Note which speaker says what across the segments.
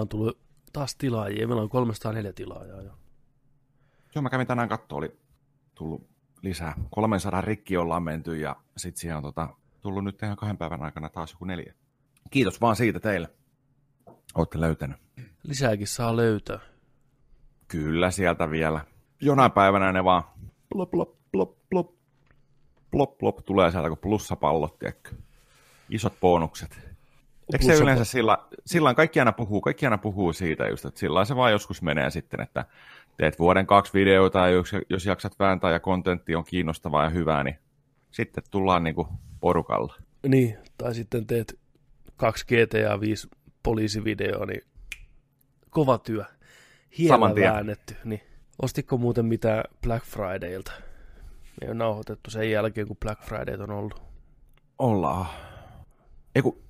Speaker 1: meillä on tullut taas tilaajia. Meillä on 304 tilaajaa jo.
Speaker 2: Joo, mä kävin tänään katsoa, oli tullut lisää. 300 rikki ollaan menty ja sitten siihen on tota, tullut nyt ihan kahden päivän aikana taas joku neljä. Kiitos vaan siitä teille. Olette löytänyt.
Speaker 1: Lisääkin saa löytää.
Speaker 2: Kyllä sieltä vielä. Jonain päivänä ne vaan plop, plop, plop, plop, plop, plop, tulee sieltä kuin plussapallot, tiedätkö? Isot bonukset. Eikö se yleensä sillä, sillä kaikki aina puhuu, kaikki aina puhuu siitä just, että sillä se vaan joskus menee sitten, että teet vuoden kaksi videoita ja jos, jos jaksat vääntää ja kontentti on kiinnostavaa ja hyvää, niin sitten tullaan niinku porukalla.
Speaker 1: Niin, tai sitten teet kaksi GTA 5 poliisivideoa, niin kova työ. Hieman väännetty. Niin. Ostitko muuten mitä Black Fridaylta? Me on nauhoitettu sen jälkeen, kun Black Friday on ollut.
Speaker 2: Ollaan. Eiku,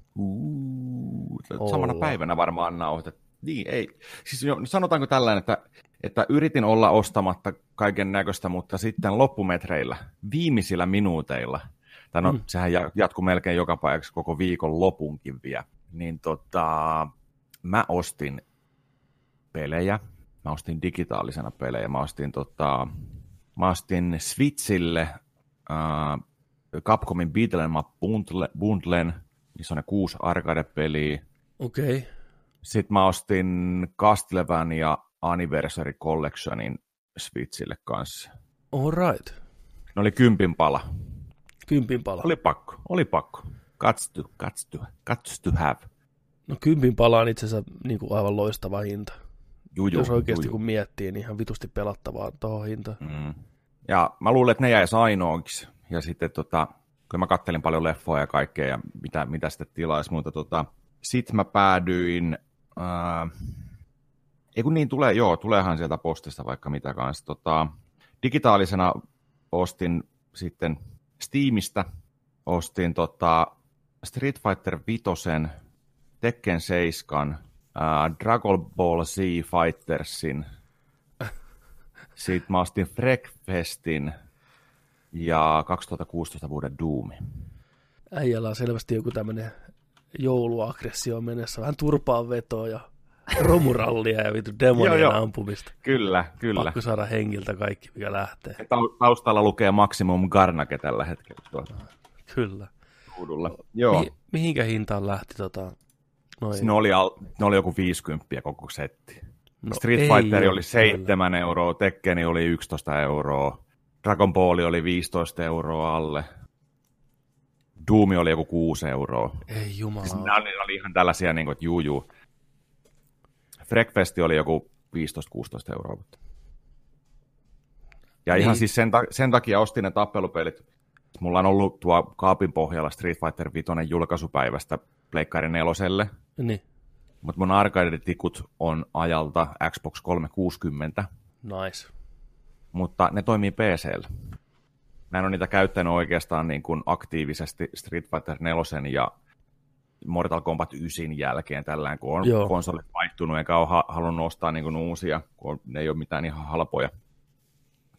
Speaker 2: samana päivänä varmaan nauhoitettu. Niin, ei. Siis sanotaanko tällainen, että, että yritin olla ostamatta kaiken näköistä, mutta sitten loppumetreillä, viimeisillä minuuteilla, tai no, mm. sehän jatkuu melkein joka paikaksi koko viikon lopunkin vielä, niin tota, mä ostin pelejä, mä ostin digitaalisena pelejä, mä ostin, tota, mä ostin Switchille uh, Capcomin Beatlemap Bundlen, missä on ne kuusi arcade-peliä.
Speaker 1: Okei. Okay.
Speaker 2: Sitten mä ostin Castlevania Anniversary Collectionin Switchille kanssa.
Speaker 1: All right.
Speaker 2: Ne oli kympin pala.
Speaker 1: Kympin pala.
Speaker 2: Oli pakko, oli pakko. Cuts to, cuts to, cuts to have.
Speaker 1: No kympin pala on itse asiassa niin kuin aivan loistava hinta.
Speaker 2: Juju,
Speaker 1: Jos oikeasti
Speaker 2: juju.
Speaker 1: kun miettii, niin ihan vitusti pelattavaa tuohon hintaan.
Speaker 2: Mm. Ja mä luulen, että ne jäisi ainoaksi. Ja sitten tota, kun mä kattelin paljon leffoja ja kaikkea ja mitä, mitä sitten tilaisi, mutta tota, sitten mä päädyin, ää, ei kun niin tulee, joo, tuleehan sieltä postista vaikka mitä kanssa. Tota, digitaalisena ostin sitten Steamista, ostin tota Street Fighter 5, Tekken 7, ää, Dragon Ball Z Fightersin, sitten mä ostin Freakfestin, ja 2016 vuoden Doomi.
Speaker 1: Äijällä on selvästi joku tämmöinen jouluaggressio mennessä, vähän turpaan vetoa ja romurallia ja vitu demonien joo, joo. ampumista.
Speaker 2: Kyllä, kyllä.
Speaker 1: Pakko saada hengiltä kaikki, mikä lähtee.
Speaker 2: Taustalla lukee Maximum Garnake tällä hetkellä. Tuolla.
Speaker 1: Kyllä.
Speaker 2: Ruudulla. Joo. Mi-
Speaker 1: mihinkä hintaan lähti tota,
Speaker 2: noin? Ne oli, al- ne oli joku 50 koko setti. No, Street Fighter oli 7 kyllä. euroa, Tekkeni oli 11 euroa, Dragon Ball oli 15 euroa alle. Doom oli joku 6 euroa.
Speaker 1: Ei jumala. Siis
Speaker 2: nämä oli, oli ihan tällaisia, niin kuin, että juu, juu. Freakfesti oli joku 15-16 euroa. Mutta... Ja niin. ihan siis sen, ta- sen takia ostin ne tappelupelit. Mulla on ollut tuo kaapin pohjalla Street Fighter 5 julkaisupäivästä Pleikkari neloselle.
Speaker 1: Niin.
Speaker 2: Mutta mun arcade-tikut on ajalta Xbox 360.
Speaker 1: Nice
Speaker 2: mutta ne toimii PCllä. Mä en ole niitä käyttänyt oikeastaan niin kuin aktiivisesti Street Fighter 4 ja Mortal Kombat 9 jälkeen tällään, kun on Joo. konsolit vaihtunut, enkä ole halunnut ostaa niin kuin uusia, kun ne ei ole mitään ihan halpoja.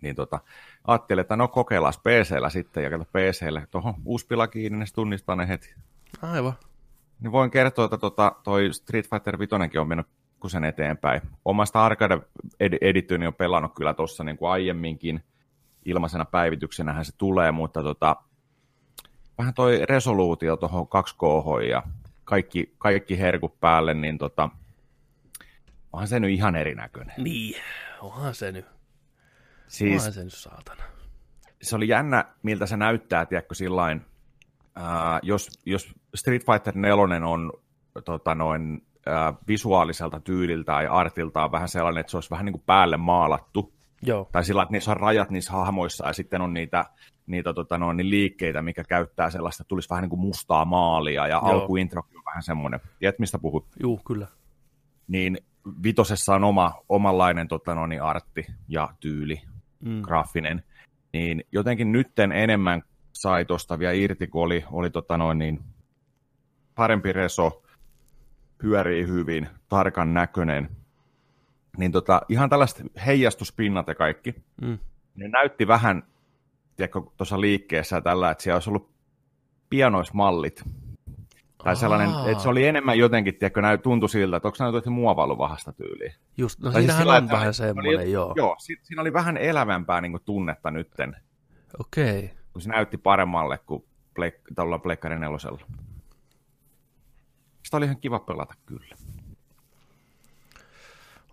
Speaker 2: Niin tota, ajattelin, että no kokeillaan PCllä sitten, ja kato PClle tuohon uusi pila kiinni, niin se tunnistaa ne heti.
Speaker 1: Aivan.
Speaker 2: Niin voin kertoa, että tota, toi Street Fighter 5 on mennyt pikkusen eteenpäin. Omasta arcade edityni on pelannut kyllä tuossa niin kuin aiemminkin. Ilmaisena päivityksenähän se tulee, mutta tota, vähän toi resoluutio tuohon 2K ja kaikki, kaikki herkut päälle, niin tota, onhan se nyt ihan erinäköinen.
Speaker 1: Niin, onhan se nyt.
Speaker 2: Siis,
Speaker 1: onhan se nyt saatana.
Speaker 2: Se oli jännä, miltä se näyttää, tiedätkö, sillain, ää, jos, jos Street Fighter 4 on tota, noin äh, visuaaliselta tyyliltä ja artiltaan vähän sellainen, että se olisi vähän niin kuin päälle maalattu.
Speaker 1: Joo.
Speaker 2: Tai sillä, että niissä on rajat niissä hahmoissa ja sitten on niitä, niitä tota, no, niin liikkeitä, mikä käyttää sellaista, tulisi vähän niin kuin mustaa maalia ja alkuintro on vähän semmoinen. Tiedät, mistä puhut?
Speaker 1: Juu, kyllä.
Speaker 2: Niin vitosessa on oma, omanlainen tota, no, niin artti ja tyyli, mm. graafinen. Niin jotenkin nytten enemmän sai tuosta vielä irti, kun oli, oli tota, noin, niin parempi reso, pyörii hyvin, tarkan näköinen. Niin tota, ihan tällaiset heijastuspinnat ja kaikki. Mm. Ne näytti vähän, tuossa liikkeessä tällä, että siellä olisi ollut pianoismallit. Tai sellainen, että se oli enemmän jotenkin, tiedätkö, näy, tuntui siltä, että onko se jotenkin muovailu vahasta tyyliä.
Speaker 1: Just, no tai siinähän siis on vähän semmoinen,
Speaker 2: oli,
Speaker 1: joo.
Speaker 2: Joo, siinä oli vähän elävämpää niin kuin tunnetta nytten.
Speaker 1: Okei. Okay.
Speaker 2: Kun se näytti paremmalle kuin plek, tuolla Pleikkari nelosella. Sitä oli ihan kiva pelata kyllä.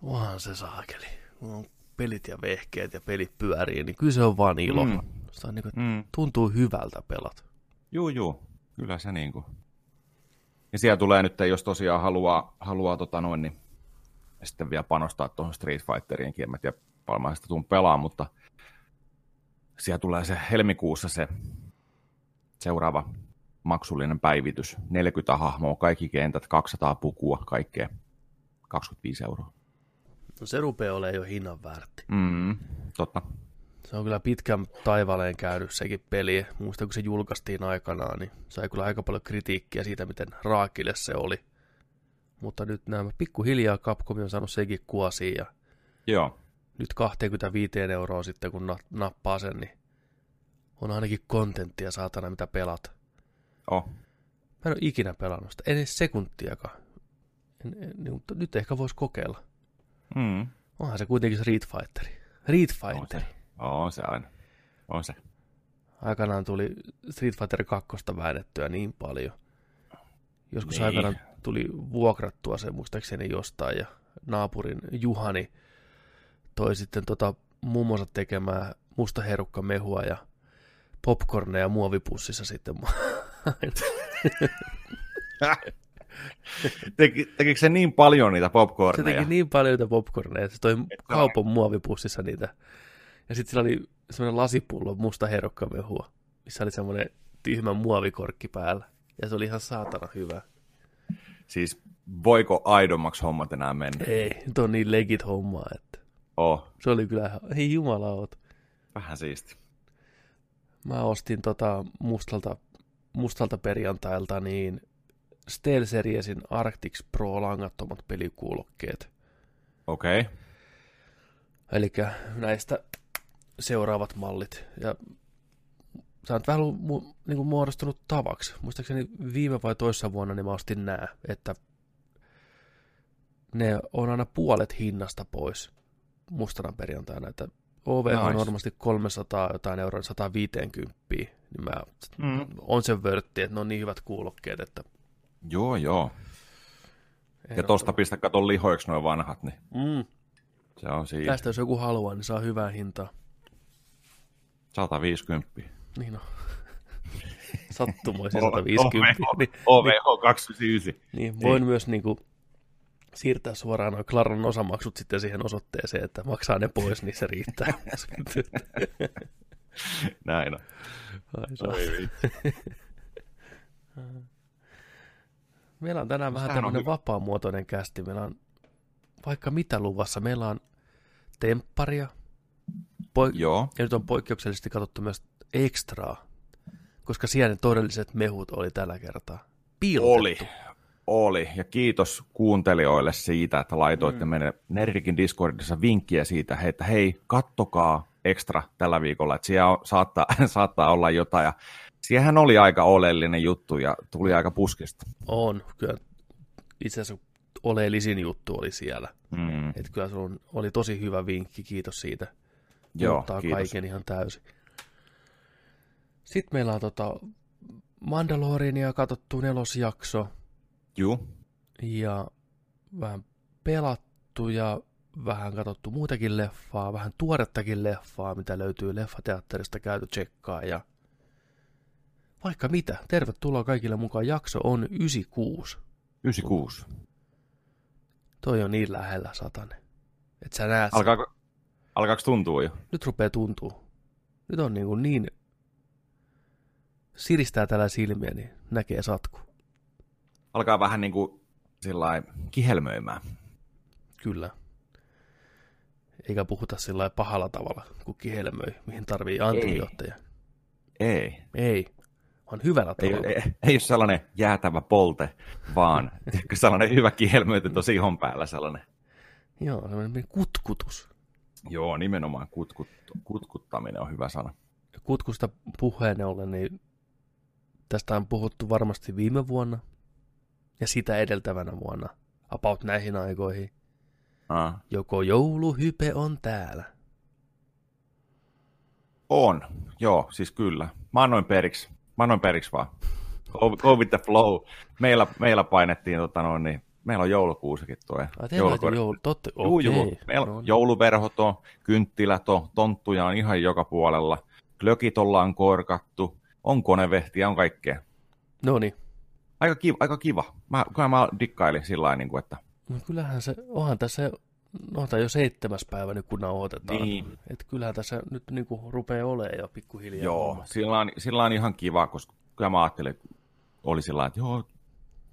Speaker 1: Onhan se saakeli. On pelit ja vehkeet ja pelit pyörii, niin kyllä se on vaan ilo. Mm. Sitä on niin kuin, mm. tuntuu hyvältä pelat.
Speaker 2: Juu, juu. Kyllä se niin kuin. Ja siellä tulee nyt, jos tosiaan haluaa, haluaa tota noin, niin sitten vielä panostaa tuohon Street Fighteriinkin, en mä tiedä, paljon sitä tuun pelaa, mutta siellä tulee se helmikuussa se seuraava maksullinen päivitys. 40 hahmoa, kaikki kentät, 200 pukua, kaikkea. 25 euroa.
Speaker 1: No se rupeaa olemaan jo hinnan väärti.
Speaker 2: Mm, totta.
Speaker 1: Se on kyllä pitkän taivaleen käynyt sekin peli. Muistan, kun se julkaistiin aikanaan, niin sai kyllä aika paljon kritiikkiä siitä, miten raakille se oli. Mutta nyt nämä pikkuhiljaa Capcom on saanut sekin kuosiin ja
Speaker 2: Joo.
Speaker 1: nyt 25 euroa sitten, kun nappaa sen, niin on ainakin kontenttia saatana, mitä pelat.
Speaker 2: Oh.
Speaker 1: Mä en ole ikinä pelannut sitä, en edes sekuntiakaan. En, en, niin, mutta nyt ehkä voisi kokeilla.
Speaker 2: Mm.
Speaker 1: Onhan se kuitenkin Street Fighteri. Street Fighteri.
Speaker 2: On se, on se aina. On se.
Speaker 1: Aikanaan tuli Street Fighter 2 väännettyä niin paljon. Joskus niin. aikanaan tuli vuokrattua se muistaakseni jostain ja naapurin Juhani toi sitten tota mummonsa tekemää herukka mehua ja popcorneja muovipussissa sitten.
Speaker 2: Teki, tekikö se niin paljon niitä popcorneja?
Speaker 1: Se teki niin paljon niitä popcorneja, että se toi Et kaupan on. muovipussissa niitä. Ja sitten sillä oli semmoinen lasipullo musta herukkamehua, missä oli semmoinen tyhmä muovikorkki päällä. Ja se oli ihan saatana hyvä.
Speaker 2: Siis voiko aidommaksi hommat enää mennä?
Speaker 1: Ei, nyt on niin legit hommaa, että...
Speaker 2: Oh.
Speaker 1: Se oli kyllä, hei jumala oot.
Speaker 2: Vähän siisti.
Speaker 1: Mä ostin tota mustalta, mustalta perjantailta niin SteelSeriesin Arctics Pro langattomat pelikuulokkeet.
Speaker 2: Okei. Okay.
Speaker 1: Eli näistä seuraavat mallit. Ja sä oot vähän mu, niin kuin muodostunut tavaksi. Muistaakseni viime vai toissa vuonna niin mä ostin nää, että ne on aina puolet hinnasta pois mustana perjantaina, että OV nice. on normaalisti 300 jotain euroa 150, niin mä mm. on sen vörtti, että ne on niin hyvät kuulokkeet, että...
Speaker 2: Joo, joo. Ja tosta pistä katon lihoiksi noin vanhat, niin
Speaker 1: mm.
Speaker 2: se on siinä.
Speaker 1: Tästä jos joku haluaa, niin saa hyvää hintaa.
Speaker 2: 150.
Speaker 1: Niin on. Sattumoisin 150.
Speaker 2: OVH 29.
Speaker 1: Niin, voin niin. myös niin kuin, siirtää suoraan noin Klaran osamaksut sitten siihen osoitteeseen, että maksaa ne pois, niin se riittää.
Speaker 2: Näin on.
Speaker 1: Ai Meillä on tänään vähän tämmöinen vapaamuotoinen kästi. Meillä on vaikka mitä luvassa. Meillä on tempparia. Poik-
Speaker 2: Joo.
Speaker 1: Ja nyt on poikkeuksellisesti katsottu myös ekstraa, koska siellä ne todelliset mehut oli tällä kertaa. Piilotettu.
Speaker 2: Oli. Oli, ja kiitos kuuntelijoille siitä, että laitoitte mm. meille Nerdikin Discordissa vinkkiä siitä, että hei, kattokaa ekstra tällä viikolla, että siellä on, saattaa, saattaa olla jotain, ja siihen oli aika oleellinen juttu, ja tuli aika puskista.
Speaker 1: On, kyllä itse asiassa oleellisin juttu oli siellä.
Speaker 2: Mm.
Speaker 1: Että kyllä sun oli tosi hyvä vinkki, kiitos siitä.
Speaker 2: Joo, kiitos.
Speaker 1: kaiken ihan täysin. Sitten meillä on tota Mandaloriania katsottu nelosjakso.
Speaker 2: Joo.
Speaker 1: Ja vähän pelattu ja vähän katsottu muutakin leffaa, vähän tuorettakin leffaa, mitä löytyy leffateatterista käyty tsekkaa ja vaikka mitä. Tervetuloa kaikille mukaan. Jakso on 96.
Speaker 2: 96.
Speaker 1: Toi on niin lähellä, satane. Et sä näet
Speaker 2: Alkaako, alkaako tuntua jo?
Speaker 1: Nyt rupeaa tuntua. Nyt on niin, kuin niin siristää tällä silmiä, niin näkee satku
Speaker 2: alkaa vähän niin kuin sillä kihelmöimään.
Speaker 1: Kyllä. Eikä puhuta sillä pahalla tavalla, kun kihelmöi, mihin tarvii antibiootteja.
Speaker 2: Ei. Ei.
Speaker 1: Ei, vaan hyvällä tavalla.
Speaker 2: Ei, ei, ei ole sellainen jäätävä polte, vaan sellainen hyvä kihelmöity tosi ihon päällä sellainen.
Speaker 1: Joo, sellainen kutkutus.
Speaker 2: Joo, nimenomaan kutkut, kutkuttaminen on hyvä sana.
Speaker 1: Kutkusta puheen ollen, niin tästä on puhuttu varmasti viime vuonna, ja sitä edeltävänä vuonna, about näihin aikoihin,
Speaker 2: Ah.
Speaker 1: joko jouluhype on täällä.
Speaker 2: On, joo, siis kyllä. Mä annoin periksi. Mä annoin periksi vaan. Go, go with the flow. Meillä, meillä painettiin, tota noin, niin meillä on joulukuusikin tuo.
Speaker 1: Joulu, totta,
Speaker 2: Juu. Meillä on
Speaker 1: No niin.
Speaker 2: jouluverhot on, kynttilät on, tonttuja on ihan joka puolella. Glökit ollaan korkattu, on konevehtiä, on kaikkea.
Speaker 1: No niin.
Speaker 2: Aika kiva. Aika kiva. Mä, kyllä mä dikkailin sillä lailla, niin kuin, että
Speaker 1: No kyllähän se, onhan tässä, no tämä jo seitsemäs päivä nyt kun nauhoitetaan.
Speaker 2: Niin.
Speaker 1: Että kyllähän tässä nyt niinku rupeaa olemaan jo pikkuhiljaa.
Speaker 2: joo, sillä on, sillä on ihan kiva, koska kyllä mä ajattelin, että oli sillä että joo,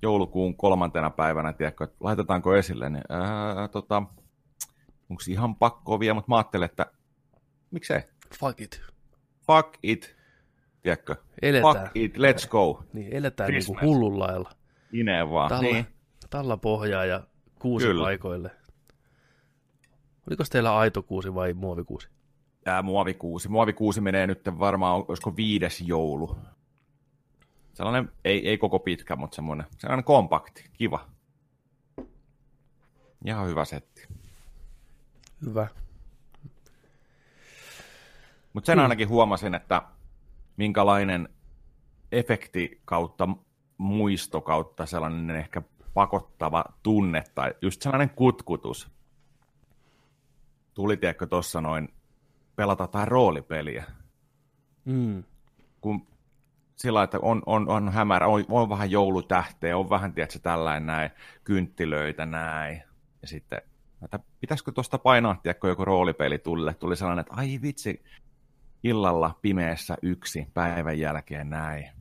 Speaker 2: joulukuun kolmantena päivänä, tiedätkö, että laitetaanko esille, niin ää, tota, onko ihan pakko vielä, mutta mä ajattelin, että miksei,
Speaker 1: Fuck it.
Speaker 2: fuck it, tiedätkö,
Speaker 1: Eletään.
Speaker 2: fuck it, let's go,
Speaker 1: Niin, eletään niinku
Speaker 2: Christmas.
Speaker 1: hullun lailla.
Speaker 2: ineen vaan,
Speaker 1: Talla,
Speaker 2: niin.
Speaker 1: talla pohjaa ja kuusi
Speaker 2: Kyllä.
Speaker 1: paikoille. Oliko teillä aito kuusi vai muovikuusi?
Speaker 2: Tämä muovikuusi. Muovikuusi menee nyt varmaan, olisiko viides joulu. Sellainen, ei, ei koko pitkä, mutta semmoinen, sellainen kompakti, kiva. Ihan hyvä setti.
Speaker 1: Hyvä.
Speaker 2: Mutta sen ainakin huomasin, että minkälainen efekti kautta muisto kautta sellainen ehkä pakottava tunne tai just sellainen kutkutus. Tuli, tiedätkö, tuossa noin pelata jotain roolipeliä.
Speaker 1: Mm.
Speaker 2: kun sillä että on, on, on hämärä, on, on vähän joulutähteä, on vähän, tiedätkö, tällainen näin, kynttilöitä näin. Ja sitten, että pitäisikö tuosta painaa, tiedätkö, joku roolipeli tulle. Tuli sellainen, että ai vitsi, illalla pimeässä yksi päivän jälkeen näin.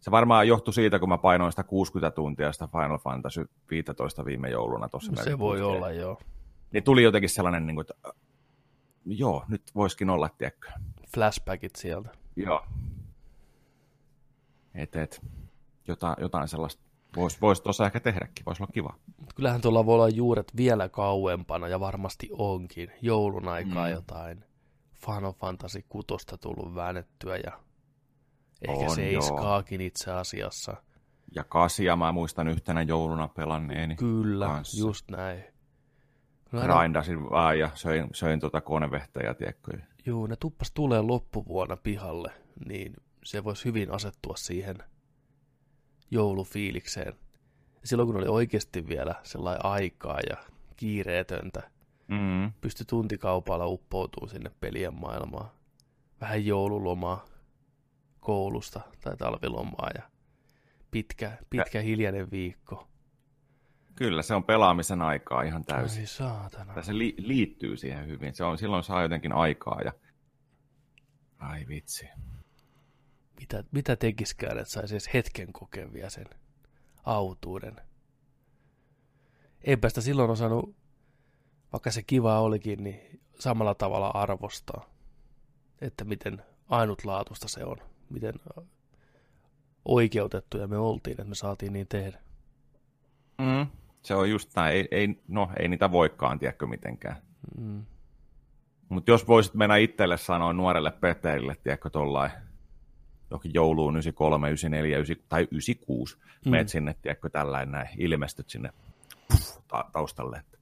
Speaker 2: Se varmaan johtui siitä, kun mä painoin sitä 60 tuntia sitä Final Fantasy 15 viime jouluna tuossa.
Speaker 1: Se voi olla, joo.
Speaker 2: Niin tuli jotenkin sellainen, niin kuin, että äh, joo, nyt voisikin olla, tiedätkö.
Speaker 1: Flashbackit sieltä.
Speaker 2: Joo. Et, et, jotain, jotain sellaista voisi vois tuossa ehkä tehdäkin, voisi olla kiva.
Speaker 1: Kyllähän tuolla voi olla juuret vielä kauempana, ja varmasti onkin. Joulun aikaa
Speaker 2: Mm.
Speaker 1: jotain Final Fantasy 6 tullut väännettyä, ja ehkä
Speaker 2: On,
Speaker 1: seiskaakin itse asiassa.
Speaker 2: Ja kasia mä muistan yhtenä jouluna pelanneeni.
Speaker 1: Kyllä,
Speaker 2: kanssa.
Speaker 1: just näin. No
Speaker 2: Grindasin vaan ja söin, söin tuota konevehtejä, tiedätkö.
Speaker 1: juu, ne tuppas tulee loppuvuonna pihalle, niin se voisi hyvin asettua siihen joulufiilikseen. Silloin kun oli oikeasti vielä sellainen aikaa ja kiireetöntä,
Speaker 2: Mm.
Speaker 1: pystyi tuntikaupalla uppoutumaan sinne pelien maailmaan. Vähän joululomaa koulusta tai talvilomaa ja pitkä, pitkä hiljainen viikko.
Speaker 2: Kyllä, se on pelaamisen aikaa ihan täysin.
Speaker 1: Ai saatana.
Speaker 2: Tai se li- liittyy siihen hyvin. Se on, silloin saa jotenkin aikaa ja... Ai vitsi.
Speaker 1: Mitä, mitä tekiskään, että saisi edes hetken kokevia sen autuuden. Eipä sitä silloin osannut, vaikka se kiva olikin, niin samalla tavalla arvostaa, että miten ainutlaatuista se on, miten oikeutettuja me oltiin, että me saatiin niin tehdä.
Speaker 2: Mm. Se on just näin. Ei, ei, no, ei niitä voikaan, tiedätkö mitenkään.
Speaker 1: Mm.
Speaker 2: Mutta jos voisit mennä itselle sanoa nuorelle Peterille, tiedätkö, tollain jokin jouluun 93, 94 9, tai 96, mm.
Speaker 1: Mm.
Speaker 2: meet sinne, tiedätkö, tällainen näin, ilmestyt sinne puff, ta- taustalle. Että.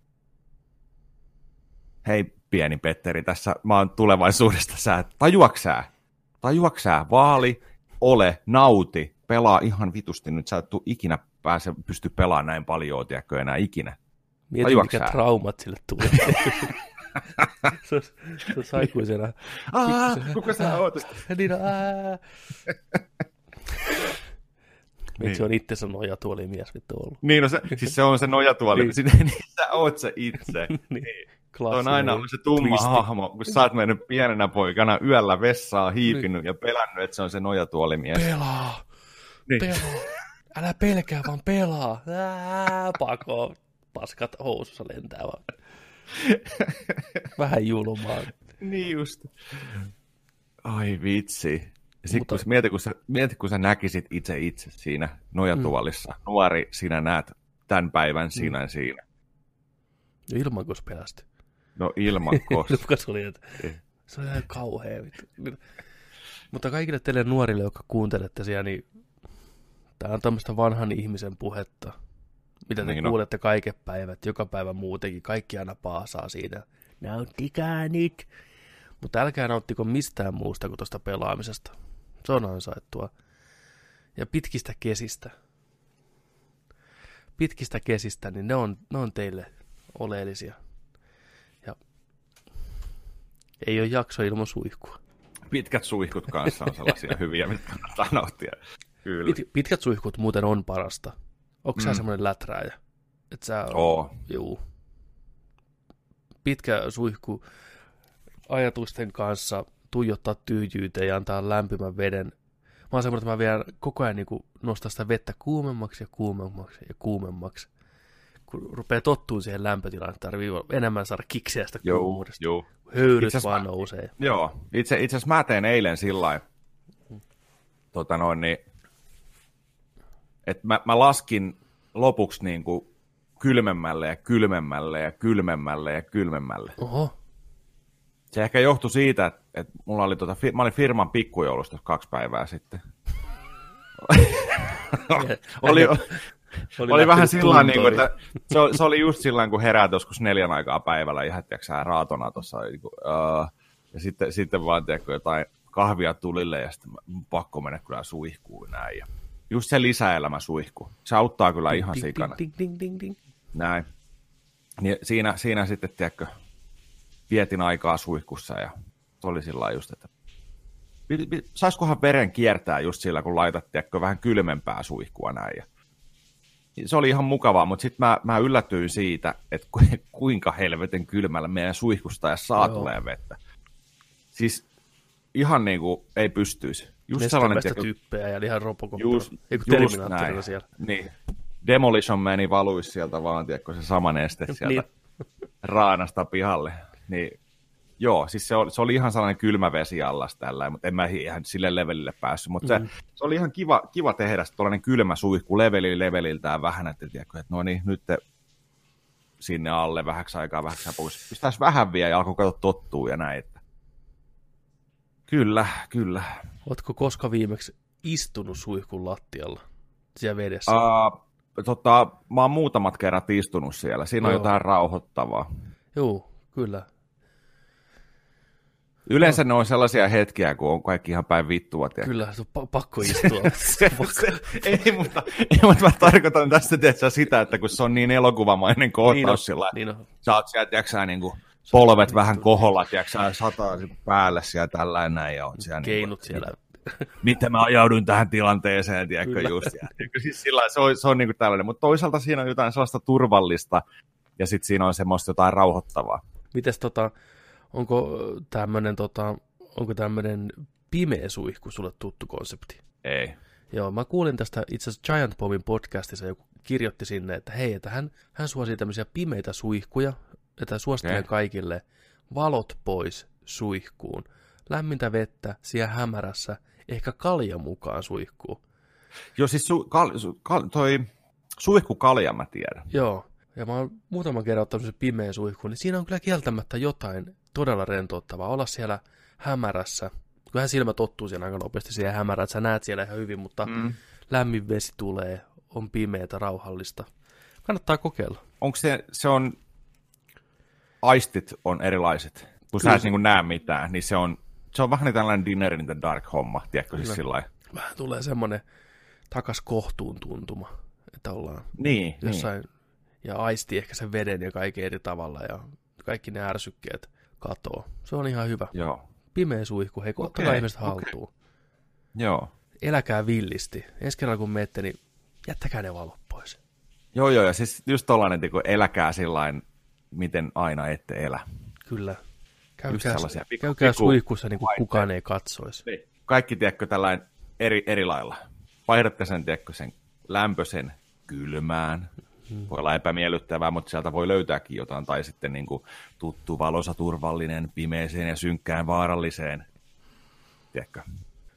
Speaker 2: Hei, pieni Petteri, tässä mä oon tulevaisuudesta, sä, tajuaksää, tajuaksää, vaali, ole, nauti, pelaa ihan vitusti, nyt sä et tuu ikinä pääse, pysty pelaamaan näin paljon, tiedätkö, enää ikinä.
Speaker 1: Mieti,
Speaker 2: Tajuatko
Speaker 1: mikä traumat sille tulee. se olisi, se olisi aikuisena.
Speaker 2: Aa, kuka sä oot?
Speaker 1: Niin,
Speaker 2: Niin.
Speaker 1: se on itse se nojatuoli mies vittu ollut?
Speaker 2: Niin, no se, siis se on se nojatuoli,
Speaker 1: Niin.
Speaker 2: niin. niin sä oot se itse.
Speaker 1: niin.
Speaker 2: Se on
Speaker 1: Klassinen
Speaker 2: aina ollut se tumma
Speaker 1: twisti.
Speaker 2: hahmo, kun sä oot mennyt pienenä poikana yöllä vessaan hiipinyt ja pelännyt, että se on se nojatuolimies.
Speaker 1: Pelaa!
Speaker 2: Niin.
Speaker 1: Pelaa! Älä pelkää, vaan pelaa! Ää, pako! Paskat housussa lentää vaan. Vähän julmaa.
Speaker 2: Niin just. Ai vitsi. Sitten
Speaker 1: Mutta-
Speaker 2: kun, mieti, kun sä, mieti, kun sä näkisit itse itse siinä nojatuolissa. Mm. Nuori, sinä näet tämän päivän sinä mm. siinä.
Speaker 1: Ilman, kun pelästy.
Speaker 2: No ilman koska.
Speaker 1: Se oli, että se on ihan kauhea. vittu. Mutta kaikille teille nuorille, jotka kuuntelette siellä, niin Tämä on tämmöistä vanhan ihmisen puhetta, mitä te niin kuulette no. kaiken päivät, joka päivä muutenkin. Kaikki aina paasaa siitä. Nauttikaa nyt. Mutta älkää nauttiko mistään muusta kuin tuosta pelaamisesta. Se on ansaittua. Ja pitkistä kesistä. Pitkistä kesistä, niin ne on, ne on teille oleellisia. Ei ole jakso ilman suihkua.
Speaker 2: Pitkät suihkut kanssa on sellaisia hyviä, mitä kannattaa nauttia.
Speaker 1: Kyllä. Pit, pitkät suihkut muuten on parasta. Onko mm. sä semmoinen läträäjä? Et sä,
Speaker 2: Oo.
Speaker 1: Juu. Pitkä suihku ajatusten kanssa tuijottaa tyhjyyteen ja antaa lämpimän veden. Mä oon semmoinen, että mä vielä koko ajan niin nostaa sitä vettä kuumemmaksi ja kuumemmaksi ja kuumemmaksi. Kun rupeaa tottuun siihen lämpötilaan, että tarvii enemmän saada kiksiä sitä kuumuudesta. Joo, Höyryt vaan mä, nousee.
Speaker 2: Joo, itse, itse asiassa mä tein eilen sillä tota noin, niin, että mä, mä laskin lopuksi niin kuin kylmemmälle ja kylmemmälle ja kylmemmälle ja kylmemmälle.
Speaker 1: Oho.
Speaker 2: Se ehkä johtui siitä, että, että mulla oli tota, mä olin firman pikkujoulusta kaksi päivää sitten. oli, oli, oli vähän sillä niin kuin, että se oli, se oli just sillä kun heräät joskus neljän aikaa päivällä ihan, tiedätkö raatona tuossa. Niin uh, ja sitten, sitten vaan, tiedätkö, jotain kahvia tulille ja sitten pakko mennä kyllä suihkuun näin. Ja just se lisäelämä suihku. Se auttaa kyllä ihan ding, sikana. Ding, ding, ding, ding. Näin. Niin siinä, siinä sitten, tiedätkö, vietin aikaa suihkussa ja se oli sillä just, että saisikohan veren kiertää just sillä, kun laitat tiedätkö, vähän kylmempää suihkua näin. Ja se oli ihan mukavaa, mutta sitten mä, mä yllätyin siitä, että kuinka helveten kylmällä meidän suihkusta ja saa tulee vettä. Siis ihan niin kuin ei pystyisi.
Speaker 1: Just sellainen tiedä, typpeä ja ihan Robocop. Just, just näin. Siellä.
Speaker 2: Niin. Demolition meni valuisi sieltä vaan, tiedätkö, se sama neste sieltä niin. raanasta pihalle. Niin, joo, siis se oli, se oli ihan sellainen kylmä vesi allas tällä, mutta en mä ihan sille levelille päässyt. Mutta mm. se, se, oli ihan kiva, kiva tehdä tuollainen kylmä suihku leveli leveliltään vähän, että, tiedätkö, että no niin, nyt te sinne alle vähäksi aikaa, vähäksi pois. Pistäisi vähän vielä ja alkoi katsoa tottuu ja näin. Että... Kyllä, kyllä.
Speaker 1: Oletko koska viimeksi istunut suihkun lattialla siellä vedessä?
Speaker 2: Uh, tota, mä oon muutamat kerrat istunut siellä. Siinä Joo. on jotain rauhoittavaa.
Speaker 1: Joo, kyllä.
Speaker 2: Yleensä no. ne on sellaisia hetkiä, kun on kaikki ihan päin vittua.
Speaker 1: Tiedä. Kyllä, se on pakko istua.
Speaker 2: se, se, ei, mutta, ei, mutta mä tarkoitan tästä tietysti sitä, että kun se on niin elokuvamainen kohtaus niin sillä, niin sä oot sieltä, tiedätkö, niin kuin, polvet vähän koholla, tiedätkö, sataa päälle siellä tällainen näin, ja on siellä.
Speaker 1: Keinut niin, siellä.
Speaker 2: Miten mä ajauduin tähän tilanteeseen, tiedätkö, Kyllä. just. Ja, siis sillä, se on, se on niin kuin tällainen, mutta toisaalta siinä on jotain sellaista turvallista, ja sitten siinä on semmoista jotain rauhoittavaa.
Speaker 1: Mites tota, onko tämmöinen tota, onko tämmöinen pimeä suihku sulle tuttu konsepti?
Speaker 2: Ei.
Speaker 1: Joo, mä kuulin tästä itse asiassa Giant Bombin podcastissa, joku kirjoitti sinne, että hei, että hän, hän suosii tämmöisiä pimeitä suihkuja, että suosittelen okay. kaikille valot pois suihkuun. Lämmintä vettä siellä hämärässä, ehkä kalja mukaan suihkuun.
Speaker 2: Joo, siis su, kal, su, kal, toi suihkukalja mä tiedän.
Speaker 1: Joo, ja mä oon muutaman kerran ottanut se pimeän suihkuun, niin siinä on kyllä kieltämättä jotain todella rentouttavaa. Olla siellä hämärässä. Kyllähän silmä tottuu siellä aika nopeasti siihen hämärään, että sä näet siellä ihan hyvin, mutta mm. lämmin vesi tulee, on pimeätä, rauhallista. Kannattaa kokeilla.
Speaker 2: Onko se, se on, aistit on erilaiset, kun Kyllä sä et niin näe mitään, niin se on, se on vähän niin tällainen dinner in the dark homma, tiedätkö siis sillä
Speaker 1: Vähän tulee semmoinen takas kohtuun tuntuma, että ollaan
Speaker 2: niin,
Speaker 1: niin. jossain, niin. ja aisti ehkä sen veden ja kaiken eri tavalla, ja kaikki ne ärsykkeet katoo. Se on ihan hyvä.
Speaker 2: Joo.
Speaker 1: Pimeä suihku, hei, ottakaa okay, ihmiset okay. haltuun.
Speaker 2: Joo.
Speaker 1: Eläkää villisti. Ensi kerralla kun menette, niin jättäkää ne valot pois.
Speaker 2: Joo, joo, ja siis just tollainen, kun eläkää sillain, miten aina ette elä.
Speaker 1: Kyllä. Käykää, pikku, käykää pikku, suihkussa niin kuin kukaan ei katsoisi. Niin.
Speaker 2: Kaikki, tiedätkö, tällainen eri, eri lailla. Vaihdatte sen, tiedätkö, sen lämpöisen kylmään, Hmm. Voi olla epämiellyttävää, mutta sieltä voi löytääkin jotain, tai sitten niin kuin tuttu, valosa, turvallinen, pimeeseen ja synkkään, vaaralliseen. Tiedätkö?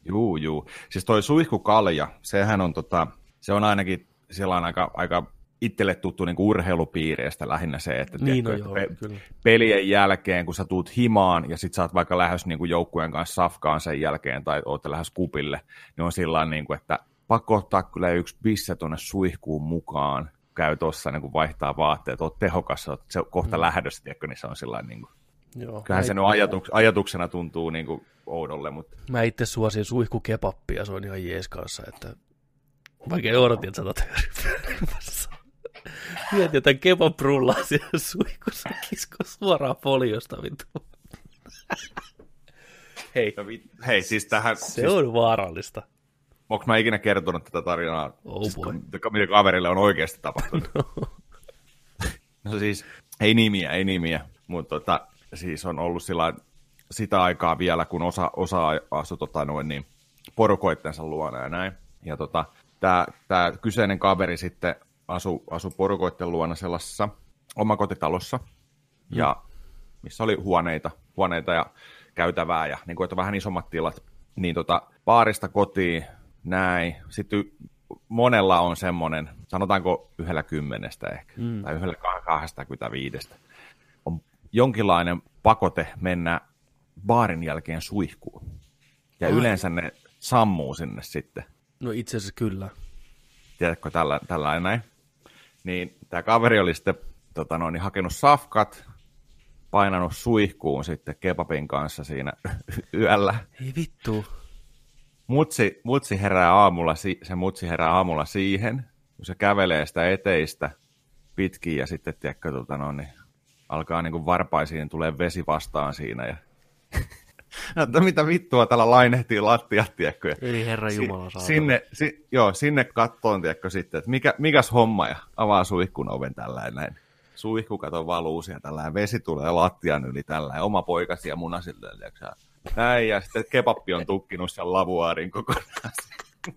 Speaker 2: Juu, juu. Siis toi suihkukalja, sehän on, tota, se on ainakin sellainen aika, aika itselle tuttu niin urheilupiireistä lähinnä se, että
Speaker 1: niin, tiedätkö, no joo,
Speaker 2: pe- kyllä. pelien jälkeen, kun sä tuut himaan ja sit sä oot vaikka lähes niin joukkueen kanssa safkaan sen jälkeen tai oot lähes kupille, niin on sillä niin kuin, että pakko ottaa kyllä yksi bisse tuonne suihkuun mukaan, käy tuossa niin vaihtaa vaatteet, oot tehokas, oot se kohta mm. lähdössä, tiedätkö, niin se on sillä niin kuin, Joo, Kyllähän se ajatuks, ajatuksena tuntuu niin kuin oudolle. Mutta...
Speaker 1: Mä itse suosin suihkukepappia, se on ihan jees kanssa, että vaikka odotin, että sä otat Mietin jotain kebabrullaa siellä suihkussa, kisko suoraan foliosta vittu. Hei. No,
Speaker 2: vi- hei, siis tähän...
Speaker 1: Se
Speaker 2: siis...
Speaker 1: on vaarallista.
Speaker 2: Onko mä ikinä kertonut tätä tarinaa,
Speaker 1: oh siis,
Speaker 2: mitä kaverille on oikeasti tapahtunut? no. no siis, ei nimiä, ei nimiä, mutta tota, siis on ollut sillä sitä aikaa vielä, kun osa, osa asui tota, noin, niin, porukoittensa luona ja näin. Ja tota, tämä kyseinen kaveri sitten asui asu porukoitten luona sellaisessa omakotitalossa, mm. ja missä oli huoneita, huoneita ja käytävää ja niin kuin, että vähän isommat tilat. Niin tota, baarista kotiin, näin. Sitten monella on semmoinen, sanotaanko yhdellä kymmenestä ehkä, mm. tai yhdellä kahdesta viidestä, on jonkinlainen pakote mennä baarin jälkeen suihkuun. Ja Ai. yleensä ne sammuu sinne sitten.
Speaker 1: No itse asiassa kyllä.
Speaker 2: Tiedätkö, tällä, tällä näin. Niin tämä kaveri oli sitten tota noin, niin hakenut safkat, painanut suihkuun sitten kebabin kanssa siinä yöllä.
Speaker 1: Ei vittu.
Speaker 2: Mutsi, mutsi herää aamulla, se mutsi herää aamulla siihen, kun se kävelee sitä eteistä pitkin ja sitten, tiedätkö, tota no, niin alkaa niin kuin varpaisiin, tulee vesi vastaan siinä ja että mitä vittua täällä lainehtii lattiat, tiedätkö?
Speaker 1: Eli Herra Jumala
Speaker 2: si- Sinne, si- joo, sinne kattoon, tiedätkö, sitten, että mikä, mikäs homma, ja avaa suihkun oven tällä näin. Suihku kato valuu siellä tällä vesi tulee lattian yli tällä oma poikasi ja munasille, tiedätkö? Näin, ja sitten kebappi on tukkinut sen lavuaarin kokonaan.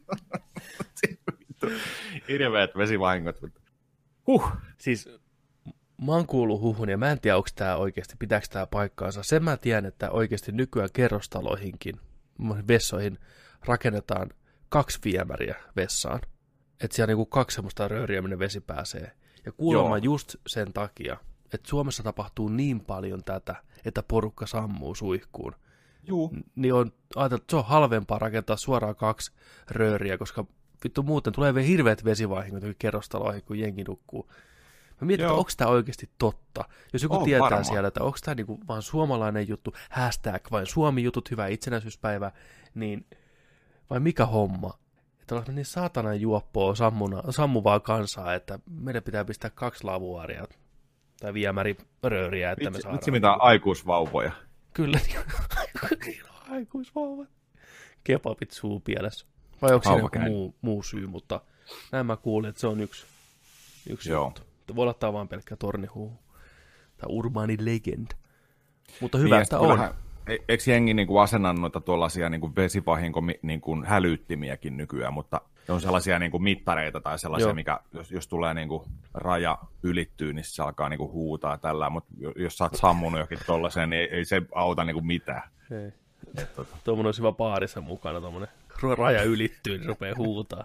Speaker 2: Hirveät vesivahingot. Huh.
Speaker 1: Siis mä oon kuullut huhun ja mä en tiedä, onko tämä oikeasti, pitääkö tämä paikkaansa. Sen mä tiedän, että oikeasti nykyään kerrostaloihinkin, vessoihin, rakennetaan kaksi viemäriä vessaan. Että siellä on niinku kaksi semmoista rööriä, minne vesi pääsee. Ja kuulemma Joo. just sen takia, että Suomessa tapahtuu niin paljon tätä, että porukka sammuu suihkuun.
Speaker 2: Juu.
Speaker 1: Niin on ajateltu, että se on halvempaa rakentaa suoraan kaksi rööriä, koska vittu muuten tulee vielä hirveät vesivahingot kerrostaloihin, kun jengi nukkuu. Mä mietin, että onko tämä oikeasti totta. Jos joku on tietää varma. siellä, että onko tämä niinku vaan suomalainen juttu, hashtag vain Suomi-jutut, hyvä itsenäisyyspäivä, niin vai mikä homma? Että ollaan niin saatanan juoppoa sammuna, sammuvaa kansaa, että meidän pitää pistää kaksi lavuaaria tai viemärirööriä, että
Speaker 2: vitsi,
Speaker 1: me saadaan...
Speaker 2: Vitsi mitä aikuisvauvoja.
Speaker 1: Kyllä, niin aikuisvauvat. Kebabit suupielessä. Vai onko siinä joku muu, muu syy, mutta näin mä kuulin, että se on yksi, yksi Joo. juttu. Voi olla tämä vain pelkkä tornihuu. Tai urbaani legend. Mutta hyvä, niin, että on.
Speaker 2: E- eikö jengi niin kuin asennannut noita tuollaisia niin kuin vesivahinko niin kuin hälyttimiäkin nykyään, mutta on sellaisia niin kuin mittareita tai sellaisia, Joo. mikä jos, jos tulee niin kuin raja ylittyy, niin se alkaa niin kuin huutaa tällä, mutta jos sä oot sammunut jokin tollaiseen, niin ei, ei se auta niin kuin mitään. Ei.
Speaker 1: Tota. Tuommoinen olisi hyvä paarissa mukana, tuommoinen raja ylittyy, niin rupeaa huutaa.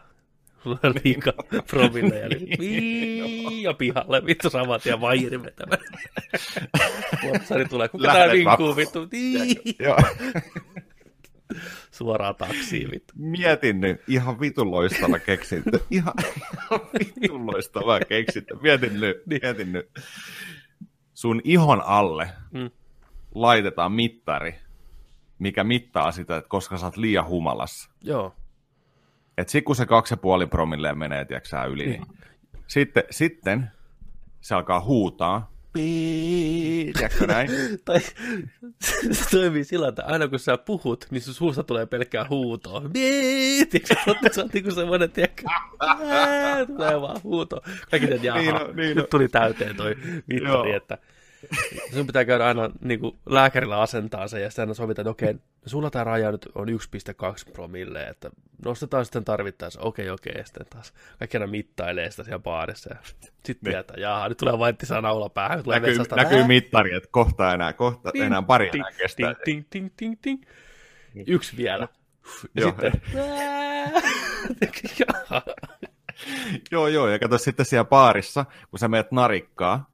Speaker 1: Sulla on liikaa promilleja, niin ja pihalle vittu samat ja vairi vetämään. Portsari tulee, kuka tää vinkuu vittu? Suoraan taksiin vittu.
Speaker 2: Mietin nyt, ihan vitun loistava keksintö. Ihan, ihan vitun loistava keksintö. Mietin nyt, niin. mietin nyt. Sun ihon alle mm. laitetaan mittari, mikä mittaa sitä, että koska sä oot liian humalassa.
Speaker 1: Joo.
Speaker 2: Että sitten kun se kaksi ja puoli promilleen menee, tiedätkö yli, niin. niin sitten, sitten se alkaa huutaa, tiedätkö näin?
Speaker 1: tai se toimii sillä että aina kun sä puhut, niin sun suusta tulee pelkkää huutoa. Tiedätkö, sä oot niinku semmoinen, tiedätkö, tulee vaan huuto. Kaikki sen, jaha, niin no, niin nyt tuli täyteen toi mittari, että sun pitää käydä aina niin kuin lääkärillä asentaa se ja sitten aina sovitaan, että okei, sulla tämä raja nyt on 1,2 promille, että nostetaan sitten tarvittaessa, okei, okei, ja sitten taas kaikki aina mittailee sitä siellä baarissa, ja sitten niin. tietää, jaha, nyt tulee vaittisaa naula päähän, tulee
Speaker 2: näkyy, vetsasta, näkyy mittari, että kohta enää, kohta ting, enää pari
Speaker 1: ting,
Speaker 2: enää kestää.
Speaker 1: Ting, ting, ting, ting, ting. Yksi vielä. Ja joo. sitten...
Speaker 2: joo, joo, ja kato sitten siellä baarissa, kun sä meet narikkaa,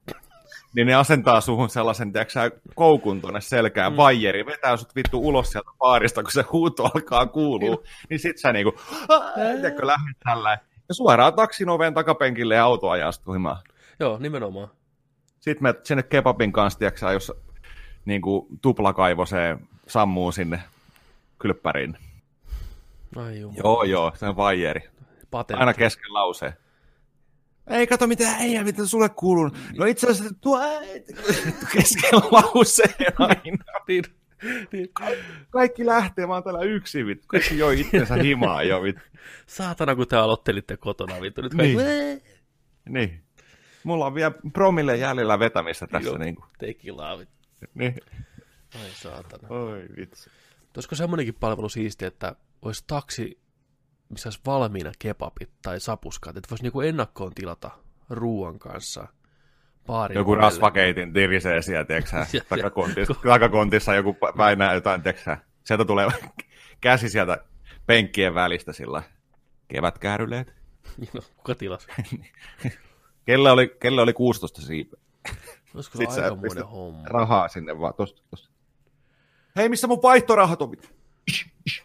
Speaker 2: niin ne asentaa suhun sellaisen, tiedätkö, koukun tuonne selkään, mm. vaijeri, vetää sut vittu ulos sieltä baarista, kun se huuto alkaa kuulua, niin sit sä niinku, tiedätkö, lähdet tällä ja suoraan taksin oven takapenkille ja auto ajaa himaan.
Speaker 1: Joo, nimenomaan.
Speaker 2: Sitten me sinne kebabin kanssa, tiedätkö, jos niin kuin tuplakaivoseen sammuu sinne kylppäriin.
Speaker 1: Ai juu.
Speaker 2: Joo, joo, se on vaijeri. Patentti. Aina kesken lauseen. Ei kato mitä ei, mitä sulle kuuluu. No itse asiassa tuo kesken lauseen aina. niin, niin. Kaikki lähtee, mä oon täällä yksin, vittu. Kaikki joi itsensä himaa jo, vittu.
Speaker 1: Saatana, kun te aloittelitte kotona, vittu. Nyt kaikki...
Speaker 2: Niin. niin. Mulla on vielä promille jäljellä vetämistä tässä. Joo, niin kuin.
Speaker 1: tekilaa, vittu.
Speaker 2: Niin.
Speaker 1: Ai saatana.
Speaker 2: Oi vitsi.
Speaker 1: Olisiko semmoinenkin palvelu siisti, että olisi taksi, missä olisi valmiina kebabit tai sapuskat, että voisi niinku ennakkoon tilata ruoan kanssa
Speaker 2: baarin Joku ovelle. rasvakeitin tirisee siellä, tiedätkö takakontissa, takakontissa joku päinää jotain, tiedätkö Sieltä tulee käsi sieltä penkkien välistä sillä kevätkääryleet.
Speaker 1: No, kuka tilasi?
Speaker 2: kelle, oli, kelle oli 16 siipeä?
Speaker 1: Olisiko se aikamoinen homma?
Speaker 2: Rahaa sinne vaan, tosta, tosta. Hei, missä mun vaihtorahat on?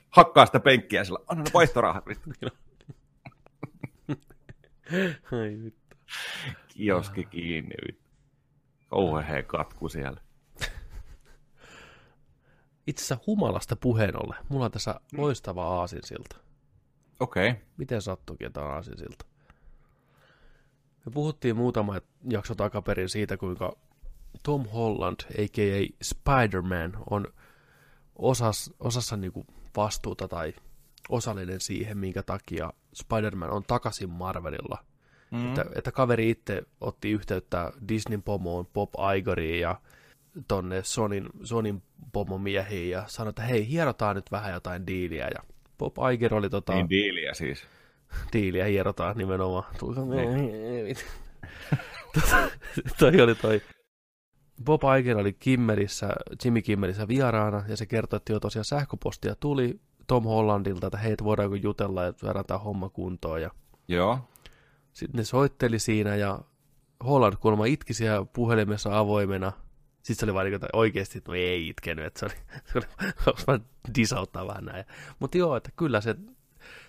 Speaker 2: Hakkaa sitä penkkiä sillä, anna ne vaihtorahat.
Speaker 1: Ai vittu.
Speaker 2: Kioski kiinni. Kauhean katku siellä.
Speaker 1: Itse asiassa humalasta puheen ollen. Mulla on tässä loistava aasinsilta.
Speaker 2: Okei. Okay.
Speaker 1: Miten sattuukin, että on aasinsilta? Me puhuttiin muutama jakso takaperin siitä, kuinka Tom Holland, a.k.a. Spider-Man, on osas, osassa niinku vastuuta tai osallinen siihen, minkä takia Spider-Man on takaisin Marvelilla. Mm. Että, että kaveri itse otti yhteyttä Disneyn pomoon, Bob Igoriin ja tonne Sonin, Sonin pomomiehiin ja sanoi, että hei, hierotaan nyt vähän jotain diiliä. Ja Bob Iger oli tota...
Speaker 2: Niin diiliä siis.
Speaker 1: Diiliä hierotaan nimenomaan. Niin. toi oli toi Bob Iger oli Kimmerissä, Jimmy Kimmerissä vieraana, ja se kertoi, että jo tosiaan sähköpostia tuli Tom Hollandilta, että hei, voidaanko jutella ja saadaan homma kuntoon. Ja
Speaker 2: Joo.
Speaker 1: Sitten ne soitteli siinä, ja Holland kuulemma itki siellä puhelimessa avoimena. Sitten se oli vain niin, oikeasti, että no ei itkenyt, että se oli, se oli vaan disauttaa vähän näin. Mutta joo, että kyllä se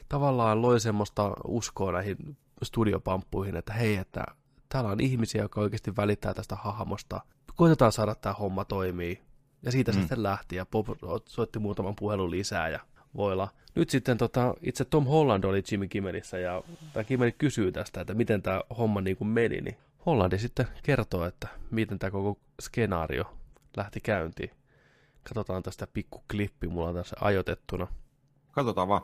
Speaker 1: tavallaan loi semmoista uskoa näihin studiopamppuihin, että hei, että täällä on ihmisiä, jotka oikeasti välittää tästä hahmosta. Koitetaan saada tämä homma toimii. Ja siitä mm. sitten lähti ja Bob soitti muutaman puhelun lisää ja voilla. Nyt sitten tota, itse Tom Holland oli Jimmy Kimmelissä ja tämä Kimmeli kysyy tästä, että miten tämä homma niin kuin meni. Niin Hollandi sitten kertoo, että miten tämä koko skenaario lähti käyntiin. Katsotaan tästä pikku klippi, mulla on tässä ajoitettuna.
Speaker 2: Katsotaan vaan.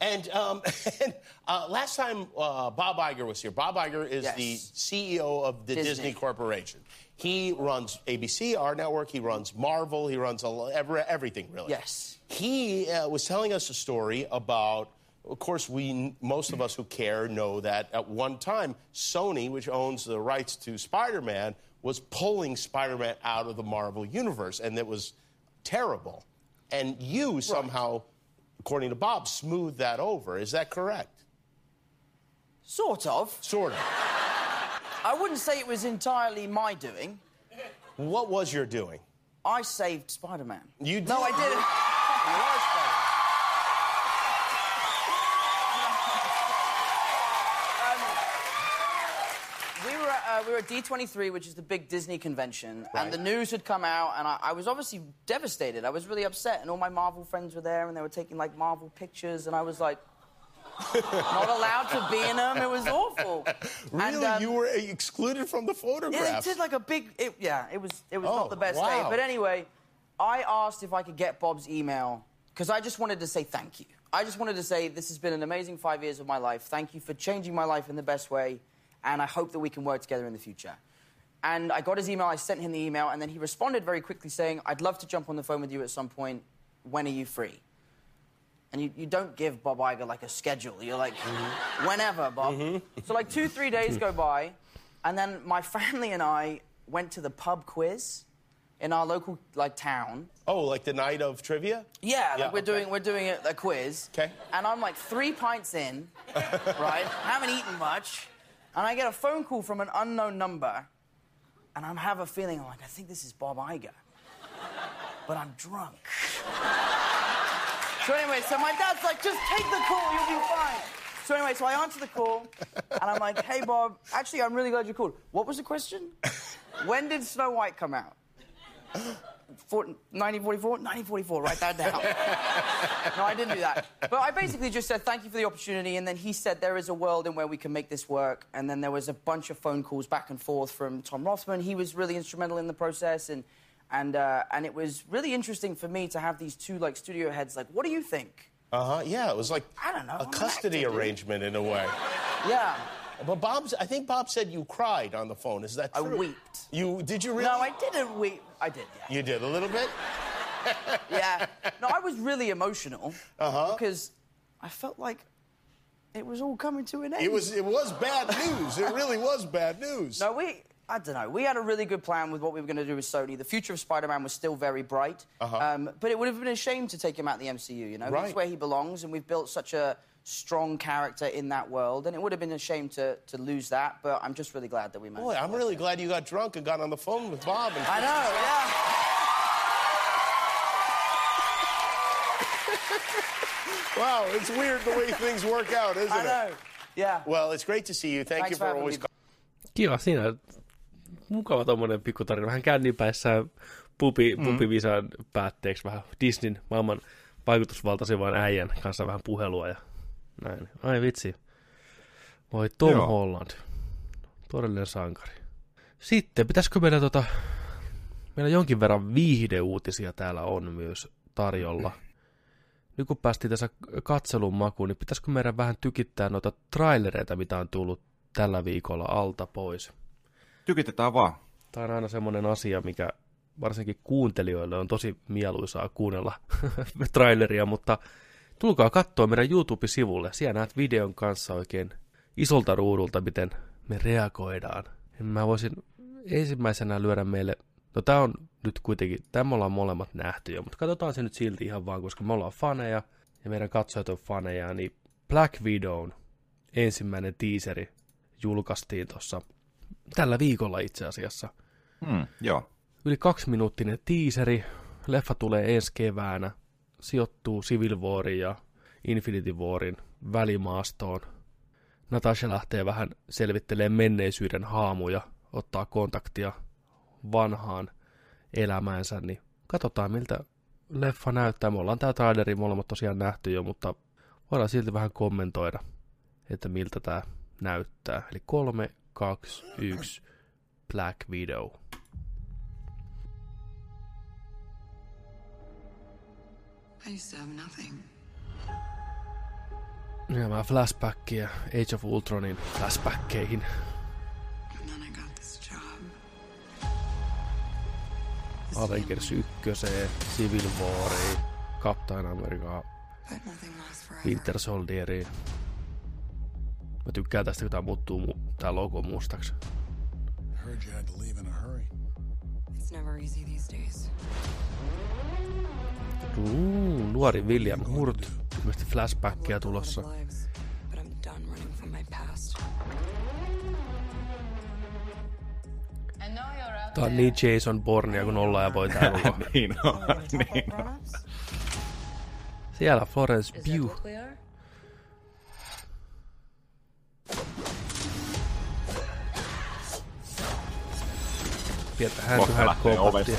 Speaker 3: And, um, and uh, last time uh, Bob Iger was here, Bob Iger is yes. the CEO of the Disney. Disney. Corporation. He runs ABC, our network. He runs Marvel. He runs every, everything, really.
Speaker 4: Yes.
Speaker 3: He uh, was telling us a story about. Of course, we most of us who care know that at one time Sony, which owns the rights to Spider-Man, was pulling Spider-Man out of the Marvel universe, and it was terrible. And you somehow. Right according to Bob, smooth that over. Is that correct?
Speaker 4: Sort of.
Speaker 3: Sort of.
Speaker 4: I wouldn't say it was entirely my doing.
Speaker 3: What was your doing?
Speaker 4: I saved Spider Man.
Speaker 3: You did?
Speaker 4: No, I didn't. uh, we were at D23, which is the big Disney convention, right. and the news had come out, and I, I, was obviously devastated. I was really upset, and all my Marvel friends were there, and they were taking like Marvel pictures, and I was like, not allowed to be in them. It was awful.
Speaker 3: Really, and, um, you were excluded from the photograph.
Speaker 4: Yeah, it did like a big. It, yeah, it was. It was oh, not the best wow. day. But anyway, I asked if I could get Bob's email because I just wanted to say thank you. I just wanted to say this has been an amazing five years of my life. Thank you for changing my life in the best way and I hope that we can work together in the future. And I got his email, I sent him the email, and then he responded very quickly saying, I'd love to jump on the phone with you at some point. When are you free? And you, you don't give Bob Iger like a schedule. You're like, mm-hmm. whenever, Bob. Mm-hmm. So, like, two, three days go by, and then my family and I went to the pub quiz in our local like town.
Speaker 3: Oh, like the night of trivia?
Speaker 4: Yeah, yeah we're okay. doing we're doing a, a quiz.
Speaker 3: Okay.
Speaker 4: And I'm like three pints in, right? Haven't eaten much, and I get a phone call from an unknown number, and I have a feeling, like, I think this is Bob Iger. But I'm drunk. so anyway, so my dad's like, just take the call, you'll be fine. So anyway, so I answer the call, and I'm like, hey, Bob, actually, I'm really glad you called. What was the question? when did Snow White come out? 1944? 1944, write that down. no, I didn't do that. But I basically just said, thank you for the opportunity. And then he said, there is a world in where we can make this work. And then there was a bunch of phone calls back and forth from Tom Rothman. He was really instrumental in the process. And, and, uh, and it was really interesting for me to have these two, like, studio heads, like, what do you think?
Speaker 3: Uh-huh, yeah. It was like
Speaker 4: I don't know,
Speaker 3: a
Speaker 4: I'm
Speaker 3: custody
Speaker 4: actor,
Speaker 3: arrangement in a way.
Speaker 4: Yeah.
Speaker 3: But Bob's, I think Bob said you cried on the phone. Is that true?
Speaker 4: I weeped.
Speaker 3: You, did you really?
Speaker 4: No, I didn't weep. I did, yeah.
Speaker 3: You did a little bit?
Speaker 4: yeah. No, I was really emotional
Speaker 3: Uh-huh.
Speaker 4: because I felt like it was all coming to an end.
Speaker 3: It was, it was bad news. It really was bad news.
Speaker 4: No, we. I don't know. We had a really good plan with what we were going to do with Sony. The future of Spider-Man was still very bright, Uh um, but it would have been a shame to take him out of the MCU. You know,
Speaker 3: Uh-huh. Right.
Speaker 4: he's where he belongs, and we've built such a strong character in that world, and it would have been a shame to, to lose that. But I'm just really glad that we managed.
Speaker 3: Boy, I'm really
Speaker 4: it.
Speaker 3: glad you got drunk and got on the phone with Bob. And
Speaker 4: I know. Yeah.
Speaker 3: Wow, it's weird the way things work out, isn't
Speaker 4: I
Speaker 3: it?
Speaker 4: Yeah.
Speaker 3: Well, it's great to see you. Thank
Speaker 4: Thanks
Speaker 3: you
Speaker 4: for
Speaker 3: for always
Speaker 4: me.
Speaker 1: Kiva siinä. Mukava tommonen pikkutarina. Vähän kännipäissä pubi,
Speaker 3: Mm.
Speaker 1: pubivisan päätteeksi vähän Disneyn maailman vaikutusvaltaisimman äijän kanssa vähän puhelua ja näin. Ai vitsi. Voi Tom
Speaker 2: Joo.
Speaker 1: Holland. Todellinen sankari. Sitten, pitäisikö meillä tota... Meillä jonkin verran viihdeuutisia täällä on myös tarjolla. Nyt kun päästiin tässä katselun makuun, niin pitäisikö meidän vähän tykittää noita trailereita, mitä on tullut tällä viikolla alta pois?
Speaker 2: Tykitetään vaan.
Speaker 1: Tämä on aina semmoinen asia, mikä varsinkin kuuntelijoille on tosi mieluisaa kuunnella traileria, mutta tulkaa katsoa meidän YouTube-sivulle. Siellä näet videon kanssa oikein isolta ruudulta, miten me reagoidaan. Mä voisin ensimmäisenä lyödä meille, no tää on nyt kuitenkin, tämä me ollaan molemmat nähty jo, mutta katsotaan se nyt silti ihan vaan, koska me ollaan faneja ja meidän katsojat on faneja, niin Black Widown ensimmäinen teaseri julkaistiin tuossa tällä viikolla itse asiassa.
Speaker 2: Hmm, joo.
Speaker 1: Yli kaksi minuuttinen tiiseri. Leffa tulee ensi keväänä. Sijoittuu Civil Warin ja Infinity Warin välimaastoon. Natasha lähtee vähän selvittelemään menneisyyden haamuja, ottaa kontaktia vanhaan elämäänsä, niin katsotaan miltä leffa näyttää. Me ollaan tää traileri molemmat tosiaan nähty jo, mutta voidaan silti vähän kommentoida, että miltä tämä näyttää. Eli 3, 2, 1, Black Widow.
Speaker 5: I used to have nothing.
Speaker 1: Ja mä flashbackia Age of Ultronin flashbackeihin.
Speaker 5: And then I got this job.
Speaker 1: Avengers 1, Civil Wariin, Captain America. Winter Soldieriin. Mä tykkään tästä, kun tää muuttuu mu- tää logo mustaksi.
Speaker 6: Heard you had to leave in a hurry.
Speaker 5: It's never easy these days.
Speaker 1: Mm, nuori William Hurt, ilmeisesti flashbackia tulossa. Tää on niin Jason Bournia kun ollaan ja voi tää koko.
Speaker 2: niin on, niin on.
Speaker 1: Siellä Florence Pugh. Pientä hand
Speaker 2: lähtee
Speaker 1: combatia.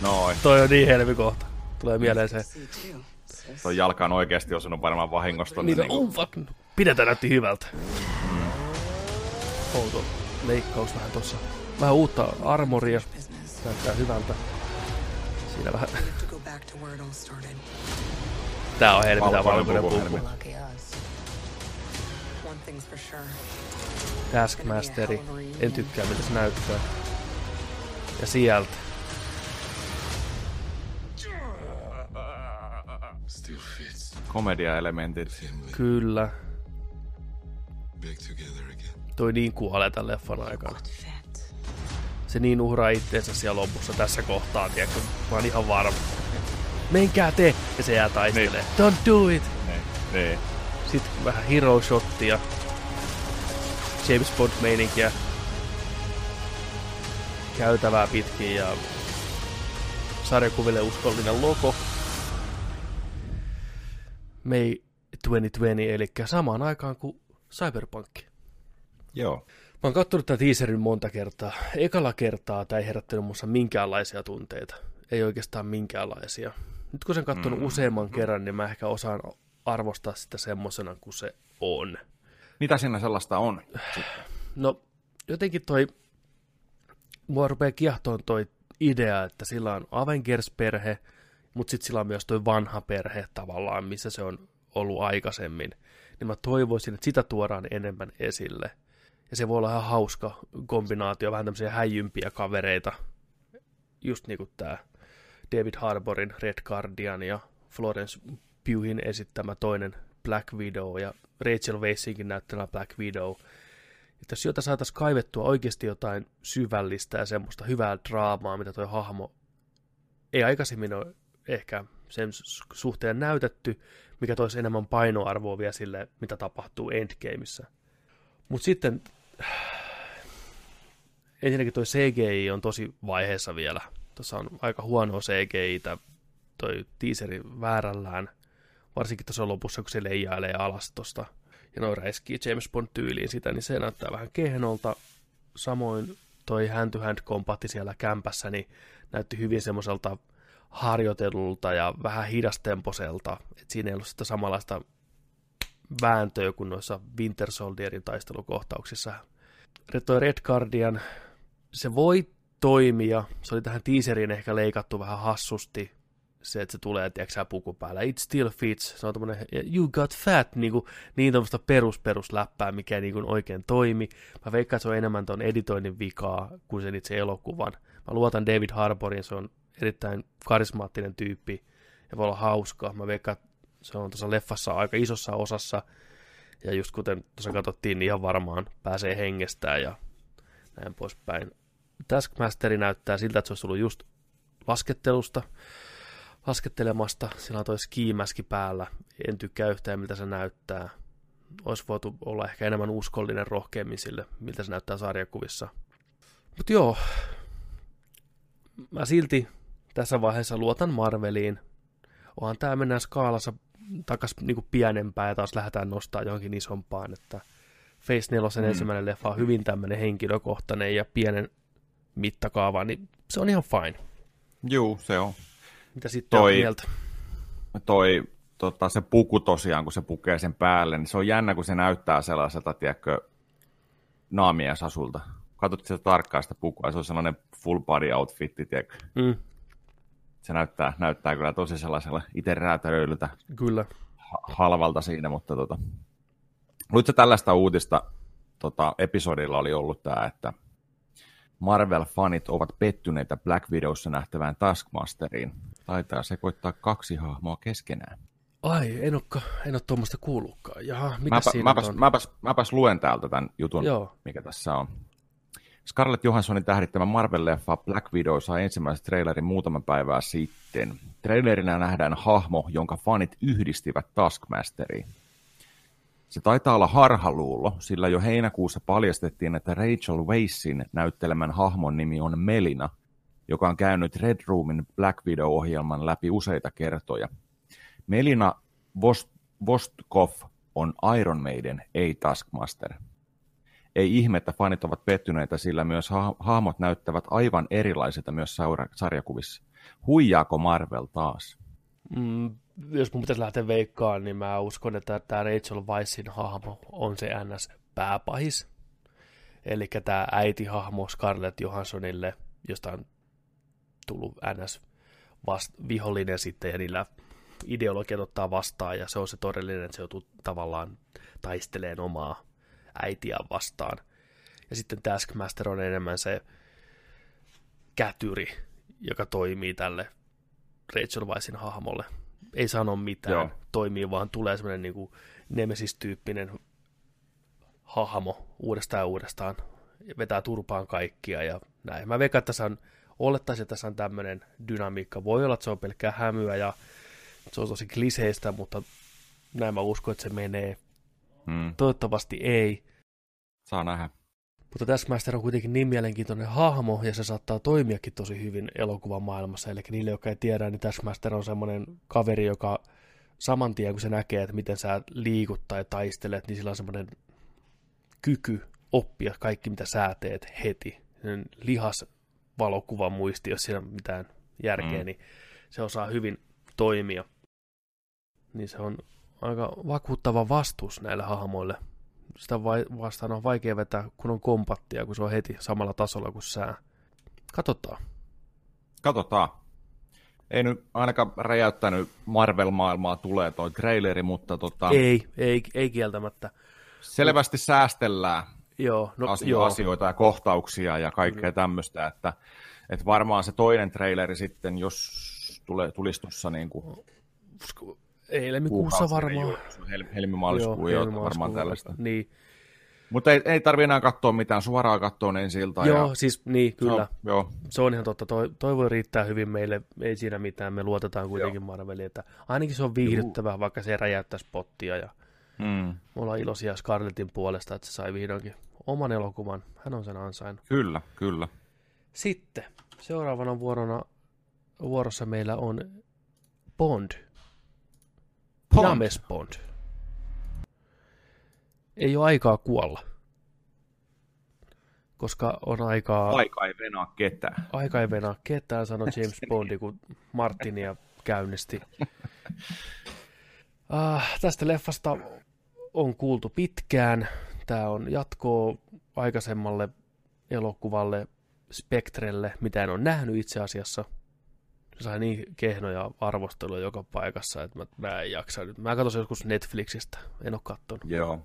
Speaker 2: Noin.
Speaker 1: Toi on niin helmikohta. Tulee mieleen se.
Speaker 2: Toi jalka on oikeasti osunut varmaan vahingosta.
Speaker 1: Niitä,
Speaker 2: Niin,
Speaker 1: oh fuck. Pidetään näytti hyvältä. Outo leikkaus vähän tossa. Vähän uutta armoria. Näyttää hyvältä. Siinä vähän. Tää on helmi, tää
Speaker 2: Valkoinen
Speaker 5: sure.
Speaker 1: Taskmasteri. En tykkää miltä se näyttää. Ja sieltä.
Speaker 2: Komediaelementit.
Speaker 1: Kyllä. Toi niin kuolee tämän leffan aikana. Se niin uhraa itteensä siellä lopussa tässä kohtaa, tiedätkö? Mä oon ihan varma. Menkää te! Ja se jää taistelee. Don't do it!
Speaker 2: Niin. niin.
Speaker 1: Sitten vähän hero shottia. James Bond meininkiä. käytävää pitkin ja sarjakuville uskollinen logo. May 2020, eli samaan aikaan kuin Cyberpunk.
Speaker 2: Joo.
Speaker 1: Mä oon katsonut tätä teaserin monta kertaa. Ekalla kertaa tämä ei herättänyt muussa minkäänlaisia tunteita. Ei oikeastaan minkäänlaisia. Nyt kun sen katsonut mm. useamman kerran, niin mä ehkä osaan arvostaa sitä semmosena kuin se on.
Speaker 2: Mitä siinä sellaista on?
Speaker 1: No, jotenkin toi, mua rupeaa kiehtoon toi idea, että sillä on Avengers-perhe, mutta sitten sillä on myös toi vanha perhe tavallaan, missä se on ollut aikaisemmin. Niin mä toivoisin, että sitä tuodaan enemmän esille. Ja se voi olla ihan hauska kombinaatio, vähän tämmöisiä häijympiä kavereita. Just niin kuin tämä David Harborin Red Guardian ja Florence Pughin esittämä toinen Black Widow ja Rachel Weisinkin näyttämä Black Widow. Että jos jotain saataisiin kaivettua oikeasti jotain syvällistä ja semmoista hyvää draamaa, mitä tuo hahmo ei aikaisemmin ole ehkä sen suhteen näytetty, mikä toisi enemmän painoarvoa vielä sille, mitä tapahtuu Endgameissa. Mutta sitten ensinnäkin toi CGI on tosi vaiheessa vielä. Tuossa on aika huono CGI, toi teaseri väärällään, varsinkin tuossa lopussa, kun se leijailee alas tosta ja noin räiskii James Bond-tyyliin sitä, niin se näyttää vähän kehnolta. Samoin toi hand-to-hand kompatti siellä kämpässä, niin näytti hyvin semmoiselta harjoitellulta ja vähän hidastemposelta, että siinä ei ollut sitä samanlaista vääntöä kuin noissa Winter Soldierin taistelukohtauksissa. Toi Red Guardian, se voi toimia, se oli tähän teaseriin ehkä leikattu vähän hassusti, se, että se tulee, tiedätkö puku päällä. It still fits. Se on tämmöinen, you got fat, niin, kuin, niin tämmöistä perus, perusläppää, mikä ei niin kuin oikein toimi. Mä veikkaan, että se on enemmän tuon editoinnin vikaa kuin sen itse elokuvan. Mä luotan David Harborin, se on erittäin karismaattinen tyyppi ja voi olla hauska. Mä veikkaan, se on tuossa leffassa aika isossa osassa. Ja just kuten tuossa katsottiin, niin ihan varmaan pääsee hengestään ja näin poispäin. Taskmasteri näyttää siltä, että se olisi tullut just laskettelusta laskettelemasta. Sillä on toi skiimäski päällä. En tykkää yhtään, miltä se näyttää. Olisi voitu olla ehkä enemmän uskollinen rohkeammin sille, miltä se näyttää sarjakuvissa. Mutta joo, mä silti tässä vaiheessa luotan Marveliin. Onhan tämä mennään skaalassa takas niinku pienempään ja taas lähdetään nostaa johonkin isompaan, että Face 4 mm. ensimmäinen leffa on hyvin tämmöinen henkilökohtainen ja pienen mittakaava, niin se on ihan fine.
Speaker 2: Juu, se on.
Speaker 1: Mitä sitten toi, on mieltä?
Speaker 2: Toi, tota, se puku tosiaan, kun se pukee sen päälle, niin se on jännä, kun se näyttää sellaiselta, tiedätkö, naamiesasulta. Katsot sitä tarkkaan sitä pukua, se on sellainen full body outfitti, tiedätkö? Mm. Se näyttää, näyttää kyllä tosi sellaisella itse räätälöilyltä.
Speaker 1: Kyllä.
Speaker 2: halvalta siinä, mutta tota... Luitko tällaista uutista, tota, episodilla oli ollut tämä, että Marvel-fanit ovat pettyneitä Black Widowssa nähtävään Taskmasteriin. Taitaa sekoittaa kaksi hahmoa keskenään.
Speaker 1: Ai, en, ole, en ole tuommoista kuullutkaan. Jaha, mitä
Speaker 2: mäpä,
Speaker 1: siinä
Speaker 2: mäpäs,
Speaker 1: on?
Speaker 2: Mäpäs, mäpäs luen täältä tämän jutun, Joo. mikä tässä on. Scarlett Johanssonin tähdittämä Marvel-leffa Black Widow sai ensimmäisen trailerin muutama päivää sitten. Trailerina nähdään hahmo, jonka fanit yhdistivät Taskmasteriin. Se taitaa olla harhaluulo, sillä jo heinäkuussa paljastettiin, että Rachel Weisin näyttelemän hahmon nimi on Melina, joka on käynyt Red Roomin Black Widow-ohjelman läpi useita kertoja. Melina Vost- Vostkov on Iron Maiden, ei Taskmaster. Ei ihme, että fanit ovat pettyneitä, sillä myös ha- hahmot näyttävät aivan erilaisilta myös sarjakuvissa. Huijaako Marvel taas?
Speaker 1: Mm, jos mun pitäisi lähteä veikkaan, niin mä uskon, että tämä Rachel Weissin hahmo on se NS pääpahis. Eli tämä äitihahmo Scarlett Johanssonille, josta on tullut NS vast, vihollinen sitten, ja niillä ideologiat ottaa vastaan, ja se on se todellinen, että se joutuu tavallaan taisteleen omaa äitiä vastaan. Ja sitten Taskmaster on enemmän se kätyri, joka toimii tälle Rachel Weissin hahmolle. Ei sano mitään, Joo. toimii, vaan tulee semmoinen niin Nemesis-tyyppinen hahmo uudestaan ja uudestaan. Vetää turpaan kaikkia ja näin. Mä veikkaan, että tässä on, olettaisin, että tässä on tämmöinen dynamiikka. Voi olla, että se on pelkkää hämyä ja se on tosi kliseistä, mutta näin mä uskon, että se menee. Hmm. Toivottavasti ei.
Speaker 2: Saa nähdä.
Speaker 1: Mutta Taskmaster on kuitenkin niin mielenkiintoinen hahmo, ja se saattaa toimiakin tosi hyvin elokuvan maailmassa. Eli niille, jotka ei tiedä, niin Taskmaster on semmoinen kaveri, joka saman tien, kun se näkee, että miten sä liikut tai taistelet, niin sillä on semmoinen kyky oppia kaikki, mitä sä teet heti. Lihas valokuvan muisti, jos siinä on mitään järkeä, mm. niin se osaa hyvin toimia. Niin se on aika vakuuttava vastuus näille hahmoille. Sitä vastaan on vaikea vetää, kun on kompattia, kun se on heti samalla tasolla kuin sää. Katsotaan.
Speaker 2: Katsotaan. Ei nyt ainakaan räjäyttänyt Marvel-maailmaa tulee toi traileri, mutta tota...
Speaker 1: Ei, ei, ei kieltämättä.
Speaker 2: Selvästi säästellään
Speaker 1: joo,
Speaker 2: no, asio- joo. asioita ja kohtauksia ja kaikkea tämmöistä, että, että varmaan se toinen traileri sitten, jos tulee, tulisi tuossa niin kuin
Speaker 1: ei helmikuussa varmaan.
Speaker 2: Hel, helmimaalskuu jo, varmaan tällaista.
Speaker 1: Niin.
Speaker 2: Mutta ei, ei tarvi enää katsoa mitään, suoraan katsoa ensi iltaa.
Speaker 1: Joo,
Speaker 2: ja...
Speaker 1: siis niin, kyllä.
Speaker 2: No, joo.
Speaker 1: Se on ihan totta. Toi, toi voi riittää hyvin meille, ei siinä mitään. Me luotetaan kuitenkin Marveliin, että ainakin se on viihdyttävää, Juhu. vaikka se räjäyttäisi pottia. Ja mm. Me ollaan iloisia Scarletin puolesta, että se sai vihdoinkin oman elokuvan. Hän on sen ansainnut.
Speaker 2: Kyllä, kyllä.
Speaker 1: Sitten seuraavana vuorona, vuorossa meillä on Bond. Bond. James Bond. Ei ole aikaa kuolla. Koska on aikaa...
Speaker 2: Aika ei venaa ketään.
Speaker 1: Aika ei venaa ketään, sanoi James Bondi, kun Martinia käynnisti. Uh, tästä leffasta on kuultu pitkään. Tämä on jatkoa aikaisemmalle elokuvalle Spektrelle, mitä en ole nähnyt itse asiassa. Se sai niin kehnoja arvosteluja joka paikassa, että mä, mä en jaksa nyt. Mä katsoin joskus Netflixistä, en ole katsonut.
Speaker 2: Joo,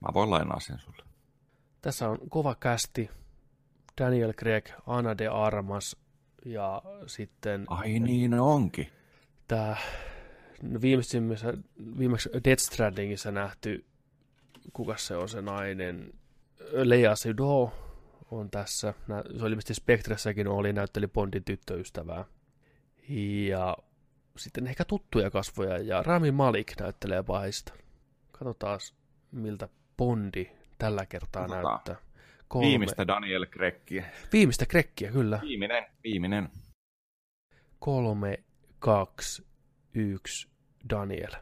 Speaker 2: mä voin lainaa sen sulle.
Speaker 1: Tässä on kova kästi. Daniel Craig, Ana de Armas ja sitten...
Speaker 2: Ai niin onkin.
Speaker 1: Tämä viimeisimmässä, viimeksi Death Strandingissa nähty, kuka se on se nainen, Lea Seydoux on tässä. Se oli ilmeisesti Spectressäkin oli, näytteli Bondin tyttöystävää. Ja sitten ehkä tuttuja kasvoja, ja Rami Malik näyttelee pahista. Katsotaan, miltä Bondi tällä kertaa Katsotaan. näyttää.
Speaker 2: Kolme. Viimeistä Daniel Krekkiä.
Speaker 1: Viimeistä Krekkiä, kyllä.
Speaker 2: Viimeinen, viimeinen.
Speaker 1: Kolme, kaksi, yksi, Daniel.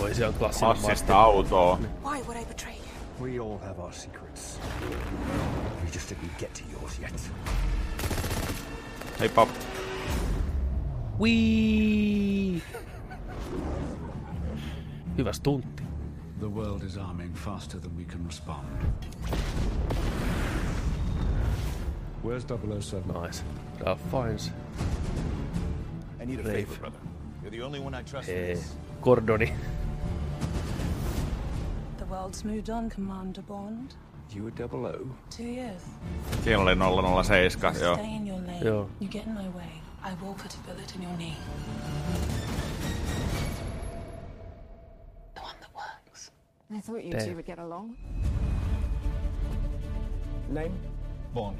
Speaker 1: Oi, se on klassinen
Speaker 2: Klassista autoa.
Speaker 7: Why would I betray? We all have our secrets. We just didn't get to yours yet.
Speaker 2: Hei Pop.
Speaker 1: Wii. Hyvä stuntti.
Speaker 7: The world is arming faster than we can respond. Where's 007?
Speaker 1: Nice. Ralph Fiennes.
Speaker 8: I need a Rafe. favor, brother. You're the only one I trust
Speaker 1: hey. Eh, Gordoni.
Speaker 9: The world's moved on, Commander Bond.
Speaker 7: You were double O?
Speaker 9: Two years.
Speaker 2: Siinä oli 007, joo.
Speaker 9: Stay in your lane. Joo. You get in my way. I will put a bullet in your knee. The one that works.
Speaker 10: I thought you Damn. two would get along.
Speaker 7: Name?
Speaker 8: Bond.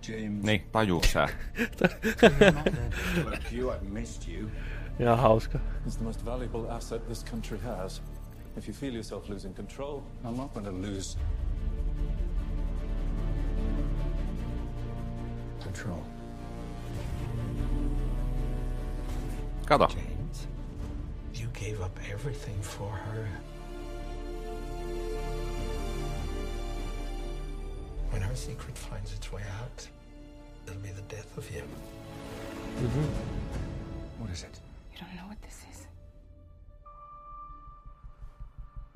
Speaker 7: James.
Speaker 2: Niin, tajuuksää.
Speaker 1: Ja hauska.
Speaker 11: It's the most valuable asset this country has. If you feel yourself losing control,
Speaker 7: I'm not going to lose control.
Speaker 2: Kato.
Speaker 7: James, you gave up everything for her. When her secret finds its way out, it'll be the death of you.
Speaker 1: Mm-hmm.
Speaker 7: What is it?
Speaker 10: You don't know what this is.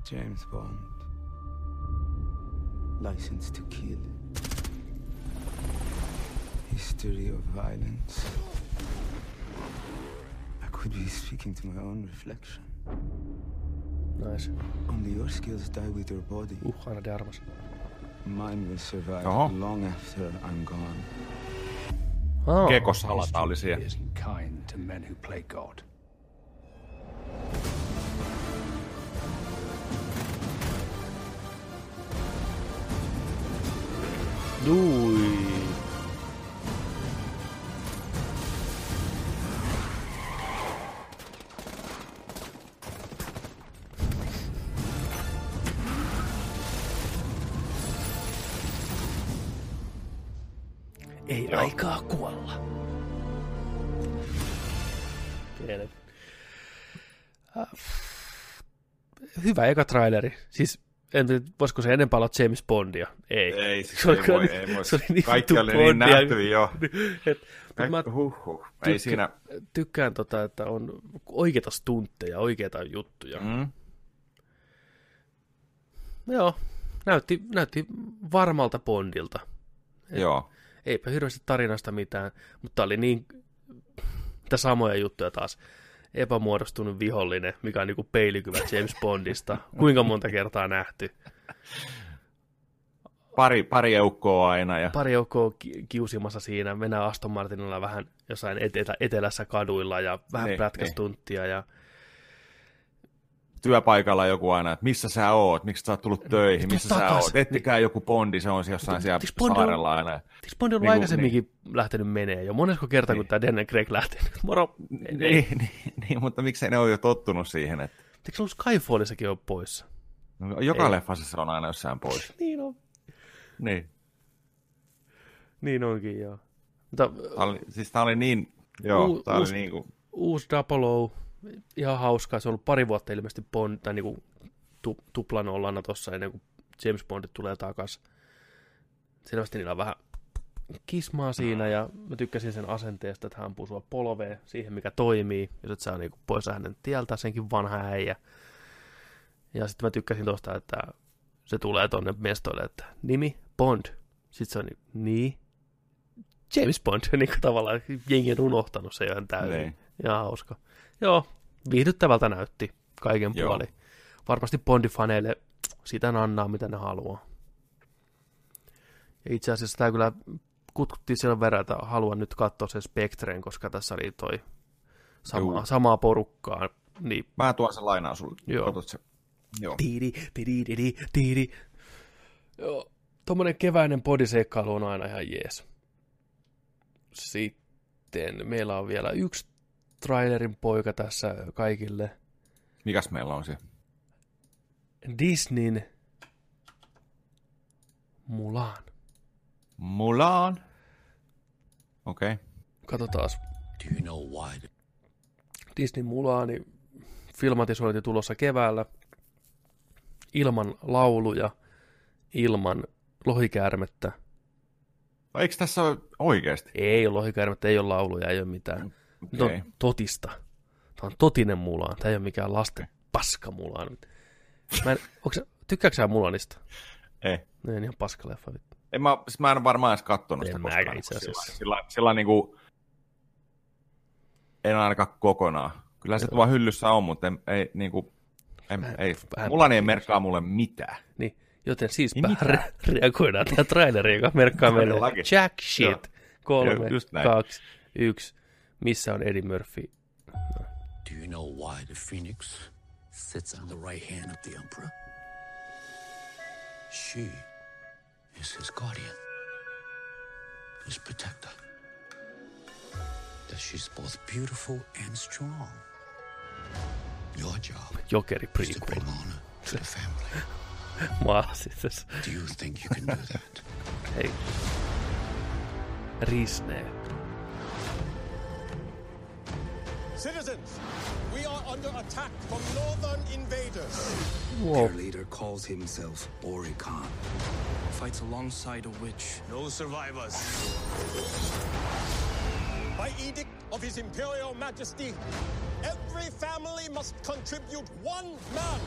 Speaker 7: James Bond. License to kill. History of violence. I could be speaking to my own reflection.
Speaker 1: Nice.
Speaker 7: Only your skills die with your body.
Speaker 1: Ana de Armas.
Speaker 7: Mine will survive Oho. long after I'm gone.
Speaker 2: Oh. Kekosalata oli siellä.
Speaker 1: Hyvä eka traileri. Siis en tiedä, voisiko se enempää olla James Bondia? Ei.
Speaker 2: Ei, siis se, ei, voi, niin, ei voi. Se oli niin Kaikki oli niin nähty jo. Et,
Speaker 1: Mä, mä
Speaker 2: huh, Ei tykkä, siinä...
Speaker 1: tykkään, tota, että on oikeita stuntteja, oikeita juttuja. Mm. Joo, näytti, näytti varmalta Bondilta. Et,
Speaker 2: Joo.
Speaker 1: Eipä hirveästi tarinasta mitään, mutta oli niin mitä samoja juttuja taas. Epämuodostunut vihollinen, mikä on niinku peilikyvä James Bondista. Kuinka monta kertaa nähty?
Speaker 2: Pari, pari eukkoa aina. Ja...
Speaker 1: Pari eukkoa kiusimassa siinä. Mennään Aston Martinilla vähän jossain etelä, etelässä kaduilla ja vähän niin, prätkästunttia. Niin. Ja
Speaker 2: työpaikalla joku aina, että missä sä oot, miksi sä oot tullut töihin, missä sä oot, ettikää joku Bondi, se on jossain siellä saarella aina. Eikö
Speaker 1: Bondi on niin aikaisemminkin niin. lähtenyt menee jo, monesko kerta, niin. kun tämä Daniel Craig lähtee, moro.
Speaker 2: Niin, niin, niin, niin, mutta miksei ne ole jo tottunut siihen, että...
Speaker 1: Eikö ollut Skyfallissakin ole poissa?
Speaker 2: No, joka leffassa se on aina jossain pois.
Speaker 1: niin on.
Speaker 2: Niin.
Speaker 1: Niin onkin, joo. Mutta,
Speaker 2: tää oli, siis tää oli niin, joo, uusi, oli niin kuin...
Speaker 1: Uusi Double O, ihan hauskaa. Se on ollut pari vuotta ilmeisesti Bond, tai niinku tu, tuplan ollana tossa ennen kuin James Bondit tulee takaisin. Selvästi niillä on vähän kismaa siinä, ja mä tykkäsin sen asenteesta, että hän ampuu sua polveen siihen, mikä toimii, jos et saa niinku pois hänen tieltä, senkin vanha äijä. Ja sitten mä tykkäsin tosta, että se tulee tonne mestoille, että nimi Bond. Sitten se on niin, niin James Bond, niin kuin tavallaan jengi on unohtanut se ihan täysin. Niin. Ja hauska. Joo, viihdyttävältä näytti kaiken Joo. puoli. Varmasti Bondifaneille sitä annaa, mitä ne haluaa. Ja itse asiassa tämä kyllä kutkuttiin sen verran, että haluan nyt katsoa sen Spectren, koska tässä oli toi sama, samaa porukkaa. Niin...
Speaker 2: Mä tuon sen lainaa sulle.
Speaker 1: Joo. se. Joo. Tiiri, tiiri, tiiri, tiiri. Joo. Tuommoinen keväinen bodiseikkailu on aina ihan jees. Sitten meillä on vielä yksi trailerin poika tässä kaikille.
Speaker 2: Mikäs meillä on se?
Speaker 1: Disneyn Mulan.
Speaker 2: Mulan? Okei. Okay.
Speaker 1: Katsotaan. Do you know why? Disney Mulani filmatisointi tulossa keväällä ilman lauluja, ilman lohikäärmettä.
Speaker 2: Eikö tässä ole oikeasti?
Speaker 1: Ei ole lohikäärmettä, ei ole lauluja, ei ole mitään. Okay. No, totista. Tämä on totinen Mulan. Tämä ei ole mikään lasten paska Mulan. Mä en, onko, tykkääkö sä Mulanista?
Speaker 2: Ei.
Speaker 1: Ne on ihan paskaleffa.
Speaker 2: En mä, siis mä en varmaan edes kattonut
Speaker 1: en sitä koskaan. itse asiassa.
Speaker 2: Sillä, sillä, sillä niin kuin, en ainakaan kokonaan. Kyllä se tuolla hyllyssä on, mutta ei, ei, niin kuin, en, vähän, ei. Vähän Mulla ei merkkaa mulle mitään.
Speaker 1: Niin, joten siis niin re- reagoidaan tähän traileriin, joka merkkaa meille Jack shit. Kolme, kaksi, yksi. Missä on Eddie Murphy? Do you know why the Phoenix sits on the right hand of the Emperor? She is his guardian, his protector. That she's both beautiful and strong. Your job Jokeri prequel. is to bring honor to the family. Siis. Do you think you can do that? Hei. Risne.
Speaker 12: Citizens, we are under attack from northern invaders.
Speaker 13: Whoa. Their leader calls himself Ori Khan.
Speaker 14: Fights alongside a witch.
Speaker 12: No survivors. By edict of His Imperial Majesty, every family must contribute one man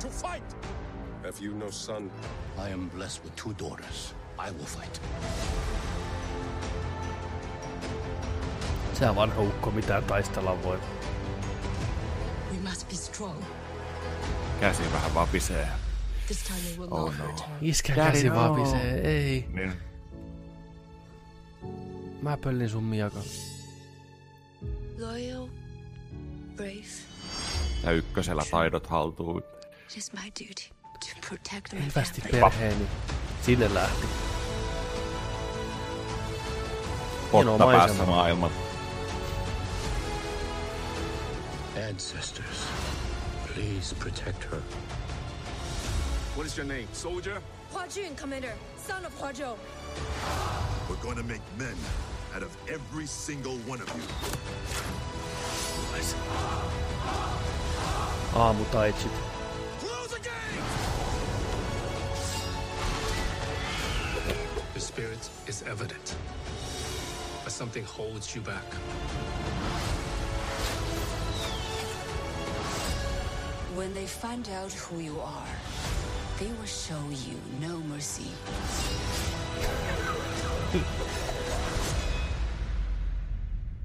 Speaker 12: to fight.
Speaker 15: Have you no son?
Speaker 16: I am blessed with two daughters. I will fight.
Speaker 1: Se on vanha ukko, mitään taistella voi.
Speaker 17: We must be strong.
Speaker 2: Käsi vähän vapisee.
Speaker 17: This time we will oh, not no.
Speaker 1: Iskä käsi no. vapisee, ei.
Speaker 2: Niin.
Speaker 1: Mä pöllin sun miakan.
Speaker 17: Loyal, brave.
Speaker 2: Ja ykkösellä taidot haltuun.
Speaker 17: It is my duty to protect my
Speaker 1: Hyvästi perheeni. Sinne lähti.
Speaker 2: Potta päässä maailman.
Speaker 16: Ancestors, please protect her.
Speaker 18: What is your name, soldier?
Speaker 19: Hua Jun, Commander, son of Hua Zhou.
Speaker 18: We're going to make men out of every single one of you.
Speaker 1: Aamutaitsit.
Speaker 16: The spirit is evident, but something holds you back.
Speaker 17: When they find out who you are, they will show you no mercy.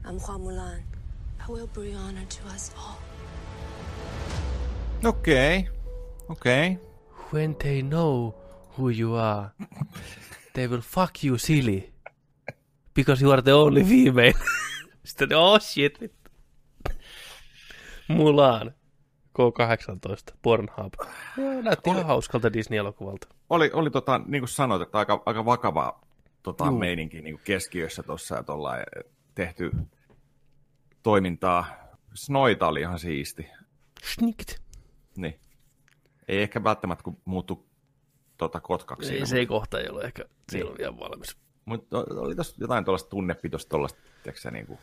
Speaker 17: I'm Hua Mulan. I will bring honor to us all.
Speaker 2: Okay. Okay.
Speaker 1: When they know who you are, they will fuck you silly. Because you are the only female. Sitten, oh shit. Mulan. K18, Pornhub. Joo, näytti oli, ihan hauskalta Disney-elokuvalta.
Speaker 2: Oli, oli tota, niin kuin sanoit, että aika, aika vakava tota, meininki niin kuin keskiössä tuossa ja tuolla tehty toimintaa. Snoita oli ihan siisti.
Speaker 1: Schnikt.
Speaker 2: Niin. Ei ehkä välttämättä, kun muuttu tota, kotkaksi.
Speaker 1: Ei, siinä, se mutta... kohta ei ole ehkä niin. vielä valmis.
Speaker 2: Mutta oli tuossa jotain tuollaista tunnepitosta tuollaista, tiedätkö niin kuin,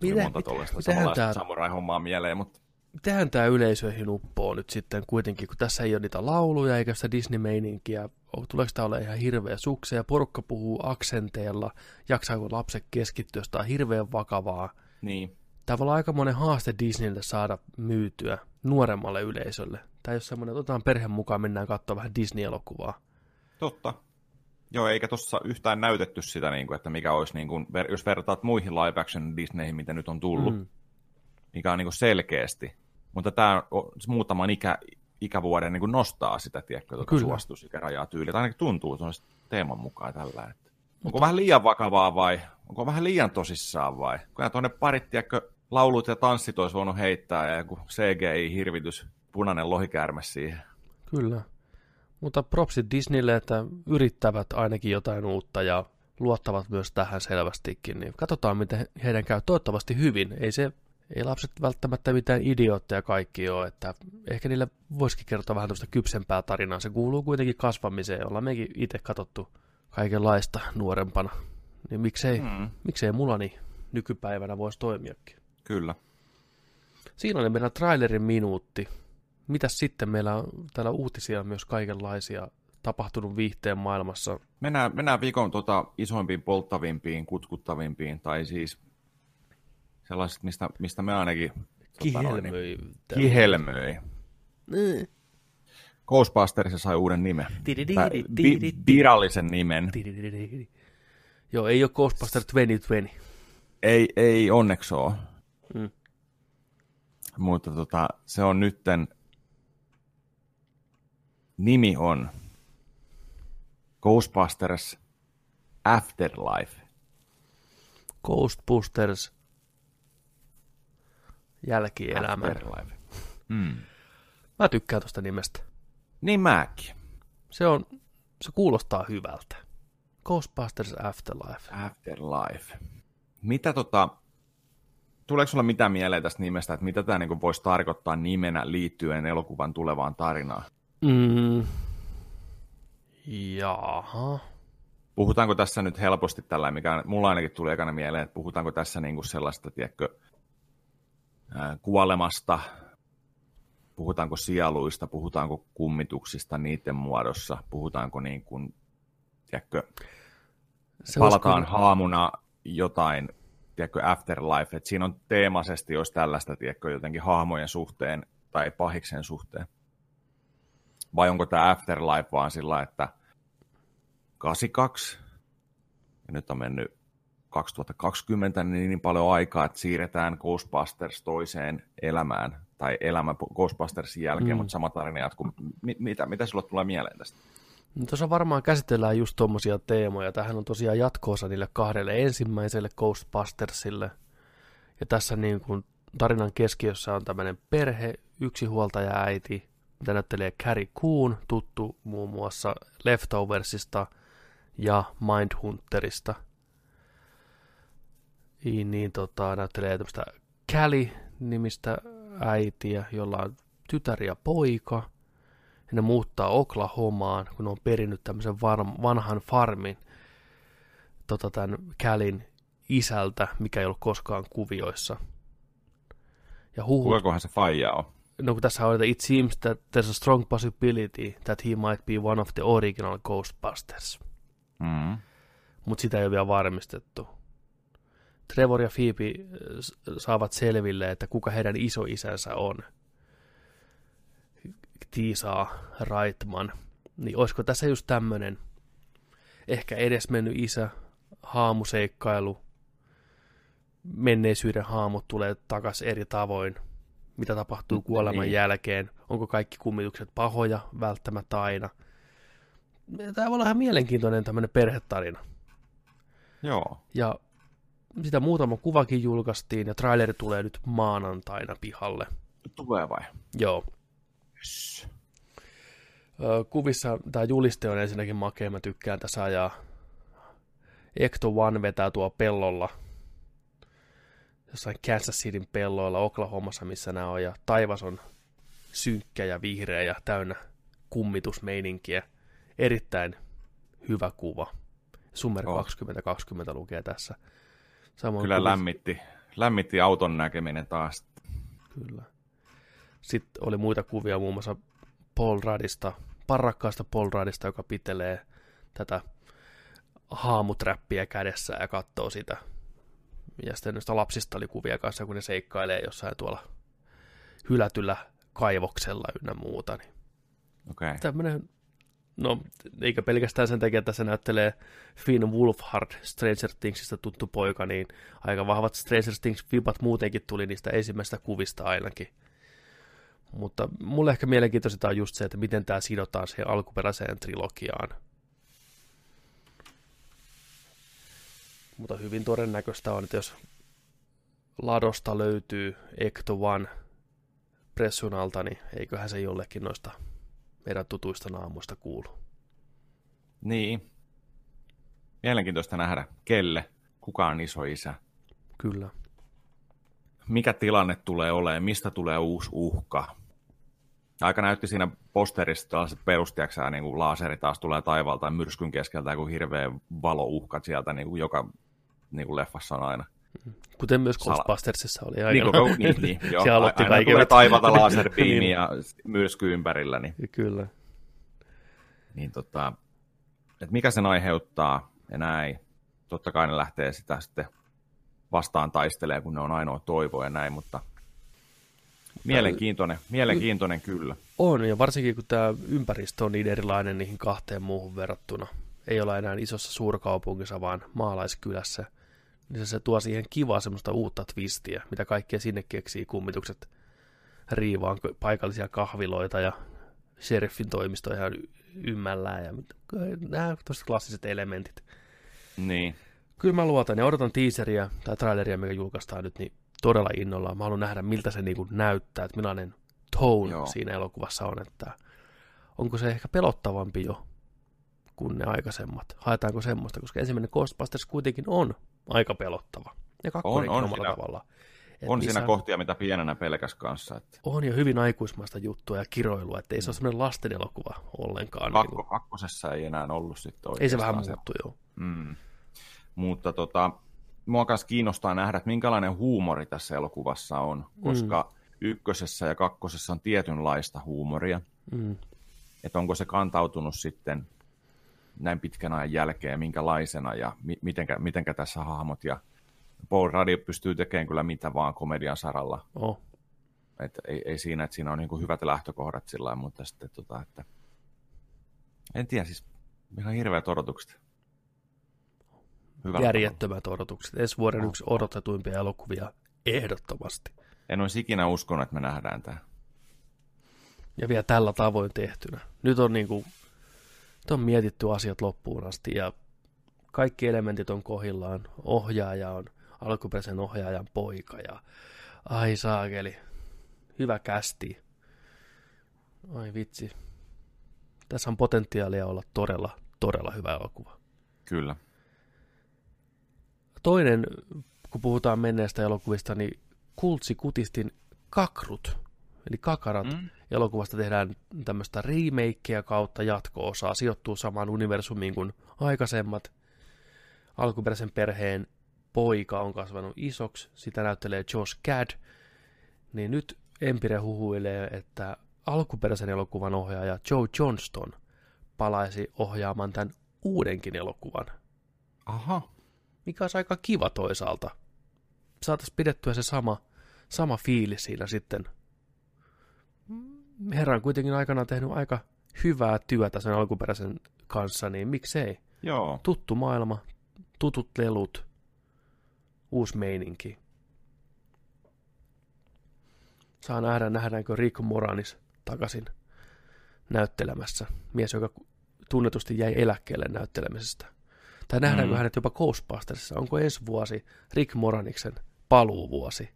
Speaker 2: mitä, monta tuollaista samanlaista samurai-hommaa mieleen, mutta
Speaker 1: mitähän tämä yleisöihin uppoo nyt sitten kuitenkin, kun tässä ei ole niitä lauluja eikä sitä Disney-meininkiä. Tuleeko tämä olla ihan hirveä sukse ja porukka puhuu aksenteilla, jaksaako lapset keskittyä, jos tämä on hirveän vakavaa.
Speaker 2: Niin.
Speaker 1: Tämä voi olla aika monen haaste Disneylle saada myytyä nuoremmalle yleisölle. Ei ole semmoinen, että otetaan perheen mukaan, mennään katsoa vähän Disney-elokuvaa.
Speaker 2: Totta. Joo, eikä tuossa yhtään näytetty sitä, niin kuin, että mikä olisi, niin kuin, jos vertaat muihin live action Disneyhin, mitä nyt on tullut, mm. mikä on niin kuin selkeästi. Mutta tämä muutaman ikä, ikävuoden niin kuin nostaa sitä, tiedätkö, tuota suositusikärajaa tyyliä. Tai ainakin tuntuu teeman mukaan tällä. Että Mutta... Onko vähän liian vakavaa vai onko vähän liian tosissaan vai? Kun tuonne parit, tiedätkö, laulut ja tanssit olisi voinut heittää ja joku CGI-hirvitys, punainen lohikäärme siihen.
Speaker 1: Kyllä. Mutta propsit Disneylle, että yrittävät ainakin jotain uutta ja luottavat myös tähän selvästikin. Niin katsotaan, miten heidän käy. Toivottavasti hyvin. Ei se ei lapset välttämättä mitään idiootteja kaikki ole, että ehkä niille voisikin kertoa vähän tämmöistä kypsempää tarinaa. Se kuuluu kuitenkin kasvamiseen, ollaan mekin itse katsottu kaikenlaista nuorempana. Niin miksei, mm. miksei mulla niin nykypäivänä voisi toimiakin.
Speaker 2: Kyllä.
Speaker 1: Siinä oli meidän trailerin minuutti. Mitäs sitten meillä on täällä uutisia myös kaikenlaisia tapahtunut viihteen maailmassa?
Speaker 2: Mennään, mennään viikon tota, isoimpiin, polttavimpiin, kutkuttavimpiin, tai siis sellaiset, mistä, mistä me ainakin...
Speaker 1: Kihelmöi.
Speaker 2: Tota, niin, kihelmöi. Mm. Ghostbusters sai uuden nimen. Vi, virallisen nimen.
Speaker 1: Joo, ei ole Ghostbusters 2020.
Speaker 2: Ei, ei onneksi ole. Mm. Mutta tota, se on nytten, nimi on Ghostbusters Afterlife.
Speaker 1: Ghostbusters jälkielämän.
Speaker 2: Mm.
Speaker 1: Mä tykkään tuosta nimestä.
Speaker 2: Niin mäkin.
Speaker 1: Se, on, se kuulostaa hyvältä. Ghostbusters Afterlife.
Speaker 2: Afterlife. Mitä tota, tuleeko sulla mitään mieleen tästä nimestä, että mitä tämä niinku voisi tarkoittaa nimenä liittyen elokuvan tulevaan tarinaan?
Speaker 1: Mm. Jaha.
Speaker 2: Puhutaanko tässä nyt helposti tällä, mikä mulla ainakin tuli ekana mieleen, että puhutaanko tässä niinku sellaista, tiedätkö, kuolemasta, puhutaanko sieluista, puhutaanko kummituksista niiden muodossa, puhutaanko niin kuin, tiedätkö, se palataan uskon... haamuna jotain, tiedätkö, afterlife, että siinä on teemaisesti jos tällaista, tiedätkö, jotenkin hahmojen suhteen tai pahiksen suhteen. Vai onko tämä afterlife vaan sillä, että 82, ja nyt on mennyt 2020 niin, niin paljon aikaa, että siirretään Ghostbusters toiseen elämään, tai elämä Ghostbustersin jälkeen, mm. mutta sama tarina jatkuu. M- mitä, mitä sinulle tulee mieleen tästä?
Speaker 1: No, tuossa varmaan käsitellään just tuommoisia teemoja. Tähän on tosiaan jatkoosa niille kahdelle ensimmäiselle Ghostbustersille. Ja tässä niin kuin tarinan keskiössä on tämmöinen perhe, yksi huoltaja äiti, mitä näyttelee Carrie Coon, tuttu muun muassa Leftoversista ja Mindhunterista – niin, niin tota, näyttelee tämmöistä Callie-nimistä äitiä, jolla on tytär ja poika. Ja ne muuttaa Oklahomaan, kun ne on perinnyt tämmöisen vanhan farmin. tota, tämän Kälin isältä, mikä ei ollut koskaan kuvioissa.
Speaker 2: Ja huhu... Kukakohan se faija on?
Speaker 1: No kun tässä on, että it seems that there's a strong possibility that he might be one of the original Ghostbusters.
Speaker 2: Mm.
Speaker 1: Mutta sitä ei ole vielä varmistettu. Trevor ja Phoebe saavat selville, että kuka heidän isoisänsä on. Tiisaa Reitman. Niin olisiko tässä just tämmönen ehkä edesmennyt isä, haamuseikkailu, menneisyyden haamut tulee takas eri tavoin, mitä tapahtuu kuoleman niin. jälkeen, onko kaikki kummitukset pahoja välttämättä aina. Tämä voi olla ihan mielenkiintoinen tämmöinen perhetarina.
Speaker 2: Joo.
Speaker 1: Ja sitä muutama kuvakin julkaistiin ja traileri tulee nyt maanantaina pihalle.
Speaker 2: Tulee vai?
Speaker 1: Joo. Yes. Kuvissa tämä juliste on ensinnäkin makea, mä tykkään tässä ajaa. Ecto One vetää tuo pellolla, jossain Kansas Cityn pelloilla Oklahomassa, missä nämä on, ja taivas on synkkä ja vihreä ja täynnä kummitusmeininkiä. Erittäin hyvä kuva. Summer oh. 2020 lukee tässä.
Speaker 2: Samoin Kyllä lämmitti, lämmitti auton näkeminen taas.
Speaker 1: Kyllä. Sitten oli muita kuvia muun muassa Paul Radista, parrakkaasta Paul Radista, joka pitelee tätä haamuträppiä kädessä ja katsoo sitä. Ja sitten noista lapsista oli kuvia kanssa, kun ne seikkailee jossain tuolla hylätyllä kaivoksella ynnä muuta. Niin
Speaker 2: okay.
Speaker 1: Tämmöinen, no eikä pelkästään sen takia, että se näyttelee Finn Wolfhard Stranger Thingsista tuttu poika, niin aika vahvat Stranger Things-vipat muutenkin tuli niistä ensimmäistä kuvista ainakin. Mutta mulle ehkä mielenkiintoista on just se, että miten tämä sidotaan siihen alkuperäiseen trilogiaan. Mutta hyvin todennäköistä on, että jos ladosta löytyy Ecto One pressun alta, niin eiköhän se jollekin noista meidän tutuista naamuista kuulu.
Speaker 2: Niin. Mielenkiintoista nähdä, kelle, kuka on iso isä.
Speaker 1: Kyllä
Speaker 2: mikä tilanne tulee olemaan, mistä tulee uusi uhka. Aika näytti siinä posterissa tällaiset perustiaksää, niin kuin laaseri taas tulee taivaalta ja myrskyn keskeltä, kun hirveä valouhka sieltä, niin kuin joka niin kuin leffassa on aina.
Speaker 1: Kuten myös Ghostbustersissa oli
Speaker 2: aina. Niin, koko, niin, niin joo. Se aloitti aina tulee taivalta laserbiimi niin. ja myrsky ympärillä. Niin,
Speaker 1: Kyllä.
Speaker 2: Niin tota, että mikä sen aiheuttaa ja näin. Totta kai ne lähtee sitä sitten vastaan taistelee, kun ne on ainoa toivo ja näin, mutta mielenkiintoinen, mielenkiintoinen kyllä.
Speaker 1: On, ja varsinkin kun tämä ympäristö on niin erilainen niihin kahteen muuhun verrattuna. Ei ole enää isossa suurkaupungissa, vaan maalaiskylässä. Niin se, se tuo siihen kivaa semmoista uutta twistiä, mitä kaikkea sinne keksii kummitukset riivaan paikallisia kahviloita ja sheriffin toimistoja ihan ymmällään ja nämä klassiset elementit.
Speaker 2: Niin
Speaker 1: kyllä mä luotan ja odotan teaseria tai traileria, mikä julkaistaan nyt, niin todella innolla. Mä haluan nähdä, miltä se niinku näyttää, että millainen tone Joo. siinä elokuvassa on, että onko se ehkä pelottavampi jo kuin ne aikaisemmat. Haetaanko semmoista, koska ensimmäinen Ghostbusters kuitenkin on aika pelottava. Ja kakkonen on, on omalla siinä, tavalla.
Speaker 2: Et on siinä kohtia, mitä pienenä pelkäs kanssa. Että...
Speaker 1: On jo hyvin aikuismaista juttua ja kiroilua, että ei se ole semmoinen lasten elokuva ollenkaan.
Speaker 2: Kakko, niin kuin... Kakkosessa ei enää ollut sitten
Speaker 1: Ei se vähän muuttu, joo.
Speaker 2: Mm. Mutta tota, mua myös kiinnostaa nähdä, että minkälainen huumori tässä elokuvassa on, koska mm. ykkösessä ja kakkosessa on tietynlaista huumoria.
Speaker 1: Mm.
Speaker 2: Että onko se kantautunut sitten näin pitkän ajan jälkeen, minkälaisena ja mi- mitenkä, mitenkä tässä hahmot ja Paul Radio pystyy tekemään kyllä mitä vaan komedian saralla.
Speaker 1: Oh.
Speaker 2: Et ei, ei siinä, että siinä on niin hyvät lähtökohdat sillä mutta sitten tota, että en tiedä, siis ihan hirveät odotukset.
Speaker 1: Hyvä järjettömät odotukset. Ensi vuoden oh. yksi odotetuimpia elokuvia ehdottomasti.
Speaker 2: En olisi ikinä uskonut, että me nähdään tämä.
Speaker 1: Ja vielä tällä tavoin tehtynä. Nyt on, niin kuin, nyt on mietitty asiat loppuun asti ja kaikki elementit on kohillaan. Ohjaaja on alkuperäisen ohjaajan poika ja ai saakeli, hyvä kästi. Ai vitsi. Tässä on potentiaalia olla todella, todella hyvä elokuva.
Speaker 2: Kyllä.
Speaker 1: Toinen, kun puhutaan menneestä elokuvista, niin Kultsi Kutistin Kakrut, eli Kakarat, mm. elokuvasta tehdään tämmöistä remakeä kautta jatko-osaa, sijoittuu samaan universumiin kuin aikaisemmat. alkuperäisen perheen poika on kasvanut isoksi, sitä näyttelee Josh Gad, niin nyt Empire huhuilee, että alkuperäisen elokuvan ohjaaja Joe Johnston palaisi ohjaamaan tämän uudenkin elokuvan.
Speaker 2: Aha.
Speaker 1: Mikä olisi aika kiva toisaalta. Saataisiin pidettyä se sama, sama fiili siinä sitten. Herra on kuitenkin aikana tehnyt aika hyvää työtä sen alkuperäisen kanssa, niin miksei?
Speaker 2: Joo.
Speaker 1: Tuttu maailma, tutut lelut, uusi meininki. Saa nähdä, nähdäänkö Rick Moranis takaisin näyttelemässä. Mies, joka tunnetusti jäi eläkkeelle näyttelemisestä. Tai nähdäänkö mm. hänet jopa Ghostbustersissa? Onko ensi vuosi Rick Moraniksen paluuvuosi?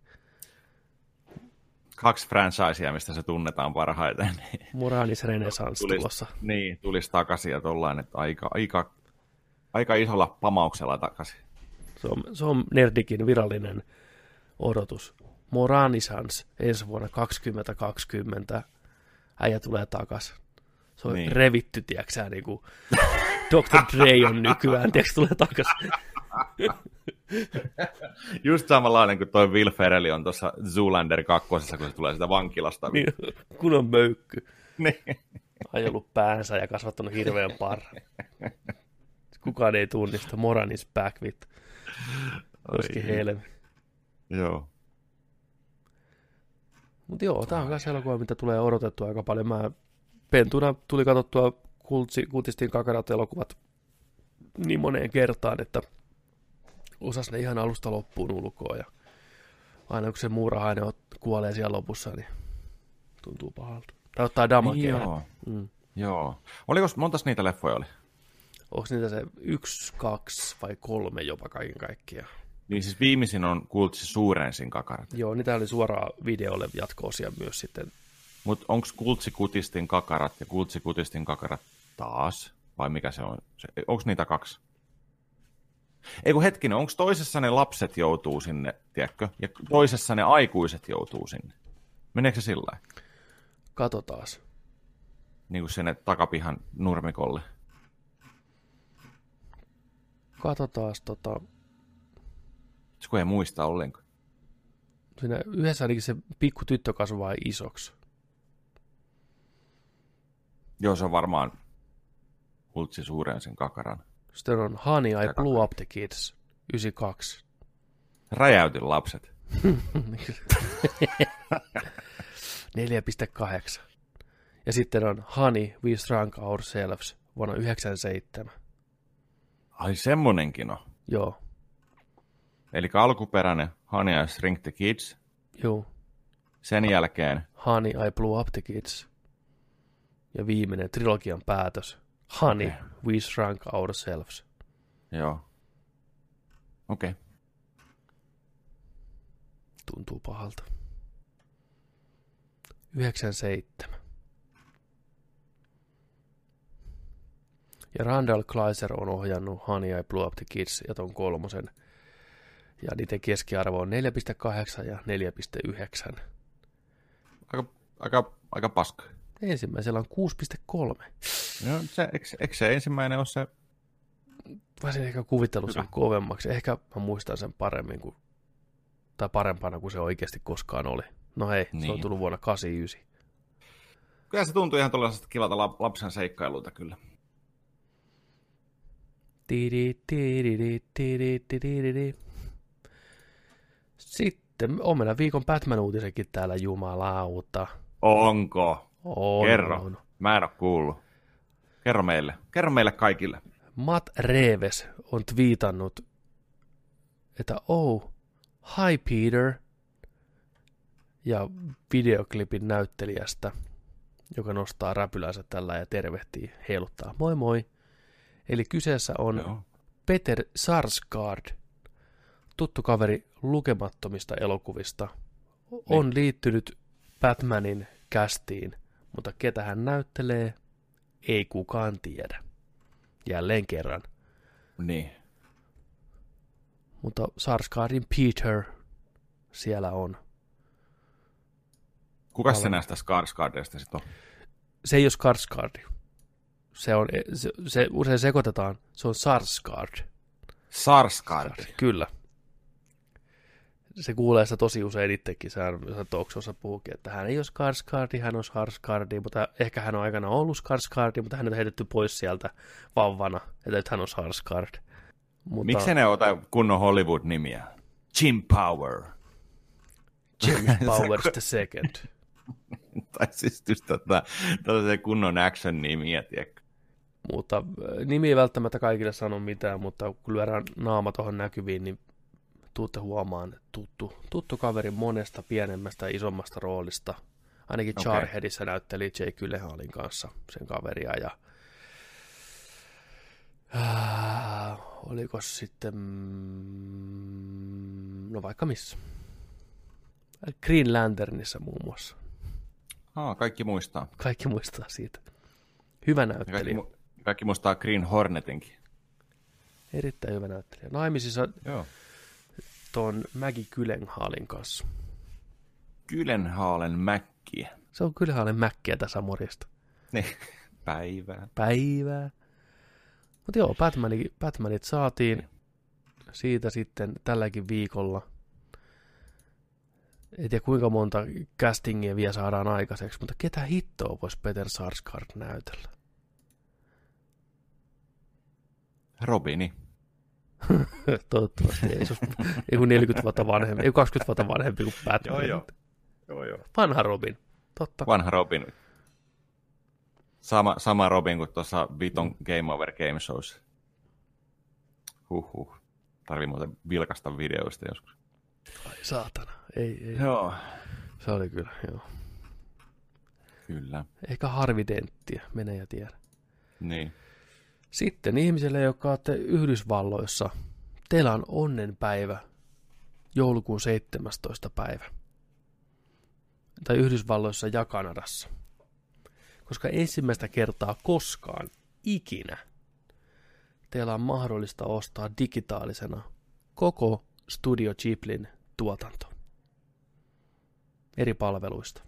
Speaker 2: Kaksi franchisea, mistä se tunnetaan parhaiten.
Speaker 1: Moranis Renaissance
Speaker 2: tulis,
Speaker 1: tulossa.
Speaker 2: Niin, tulisi takaisin ja tollain, että aika, aika, aika isolla pamauksella takaisin.
Speaker 1: Se on, se on Nerdikin virallinen odotus. Moranisans ensi vuonna 2020. Äijä tulee takas. Se on niin. revitty, tiedätkö niin kuin Dr. Dre on nykyään, tiedätkö, tulee takas.
Speaker 2: Just samanlainen kuin toi Will Ferrell on tuossa Zoolander 2, kun se tulee sitä vankilasta.
Speaker 1: Niin, kun on möykky. Niin. Ajellut päänsä ja kasvattanut hirveän parran. Kukaan ei tunnista. Moran is back with. Olisikin helmi.
Speaker 2: Joo.
Speaker 1: Mutta joo, tämä on myös elokuva, mitä tulee odotettua aika paljon. Mä pentuna tuli katsottua kultsi, kultistin kakarat elokuvat niin moneen kertaan, että osas ne ihan alusta loppuun ulkoa. Ja aina kun se muurahainen kuolee siellä lopussa, niin tuntuu pahalta. Tai ottaa damakea.
Speaker 2: Joo. Mm. Joo. Oliko, montas niitä leffoja oli?
Speaker 1: Onko niitä se yksi, kaksi vai kolme jopa kaiken kaikkiaan?
Speaker 2: Niin siis viimeisin on Kultsi suurensin kakarat.
Speaker 1: Joo, niitä oli suoraan videolle jatko-osia myös sitten.
Speaker 2: Mutta onko Kultsi kutistin kakarat ja Kultsi kutistin kakarat taas? Vai mikä se on? Onko niitä kaksi? Ei kun hetkinen, onko toisessa ne lapset joutuu sinne, tiedätkö? Ja toisessa ne aikuiset joutuu sinne. Meneekö se sillä
Speaker 1: Kato taas.
Speaker 2: Niin kuin sinne takapihan nurmikolle.
Speaker 1: Kato taas tota...
Speaker 2: Se kun ei muista ollenkaan.
Speaker 1: Siinä yhdessä ainakin se pikku tyttö kasvaa isoksi.
Speaker 2: Joo, se on varmaan hultsi suuren sen kakaran.
Speaker 1: Sitten on Honey, I Blew Up the Kids, 92.
Speaker 2: Räjäytin lapset.
Speaker 1: 4,8. Ja sitten on Honey, We Shrunk Ourselves vuonna 97.
Speaker 2: Ai semmonenkin on.
Speaker 1: Joo.
Speaker 2: Eli alkuperäinen Honey, I Shrink the Kids.
Speaker 1: Joo.
Speaker 2: Sen jälkeen
Speaker 1: Honey, I Blew Up the Kids. Ja viimeinen trilogian päätös. Honey, okay. We Shrunk Ourselves.
Speaker 2: Joo. Okei. Okay.
Speaker 1: Tuntuu pahalta. 97. Ja Randall Kleiser on ohjannut Honey I Blew Up the Kids ja ton kolmosen. Ja niiden keskiarvo on 4,8 ja 4,9.
Speaker 2: Aika, aika, aika paska.
Speaker 1: Ensimmäisellä on 6,3.
Speaker 2: No, se, eikö, eikö se ensimmäinen ole se?
Speaker 1: Mä olisin ehkä kuvitellut sen kovemmaksi. Ehkä mä muistan sen paremmin kuin, tai parempana kuin se oikeasti koskaan oli. No hei, niin. se on niin. tullut vuonna 89.
Speaker 2: Kyllä se tuntuu ihan tuollaisesta kivalta lapsen seikkailulta kyllä.
Speaker 1: Sitten on meillä viikon Batman-uutisenkin täällä jumalauta.
Speaker 2: Onko?
Speaker 1: On,
Speaker 2: Kerro.
Speaker 1: On.
Speaker 2: Mä en ole kuullut. Kerro meille. Kerro meille kaikille.
Speaker 1: Matt Reeves on twiitannut, että oh, hi Peter, ja videoklipin näyttelijästä, joka nostaa räpylänsä tällä ja tervehtii, heiluttaa moi moi. Eli kyseessä on Joo. Peter Sarsgaard, tuttu kaveri lukemattomista elokuvista. On niin. liittynyt Batmanin kästiin, mutta ketä hän näyttelee, ei kukaan tiedä. Jälleen kerran.
Speaker 2: Niin.
Speaker 1: Mutta Sarsgaardin Peter siellä on.
Speaker 2: Kuka se näistä Skarsgardista sitten on?
Speaker 1: Se ei ole Skarsgard. Se, on, se, se usein sekoitetaan. Se on Sarsgaard.
Speaker 2: Sarsgaard.
Speaker 1: Kyllä. Se kuulee sitä tosi usein itsekin, se talkshowssa puhukin, että hän ei ole Skarsgardi, hän on Skarsgardi, mutta ehkä hän on aikana ollut Skarsgardi, mutta hän on heitetty pois sieltä vauvana, että nyt hän on Skarsgard.
Speaker 2: Mutta... Miksi ne ota kunnon Hollywood-nimiä? Jim Power.
Speaker 1: James Powers the second.
Speaker 2: tai siis just tota, tällaisia kunnon action-nimiä, tiedätkö?
Speaker 1: Mutta nimi ei välttämättä kaikille sano mitään, mutta kun lyödään naama tuohon näkyviin, niin tuutte huomaan tuttu, tuttu kaveri monesta pienemmästä ja isommasta roolista. Ainakin okay. Charheadissä näytteli Jake Gyllenhaalin kanssa sen kaveria ja äh, oliko sitten no vaikka missä. Green Lanternissa muun muassa.
Speaker 2: Aa, kaikki muistaa.
Speaker 1: Kaikki muistaa siitä. Hyvä näyttelijä.
Speaker 2: Kaikki, kaikki muistaa Green Hornetinkin.
Speaker 1: Erittäin hyvä näyttelijä. Naimisissa Joo. Tuon Maggie Kylenhaalin kanssa.
Speaker 2: Kylenhaalen Mäkkiä.
Speaker 1: Se on Kylenhaalen Mäkkiä tässä morjesta.
Speaker 2: Niin, päivää.
Speaker 1: Päivää. Mutta joo, Batmanit, Batmanit saatiin siitä sitten tälläkin viikolla en tiedä kuinka monta castingia vielä saadaan aikaiseksi, mutta ketä hittoa voisi Peter Sarsgaard näytellä?
Speaker 2: Robini.
Speaker 1: Toivottavasti ei. Se olisi 40 vuotta vanhempi, ei 20 vuotta vanhempi kuin Batman.
Speaker 2: joo, joo. joo, joo.
Speaker 1: Vanha Robin, totta.
Speaker 2: Vanha Robin. Sama, sama Robin kuin tuossa Viton Game Over Game Shows. Huhhuh. Tarvii muuten vilkasta videoista joskus.
Speaker 1: Ai saatana. Ei, ei.
Speaker 2: Joo.
Speaker 1: Se oli kyllä, joo.
Speaker 2: Kyllä.
Speaker 1: Eikä harvidenttiä, mene ja tiedä.
Speaker 2: Niin.
Speaker 1: Sitten ihmiselle, joka olette Yhdysvalloissa, teillä on onnenpäivä joulukuun 17. päivä. Tai Yhdysvalloissa ja Kanadassa. Koska ensimmäistä kertaa koskaan ikinä teillä on mahdollista ostaa digitaalisena koko Studio Ghiblin tuotanto eri palveluista.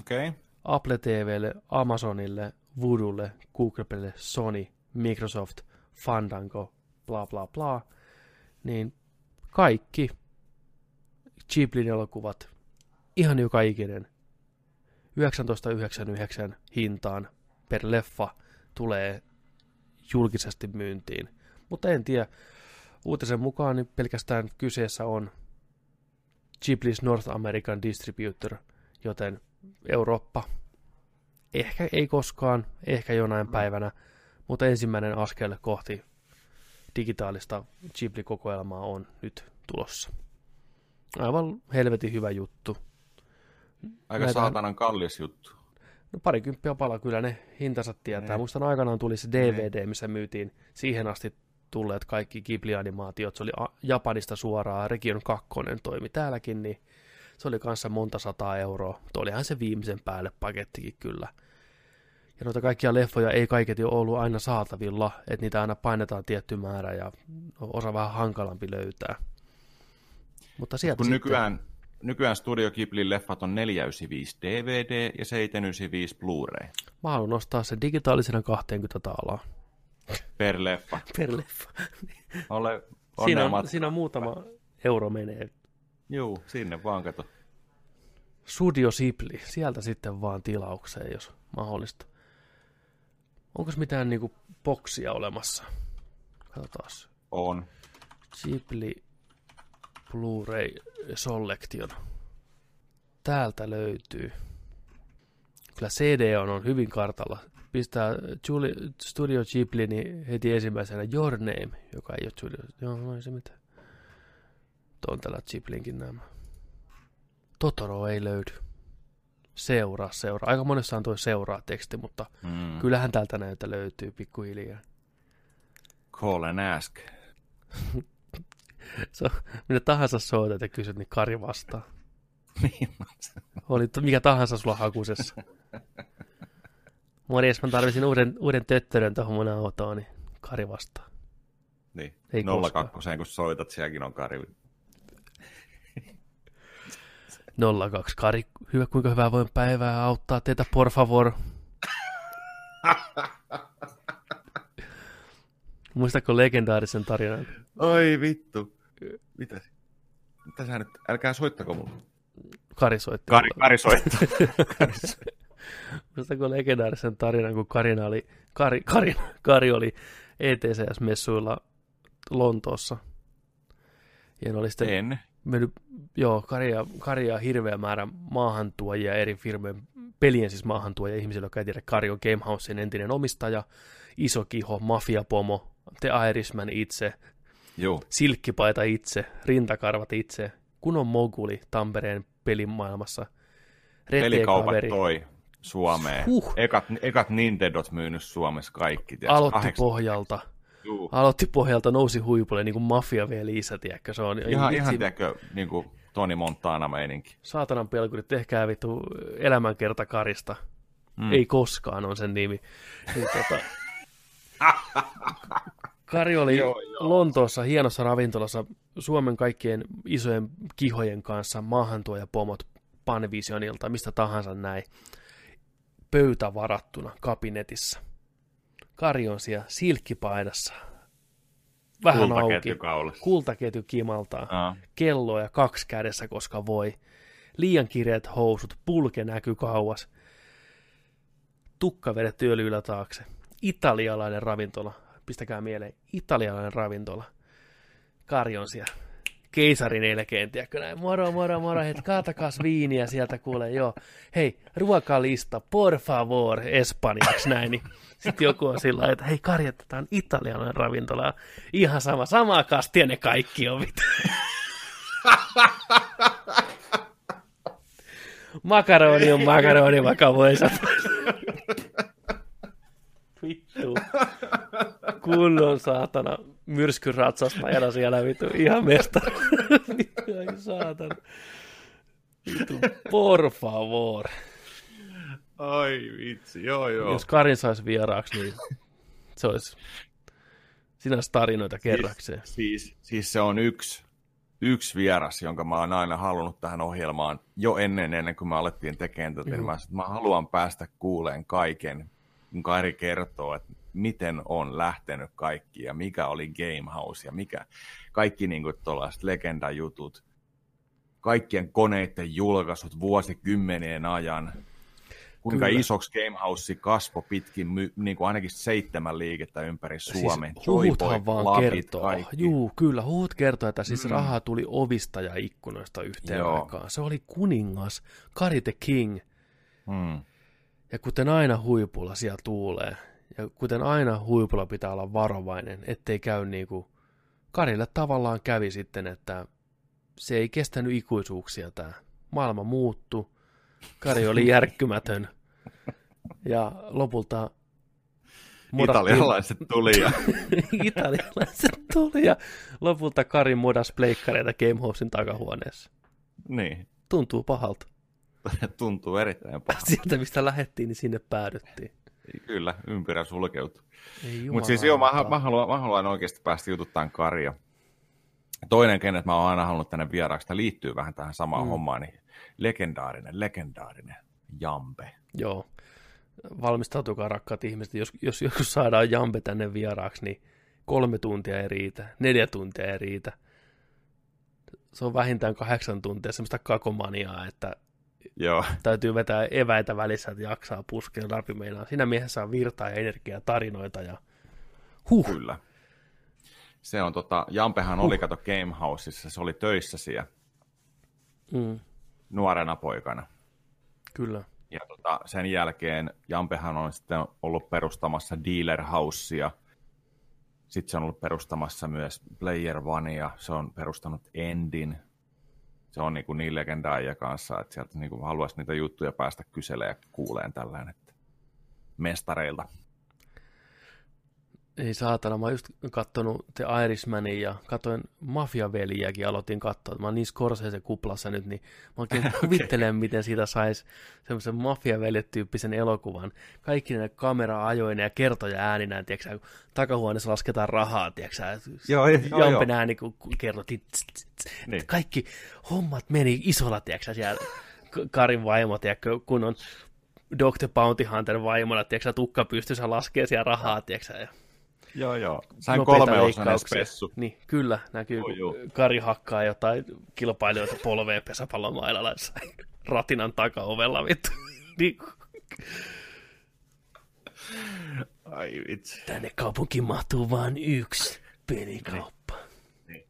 Speaker 2: Okei. Okay.
Speaker 1: Apple TVlle, Amazonille, Voodoolle, Googlelle, Sony, Microsoft, Fandango, bla bla bla, niin kaikki Ghiblin elokuvat, ihan joka ikinen, 19,99 hintaan per leffa tulee julkisesti myyntiin. Mutta en tiedä, uutisen mukaan niin pelkästään kyseessä on Ghibli's North American Distributor, joten Eurooppa ehkä ei koskaan, ehkä jonain mm. päivänä, mutta ensimmäinen askel kohti digitaalista Ghibli-kokoelmaa on nyt tulossa. Aivan helvetin hyvä juttu.
Speaker 2: Aika Näitä... saatanan kallis juttu.
Speaker 1: No parikymppiä pala, kyllä ne hintansa tietää. Niin. Muistan aikanaan tuli se DVD, niin. missä myytiin siihen asti tulleet kaikki Ghibli-animaatiot. Se oli Japanista suoraan, Region 2 toimi täälläkin, niin se oli kanssa monta sataa euroa. Mutta olihan se viimeisen päälle pakettikin kyllä. Ja noita kaikkia leffoja ei kaiketi ole ollut aina saatavilla, että niitä aina painetaan tietty määrä ja osa vähän hankalampi löytää. Mutta sieltä
Speaker 2: Kun sitten... nykyään, nykyään Studio Ghiblin leffat on 495 DVD ja 795 Blu-ray.
Speaker 1: Mä haluan nostaa sen digitaalisena 20 taalaa.
Speaker 2: Per leffa.
Speaker 1: per leffa.
Speaker 2: Ole,
Speaker 1: siinä, on, siinä on muutama euro menee.
Speaker 2: Juu, sinne vaan kato.
Speaker 1: Studio Sipli, sieltä sitten vaan tilaukseen, jos mahdollista. Onko mitään niinku boksia olemassa? Katsotaan.
Speaker 2: On.
Speaker 1: Ghibli Blu-ray Selection. Täältä löytyy. Kyllä CD on, on hyvin kartalla pistää Julie, Studio Ghibli niin heti ensimmäisenä Your Name, joka ei ole Studio... Joo, no ei se mitään. Tuo on tällä Ghiblinkin nämä. Totoro ei löydy. Seuraa, seuraa. Aika monessa on tuo seuraa teksti, mutta mm. kyllähän täältä näitä löytyy pikkuhiljaa.
Speaker 2: Call and ask.
Speaker 1: so, mitä tahansa soitat ja kysyt, niin Kari vastaa.
Speaker 2: Niin.
Speaker 1: Oli mikä tahansa sulla hakusessa. Morjes, mä tarvitsin uuden, uuden töttörön tuohon mun autoon, niin Kari vastaa.
Speaker 2: Niin, Ei 02, kun soitat, sielläkin on Kari.
Speaker 1: 02, Kari, hyvä, kuinka hyvää voin päivää auttaa teitä, por favor. Muistatko legendaarisen tarinan?
Speaker 2: Oi vittu. Mitä? Mitä sä nyt? Älkää soittako mulle.
Speaker 1: Kari soitti.
Speaker 2: Kari, Kari soitti. Kari soitti.
Speaker 1: Muistatko legendaarisen tarinan, kun Karina oli, Kari, Kari, Kari oli ETCS-messuilla Lontoossa. Ja ne oli sitten
Speaker 2: en.
Speaker 1: Mennyt, joo, Karia, Karia hirveä määrä maahantuojia eri firmojen, pelien siis maahantuojia ihmisille, jotka ei tiedä, Kari on Gamehousein entinen omistaja, iso kiho, mafiapomo, The Irishman itse,
Speaker 2: Joo.
Speaker 1: silkkipaita itse, rintakarvat itse, kun on moguli Tampereen pelimaailmassa.
Speaker 2: Pelikaupat toi Suomeen. Huh. Ekat, ekat Nintendot myynyt Suomessa kaikki.
Speaker 1: Aloitti Kahdeksan. pohjalta. Juu. Aloitti pohjalta, nousi huipulle, niin kuin mafia vielä isä, tiedätkö? Se on,
Speaker 2: ihan, ihan tiedätkö, niin kuin Toni Montana meininki.
Speaker 1: Saatanan pelkurit, tehkää vittu elämänkerta karista. Mm. Ei koskaan on sen nimi. Niin, tota, Kari oli joo, joo. Lontoossa hienossa ravintolassa Suomen kaikkien isojen kihojen kanssa, maahantuojapomot Panvisionilta, mistä tahansa näin, pöytä varattuna kabinetissa. Kari on siellä silkkipaidassa, vähän
Speaker 2: Kultaketju
Speaker 1: auki,
Speaker 2: kaulassa.
Speaker 1: kultaketju kimaltaa, kello ja kaksi kädessä, koska voi. Liian kireät housut, pulke näkyy kauas. Tukka vedetty öljyllä taakse. Italialainen ravintola, pistäkää mieleen, italialainen ravintola. Kari on siellä keisarin elkeen, tiedätkö näin, moro, moro, moro, heti kaatakas viiniä sieltä kuulee, joo, hei, ruokalista, por favor, espanjaksi näin, niin sitten joku on sillä että hei on italialainen ravintola, ihan sama, sama kastia ne kaikki on, makaroni on makaroni, vaikka voi Vittu. Kunnon saatana myrskyratsastajana siellä vittu. Ihan mestari. vittu, ai saatana. Vittu, por favor.
Speaker 2: Ai vitsi, joo joo.
Speaker 1: Jos Karin saisi vieraaksi, niin se olisi sinänsä tarinoita kerrakseen.
Speaker 2: Siis, siis, siis se on yksi, yksi vieras, jonka mä oon aina halunnut tähän ohjelmaan jo ennen, ennen kuin me alettiin tekemään tätä. Mm. Mä, mä haluan päästä kuuleen kaiken, kun Kari kertoo, että miten on lähtenyt kaikki ja mikä oli Gamehouse ja mikä, kaikki niin kuin tuollaiset legendajutut, kaikkien koneiden julkaisut vuosikymmenien ajan, kuinka Kyllä. isoksi Gamehouse kasvoi pitkin, niin kuin ainakin seitsemän liikettä ympäri Suomen.
Speaker 1: Siis huhuthan vaan lapit, kertoo. Kaikki. Juu, kyllä, huhut kertoo, että siis mm. rahaa tuli ovista ja ikkunoista yhteen Joo. aikaan. Se oli kuningas, Kari the King. Mm. Ja kuten aina huipulla siellä tuulee, ja kuten aina huipulla pitää olla varovainen, ettei käy niin kuin Karille tavallaan kävi sitten, että se ei kestänyt ikuisuuksia tämä. Maailma muuttu, Kari oli järkkymätön ja lopulta
Speaker 2: Italialaiset tuli ja...
Speaker 1: Italialaiset tuli ja lopulta Kari modas pleikkareita Gamehousein takahuoneessa.
Speaker 2: Niin.
Speaker 1: Tuntuu pahalta.
Speaker 2: Tuntuu erittäin pahalta.
Speaker 1: Sieltä mistä lähettiin, niin sinne päädyttiin.
Speaker 2: Kyllä, ympyrä sulkeutui. Mutta siis joo, mä, mä, haluan, mä haluan oikeasti päästä jututtaan Karia. Toinen, kenet mä oon aina halunnut tänne vieraaksi, tämä liittyy vähän tähän samaan mm. hommaan, niin legendaarinen, legendaarinen Jampe.
Speaker 1: Joo, valmistautukaa rakkaat ihmiset, jos, jos joskus saadaan Jampe tänne vieraaksi, niin kolme tuntia ei riitä, neljä tuntia ei riitä. Se on vähintään kahdeksan tuntia semmoista kakomaniaa, että
Speaker 2: Joo.
Speaker 1: Täytyy vetää eväitä välissä, että jaksaa puskea läpi. Meillä siinä miehessä on virtaa ja energiaa, tarinoita ja huh.
Speaker 2: Kyllä. Se on tota, Jampehan huh. oli kato Gamehouseissa, se oli töissä siellä mm. nuorena poikana.
Speaker 1: Kyllä.
Speaker 2: Ja tota, sen jälkeen Jampehan on sitten ollut perustamassa Dealer Housea. Sitten se on ollut perustamassa myös Player One ja se on perustanut Endin, se on niin, kuin niin legendaajia kanssa, että sieltä niin kuin haluaisi niitä juttuja päästä kyselemään ja kuuleen tällainen, että mestareilta.
Speaker 1: Ei saatana, mä oon just kattonut The Irishmanin ja katoin Mafiaveliäkin, aloitin katsoa. Mä oon niin Scorsese kuplassa nyt, niin mä oikein okay. kuvittelen, miten siitä saisi semmoisen Mafiaveljet-tyyppisen elokuvan. Kaikki ne kamera-ajoina ja kertoja ääninä, tiedätkö, kun takahuoneessa lasketaan rahaa, tiedätkö,
Speaker 2: joo, joo,
Speaker 1: Jampen ääni, kun kertoo, niin. kaikki hommat meni isolla, tiedätkö, siellä Karin vaimo, tiedätkö, kun on Dr. Bounty Hunter vaimona, tiedätkö, tukka pystyssä laskee siellä rahaa, tiedätkö, ja
Speaker 2: Joo, joo. Sain kolme osainen spessu.
Speaker 1: Niin, kyllä. Näkyy, joo, joo. Kari hakkaa jotain kilpailijoita polveen pesäpallomailalla ratinan takaovella vittu. niin.
Speaker 2: Ai vitsi.
Speaker 1: Tänne kaupunkiin mahtuu vain yksi pelikauppa. Niin.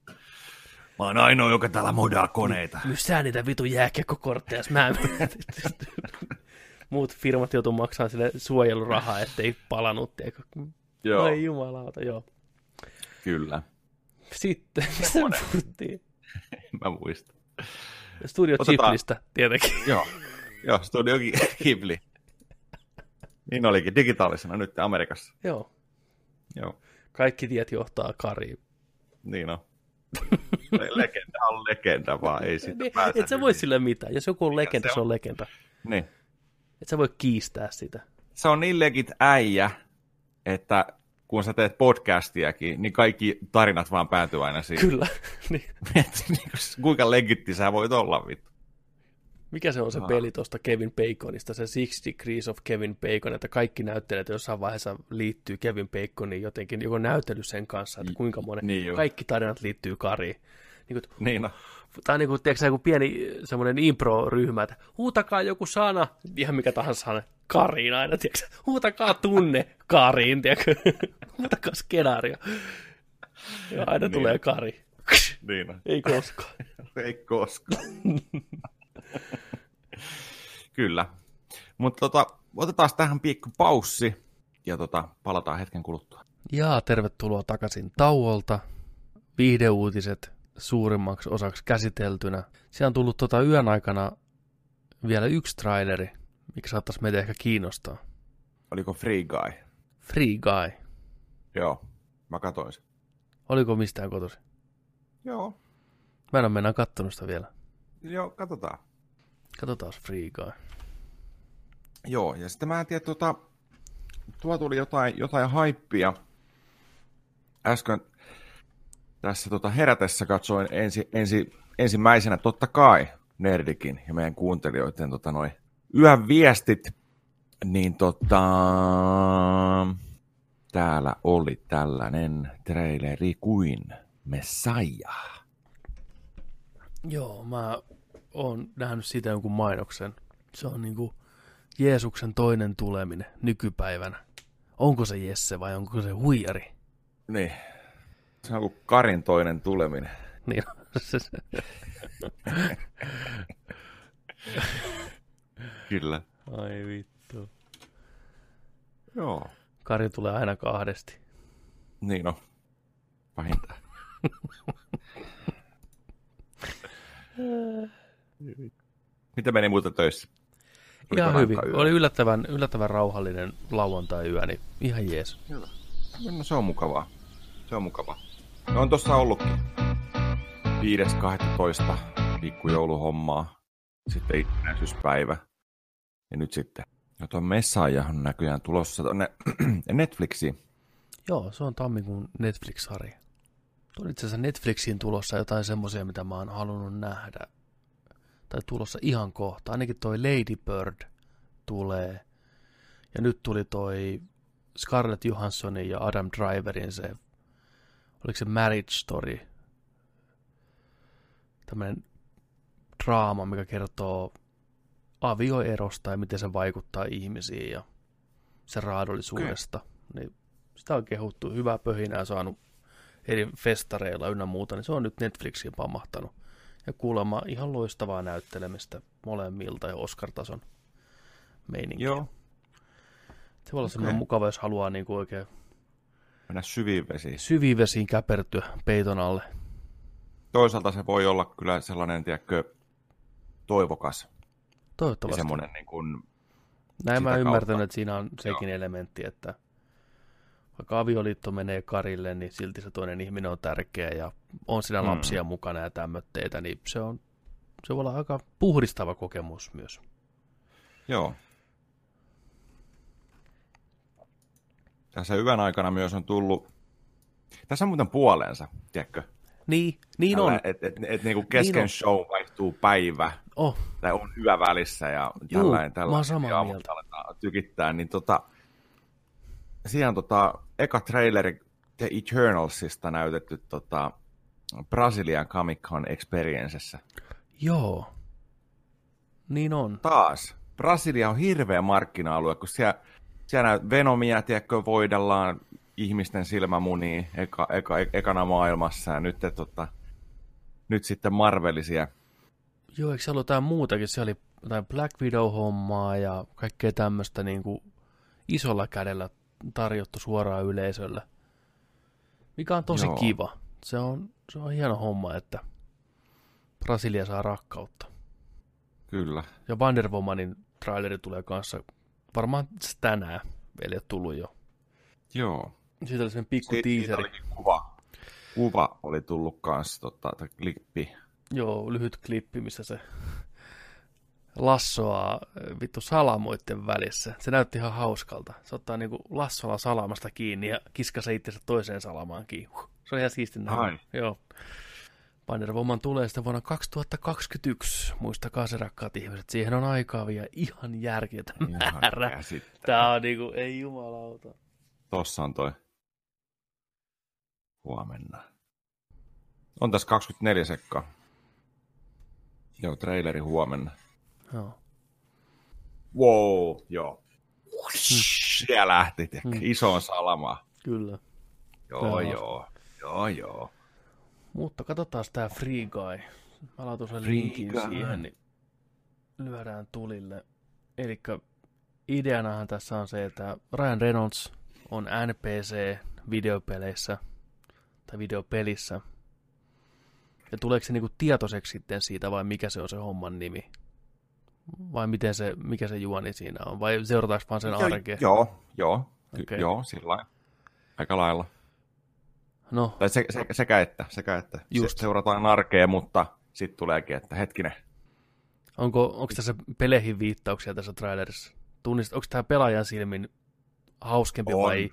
Speaker 2: Mä oon ainoa, joka täällä modaa koneita.
Speaker 1: Mystää niitä vitun jääkiekkokortteja, mä Muut firmat joutuu maksamaan sille suojelurahaa, ettei palanut. Joo. Ai jumalauta, joo.
Speaker 2: Kyllä.
Speaker 1: Sitten, mistä me puhuttiin?
Speaker 2: mä muistan.
Speaker 1: Studio Otetaan... Ghiblistä, tietenkin.
Speaker 2: Joo, joo Studio Ghibli. Niin olikin, digitaalisena nyt Amerikassa.
Speaker 1: Joo.
Speaker 2: Joo.
Speaker 1: Kaikki tiet johtaa Kariin.
Speaker 2: Niin on. legenda on legenda vaan, ei siitä niin,
Speaker 1: pääse. Et sä voi sille mitään. Jos joku on legenda, se on, se on legenda.
Speaker 2: Niin.
Speaker 1: Et sä voi kiistää sitä.
Speaker 2: Se on niin legit äijä, että kun sä teet podcastiakin, niin kaikki tarinat vaan päätyy aina siihen.
Speaker 1: Kyllä. niin.
Speaker 2: Niin kuinka legitti sä voit olla, vittu.
Speaker 1: Mikä se on se ah. peli tuosta Kevin Baconista, se Six Degrees of Kevin Bacon, että kaikki näyttelijät jossain vaiheessa liittyy Kevin Baconiin jotenkin, joko näytely sen kanssa, että kuinka monen, niin kaikki tarinat liittyy Kariin.
Speaker 2: Niin, kuin, niin no.
Speaker 1: Tämä on niin kuin, tiedätkö, joku pieni semmoinen impro-ryhmä, että huutakaa joku sana, ihan mikä tahansa sana, Kariin aina, tiedätkö, huutakaa tunne Kariin, tiedätkö, huutakaa skenaario. Ja aina niin. tulee Kari.
Speaker 2: Niin no.
Speaker 1: Ei koskaan.
Speaker 2: Ei koskaan. Kyllä. Mutta tota, otetaan tähän piikku paussi ja tota, palataan hetken kuluttua.
Speaker 1: Ja tervetuloa takaisin tauolta. Viihdeuutiset suurimmaksi osaksi käsiteltynä. Siellä on tullut tota yön aikana vielä yksi traileri, mikä saattaisi meitä ehkä kiinnostaa.
Speaker 2: Oliko Free Guy?
Speaker 1: Free Guy.
Speaker 2: Joo, mä katoin sen.
Speaker 1: Oliko mistään kotosi?
Speaker 2: Joo.
Speaker 1: Mä en ole mennä kattonut sitä vielä.
Speaker 2: Joo, katsotaan.
Speaker 1: Katsotaan Free Guy.
Speaker 2: Joo, ja sitten mä en tiedä, tuota, tuo tuli jotain, jotain haippia. Äsken tässä tota herätessä katsoin ensi, ensi, ensimmäisenä totta kai Nerdikin ja meidän kuuntelijoiden tota, noi yön viestit, niin tota, täällä oli tällainen traileri kuin Messiah.
Speaker 1: Joo, mä oon nähnyt siitä jonkun mainoksen. Se on niinku Jeesuksen toinen tuleminen nykypäivänä. Onko se Jesse vai onko se huijari?
Speaker 2: Niin. Se on kuin Karin toinen tuleminen.
Speaker 1: Niin.
Speaker 2: Kyllä.
Speaker 1: Ai vittu.
Speaker 2: Joo.
Speaker 1: Kari tulee aina kahdesti.
Speaker 2: Niin on. Vähintään. Mitä meni muuta töissä?
Speaker 1: Oliko ihan hyvin. Yö? Oli yllättävän, yllättävän rauhallinen lauantai-yö, niin ihan jees.
Speaker 2: Hyvä. No se on mukavaa. Se on mukavaa. No on tossa ollutkin. 5.12. pikkujouluhommaa. Sitten itsenäisyyspäivä. Ja nyt sitten. Ja tuon Messiah on näköjään tulossa tuonne Netflixiin.
Speaker 1: Joo, se on tammikuun Netflix-sarja. On itse asiassa Netflixiin tulossa jotain semmoisia, mitä mä oon halunnut nähdä. Tai tulossa ihan kohta. Ainakin toi Lady Bird tulee. Ja nyt tuli toi Scarlett Johanssonin ja Adam Driverin se, oliko se Marriage Story, tämmöinen draama, mikä kertoo avioerosta ja miten se vaikuttaa ihmisiin ja sen raadollisuudesta. Okay. Niin sitä on kehuttu, hyvää pöhinää saanut eri festareilla ynnä muuta, niin se on nyt Netflixiin pamahtanut. Ja kuulemma ihan loistavaa näyttelemistä molemmilta ja Oscar-tason meininkiä.
Speaker 2: Joo.
Speaker 1: Se voi olla okay. mukava, jos haluaa niin kuin oikein
Speaker 2: mennä syviin vesiin.
Speaker 1: Syviin vesiin käpertyä peiton alle.
Speaker 2: Toisaalta se voi olla kyllä sellainen, tiedätkö, toivokas.
Speaker 1: Toivottavasti.
Speaker 2: Ja semmoinen niin kuin
Speaker 1: Näin mä ymmärtänyt, että siinä on sekin Joo. elementti, että vaikka avioliitto menee karille, niin silti se toinen ihminen on tärkeä ja on siinä mm. lapsia mukana ja tämmöitteitä, niin se on se voi olla aika puhdistava kokemus myös.
Speaker 2: Joo. Tässä yön aikana myös on tullut, tässä on muuten puoleensa, tiedätkö?
Speaker 1: Niin, niin Tällä, on.
Speaker 2: Että et, et, et, niinku kesken niin show on. vaihtuu päivä,
Speaker 1: oh.
Speaker 2: tai on yö välissä ja
Speaker 1: Juu, tällainen. tällainen mä oon samaa mieltä.
Speaker 2: tykittää, niin tota, siihen tota, eka traileri The Eternalsista näytetty tota, Brasilian Comic Con Experiencessä.
Speaker 1: Joo. Niin on.
Speaker 2: Taas. Brasilia on hirveä markkina-alue, kun siellä, siellä Venomia, tiedätkö, voidellaan ihmisten silmämuniin eka, eka, ekana maailmassa, ja nyt, tota, nyt sitten Marvelisia.
Speaker 1: Joo, eikö se ollut jotain muutakin? Se oli jotain Black Widow-hommaa ja kaikkea tämmöistä niin kuin isolla kädellä tarjottu suoraan yleisölle. Mikä on tosi Joo. kiva. Se on, se on hieno homma, että Brasilia saa rakkautta.
Speaker 2: Kyllä.
Speaker 1: Ja Wonder Womanin traileri tulee kanssa varmaan tänään. Vielä ei tullut jo.
Speaker 2: Joo.
Speaker 1: Siitä oli sen pikku teaseri.
Speaker 2: kuva. Kuva oli tullut kanssa, tota, klippi.
Speaker 1: Joo, lyhyt klippi, missä se lassoa vittu salamoitten välissä. Se näytti ihan hauskalta. Se ottaa niinku lassolla salamasta kiinni ja se itsensä toiseen salamaan kiinni. Se on ihan siisti näin. Joo. Wonder Woman tulee sitten vuonna 2021. Muistakaa se rakkaat ihmiset. Siihen on aikaa vielä ihan järketä määrä. Tää on niinku, ei jumalauta.
Speaker 2: Tossa on toi. Huomenna. On tässä 24 sekkaa. Joo, traileri huomenna.
Speaker 1: Joo.
Speaker 2: Wow, joo. Siellä lähti, mm. isoon salamaan.
Speaker 1: Kyllä.
Speaker 2: Joo, joo. Joo, joo.
Speaker 1: Mutta katsotaan tämä Free Guy. Mä laitan sen linkin siihen, niin lyödään tulille. Eli ideanahan tässä on se, että Ryan Reynolds on NPC videopeleissä tai videopelissä. Ja tuleeko se niinku tietoiseksi sitten siitä vai mikä se on se homman nimi? Vai miten se, mikä se juoni siinä on? Vai seurataanko vaan sen arkeen?
Speaker 2: Joo, joo, okay. joo, sillä Aika lailla.
Speaker 1: No.
Speaker 2: Tai se, se, sekä että, sekä että. Just. Se, seurataan arkea, mutta sitten tuleekin, että hetkinen.
Speaker 1: Onko, onko tässä peleihin viittauksia tässä trailerissa? Tunnist, onko tämä pelaajan silmin hauskempi on. vai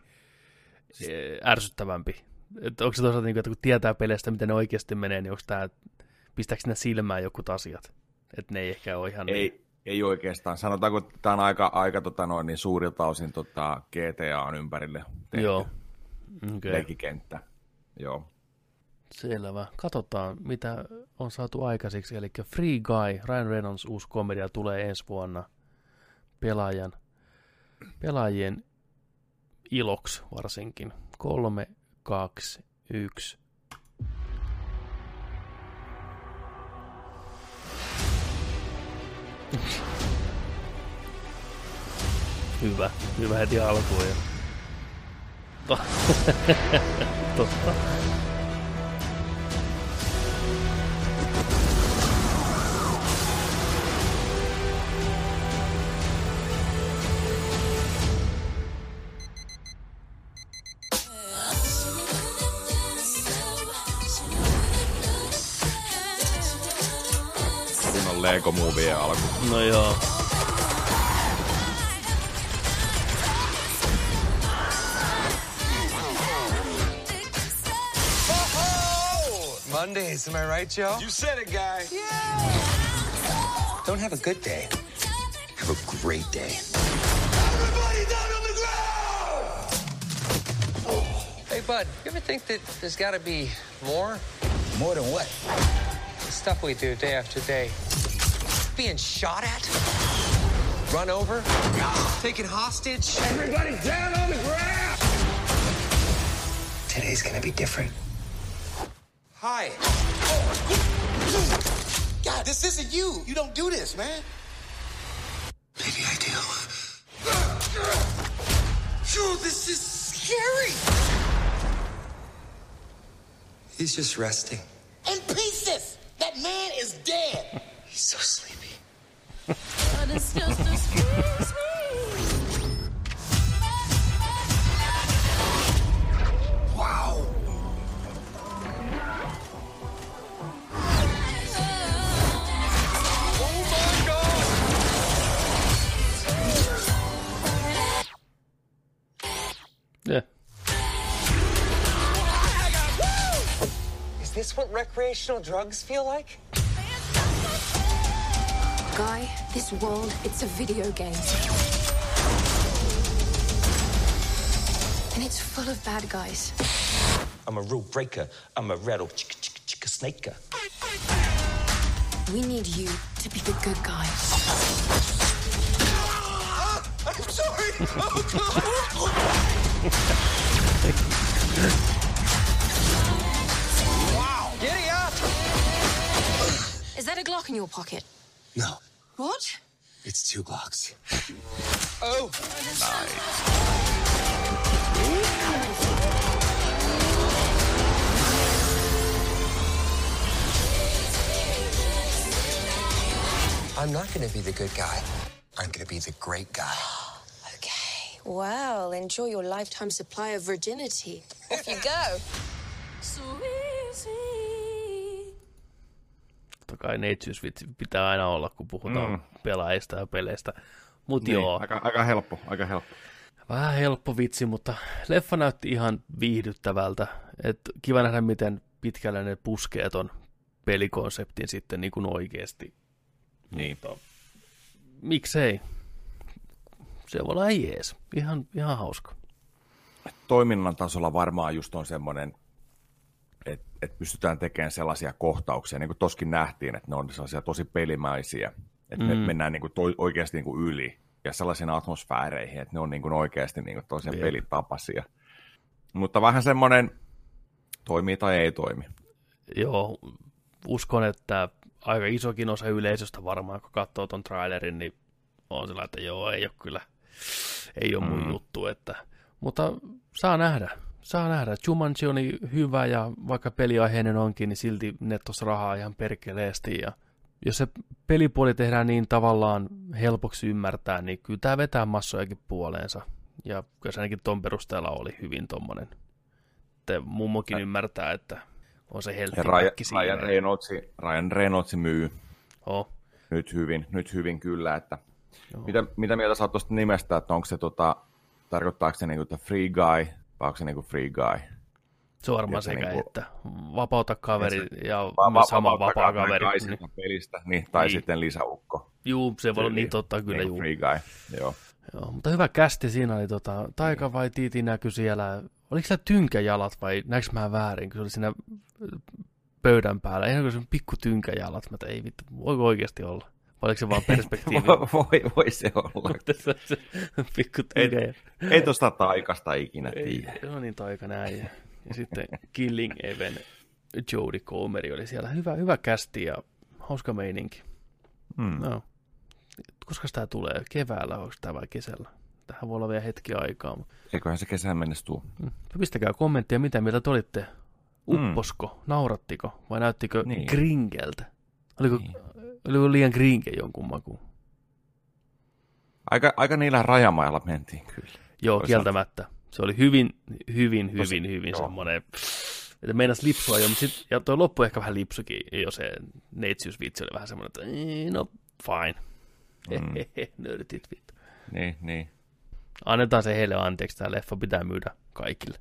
Speaker 1: siis... ärsyttävämpi? Että onko se toisaalta, niin että kun tietää peleistä, miten ne oikeasti menee, niin onko tämä, pistääkö sinne silmään joku asiat? Että ne ei ehkä ole ihan
Speaker 2: ei,
Speaker 1: niin.
Speaker 2: Ei oikeastaan. Sanotaanko, että tämä on aika, aika tota noin, niin suurilta osin tota GTA on ympärille tehty
Speaker 1: Joo. Okay.
Speaker 2: leikikenttä. Joo.
Speaker 1: Selvä. Katsotaan, mitä on saatu aikaiseksi. Eli Free Guy, Ryan Reynolds uusi komedia tulee ensi vuonna pelaajan, pelaajien iloksi varsinkin. Kolme, kaksi, yksi. Hyvä, hyvä heti alkuun. Totta.
Speaker 2: Lego Movie alku.
Speaker 1: No joo.
Speaker 19: Mondays, am I right, Joe?
Speaker 20: You said it, guy.
Speaker 19: Yeah. Don't have a good day. Have a great day.
Speaker 20: Everybody down on the ground!
Speaker 21: Hey, bud, you ever think that there's got to be more?
Speaker 19: More than what?
Speaker 21: The stuff we do day after day. Being shot at? Run over? Taken hostage?
Speaker 20: Everybody down on the ground!
Speaker 19: Today's gonna be different.
Speaker 21: Hi.
Speaker 20: God, this isn't you. You don't do this, man.
Speaker 19: Maybe I do.
Speaker 20: Dude, this is scary.
Speaker 19: He's just resting.
Speaker 20: In pieces. That man is dead.
Speaker 19: He's so sleepy.
Speaker 21: This what recreational drugs feel like?
Speaker 10: Guy, this world, it's a video game. And it's full of bad guys.
Speaker 19: I'm a rule breaker. I'm a rattle chicka chicka chicka snaker.
Speaker 10: We need you to be the good guy.
Speaker 20: I'm sorry.
Speaker 5: Oh,
Speaker 10: wow. that a Glock in your pocket?
Speaker 13: No,
Speaker 10: What?
Speaker 13: it's two blocks.
Speaker 5: Oh.
Speaker 19: I'm not going to be the good guy. I'm going to be the great guy.
Speaker 10: Okay. Well, enjoy your lifetime supply of virginity. Off you go. So easy.
Speaker 1: Totta kai neitsyysvitsi pitää aina olla, kun puhutaan
Speaker 2: Mm.
Speaker 1: pelaajista ja peleistä. Mut
Speaker 2: Niin,
Speaker 1: joo,
Speaker 2: aika, aika helppo, aika helppo.
Speaker 1: vähän helppo vitsi, mutta leffa näytti ihan viihdyttävältä. Et kiva nähdä, miten pitkälle ne puskee ton pelikonseptin sitten niin kuin oikeasti.
Speaker 2: Niin.
Speaker 1: Mutta miksei? Se voi olla jees. Ihan, ihan hauska.
Speaker 2: Toiminnan tasolla varmaan just on semmoinen, että et pystytään tekemään sellaisia kohtauksia, niin kuin toskin nähtiin, että ne on sellaisia tosi pelimäisiä, että mm. me mennään niin kuin toi, oikeasti niin kuin yli ja sellaisiin atmosfääreihin, että ne on niin kuin oikeasti niin kuin tosiaan pelitapaisia. Mutta vähän semmoinen, toimii tai ei toimi.
Speaker 1: Joo, uskon, että aika isokin osa yleisöstä varmaan, kun katsoo ton trailerin, niin on sillä, että joo, ei ole kyllä, ei ole mun
Speaker 2: Mm.
Speaker 1: juttu, että, mutta saa nähdä, saa nähdä. Jumanji on hyvä ja vaikka peliaiheinen onkin, niin silti nettos rahaa ihan perkeleesti ja jos se pelipuoli tehdään niin tavallaan helpoksi ymmärtää, niin kyllä tämä vetää massojakin puoleensa. Ja kyllä se ainakin ton perusteella oli hyvin tommonen. Että mummokin ymmärtää, että on se heltti
Speaker 2: Ryan,
Speaker 1: siinä.
Speaker 2: Ryan, Reynolds, Ryan Reynolds myy
Speaker 1: Oh.
Speaker 2: nyt hyvin, nyt hyvin kyllä, että mitä, mitä mieltä sä oot tuosta nimestä, että onko se tota, tarkoittaako se niinku the free guy, vai onko se niinku free guy?
Speaker 1: Se on varmaan sekä,
Speaker 2: niinku-
Speaker 1: että vapauta kaveri
Speaker 2: Et se-
Speaker 1: ja
Speaker 2: va-
Speaker 1: sama vapaa kaveri. Niin.
Speaker 2: pelistä, niin, tai
Speaker 1: Niin.
Speaker 2: sitten lisäukko.
Speaker 1: Juu, se voi olla niin totta kyllä,
Speaker 2: Niinku
Speaker 1: juu.
Speaker 2: Free guy, joo.
Speaker 1: Joo, mutta hyvä kästi siinä oli, tota, Taika vai Tiiti näkyi siellä, oliko se tynkäjalat vai näinkö mä väärin, kun se oli siinä pöydän päällä, ihan kuin se pikku tynkäjalat, mä ei vittu, voiko oikeasti olla? Oliko se vaan perspektiivi?
Speaker 2: voi, voi, voi se olla.
Speaker 1: pikku
Speaker 2: ei,
Speaker 1: tynkäjalat.
Speaker 2: ei tuosta taikasta ikinä
Speaker 1: Ei,
Speaker 2: tiedä.
Speaker 1: se on niin taika näin. Ja, sitten Killing Even, Jodie Comeri oli siellä. Hyvä, hyvä kästi ja hauska meininki.
Speaker 2: Hmm.
Speaker 1: No. Koska tämä tulee? Keväällä, onko tämä vai kesällä? Tähän voi olla vielä hetki aikaa. mutta-
Speaker 2: Eiköhän se kesän mennessä tuu.
Speaker 1: Mm. Pistäkää kommenttia, mitä mieltä te olitte. Upposko, naurattiko vai näyttikö
Speaker 2: Niin.
Speaker 1: gringeltä? Oliko, oliko liian gringe jonkun makuun?
Speaker 2: Aika, aika niillä rajamailla mentiin kyllä.
Speaker 1: Joo,
Speaker 2: Toisaalta.
Speaker 1: kieltämättä. Se oli hyvin, hyvin, hyvin,
Speaker 2: Tosi-
Speaker 1: hyvin
Speaker 2: joo.
Speaker 1: semmoinen, että meinas lipsua jo, mutta sit, ja toi loppu ehkä vähän lipsukin, jo se neitsyysvitsi oli vähän semmoinen, että "Ee, no fine.
Speaker 2: Mm.
Speaker 1: Hehehe, nörtit vittu.
Speaker 2: Niin, niin.
Speaker 1: Annetaan se heille anteeksi, tämä leffa pitää myydä kaikille.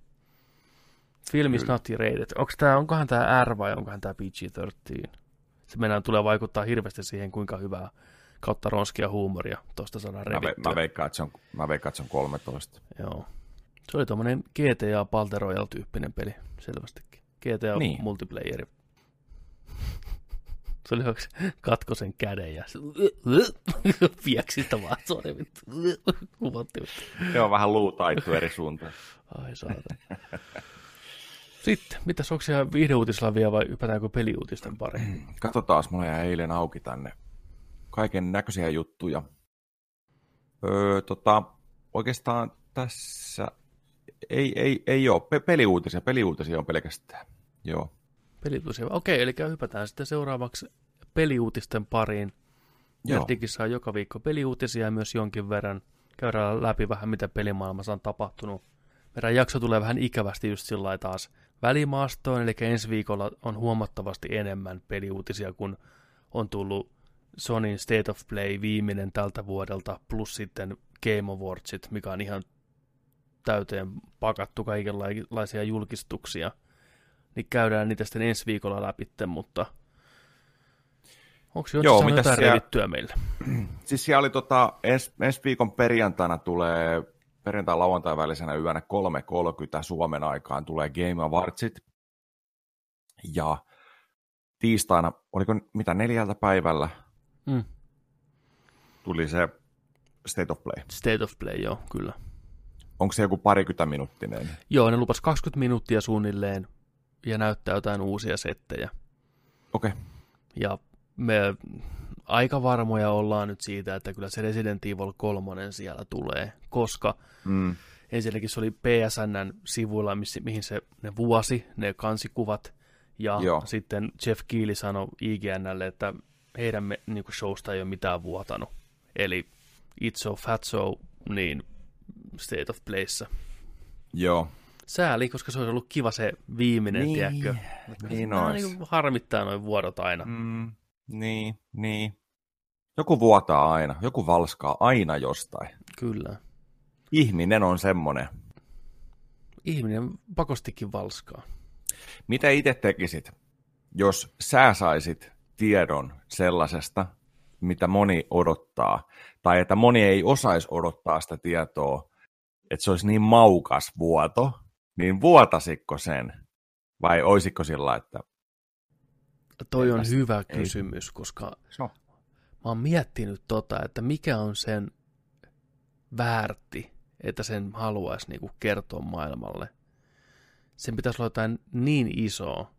Speaker 1: Film is
Speaker 2: Kyllä.
Speaker 1: not rated. Onks tää, onkohan tämä R vai onkohan tämä PG-13? Se mennään tulee vaikuttaa hirveästi siihen, kuinka hyvää kautta ronskia huumoria tuosta saadaan
Speaker 2: Mä, ve,
Speaker 1: revittyä.
Speaker 2: mä, veikkaan, että se on, mä veikkaan, että se on 13.
Speaker 1: Joo. Se oli tuommoinen GTA Battle Royale-tyyppinen peli, selvästikin. GTA
Speaker 2: Niin.
Speaker 1: multiplayeri. Se oli oikein katko sen käden ja se pieksi sitä vaan, sori vittu. Kuvotti.
Speaker 2: Se on vähän luutaittu eri suuntaan.
Speaker 1: Ai saatana. Sitten, mitäs onko siellä viihdeuutisilla vielä vai ypätäänkö peliuutisten pariin?
Speaker 2: Katsotaan, mulla jäi eilen auki tänne kaiken näköisiä juttuja. Öö, tota, oikeastaan tässä ei, ei, ei ole Pe- peliuutisia, peliuutisia on pelkästään. Joo.
Speaker 1: Peliuutisia. Okei, eli hypätään sitten seuraavaksi peliuutisten pariin.
Speaker 2: Joo.
Speaker 1: Nerdikissä on joka viikko peliuutisia ja myös jonkin verran. Käydään läpi vähän, mitä pelimaailmassa on tapahtunut. Meidän jakso tulee vähän ikävästi just sillä lailla taas välimaastoon, eli ensi viikolla on huomattavasti enemmän peliuutisia, kun on tullut Sonin State of Play viimeinen tältä vuodelta, plus sitten Game Awardsit, mikä on ihan täyteen pakattu kaikenlaisia julkistuksia. Niin käydään niitä sitten ensi viikolla läpi, mutta onko jo
Speaker 2: Joo,
Speaker 1: jotain
Speaker 2: siellä-
Speaker 1: revittyä meille?
Speaker 2: Siis siellä oli tota, ens, ensi viikon perjantaina tulee perjantai-lauantai välisenä yönä 3.30 Suomen aikaan tulee Game Awardsit. Ja tiistaina, oliko mitä neljältä päivällä,
Speaker 1: Mm.
Speaker 2: tuli se State of Play.
Speaker 1: State of Play, joo, kyllä.
Speaker 2: Onko se joku parikymmentä minuuttinen?
Speaker 1: Joo, ne lupas 20 minuuttia suunnilleen ja näyttää jotain uusia settejä.
Speaker 2: Okei. Okay.
Speaker 1: Ja me aika varmoja ollaan nyt siitä, että kyllä se Resident Evil 3 siellä tulee, koska
Speaker 2: Mm.
Speaker 1: ensinnäkin se oli PSNn sivuilla, missä, mihin se ne vuosi, ne kansikuvat, ja
Speaker 2: Joo.
Speaker 1: sitten Jeff Keely sanoi IGNlle, että heidän me, niin showsta ei ole mitään vuotanut. Eli It's So Fat So, niin State of Playssä.
Speaker 2: Joo.
Speaker 1: Sääli, koska se olisi ollut kiva se viimeinen,
Speaker 2: Niin,
Speaker 1: tiedätkö?
Speaker 2: niin
Speaker 1: niin harmittaa noin vuodot aina.
Speaker 2: Mm, niin, niin. Joku vuotaa aina, joku valskaa aina jostain.
Speaker 1: Kyllä.
Speaker 2: Ihminen on semmoinen.
Speaker 1: Ihminen pakostikin valskaa.
Speaker 2: Mitä itse tekisit, jos sä saisit tiedon sellaisesta, mitä moni odottaa, tai että moni ei osaisi odottaa sitä tietoa, että se olisi niin maukas vuoto, niin vuotasitko sen? Vai olisiko sillä, että
Speaker 1: Toi on hyvä
Speaker 2: ei.
Speaker 1: kysymys, koska
Speaker 2: No.
Speaker 1: mä oon miettinyt tota, että mikä on sen väärti, että sen haluaisi niinku kertoa maailmalle. Sen pitäisi olla jotain niin isoa.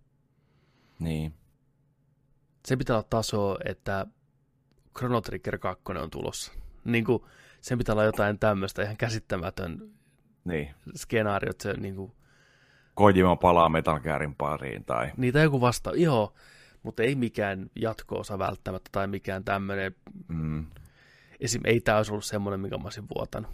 Speaker 2: Niin.
Speaker 1: Se pitää olla taso, että Chrono Trigger 2 on tulossa. Niin kuin, sen pitää olla jotain tämmöistä ihan käsittämätön
Speaker 2: Niin.
Speaker 1: skenaario, että se niin kuin,
Speaker 2: Kojima palaa Metal Gearin pariin tai...
Speaker 1: niitä joku vasta, joo, mutta ei mikään jatko-osa välttämättä tai mikään tämmöinen.
Speaker 2: Mm.
Speaker 1: Esim. ei tämä olisi ollut semmoinen, mikä mä olisin vuotanut.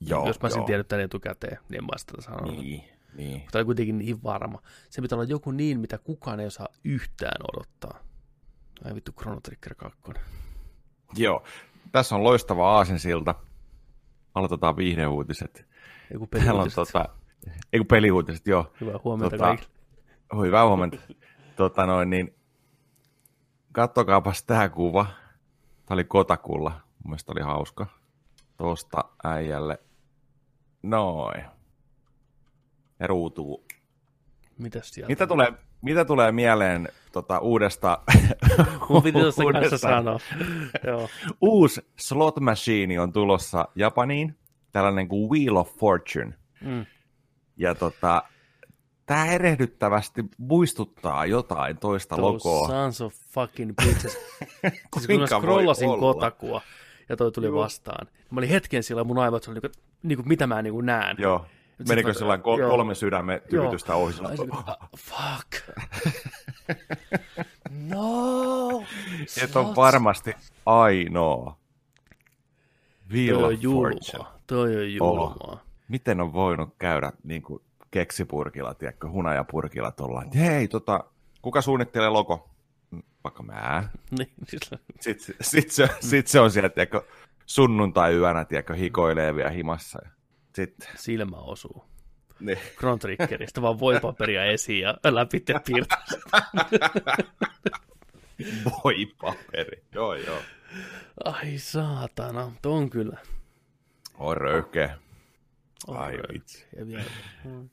Speaker 2: Joo,
Speaker 1: Jos mä olisin
Speaker 2: joo.
Speaker 1: tiennyt tämän etukäteen, niin en mä tätä sanonut.
Speaker 2: Niin, niin.
Speaker 1: Mutta oli kuitenkin niin varma. Se pitää olla joku niin, mitä kukaan ei osaa yhtään odottaa. Ai vittu, Chrono Trigger 2.
Speaker 2: Joo. Tässä on loistava aasinsilta. Aloitetaan viihdeuutiset.
Speaker 1: Joku
Speaker 2: Täällä on
Speaker 1: peliuutiset.
Speaker 2: tota... Ei kun peliuutiset, joo.
Speaker 1: Hyvää huomenta kaikille.
Speaker 2: Hyvää huomenta. Tota noin, niin... Kattokaapas tää kuva. Tää oli Kotakulla. Mun mielestä oli hauska. Tosta äijälle. Noin. Ja ruutuu.
Speaker 1: Mitäs sieltä?
Speaker 2: Mitä tulee, mitä tulee mieleen tota, uudesta...
Speaker 1: Tuossa kanssa
Speaker 2: uudesta-
Speaker 1: sanoa. Joo.
Speaker 2: Uusi slot machine on tulossa Japaniin. Tällainen kuin Wheel of Fortune.
Speaker 1: Mm.
Speaker 2: Ja tota, tämä erehdyttävästi muistuttaa jotain toista
Speaker 1: Those
Speaker 2: logoa.
Speaker 1: sons of fucking bitches. siis kun mä scrollasin
Speaker 2: olla?
Speaker 1: Kotakua ja toi tuli
Speaker 2: Joo.
Speaker 1: vastaan. Mä olin hetken sillä mun aivot oli niinku, niinku mitä mä niinku näen.
Speaker 2: Joo. Menikö
Speaker 1: mä-
Speaker 2: sellainen kol- kolme sydämen tykytystä
Speaker 1: Joo.
Speaker 2: ohi? Sillä-
Speaker 1: ah, Fuck. no.
Speaker 2: Et on varmasti ainoa. Wheel
Speaker 1: Toi on julmaa. Toi on
Speaker 2: Oh.
Speaker 1: julmaa.
Speaker 2: Miten on voinut käydä niin kuin keksipurkilla, tiedätkö, hunajapurkilla tuolla. Hei, tota, kuka suunnittelee logo? Mm, Vaikka mä.
Speaker 1: Niin, sillä-
Speaker 2: Sitten sit se, sit se on siellä, tiedätkö, sunnuntai-yönä, tiedätkö, hikoilee vielä himassa. Sitten,
Speaker 1: Silmä osuu.
Speaker 2: niin.
Speaker 1: Chrono Triggeristä vaan voipaperia esiin ja läpi ja piirtää.
Speaker 2: Voi paperi. Joo, joo.
Speaker 1: Ai saatana, on kyllä.
Speaker 2: On röyhkeä.
Speaker 1: On
Speaker 2: Ai vitsi.
Speaker 1: Ja vielä- Mm.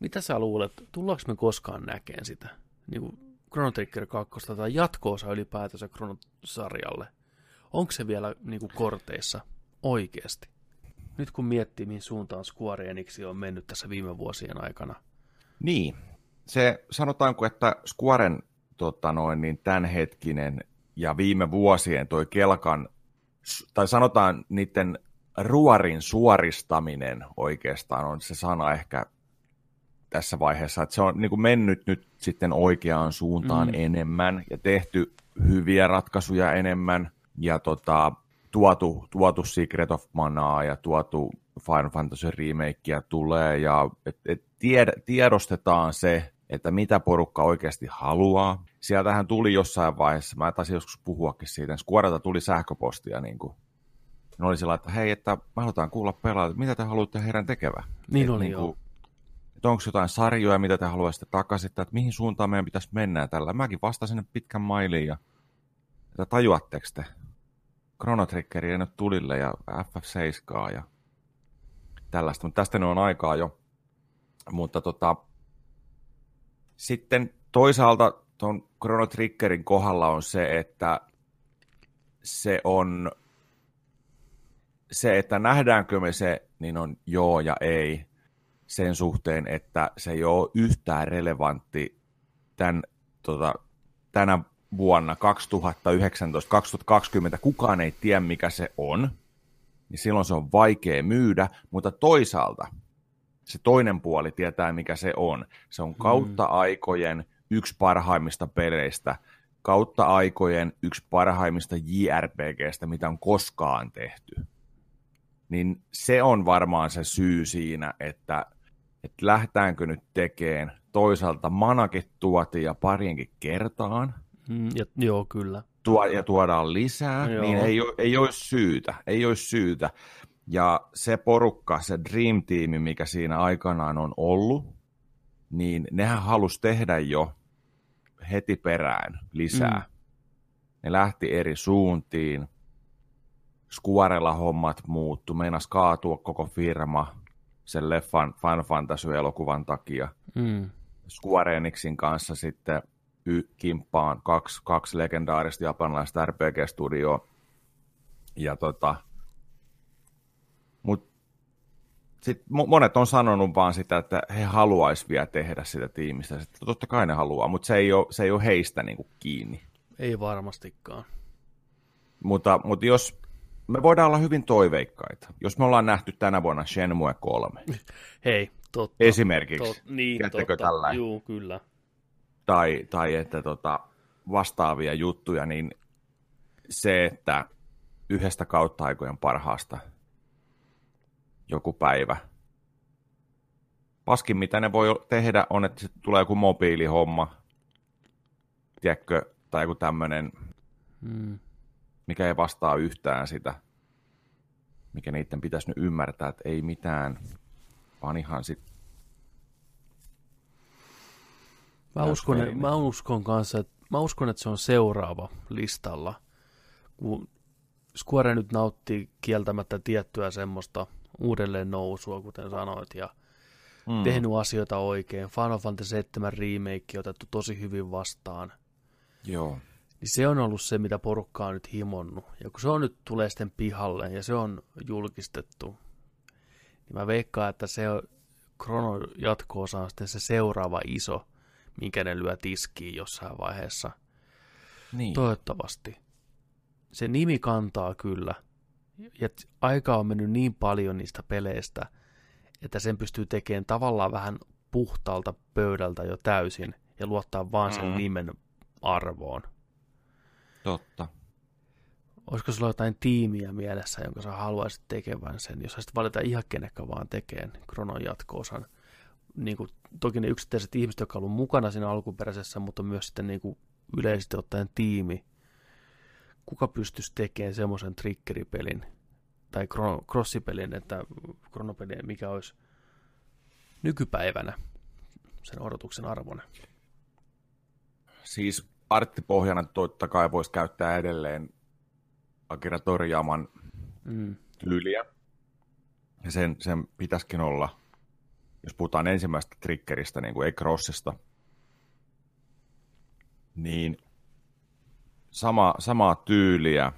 Speaker 1: Mitä sä luulet, tullaanko me koskaan näkeen sitä? Niin kuin Chrono Trigger 2 tai jatko-osa ylipäätänsä Chrono-sarjalle. Onko se vielä niin kuin korteissa oikeasti? Nyt kun miettii, mihin suuntaan Square Enix on mennyt tässä viime vuosien aikana.
Speaker 2: Niin. Se sanotaanko, että Squaren tota noin, niin tämänhetkinen ja viime vuosien toi kelkan, tai sanotaan niiden ruorin suoristaminen oikeastaan on se sana ehkä tässä vaiheessa, että se on niin kuin mennyt nyt sitten oikeaan suuntaan
Speaker 1: Mm.
Speaker 2: mm. enemmän ja tehty hyviä ratkaisuja enemmän ja tota, tuotu, tuotu Secret of Manaa ja tuotu Final Fantasy remakea tulee ja et, et tied, tiedostetaan se, että mitä porukka oikeasti haluaa. Sieltähän tuli jossain vaiheessa, mä taisin joskus puhuakin siitä, Squarelta tuli sähköpostia niin kuin, ne oli sillä, että hei, että me halutaan kuulla pelaajat, mitä te haluatte heidän tekevän.
Speaker 1: Niin
Speaker 2: Et
Speaker 1: oli,
Speaker 2: niinku,
Speaker 1: joo.
Speaker 2: Että onko jotain sarjoja, mitä te haluaisitte takaisin, että mihin suuntaan meidän pitäisi mennä tällä. Mäkin vastasin pitkän mailiin ja että tajuatteko te? Chrono nyt tulille ja FF7 ja tällaista, mutta tästä nyt on aikaa jo. Mutta tota, sitten toisaalta tuon Chrono Triggerin kohdalla on se, että se on se, että nähdäänkö me se, niin on joo ja ei sen suhteen, että se ei ole yhtään relevantti tämän, tota, tänä vuonna 2019-2020. Kukaan ei tiedä, mikä se on, niin silloin se on vaikea myydä, mutta toisaalta se toinen puoli tietää, mikä se on. Se on kautta mm. aikojen yksi parhaimmista peleistä, kautta aikojen yksi parhaimmista JRPGstä, mitä on koskaan tehty. Niin se on varmaan se syy siinä, että, että lähtäänkö nyt tekemään toisaalta manaket tuotiin ja parienkin kertaan.
Speaker 1: Mm, ja, joo, kyllä.
Speaker 2: Tuo, ja tuodaan lisää, joo. niin ei, ei olisi syytä. Ei olisi syytä. Ja se porukka, se Dream Team, mikä siinä aikanaan on ollut, niin nehän halusi tehdä jo heti perään lisää. Mm. Ne lähti eri suuntiin. Squarella hommat muuttu, meinas kaatua koko firma sen leffan Final Fantasy-elokuvan takia. Mm. Square Enixin kanssa sitten y- kimppaan kaksi, kaksi legendaarista japanilaista RPG-studioa. Ja tota, mut sit monet on sanonut vaan sitä, että he haluaisi vielä tehdä sitä tiimistä. Sitten totta kai ne haluaa, mutta se ei ole, se ei ole heistä niinku kiinni.
Speaker 1: Ei varmastikaan.
Speaker 2: Mutta, mutta jos me voidaan olla hyvin toiveikkaita, jos me ollaan nähty tänä vuonna Shenmue 3.
Speaker 1: Hei, totta.
Speaker 2: Esimerkiksi.
Speaker 1: Tot, niin, totta.
Speaker 2: tällä?
Speaker 1: Juu, kyllä.
Speaker 2: Tai, tai että tota, vastaavia juttuja, niin se, että yhdestä kautta aikojen parhaasta joku päivä. Paskin, mitä ne voi tehdä, on, että tulee joku mobiilihomma, tiedätkö, tai joku tämmöinen, hmm. Mikä ei vastaa yhtään sitä, mikä niiden pitäisi nyt ymmärtää, että ei mitään, vaan ihan sitten
Speaker 1: Mä uskon, että, mä uskon kanssa, että mä uskon, että se on seuraava listalla, kun Square nyt nauttii kieltämättä tiettyä semmoista uudelleen nousua, kuten sanoit, ja mm. tehnyt asioita oikein. Final Fantasy 7 remake otettu tosi hyvin vastaan.
Speaker 2: Joo.
Speaker 1: Niin se on ollut se, mitä porukka on nyt himonnut. Ja kun se on nyt tulee sitten pihalle ja se on julkistettu, niin mä veikkaan, että se Chrono jatko-osa on sitten se seuraava iso, minkä ne lyö tiskiin jossain vaiheessa.
Speaker 2: Niin.
Speaker 1: Toivottavasti. Se nimi kantaa kyllä – ja aika on mennyt niin paljon niistä peleistä, että sen pystyy tekemään tavallaan vähän puhtaalta pöydältä jo täysin ja luottaa vaan sen mm. nimen arvoon.
Speaker 2: Totta.
Speaker 1: Olisiko sulla jotain tiimiä mielessä, jonka sä haluaisit tekevän sen, jos sä valita ihan kenekkä vaan tekeen Kronon jatko-osan? Niin kuin, toki ne yksittäiset ihmiset, jotka ovat mukana siinä alkuperäisessä, mutta myös sitten niin kuin yleisesti ottaen tiimi, kuka pystyisi tekemään semmoisen triggeripelin tai crossipelin, että kronopeli, mikä olisi nykypäivänä sen odotuksen arvona.
Speaker 2: Siis arttipohjana totta kai voisi käyttää edelleen Akira Toriyaman mm. tyyliä. Ja sen, sen pitäisikin olla, jos puhutaan ensimmäisestä triggeristä, niin kuin ei crossista, niin sama, samaa tyyliä.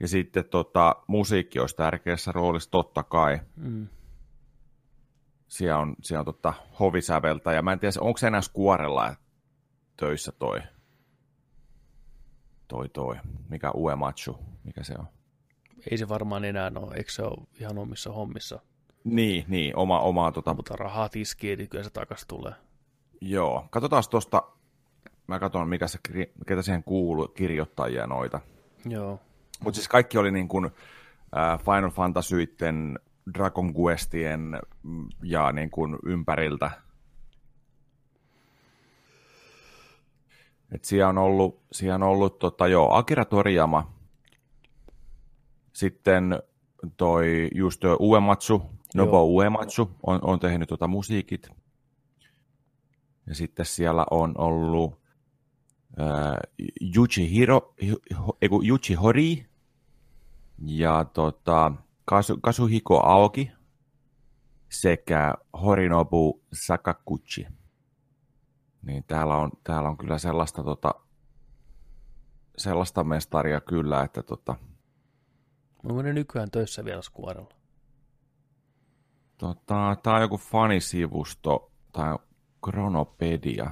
Speaker 2: Ja sitten tota, musiikki olisi tärkeässä roolissa totta kai. Mm. Siellä on, siellä on tota, hovisäveltä, ja mä en tiedä, onko se enää Squarella töissä toi, toi, toi, mikä Uematsu, mikä se on?
Speaker 1: Ei se varmaan enää ole, eikö se ole ihan omissa hommissa?
Speaker 2: Niin, niin, oma, oma tota...
Speaker 1: Mutta rahaa tiskiin, niin kyllä se takas tulee.
Speaker 2: Joo, katsotaan tuosta mä katson, mikä se, ketä siihen kuuluu, kirjoittajia noita.
Speaker 1: Joo.
Speaker 2: Mutta siis kaikki oli niin kuin äh, Final Fantasyitten, Dragon Questien mm, ja niin kuin ympäriltä. Et siellä on ollut, siellä on ollut tota, joo, Akira Toriyama, sitten toi just Uematsu, Nobo joo. Uematsu on, on tehnyt tota musiikit. Ja sitten siellä on ollut Yuji, Hiro, eiku, Yuji Hori ja tota, Kasu, Kasuhiko Aoki sekä Horinobu Sakaguchi. Niin täällä on, täällä on kyllä sellaista, tota, sellaista mestaria kyllä, että tota...
Speaker 1: Onko ne nykyään töissä vielä skuarella?
Speaker 2: Tota, tää on joku fanisivusto tai Kronopedia.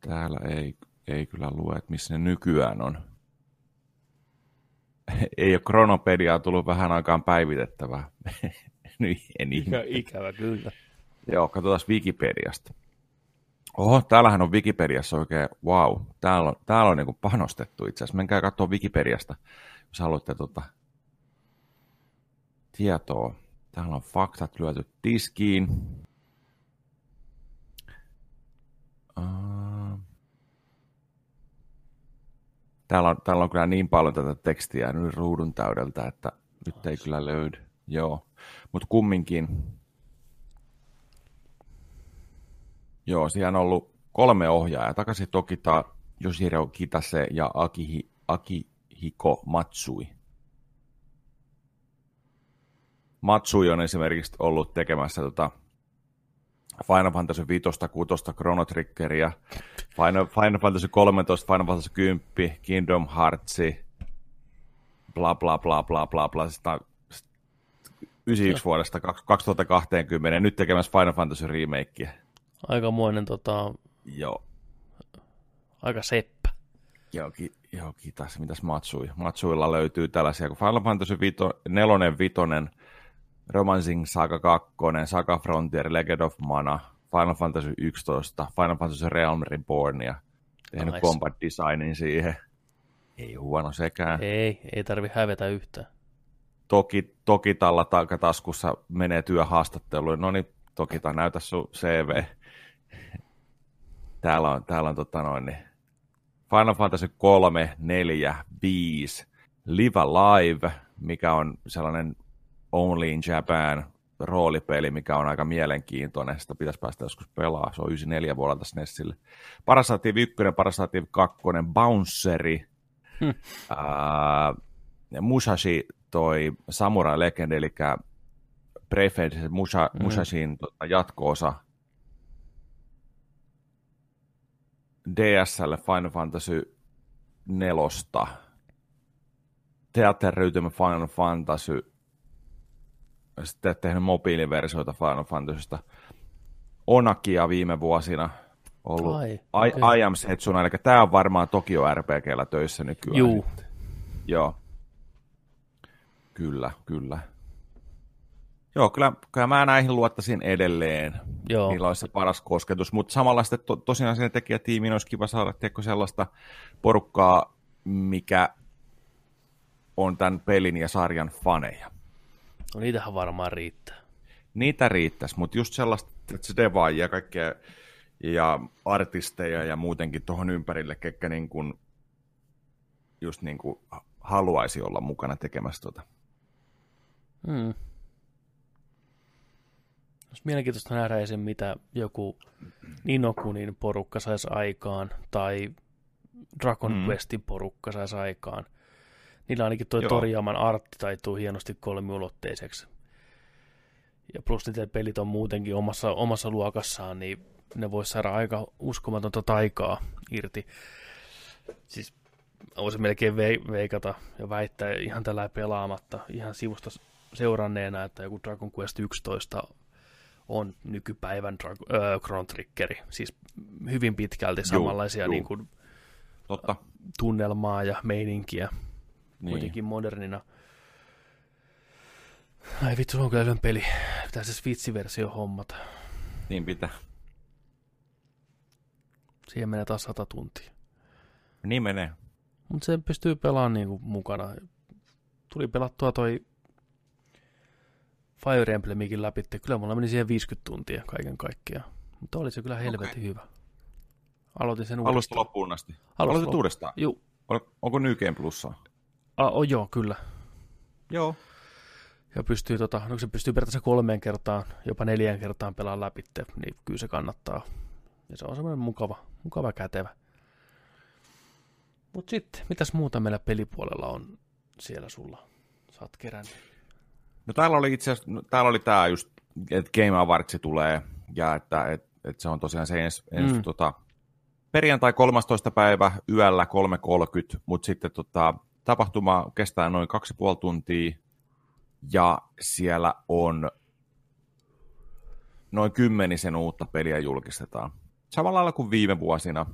Speaker 2: Täällä ei, ei kyllä lue, että missä ne nykyään on. ei ole Kronopediaa tullut vähän aikaan päivitettävää. niin, en
Speaker 1: Ikä, ikävä kyllä.
Speaker 2: Joo, katsotaan Wikipediasta. Oho, täällähän on Wikipediassa oikein, wow, täällä on, täällä on niin panostettu itse asiassa. Menkää katsoa Wikipediasta, jos haluatte tota, tietoa. Täällä on faktat lyöty tiskiin. Täällä on, täällä on kyllä niin paljon tätä tekstiä nyt ruudun täydeltä, että nyt ei kyllä löydy. Joo, mutta kumminkin. Joo, siellä on ollut kolme ohjaajaa. Takaisin Tokita, Yoshiro Kitase ja Akihi, Akihiko Matsui. Matsui on esimerkiksi ollut tekemässä tota Final Fantasy 5, 6, Chrono Triggeria, Final, Final Fantasy 13, Final Fantasy 10, Kingdom Hearts, bla bla bla bla bla bla, sitä 91 vuodesta 2020, nyt tekemässä Final Fantasy remakeä.
Speaker 1: Aikamoinen tota...
Speaker 2: Joo.
Speaker 1: Aika seppä.
Speaker 2: Joo, ki, joo kiitos. Mitäs Matsui? Matsuilla löytyy tällaisia kuin Final Fantasy 5, 4, 5, Romancing Saga 2, Saga Frontier, Legend of Mana, Final Fantasy 11, Final Fantasy Realm Reborn ja tehnyt nice. combat designin siihen. Ei huono sekään.
Speaker 1: Ei, ei tarvi hävetä yhtään.
Speaker 2: Toki, toki tällä takataskussa menee työhaastatteluun. No niin, toki näytä sun CV. Täällä on, täällä on tota noin, niin Final Fantasy 3, 4, 5, Live Alive, mikä on sellainen Only in Japan roolipeli, mikä on aika mielenkiintoinen. Sitä pitäisi päästä joskus pelaa. Se on 94 vuodelta SNESille. Parasatiiv 1, Parasatiiv 2, Bounceri, hmm. uh, Musashi toi Samurai Legend, eli Prefed Musa, hmm. Musashin tota, jatko-osa DSL Final Fantasy 4, teatteriytymä Final Fantasy sitten tehnyt mobiiliversioita Final Fantasysta. Onakia viime vuosina ollut Ai, okay. I, I Am Setsuna, eli tämä on varmaan Tokio RPGllä töissä nykyään.
Speaker 1: Juu.
Speaker 2: Joo. Kyllä, kyllä. Joo, kyllä, kyllä mä näihin luottaisin edelleen. Joo. Niillä olisi se paras kosketus, mutta samalla sitten to, tosiaan sinne tekijätiimiin olisi kiva saada tiedätkö, sellaista porukkaa, mikä on tämän pelin ja sarjan faneja.
Speaker 1: No niitähän varmaan riittää.
Speaker 2: Niitä riittäisi, mutta just sellaista, että se devaajia ja kaikkea ja artisteja ja muutenkin tuohon ympärille, ketkä niin kuin, just niin kuin haluaisi olla mukana tekemässä tuota.
Speaker 1: Hmm. Olisi mielenkiintoista nähdä esim. mitä joku Ninokunin porukka saisi aikaan, tai Dragon hmm. Questin porukka saisi aikaan – Niillä ainakin tuo Torjaman artti taittuu hienosti kolmiulotteiseksi. Ja plus niitä pelit on muutenkin omassa, omassa luokassaan, niin ne voisi saada aika uskomatonta taikaa irti. Siis voisin melkein veikata ja väittää ihan tällä pelaamatta, ihan sivusta seuranneena, että joku Dragon Quest 11 on nykypäivän Drag- äh, Chrono Triggeri. Siis hyvin pitkälti samanlaisia juu, juu. Niin kuin,
Speaker 2: Totta.
Speaker 1: tunnelmaa ja meininkiä niin. kuitenkin modernina. Ai vittu, se on kyllä peli. Pitää se Switch-versio hommata.
Speaker 2: Niin pitää.
Speaker 1: Siihen menee taas sata tuntia.
Speaker 2: Niin menee.
Speaker 1: Mutta se pystyy pelaamaan niinku mukana. Tuli pelattua toi Fire Emblemikin läpi. Kyllä mulla meni siihen 50 tuntia kaiken kaikkiaan. Mutta oli se kyllä helvetin okay. hyvä. Aloitin sen uudestaan.
Speaker 2: Alusta loppuun asti. Aloitit uudestaan?
Speaker 1: Joo.
Speaker 2: Onko New Game Plussaa?
Speaker 1: Ah, oh, joo, kyllä.
Speaker 2: Joo.
Speaker 1: ja pystyy, tota, no se pystyy periaatteessa kolmeen kertaan, jopa neljään kertaan pelaamaan läpi, niin kyllä se kannattaa. Ja se on semmoinen mukava, mukava kätevä. Mutta sitten, mitäs muuta meillä pelipuolella on siellä sulla? Saat kerännyt.
Speaker 2: No täällä oli itse asiassa, no, täällä oli tää just, että Game Awards tulee, ja että et, et se on tosiaan se ens, ens mm. tota, perjantai 13. päivä yöllä 3.30, mutta sitten tota, tapahtuma kestää noin kaksi puoli tuntia, ja siellä on noin kymmenisen uutta peliä julkistetaan. Samalla lailla kuin viime vuosina.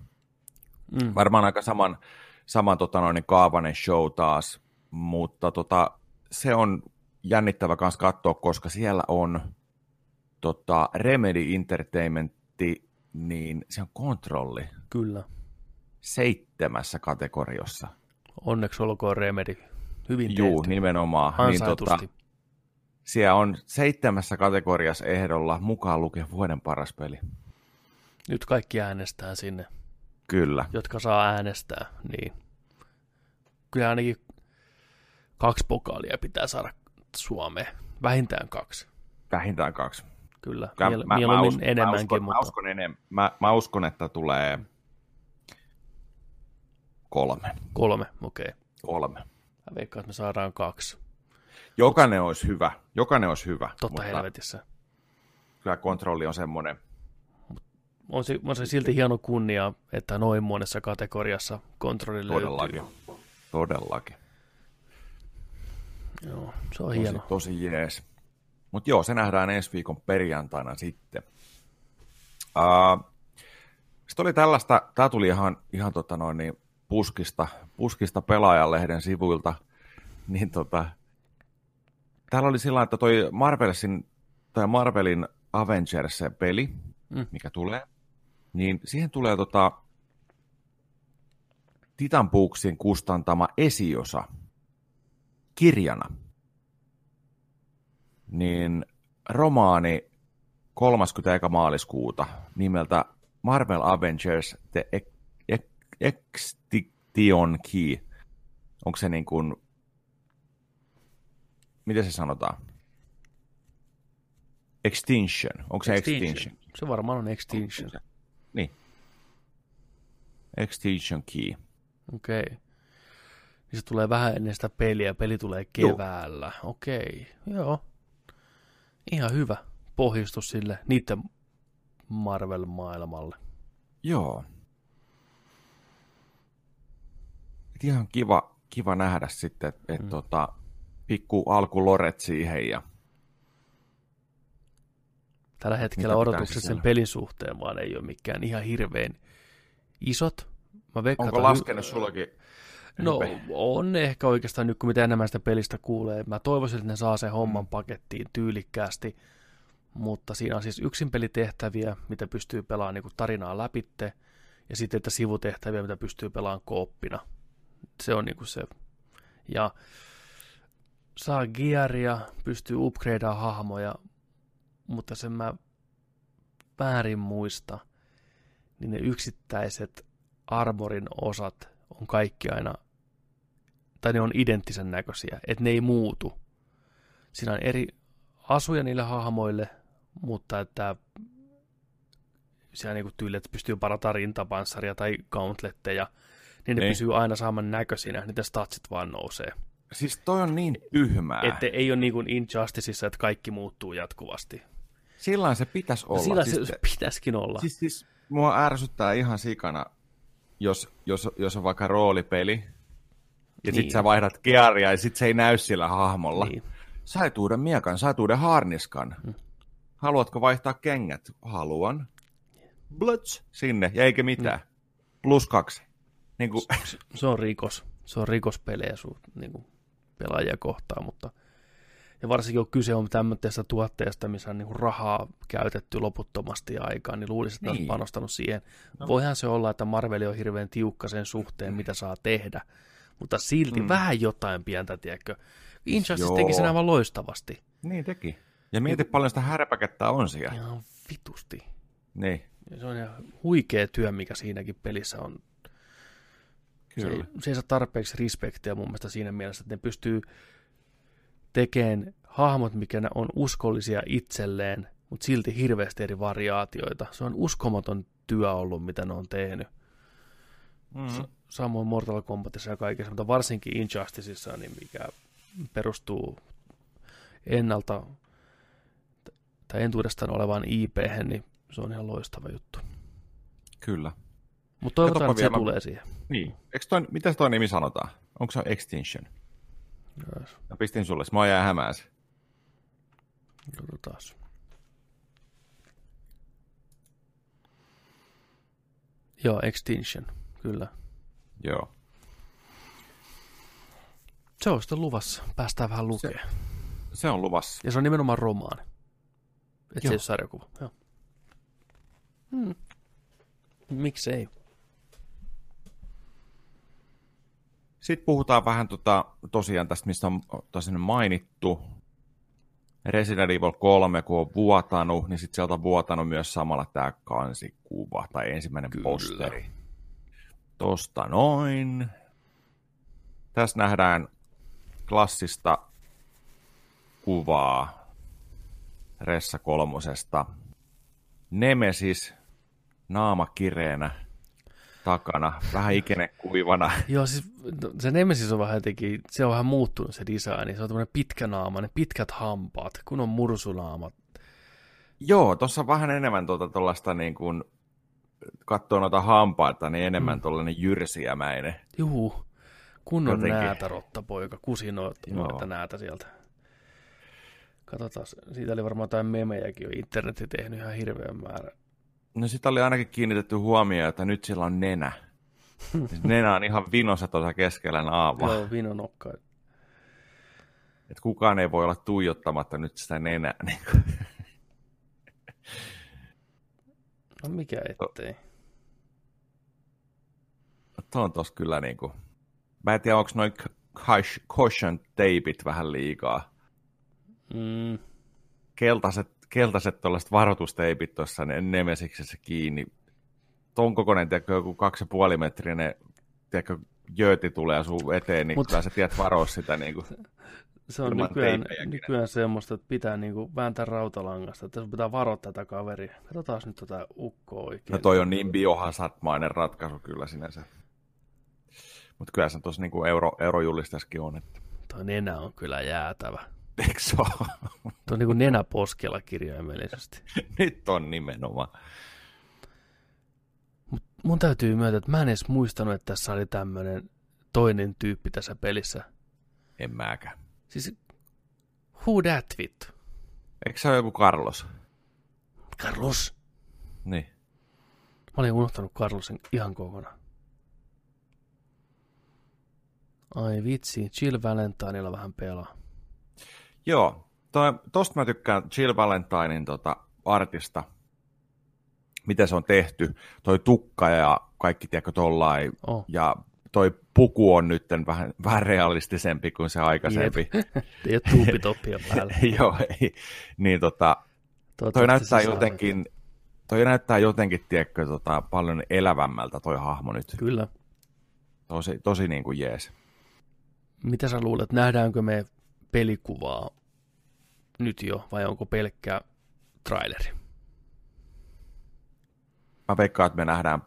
Speaker 2: Mm. Varmaan aika saman, saman tota noin, kaavainen show taas, mutta tota, se on jännittävä kanssa katsoa, koska siellä on tota, Remedy Entertainmentti, niin se on kontrolli.
Speaker 1: Kyllä.
Speaker 2: Seitsemässä kategoriassa.
Speaker 1: Onneksi olkoon Remedy. Hyvin
Speaker 2: Juu, nimenomaan. Niin, tota, siellä on seitsemässä kategoriassa ehdolla mukaan lukee vuoden paras peli.
Speaker 1: Nyt kaikki äänestää sinne.
Speaker 2: Kyllä.
Speaker 1: Jotka saa äänestää, niin. Kyllä ainakin kaksi pokaalia pitää saada Suomeen. Vähintään kaksi.
Speaker 2: Vähintään kaksi.
Speaker 1: Kyllä, Miel- mä, mieluummin mä uskon, enemmänkin. Mä uskon,
Speaker 2: mutta... mä, uskon enem- mä, mä uskon, että tulee kolme.
Speaker 1: Kolme, okei. Okay.
Speaker 2: Kolme.
Speaker 1: Mä veikkaan, että me saadaan kaksi.
Speaker 2: Jokainen Mut... olisi hyvä. Jokainen olisi hyvä.
Speaker 1: Totta mutta helvetissä.
Speaker 2: Kyllä kontrolli on semmoinen.
Speaker 1: On se, on se silti hieno kunnia, että noin monessa kategoriassa kontrolli
Speaker 2: Todellakin.
Speaker 1: löytyy.
Speaker 2: Todellakin.
Speaker 1: Joo, se on
Speaker 2: tosi,
Speaker 1: hieno.
Speaker 2: Tosi jees. Mutta joo, se nähdään ensi viikon perjantaina sitten. Uh, sitten oli tällaista, tämä tuli ihan, ihan tota noin, niin puskista, puskista pelaajalehden sivuilta, niin tota, täällä oli sillä että toi Marvelsin, tai Marvelin Avengers-peli, mm. mikä tulee, niin siihen tulee tota Titan Booksin kustantama esiosa kirjana. Niin romaani 30. maaliskuuta nimeltä Marvel Avengers The Extinction Key. Onko se niin kuin, miten se sanotaan? Extinction. Onko se extinction? extinction?
Speaker 1: Se varmaan on extinction.
Speaker 2: Niin. Extinction Key.
Speaker 1: Okei. Okay. Niin se tulee vähän ennen sitä peliä. Peli tulee keväällä. Joo. Okei. Joo. Ihan hyvä pohjustus sille niiden Marvel-maailmalle.
Speaker 2: Joo. Et ihan kiva, kiva nähdä sitten, että et, mm. tota, pikku alku loret siihen ja
Speaker 1: Tällä hetkellä odotukset sen pelin suhteen vaan ei ole mikään ihan hirveän isot.
Speaker 2: Mä Onko laskenut hy- sullakin?
Speaker 1: No on ehkä oikeastaan nyt kun mitä enemmän sitä pelistä kuulee. Mä toivoisin, että ne saa sen homman mm. pakettiin tyylikkäästi. Mutta siinä on siis yksin pelitehtäviä, mitä pystyy pelaamaan niin tarinaa läpitte. Ja sitten että sivutehtäviä, mitä pystyy pelaamaan kooppina. Se on niin kuin se. Ja saa gearia, pystyy upgradeaamaan hahmoja, mutta sen mä väärin muista, niin ne yksittäiset armorin osat on kaikki aina, tai ne on identtisen näköisiä, että ne ei muutu. Siinä on eri asuja niille hahmoille, mutta että siellä niinku tyyli, että pystyy parata rintapanssaria tai gauntletteja, niin ne niin. pysyy aina saman näköisinä, niitä statsit vaan nousee.
Speaker 2: Siis toi on niin tyhmää.
Speaker 1: Että ei ole niin kuin Injusticeissa, että kaikki muuttuu jatkuvasti.
Speaker 2: Sillä se pitäisi olla.
Speaker 1: Sillä siis, se pitäisikin olla.
Speaker 2: Siis, siis mua ärsyttää ihan sikana, jos, jos, jos on vaikka roolipeli, ja niin. sitten sä vaihdat gearia, ja sitten se ei näy sillä hahmolla. Niin. Sait uuden miekan, sait uuden harniskan. Hmm. Haluatko vaihtaa kengät? Haluan. Bluts sinne, ja eikä mitään. Hmm. Plus kaksi. Niin kuin...
Speaker 1: se, se on rikos. Se on rikospelejä suht, niin pelaajia kohtaan, mutta – ja varsinkin kun kyse on tämmöisestä tuotteesta, missä on niin rahaa käytetty loputtomasti aikaan, niin luulisin, että niin. on panostanut siihen. No. Voihan se olla, että Marveli on hirveän tiukka sen suhteen, mitä saa tehdä, mutta silti mm. vähän jotain pientä, tiedätkö? Injustice teki sen aivan loistavasti.
Speaker 2: Niin teki. Ja mieti niin, paljon sitä härpäkettä on siellä.
Speaker 1: Ihan vitusti.
Speaker 2: Niin.
Speaker 1: Ja se on ihan huikea työ, mikä siinäkin pelissä on. Kyllä. Se, se ei saa tarpeeksi respektiä mun mielestä siinä mielessä, että ne pystyy tekemään hahmot, mikä ne on uskollisia itselleen, mutta silti hirveästi eri variaatioita. Se on uskomaton työ ollut, mitä ne on tehnyt. Mm-hmm. Samoin Mortal Kombatissa ja kaikessa, mutta varsinkin Injusticeissa, niin mikä perustuu ennalta tai entuudestaan olevaan IP, niin se on ihan loistava juttu.
Speaker 2: Kyllä.
Speaker 1: Mutta toivotaan, että se vielä... tulee siihen.
Speaker 2: Niin. Eikö toi, mitä se toi nimi sanotaan? Onko se Extinction? Yes. Mä pistin sulle, mä jää hämään se.
Speaker 1: Katsotaan. Joo, Extinction, kyllä.
Speaker 2: Joo.
Speaker 1: Se on sitten luvassa. Päästään vähän lukemaan.
Speaker 2: Se, se on luvassa.
Speaker 1: Ja se on nimenomaan romaani. Et se ei ole sarjakuva. Joo. Hmm. Miksei?
Speaker 2: Sitten puhutaan vähän tota, tosiaan tästä, mistä on tosiaan mainittu. Resident Evil 3, kun on vuotanut, niin sitten sieltä on vuotanut myös samalla tämä kansikuva tai ensimmäinen Kyllä. posteri. Tosta noin. Tässä nähdään klassista kuvaa Ressa kolmosesta. Nemesis, naama kireenä takana, vähän kuivana.
Speaker 1: Joo, siis no, se Nemesis on vähän jotenkin, se on vähän muuttunut se design. Se on tämmöinen pitkä naama, ne pitkät hampaat, kun on mursunaamat.
Speaker 2: Joo, tuossa vähän enemmän tuota tuollaista niin kuin, katsoo noita hampaita, niin enemmän mm. tuollainen jyrsiämäinen.
Speaker 1: Juu, kunnon Jotenkin. näätärotta poika, kusi noita näätä sieltä. Katsotaan, siitä oli varmaan jotain memejäkin jo internetti tehnyt ihan hirveän määrä.
Speaker 2: No sitä oli ainakin kiinnitetty huomioon, että nyt sillä on nenä. Siis nenä on ihan vinossa tuossa keskellä naavaa.
Speaker 1: Joo, vinonokka.
Speaker 2: Et kukaan ei voi olla tuijottamatta nyt sitä nenää. Niin
Speaker 1: no mikä ettei.
Speaker 2: Tuo on tossa kyllä niinku... Mä en tiedä, onko noin caution teipit vähän liikaa.
Speaker 1: Mm.
Speaker 2: Keltaiset, keltaiset tuollaiset varoitusteipit tuossa Nemesiksessä kiinni. Ton kokoinen, tiedätkö, joku kaksi ja puoli metrinen, tiedätkö, jööti tulee sun eteen, niin Mut... kyllä sä tiedät varoa sitä niin kuin,
Speaker 1: Se on nykyään, nykyään semmoista, että pitää niin kuin vääntää rautalangasta, että sun pitää varoa tätä kaveria. Katsotaan nyt tätä ukkoa oikein.
Speaker 2: No toi on niin biohazardmainen ratkaisu kyllä sinänsä. Mutta kyllä se tuossa niin euro, eurojullistaskin on. Että...
Speaker 1: Tuo nenä on kyllä jäätävä.
Speaker 2: Eikö se ole?
Speaker 1: Tuo on niin kuin nenä poskella kirjaimellisesti.
Speaker 2: Nyt on nimenomaan.
Speaker 1: Mut mun täytyy myöntää, että mä en edes muistanut, että tässä oli tämmöinen toinen tyyppi tässä pelissä.
Speaker 2: En mäkään.
Speaker 1: Siis, who that vittu?
Speaker 2: Eikö se ole joku Carlos?
Speaker 1: Carlos?
Speaker 2: Niin.
Speaker 1: Mä olin unohtanut Carlosen ihan kokonaan. Ai vitsi, Jill Valentineilla vähän pelaa.
Speaker 2: Joo, toi, tosta mä tykkään Jill Valentinein tota, artista, miten se on tehty. Toi tukka ja kaikki, tiedätkö, tollain. Oh. Ja toi puku on nyt vähän, vähän realistisempi kuin se aikaisempi.
Speaker 1: Ei ole tuupitoppia päällä.
Speaker 2: Joo, ei. Niin tota, toi näyttää jotenkin, toi näyttää jotenkin, tiedätkö, tota, paljon elävämmältä toi hahmo nyt.
Speaker 1: Kyllä.
Speaker 2: Tosi, tosi niin kuin jees.
Speaker 1: Mitä sä luulet, nähdäänkö me pelikuvaa nyt jo, vai onko pelkkä traileri?
Speaker 2: Mä veikkaan, että me nähdään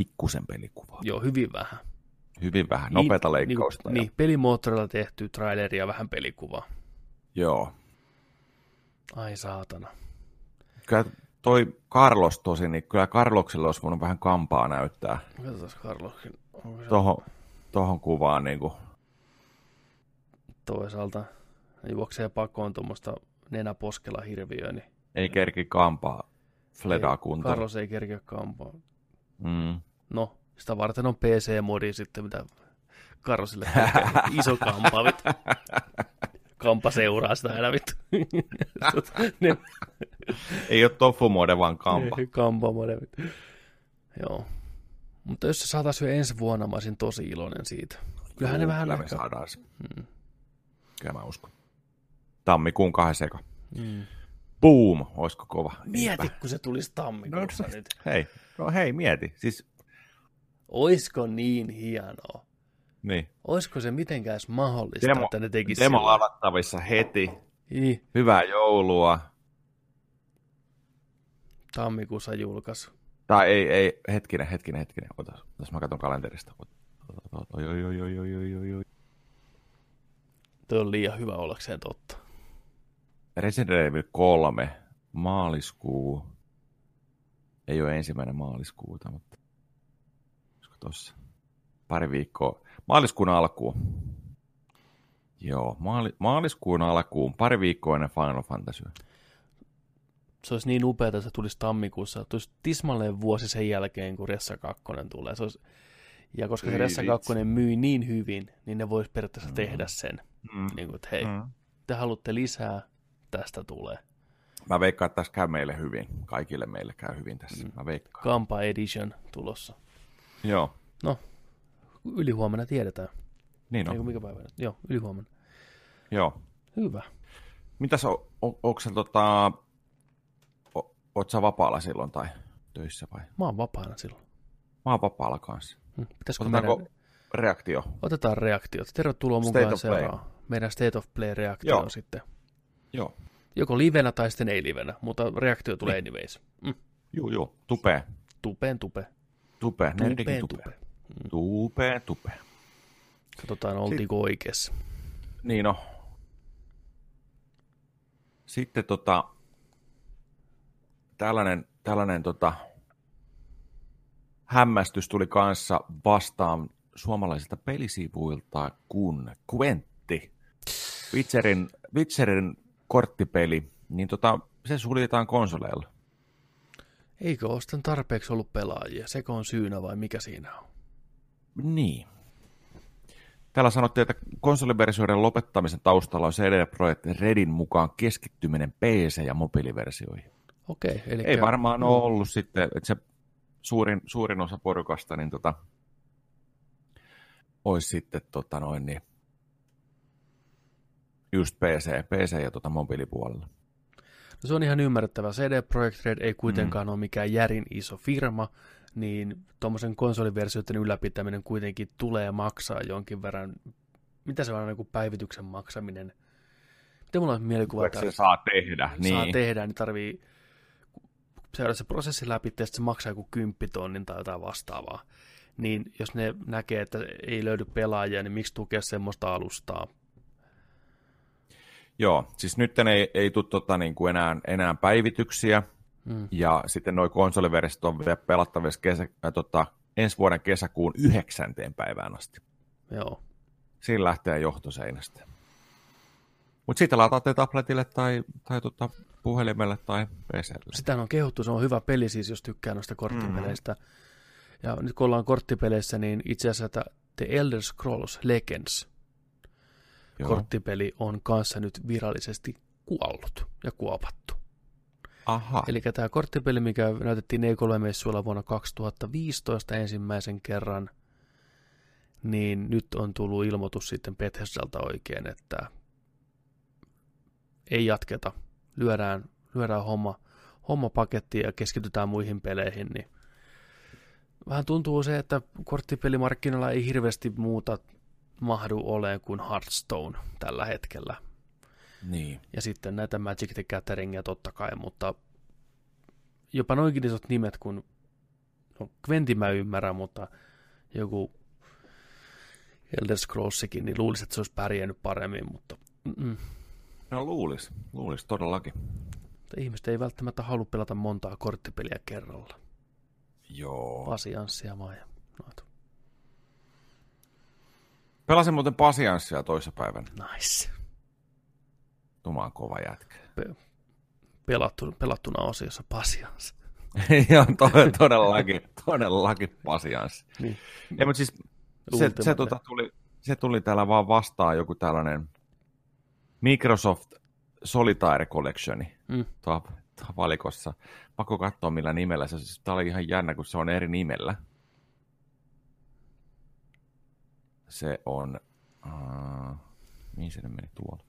Speaker 2: pikkusen pelikuvaa.
Speaker 1: Joo, hyvin vähän.
Speaker 2: Hyvin vähän, nopeata niin, leikkausta.
Speaker 1: Niin, ja... pelimoottorilla tehty traileri ja vähän pelikuvaa.
Speaker 2: Joo.
Speaker 1: Ai saatana.
Speaker 2: Kyllä toi Carlos tosi, niin kyllä Carloksella olisi voinut vähän kampaa näyttää.
Speaker 1: Katsotaan Carloksen.
Speaker 2: Tuohon, tohon kuvaan niin kuin
Speaker 1: toisaalta juoksee pakoon tuommoista nenäposkella hirviöä, niin...
Speaker 2: Ei kerki kampaa Fledaa kuntoon.
Speaker 1: Carlos ei kerki kampaa.
Speaker 2: Mm.
Speaker 1: No, sitä varten on PC-modi sitten, mitä Carlosille iso kampa, Kampa seuraa sitä aina vittu.
Speaker 2: ei ole tofu-mode, vaan kampa.
Speaker 1: Kampa-mode. Joo. Mutta jos se saataisiin jo ensi vuonna, mä olisin tosi iloinen siitä. Kyllähän Juu, ne vähän...
Speaker 2: Kyllä me saadaan hmm. Kyllä mä uskon. Tammikuun kahden eka. Mm. Boom, olisiko kova.
Speaker 1: Mieti, Eipä. kun se tulisi tammikuussa
Speaker 2: no, nyt. Hei, no hei, mieti. Siis
Speaker 1: oisko niin hienoa?
Speaker 2: Niin.
Speaker 1: Oisko se mitenkään mahdollista,
Speaker 2: demo,
Speaker 1: että ne tekisivät
Speaker 2: Demo
Speaker 1: sillä?
Speaker 2: avattavissa heti.
Speaker 1: I.
Speaker 2: Hyvää joulua.
Speaker 1: Tammikuussa julkaisu.
Speaker 2: Tai ei, ei, hetkinen, hetkinen, hetkinen. Otas, otas mä katson kalenterista. Oi, oi, oi, oi, oi, oi, oi.
Speaker 1: Tuo on liian hyvä ollakseen totta.
Speaker 2: Resident Evil 3, maaliskuu. Ei ole ensimmäinen maaliskuuta, mutta tossa? Pari viikkoa. Maaliskuun alkuun. Joo, maali, maaliskuun alkuun. Pari viikkoa ennen Final Fantasy.
Speaker 1: Se olisi niin upeaa, että se tulisi tammikuussa. Tulisi tismalleen vuosi sen jälkeen, kun Ressa 2 tulee. Se olisi... Ja koska se
Speaker 2: Ei
Speaker 1: Ressa
Speaker 2: vitsi.
Speaker 1: 2 myi niin hyvin, niin ne vois periaatteessa tehdä sen.
Speaker 2: Mm.
Speaker 1: Niin kuin, että hei,
Speaker 2: Mm.
Speaker 1: te haluatte lisää, tästä tulee.
Speaker 2: Mä veikkaan, että tässä käy meille hyvin. Kaikille meille käy hyvin tässä.
Speaker 1: Mm.
Speaker 2: Mä veikkaan.
Speaker 1: Kampa Edition tulossa.
Speaker 2: Joo.
Speaker 1: No, ylihuomenna tiedetään.
Speaker 2: Niin on.
Speaker 1: Eiku mikä päivä? Joo, ylihuomenna.
Speaker 2: Joo.
Speaker 1: Hyvä.
Speaker 2: Mitäs, on, on, onko se tota, o, oot sä vapaalla silloin tai töissä vai?
Speaker 1: Mä oon vapaana silloin.
Speaker 2: Mä oon vapaalla kanssa.
Speaker 1: Hmm. Pitäisikö
Speaker 2: Otetaanko
Speaker 1: meidän...
Speaker 2: reaktio?
Speaker 1: Otetaan reaktiot. Tervetuloa
Speaker 2: State
Speaker 1: mukaan seuraan. Meidän State of Play-reaktio
Speaker 2: Joo.
Speaker 1: sitten.
Speaker 2: Joo.
Speaker 1: Joko livenä tai sitten ei livenä, mutta reaktio tulee
Speaker 2: Niin.
Speaker 1: anyways. Mm.
Speaker 2: Juu, juu. Tupee.
Speaker 1: Tupeen tupe.
Speaker 2: Tupe. Nerdikin
Speaker 1: tupe.
Speaker 2: tupe. Tupee, tupe.
Speaker 1: Katsotaan, oltiinko oikeassa.
Speaker 2: Niin no. Sitten tota, tällainen, tällainen tota, hämmästys tuli kanssa vastaan suomalaisilta pelisivuilta kuin Quentti. Witcherin, Witcherin korttipeli, niin tota, se suljetaan konsoleilla.
Speaker 1: Eikö ole sitten tarpeeksi ollut pelaajia? Seko on syynä vai mikä siinä on?
Speaker 2: Niin. Täällä sanottiin, että konsoliversioiden lopettamisen taustalla on CD Projekt Redin mukaan keskittyminen PC- ja mobiiliversioihin.
Speaker 1: Okei, eli...
Speaker 2: Ei varmaan ole ollut sitten, että se suurin, suurin osa porukasta niin tota, olisi sitten tota noin, niin, just PC, PC ja tota mobiilipuolella.
Speaker 1: No se on ihan ymmärrettävä. CD Projekt Red ei kuitenkaan mm. ole mikään järin iso firma, niin tuommoisen konsoliversioiden ylläpitäminen kuitenkin tulee maksaa jonkin verran. Mitä se on aina kuin päivityksen maksaminen? Miten mulla on mielikuva,
Speaker 2: Että se saa tehdä,
Speaker 1: saa
Speaker 2: niin.
Speaker 1: tehdä, niin tarvii seurata se prosessi läpi, ja sitten se maksaa joku kymppitonnin tai jotain vastaavaa. Niin jos ne näkee, että ei löydy pelaajia, niin miksi tukea semmoista alustaa?
Speaker 2: Joo, siis nyt ei, ei tule tota, niin kuin enää, enää päivityksiä,
Speaker 1: Mm.
Speaker 2: ja sitten nuo konsoliversiot on vielä pelattavissa kesä, äh, tota, ensi vuoden kesäkuun yhdeksänteen päivään asti.
Speaker 1: Joo.
Speaker 2: Siinä lähtee johtoseinästä. Mutta siitä lataatte tabletille tai, tai tota, puhelimelle tai PClle.
Speaker 1: Sitähän on kehuttu, se on hyvä peli siis, jos tykkää noista korttipeleistä. Mm. Ja nyt kun ollaan korttipeleissä, niin itse asiassa The Elder Scrolls Legends
Speaker 2: Joo.
Speaker 1: korttipeli on kanssa nyt virallisesti kuollut ja kuopattu.
Speaker 2: Aha.
Speaker 1: Eli tämä korttipeli, mikä näytettiin E3-messuilla vuonna 2015 ensimmäisen kerran, niin nyt on tullut ilmoitus sitten Bethesdalta oikein, että ei jatketa, lyödään, lyödään homma, homma pakettiin ja keskitytään muihin peleihin, niin vähän tuntuu se, että korttipelimarkkinoilla ei hirveästi muuta mahdu oleen kuin Hearthstone tällä hetkellä.
Speaker 2: Niin.
Speaker 1: Ja sitten näitä Magic the Gatheringia totta kai, mutta jopa noinkin isot nimet kuin, no Quentin mä ymmärrän, mutta joku Elder Scrollsikin, niin luulisin, että se olisi pärjännyt paremmin, mutta mm-mm.
Speaker 2: No luulis, luulis todellakin.
Speaker 1: Mutta ihmiset ei välttämättä halua pelata montaa korttipeliä kerralla.
Speaker 2: Joo.
Speaker 1: Pasianssia vaan ja noita.
Speaker 2: Pelasin muuten pasianssia toissapäivänä.
Speaker 1: Nice.
Speaker 2: Tumaan kova jätkä.
Speaker 1: Pe- pelattu, pelattuna osiossa pasianssi.
Speaker 2: Joo, to, todellakin, todellakin pasianssi.
Speaker 1: Niin.
Speaker 2: Ei, mutta siis se, se, tota, tuli, se tuli täällä vaan vastaan joku tällainen Microsoft Solitaire Collectioni
Speaker 1: Mm.
Speaker 2: tuo, tuo valikossa. Pakko katsoa millä nimellä se siis, Tämä oli ihan jännä, kun se on eri nimellä. Se on... Uh, mihin se meni tuolla?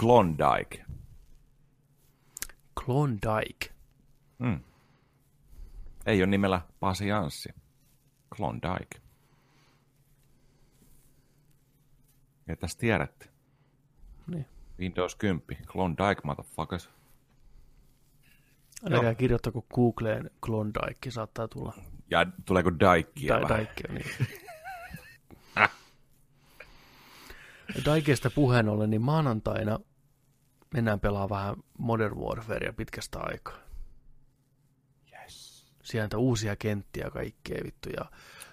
Speaker 2: Klondike.
Speaker 1: Klondike.
Speaker 2: Mm. Ei ole nimellä Pasianssi. Klondike. Ja tässä tiedätte.
Speaker 1: Niin.
Speaker 2: Windows 10, Klondike, motherfuckers.
Speaker 1: Älkää kirjoittako Googleen Klondike, saattaa tulla
Speaker 2: ja tuleeko Daikia
Speaker 1: Tai Daikia, niin. Daikeista puheen ollen, niin maanantaina mennään pelaa vähän Modern Warfarea pitkästä aikaa.
Speaker 2: Yes.
Speaker 1: Sieltä uusia kenttiä kaikkea vittu ja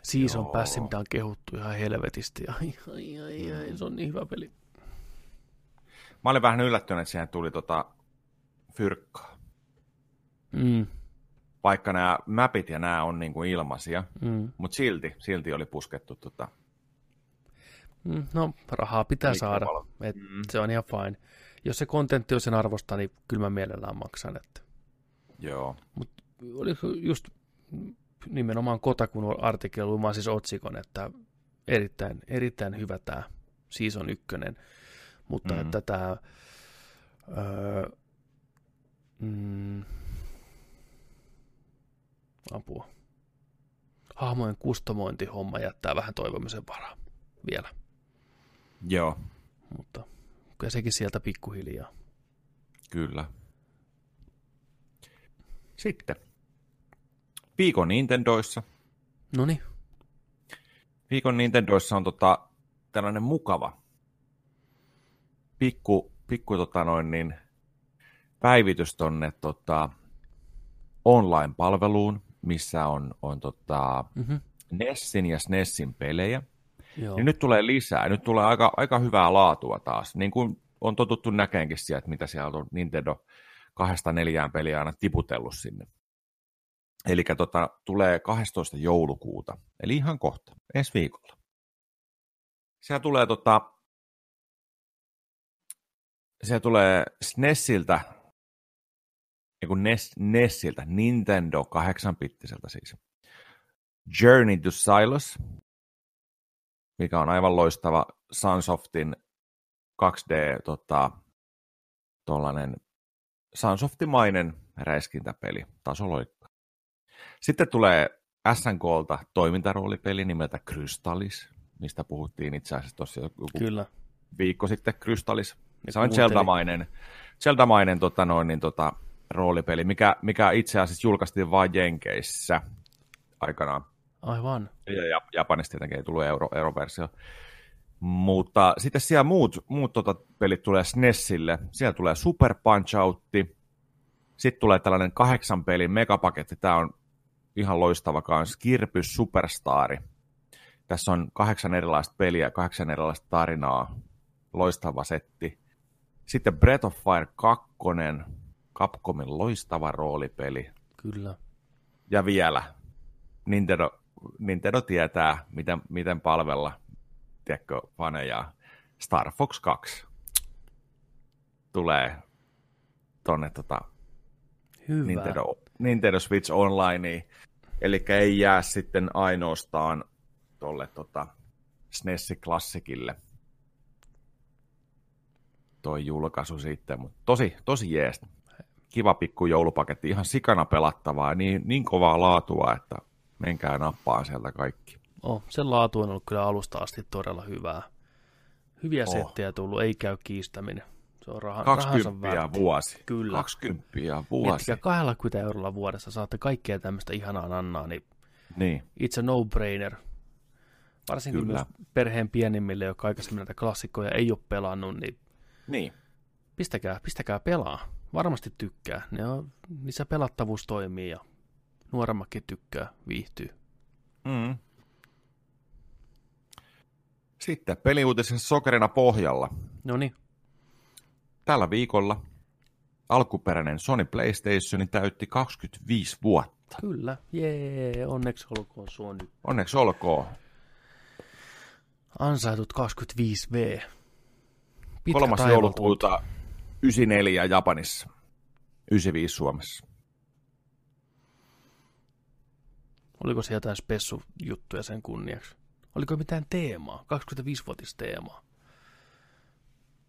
Speaker 1: Season Pass, mitä on kehuttu ihan helvetisti. Ja, ai, ai, ai, ai, se on niin hyvä peli.
Speaker 2: Mä olin vähän yllättynyt, että siihen tuli tota fyrkkaa.
Speaker 1: Mm.
Speaker 2: Vaikka nämä mapit ja nämä on niinku ilmaisia,
Speaker 1: Mm.
Speaker 2: mutta silti, silti oli puskettu tota.
Speaker 1: Mm, No, rahaa pitää saada. Et
Speaker 2: Mm.
Speaker 1: Se on ihan fine. Jos se kontentti on sen arvosta, niin kyllä mä mielellään maksan. Että.
Speaker 2: Joo.
Speaker 1: Mut oliko just nimenomaan Kotakun artikkeli luomaan siis otsikon, että erittäin, erittäin hyvä tämä season ykkönen, mutta
Speaker 2: Mhm.
Speaker 1: että tämä öö, mm, apua. Hahmojen kustomointihomma jättää vähän toivomisen varaa vielä,
Speaker 2: Joo,
Speaker 1: mutta kyllä sekin sieltä pikkuhiljaa.
Speaker 2: kyllä. Sitten. Viikon Nintendoissa.
Speaker 1: Noniin.
Speaker 2: Viikon Nintendoissa on tota, tällainen mukava pikku, pikku tota noin niin, päivitys tonne tota, online-palveluun, missä on, on tota,
Speaker 1: Mhm.
Speaker 2: Nessin ja SNESin pelejä.
Speaker 1: Joo.
Speaker 2: Niin nyt tulee lisää. Nyt tulee aika, aika hyvää laatua taas. Niin kuin on totuttu näkeenkin sieltä, mitä siellä on Nintendo kahdesta neljään peliä aina tiputellut sinne. Eli tota, tulee 12. joulukuuta, eli ihan kohta, ensi viikolla. Siellä tulee, tota, siellä tulee SNESiltä, ei kun NES, NESiltä, Nintendo 8-bittiseltä siis. Journey to Silos, mikä on aivan loistava Sunsoftin 2D tota, tollanen Sunsoftimainen räiskintäpeli, tasoloikka. Sitten tulee SNKlta toimintaroolipeli nimeltä Crystallis, mistä puhuttiin itse asiassa tuossa joku
Speaker 1: Kyllä.
Speaker 2: viikko sitten Crystallis. Se on Zelda-mainen tota noin, niin, tota, roolipeli, mikä, mikä itse asiassa julkaistiin vain Jenkeissä aikanaan.
Speaker 1: Aivan.
Speaker 2: Ja, ja Japanista tietenkin ei tullut euro, euroversio. Mutta sitten siellä muut, muut tota pelit tulee SNESille. Siellä tulee Super Punch Outti. Sitten tulee tällainen kahdeksan pelin megapaketti. Tämä on ihan loistava kans. Kirpys Superstari. Tässä on kahdeksan erilaista peliä, kahdeksan erilaista tarinaa. Loistava setti. Sitten Breath of Fire 2. Capcomin loistava roolipeli.
Speaker 1: Kyllä.
Speaker 2: Ja vielä Nintendo, Nintendo tietää, miten, miten palvella tiedätkö, faneja. Star Fox 2 tulee tonne tota,
Speaker 1: Hyvä.
Speaker 2: Nintendo, Nintendo Switch Onlineen. Eli ei jää sitten ainoastaan tolle tota, SNES Klassikille toi julkaisu sitten, mutta tosi, tosi jees. Kiva pikku joulupaketti, ihan sikana pelattavaa, niin, niin kovaa laatua, että menkää nappaan sieltä kaikki.
Speaker 1: Oh, sen laatu on ollut kyllä alusta asti todella hyvää. Hyviä
Speaker 2: Oh.
Speaker 1: settejä tullut, ei käy kiistäminen. Se on raha,
Speaker 2: 20
Speaker 1: rahansa
Speaker 2: vuosi.
Speaker 1: Kyllä.
Speaker 2: 20 vuosi.
Speaker 1: Miettikää 20 eurolla vuodessa saatte kaikkea tämmöistä ihanaa nannaa, niin
Speaker 2: Niin.
Speaker 1: it's a no-brainer. Varsinkin
Speaker 2: Kyllä.
Speaker 1: myös perheen pienimmille, jotka aikaisemmin näitä klassikkoja ei ole pelannut, niin
Speaker 2: Niin.
Speaker 1: pistäkää, pistäkää pelaa. Varmasti tykkää. Ne on, niissä pelattavuus toimii ja nuoremmatkin tykkää, viihtyy.
Speaker 2: Mm. Sitten peliuutisen sokerina pohjalla.
Speaker 1: No niin.
Speaker 2: Tällä viikolla alkuperäinen Sony PlayStation täytti 25 vuotta.
Speaker 1: Kyllä, jee, onneksi olkoon Sony.
Speaker 2: Onneksi olkoon.
Speaker 1: Ansaitut 25V. Pitkä
Speaker 2: Kolmas joulukuuta 94 Japanissa. 95 Suomessa.
Speaker 1: Oliko se jotain spessujuttuja sen kunniaksi? Oliko mitään teemaa? 25-vuotis teemaa?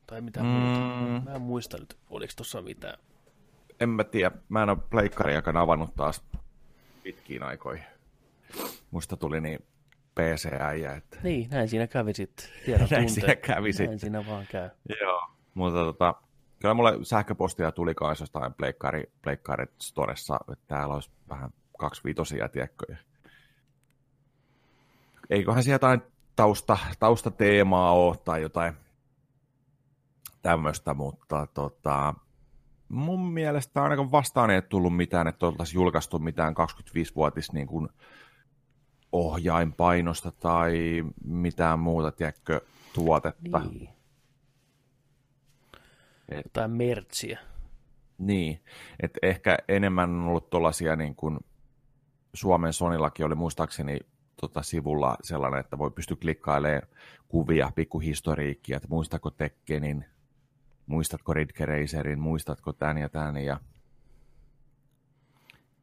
Speaker 1: Tai mitään
Speaker 2: Mm.
Speaker 1: muuta? Mä en muista nyt, oliko tuossa mitään.
Speaker 2: En mä tiedä. Mä en ole pleikkariakaan avannut taas pitkiin aikoihin. Musta tuli niin PC-äijä. Että...
Speaker 1: Niin, näin siinä kävi sitten.
Speaker 2: Näin siinä kävi sitten.
Speaker 1: Näin siinä vaan käy.
Speaker 2: Joo, mutta tota, kyllä mulle sähköpostia tuli kanssa jostain Pleikkari, Pleikkari Storessa, että täällä olisi vähän kaksi viitosia, tiedätkö. Eiköhän siellä jotain tausta, taustateemaa ole tai jotain tämmöistä, mutta tota, mun mielestä ainakaan vastaan ei tullut mitään, että oltaisiin julkaistu mitään 25-vuotis niin kuin ohjainpainosta tai mitään muuta, tiedätkö, tuotetta.
Speaker 1: Niin. Et, Jotain mertsiä.
Speaker 2: Niin, että ehkä enemmän on ollut tuollaisia niin kuin Suomen Sonillakin oli muistaakseni tota, sivulla sellainen, että voi pysty klikkailemaan kuvia, pikkuhistoriikkia, että muistatko Tekkenin, muistatko Ridge Racerin, muistatko tämän ja tämän ja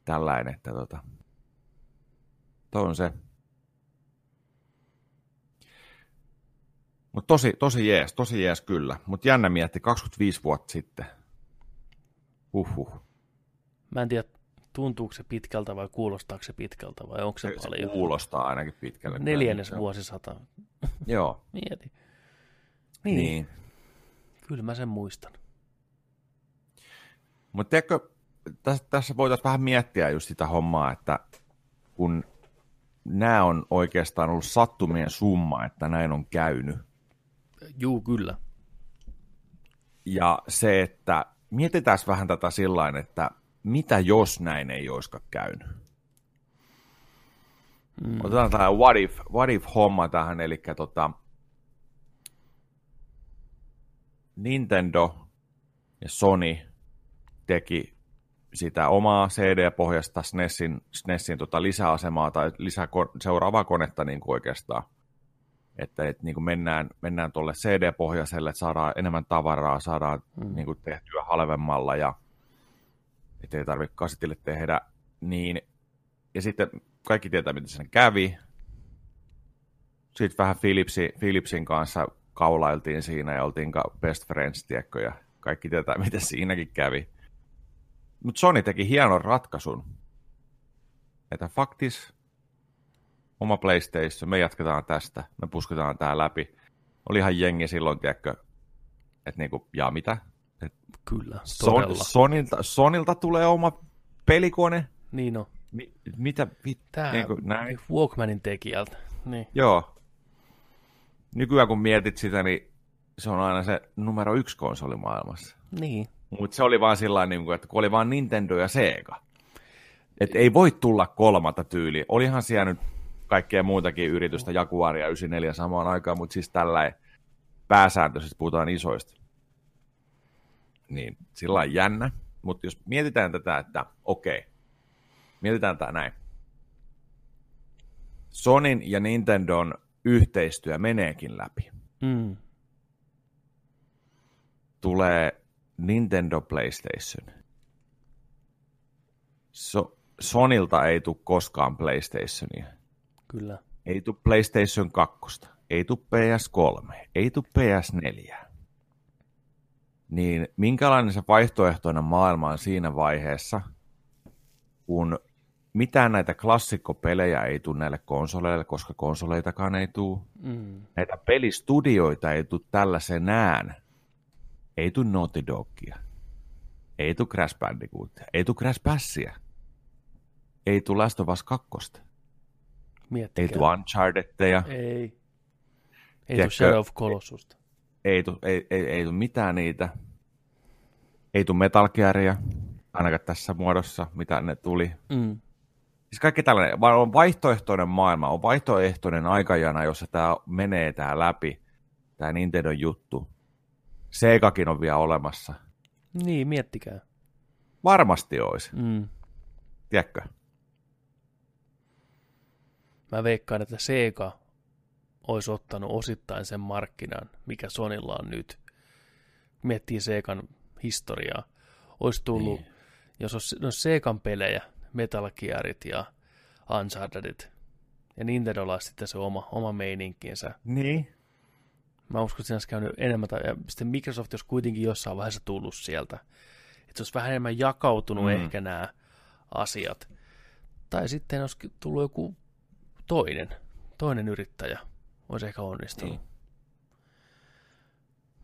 Speaker 2: tällainen, että tota, toi on se. Mutta tosi, tosi jees, tosi jees kyllä. Mutta jännä mietti 25 vuotta sitten. Uhuh.
Speaker 1: Mä en tiedä, tuntuuko se pitkältä vai kuulostaako se pitkältä vai onko se, se paljon?
Speaker 2: kuulostaa ainakin pitkältä.
Speaker 1: Neljännes vuosisata.
Speaker 2: Joo.
Speaker 1: Mieti.
Speaker 2: Niin. niin.
Speaker 1: Kyllä mä sen muistan.
Speaker 2: Mutta tiedätkö, tässä, tässä voitaisiin vähän miettiä just sitä hommaa, että kun nämä on oikeastaan ollut sattumien summa, että näin on käynyt.
Speaker 1: Juu, kyllä.
Speaker 2: Ja se, että mietitään vähän tätä sillä että mitä jos näin ei olisikaan käynyt? Mm. Otetaan tämä what if, what if homma tähän, eli tota, Nintendo ja Sony teki sitä omaa CD-pohjasta SNESin, SNESin tota lisäasemaa tai lisä, seuraavaa konetta niin kuin oikeastaan. Että et, niin kuin mennään, mennään tuolle CD-pohjaiselle, että saadaan enemmän tavaraa, saadaan mm. niin kuin tehtyä halvemmalla ja ei tarvitse kasetille tehdä. Niin, ja sitten kaikki tietää, miten sen kävi. Sitten vähän Philipsi, Philipsin kanssa kaulailtiin siinä ja oltiin best friends, tiedätkö, ja kaikki tietää, miten siinäkin kävi. Mutta Sony teki hienon ratkaisun, että faktis oma PlayStation, me jatketaan tästä, me pusketaan tää läpi. Oli ihan jengi silloin, tiedätkö, että niinku, ja mitä? Et
Speaker 1: Kyllä,
Speaker 2: Son, Sonilta, Sonilta tulee oma pelikone.
Speaker 1: Niin on.
Speaker 2: Mi, mitä? Vi,
Speaker 1: Tää niin kuin, näin. Walkmanin tekijältä. Niin.
Speaker 2: Joo. Nykyään kun mietit sitä, niin se on aina se numero yksi konsoli maailmassa.
Speaker 1: Niin.
Speaker 2: Mutta se oli vaan sillä niin että kun oli vaan Nintendo ja Sega. Että ei voi tulla kolmatta tyyli. Olihan siellä nyt kaikkea muutakin yritystä, Jaguaria 94 samaan aikaan, mutta siis tällä pääsääntöisesti puhutaan isoista. Niin sillä on jännä. Mutta jos mietitään tätä, että okei, mietitään tämä näin. Sonin ja Nintendon yhteistyö meneekin läpi.
Speaker 1: Mm.
Speaker 2: Tulee Nintendo PlayStation. So, Sonilta ei tule koskaan PlayStationia.
Speaker 1: Kyllä.
Speaker 2: Ei tule PlayStation 2, ei tule PS3, ei tule PS4. Niin minkälainen se vaihtoehtoinen maailma on siinä vaiheessa, kun mitään näitä klassikkopelejä ei tule näille konsoleille, koska konsoleitakaan ei tule.
Speaker 1: Mm.
Speaker 2: Näitä pelistudioita ei tule tällaisenään ei tule Naughty Dogia, ei tule Crash Bandicootia, ei tule Crash Passia, ei tule Last of Us 2.
Speaker 1: Miettikää.
Speaker 2: Ei tule Unchartedteja.
Speaker 1: Ei. Ei tule Shadow of Colossusta.
Speaker 2: Ei tule, ei, ei, ei tule mitään niitä. Ei tule Metal Gearia, ainakaan tässä muodossa, mitä ne tuli.
Speaker 1: Mm.
Speaker 2: Siis kaikki tällainen, vaan on vaihtoehtoinen maailma, on vaihtoehtoinen aikajana, jossa tämä menee tämä läpi, tämä Nintendo juttu. Segakin on vielä olemassa.
Speaker 1: Niin, miettikää.
Speaker 2: Varmasti olisi.
Speaker 1: Mm.
Speaker 2: Tiedätkö?
Speaker 1: Mä veikkaan, että Sega olisi ottanut osittain sen markkinan, mikä Sonilla on nyt. Miettii Segan historiaa. Olisi tullut, niin. jos olisi, olisi Segan pelejä, Metal Gearit ja Unchartedit, ja Nintendo olisi sitten se oma, oma meininkinsä.
Speaker 2: Niin.
Speaker 1: Mä uskon, että siinä olisi käynyt enemmän, tai sitten Microsoft olisi kuitenkin jossain vaiheessa tullut sieltä. Että se olisi vähän enemmän jakautunut mm. ehkä nämä asiat. Tai sitten olisi tullut joku toinen, toinen yrittäjä olisi ehkä onnistunut. Niin.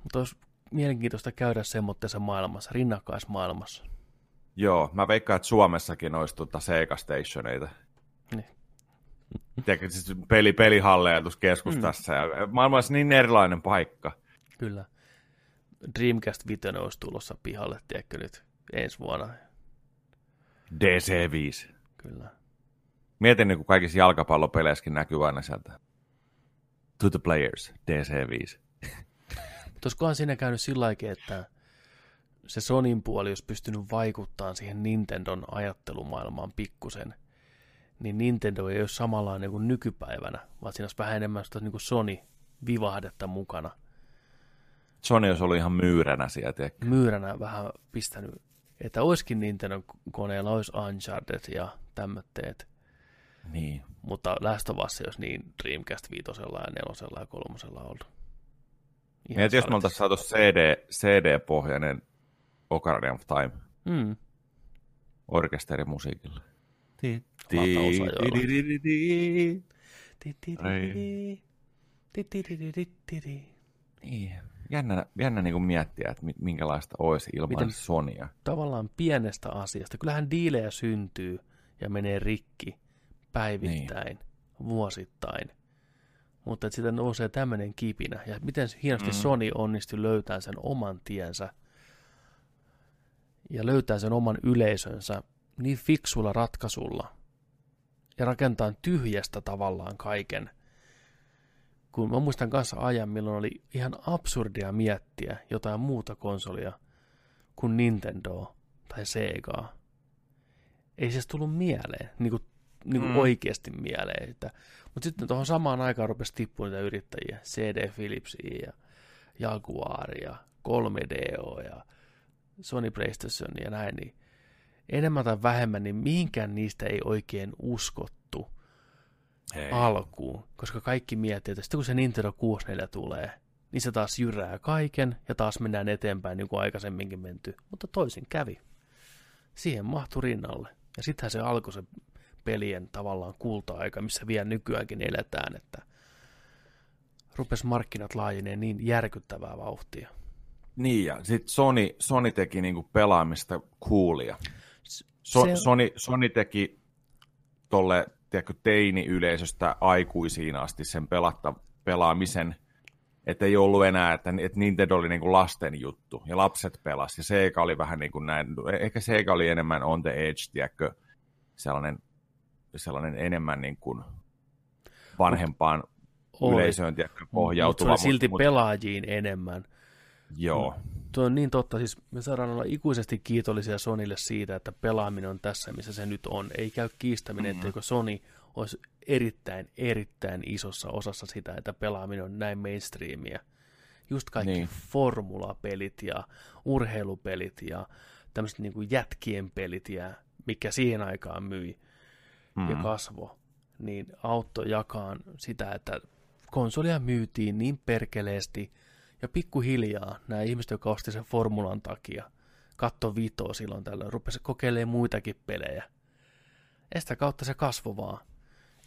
Speaker 1: Mutta olisi mielenkiintoista käydä semmoitteessa maailmassa, rinnakkaismaailmassa.
Speaker 2: Joo, mä veikkaan, että Suomessakin olisi tuota Sega Stationeita. Niin. Tiedätkö, siis peli, pelihalleja tuossa keskustassa. Mm. Ja maailma olisi niin erilainen paikka.
Speaker 1: Kyllä. Dreamcast 5 olisi tulossa pihalle, tiedätkö nyt, ensi vuonna.
Speaker 2: DC5.
Speaker 1: Kyllä.
Speaker 2: Mietin, niin kuin kaikissa jalkapallopeleissäkin näkyy aina sieltä. To the players, DC5.
Speaker 1: Mutta olisikohan siinä käynyt sillä että se Sonin puoli olisi pystynyt vaikuttamaan siihen Nintendon ajattelumaailmaan pikkusen, niin Nintendo ei ole samanlainen kuin nykypäivänä, vaan siinä olisi vähän enemmän sitä niin kuin Sony-vivahdetta mukana.
Speaker 2: Sony olisi ollut ihan myyränä sieltä.
Speaker 1: Myyränä vähän pistänyt, että olisikin Nintendo koneella olisi Uncharted ja tämmöitteet.
Speaker 2: Niin.
Speaker 1: Mutta Last of Us olisi niin Dreamcast 5 ja 4 ja 3 ollut.
Speaker 2: Mietin, jos me oltaisiin saatu CD, CD-pohjainen Ocarina of Time.
Speaker 1: Mm.
Speaker 2: Orkesterimusiikilla. Niin. Jännä, jännä niin miettiä, että minkälaista olisi ilman Miten Sonia.
Speaker 1: Tavallaan pienestä asiasta. Kyllähän diilejä syntyy ja menee rikki päivittäin, niin. vuosittain. Mutta että siitä nousee tämmöinen kipinä. Ja miten hienosti mm. Sony onnistui löytämään sen oman tiensä ja löytää sen oman yleisönsä niin fiksulla ratkaisulla ja rakentaa tyhjästä tavallaan kaiken. Kun mä muistan kanssa ajan, milloin oli ihan absurdia miettiä jotain muuta konsolia kuin Nintendo tai Sega. Ei se tullut mieleen, niin kuin, niin kuin mm. oikeasti mieleen. Että, mutta sitten tuohon samaan aikaan rupesi tippumaan niitä yrittäjiä, CD Philipsia ja Jaguar ja 3DO ja Sony PlayStation ja näin, niin enemmän tai vähemmän, niin mihinkään niistä ei oikein uskottu Hei. alkuun, koska kaikki miettii, että sitten kun se Nintendo 64 tulee, niin se taas jyrää kaiken ja taas mennään eteenpäin niin kuin aikaisemminkin menty, mutta toisin kävi. Siihen mahtui rinnalle. Ja sittenhän se alkoi se pelien tavallaan kulta-aika, missä vielä nykyäänkin eletään, että rupesi markkinat laajenee niin järkyttävää vauhtia.
Speaker 2: Niin, ja sitten Sony, Sony teki niinku pelaamista coolia. So, se... Sony, Sony teki tolle tiedätkö, teini-yleisöstä aikuisiin asti sen pelatta, pelaamisen, että ei ollut enää, että, että Nintendo oli niin kuin lasten juttu, ja lapset pelas, ja Sega oli vähän niin kuin näin, ehkä Sega oli enemmän on the edge, tiedätkö, sellainen, sellainen enemmän niin kuin vanhempaan oli. yleisöön pohjautuva.
Speaker 1: Mutta se oli silti mutta, pelaajiin enemmän.
Speaker 2: Joo.
Speaker 1: Tuo on niin totta, siis me saadaan olla ikuisesti kiitollisia Sonille siitä, että pelaaminen on tässä, missä se nyt on. Ei käy kiistäminen, mm-hmm. etteikö Sony olisi erittäin, erittäin isossa osassa sitä, että pelaaminen on näin mainstreamia. Just kaikki niin. formulapelit ja urheilupelit ja tämmöiset niin jätkien pelit, ja mikä siihen aikaan myi mm-hmm. ja kasvo, niin auttoi jakaa sitä, että konsolia myytiin niin perkeleesti – ja pikkuhiljaa nämä ihmiset, jotka osti sen formulan takia, katto vitoa silloin tällöin, rupesi kokeilemaan muitakin pelejä. Ja sitä kautta se kasvoi vaan.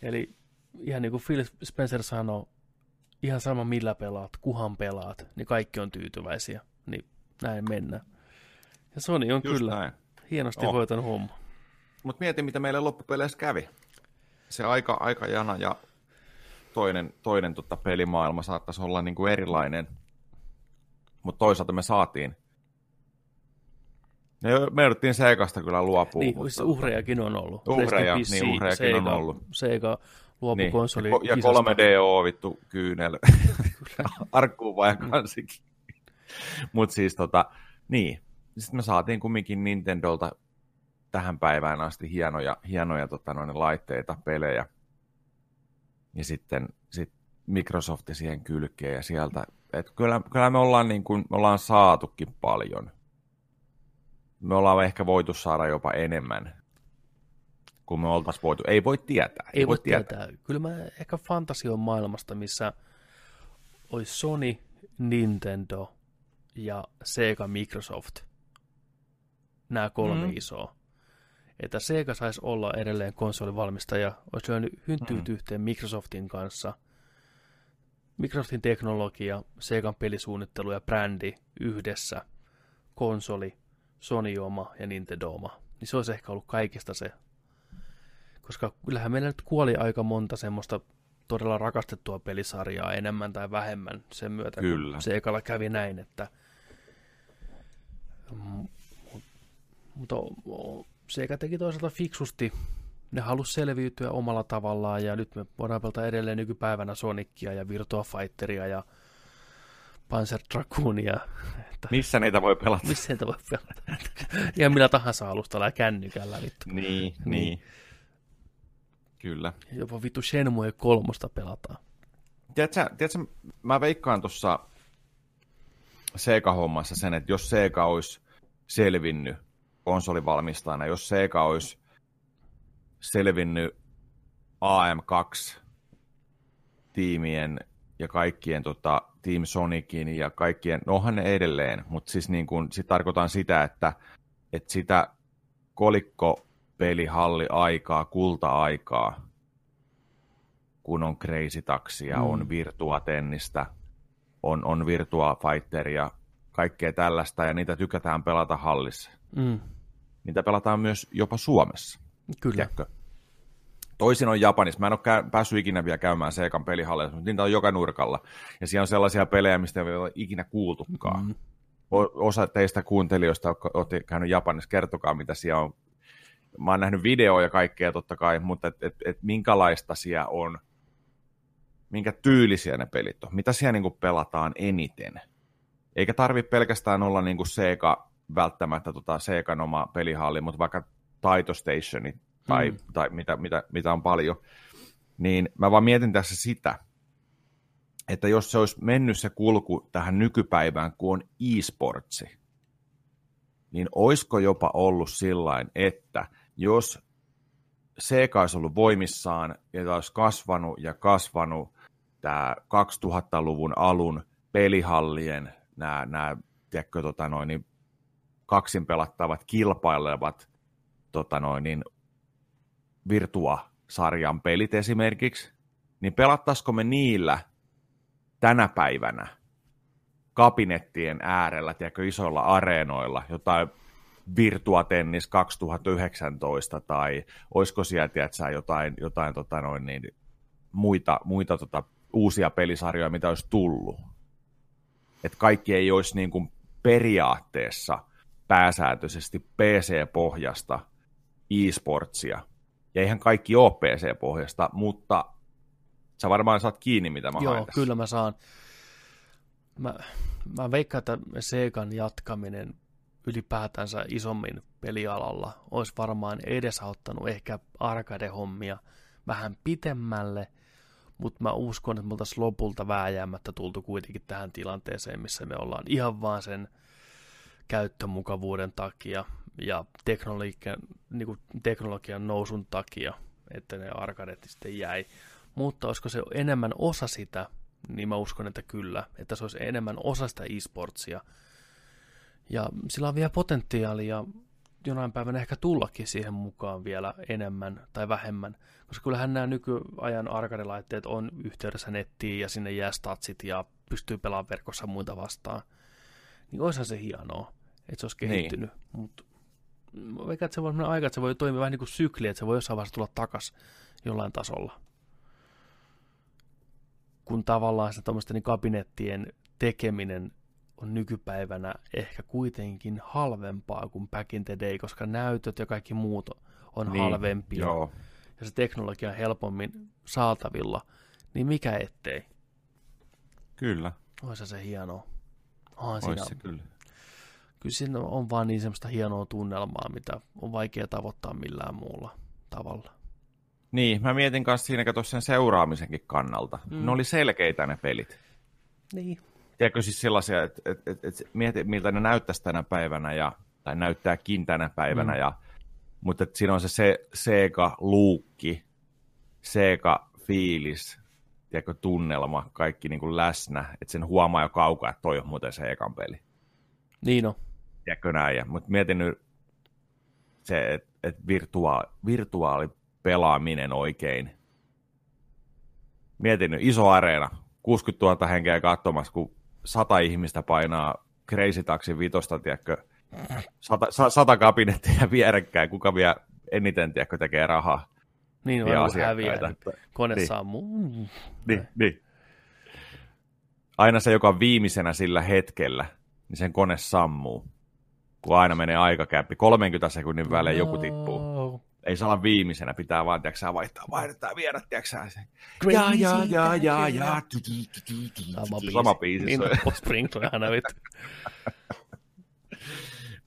Speaker 1: Eli ihan niin kuin Phil Spencer sanoi, ihan sama millä pelaat, kuhan pelaat, niin kaikki on tyytyväisiä. Niin näin mennään. Ja Sony on Just kyllä näin. hienosti oh. hoitanut homma.
Speaker 2: Mutta mieti, mitä meille loppupeleissä kävi. Se aika, aika jana ja toinen, toinen tota pelimaailma saattaisi olla niin kuin erilainen – mutta toisaalta me saatiin. Me jouduttiin Seikasta kyllä luopua.
Speaker 1: Niin, mutta... uhrejakin on ollut.
Speaker 2: Uhreja, niin uhrejakin Sega, on ollut.
Speaker 1: Sega luopu niin. konsoli
Speaker 2: Ja, ja 3DO vittu kyynel. Arkkuun vai kansikin. Mutta siis tota, niin. Sitten me saatiin kumminkin Nintendolta tähän päivään asti hienoja, hienoja tota, noin laitteita, pelejä. Ja sitten sit Microsoft siihen kylkeen ja sieltä et kyllä, kyllä me ollaan, niin kuin, me ollaan saatukin paljon. Me ollaan ehkä voitu saada jopa enemmän kuin me oltaisiin voitu. Ei voi tietää.
Speaker 1: Ei, ei voi tietää. tietää. Kyllä mä ehkä fantasion maailmasta, missä olisi Sony, Nintendo ja Sega Microsoft. Nämä kolme mm. isoa. Että Sega saisi olla edelleen konsolivalmistaja, olisi löynyt hynttyyt mm. yhteen Microsoftin kanssa. Microsoftin teknologia, Segan pelisuunnittelu ja brändi yhdessä, konsoli, Sony oma ja Nintendo oma. Niin se olisi ehkä ollut kaikista se. Koska kyllähän meillä nyt kuoli aika monta semmoista todella rakastettua pelisarjaa enemmän tai vähemmän sen myötä, Kyllä. kun Segalla kävi näin, että mutta Sega teki toisaalta fiksusti. Ne halusi selviytyä omalla tavallaan ja nyt me voidaan pelata edelleen nykypäivänä Sonicia ja Virtua Fighteria ja Panzer Dragoonia.
Speaker 2: Että missä niitä voi pelata?
Speaker 1: Missä niitä voi pelata? ja millä tahansa alustalla ja kännykällä. Vittu.
Speaker 2: Niin, niin, niin. Kyllä.
Speaker 1: Jopa vittu Shenmue kolmosta pelataan.
Speaker 2: Tiedätkö, tiedätkö mä veikkaan tuossa Sega-hommassa sen, että jos Sega olisi selvinnyt konsolivalmistajana, jos Sega olisi selvinnyt AM2-tiimien ja kaikkien tota, Team Sonicin ja kaikkien, no onhan ne edelleen, mutta siis niin kun, sit tarkoitan sitä, että, että sitä kolikko pelihalli aikaa, kulta-aikaa, kun on Crazy Taxia, mm. on Virtua Tennistä, on, on Virtua Fighteria, kaikkea tällaista, ja niitä tykätään pelata hallissa. Mm. Niitä pelataan myös jopa Suomessa.
Speaker 1: Kyllä. Tiedätkö?
Speaker 2: Toisin on Japanissa. Mä en ole päässyt ikinä vielä käymään Seikan pelihallissa, mutta niitä on joka nurkalla. Ja siellä on sellaisia pelejä, mistä ei ole ikinä kuultukaan. Mm. Osa teistä kuuntelijoista olette käynyt Japanissa, kertokaa mitä siellä on. Mä oon nähnyt videoja ja kaikkea totta kai, mutta et, et, et minkälaista siellä on, minkä tyylisiä ne pelit on, mitä siellä niin pelataan eniten. Eikä tarvi pelkästään olla niin kuin Sega välttämättä tota Segan oma pelihalli, mutta vaikka Taito Stationi tai, mm. tai mitä, mitä, mitä on paljon, niin mä vaan mietin tässä sitä, että jos se olisi mennyt se kulku tähän nykypäivään, kun on e-sportsi, niin olisiko jopa ollut sillain, että jos Sega olisi ollut voimissaan ja olisi kasvanut ja kasvanut tämä 2000-luvun alun pelihallien nämä, nämä tiedätkö, tota noin, niin kaksin pelattavat kilpailevat tota noin, niin Virtua-sarjan pelit esimerkiksi, niin pelattaisiko me niillä tänä päivänä kabinettien äärellä, tiedätkö, isoilla areenoilla, jotain Virtua Tennis 2019 tai olisiko siellä, tiedätkö, jotain, jotain tota noin, niin, muita, muita tota, uusia pelisarjoja, mitä olisi tullut. Että kaikki ei olisi niin kuin periaatteessa – pääsääntöisesti PC-pohjasta e-sportsia. Ja eihän kaikki ole PC-pohjasta, mutta sä varmaan saat kiinni, mitä mä
Speaker 1: Joo, haen kyllä mä saan. Mä, mä veikkaan, että Segan jatkaminen ylipäätänsä isommin pelialalla olisi varmaan edesauttanut ehkä arcade-hommia vähän pitemmälle, mutta mä uskon, että me oltaisiin lopulta vääjäämättä tultu kuitenkin tähän tilanteeseen, missä me ollaan ihan vaan sen käyttömukavuuden takia ja teknologian, niin kuin teknologian nousun takia, että ne arkadeet sitten jäi. Mutta olisiko se enemmän osa sitä, niin mä uskon, että kyllä, että se olisi enemmän osa sitä e-sportsia. Ja sillä on vielä potentiaalia jonain päivänä ehkä tullakin siihen mukaan vielä enemmän tai vähemmän, koska kyllähän nämä nykyajan arcade-laitteet on yhteydessä nettiin ja sinne jää statsit ja pystyy pelaamaan verkossa muita vastaan. Niin olisihan se hienoa että se olisi niin. kehittynyt. Niin. Mutta vaikka että se voi aika, että se voi toimia vähän niin kuin sykli, että se voi jossain vaiheessa tulla takas jollain tasolla. Kun tavallaan se niin kabinettien tekeminen on nykypäivänä ehkä kuitenkin halvempaa kuin back in the day, koska näytöt ja kaikki muut on niin, halvempia. Joo. Ja se teknologia on helpommin saatavilla, niin mikä ettei?
Speaker 2: Kyllä.
Speaker 1: Olisi se hienoa. On
Speaker 2: siinä, se kyllä
Speaker 1: kyllä siinä on vaan niin semmoista hienoa tunnelmaa, mitä on vaikea tavoittaa millään muulla tavalla.
Speaker 2: Niin, mä mietin kanssa siinä kato sen seuraamisenkin kannalta. Mm. Ne oli selkeitä ne pelit.
Speaker 1: Niin.
Speaker 2: Tiedätkö siis sellaisia, että et, et, et mieti miltä ne näyttäisi tänä päivänä, ja, tai näyttääkin tänä päivänä, mm. ja, mutta siinä on se, se Sega-luukki, Sega-fiilis, tiedätkö, tunnelma, kaikki niin kuin läsnä, että sen huomaa jo kaukaa, että toi on muuten se ekan peli.
Speaker 1: Niin on
Speaker 2: tiedätkö näin. Mutta mietin nyt se, että et virtua- virtuaalipelaaminen oikein. Mietin nyt, iso areena, 60 000 henkeä katsomassa, kun sata ihmistä painaa Crazy Taxin vitosta, tiedätkö, sata, sa, sata kabinettia vierekkäin, kuka vielä eniten, tiedätkö, tekee rahaa.
Speaker 1: Niin,
Speaker 2: asiakkaita.
Speaker 1: häviää, niin kone
Speaker 2: Niin.
Speaker 1: sammuu.
Speaker 2: Niin, niin. Aina se, joka on viimeisenä sillä hetkellä, niin sen kone sammuu. Kun aina menee aikakäppi. 30 sekunnin välein joku tippuu.
Speaker 1: No.
Speaker 2: Ei saa olla viimeisenä, pitää vaan, tiedätkö, vaihtaa, vaihdetaan, viedä, tiedätkö, se. Ja, ja, ja, ja, ja.
Speaker 1: Sama biisi.
Speaker 2: Sama biisi.
Speaker 1: Niin, aina vittu.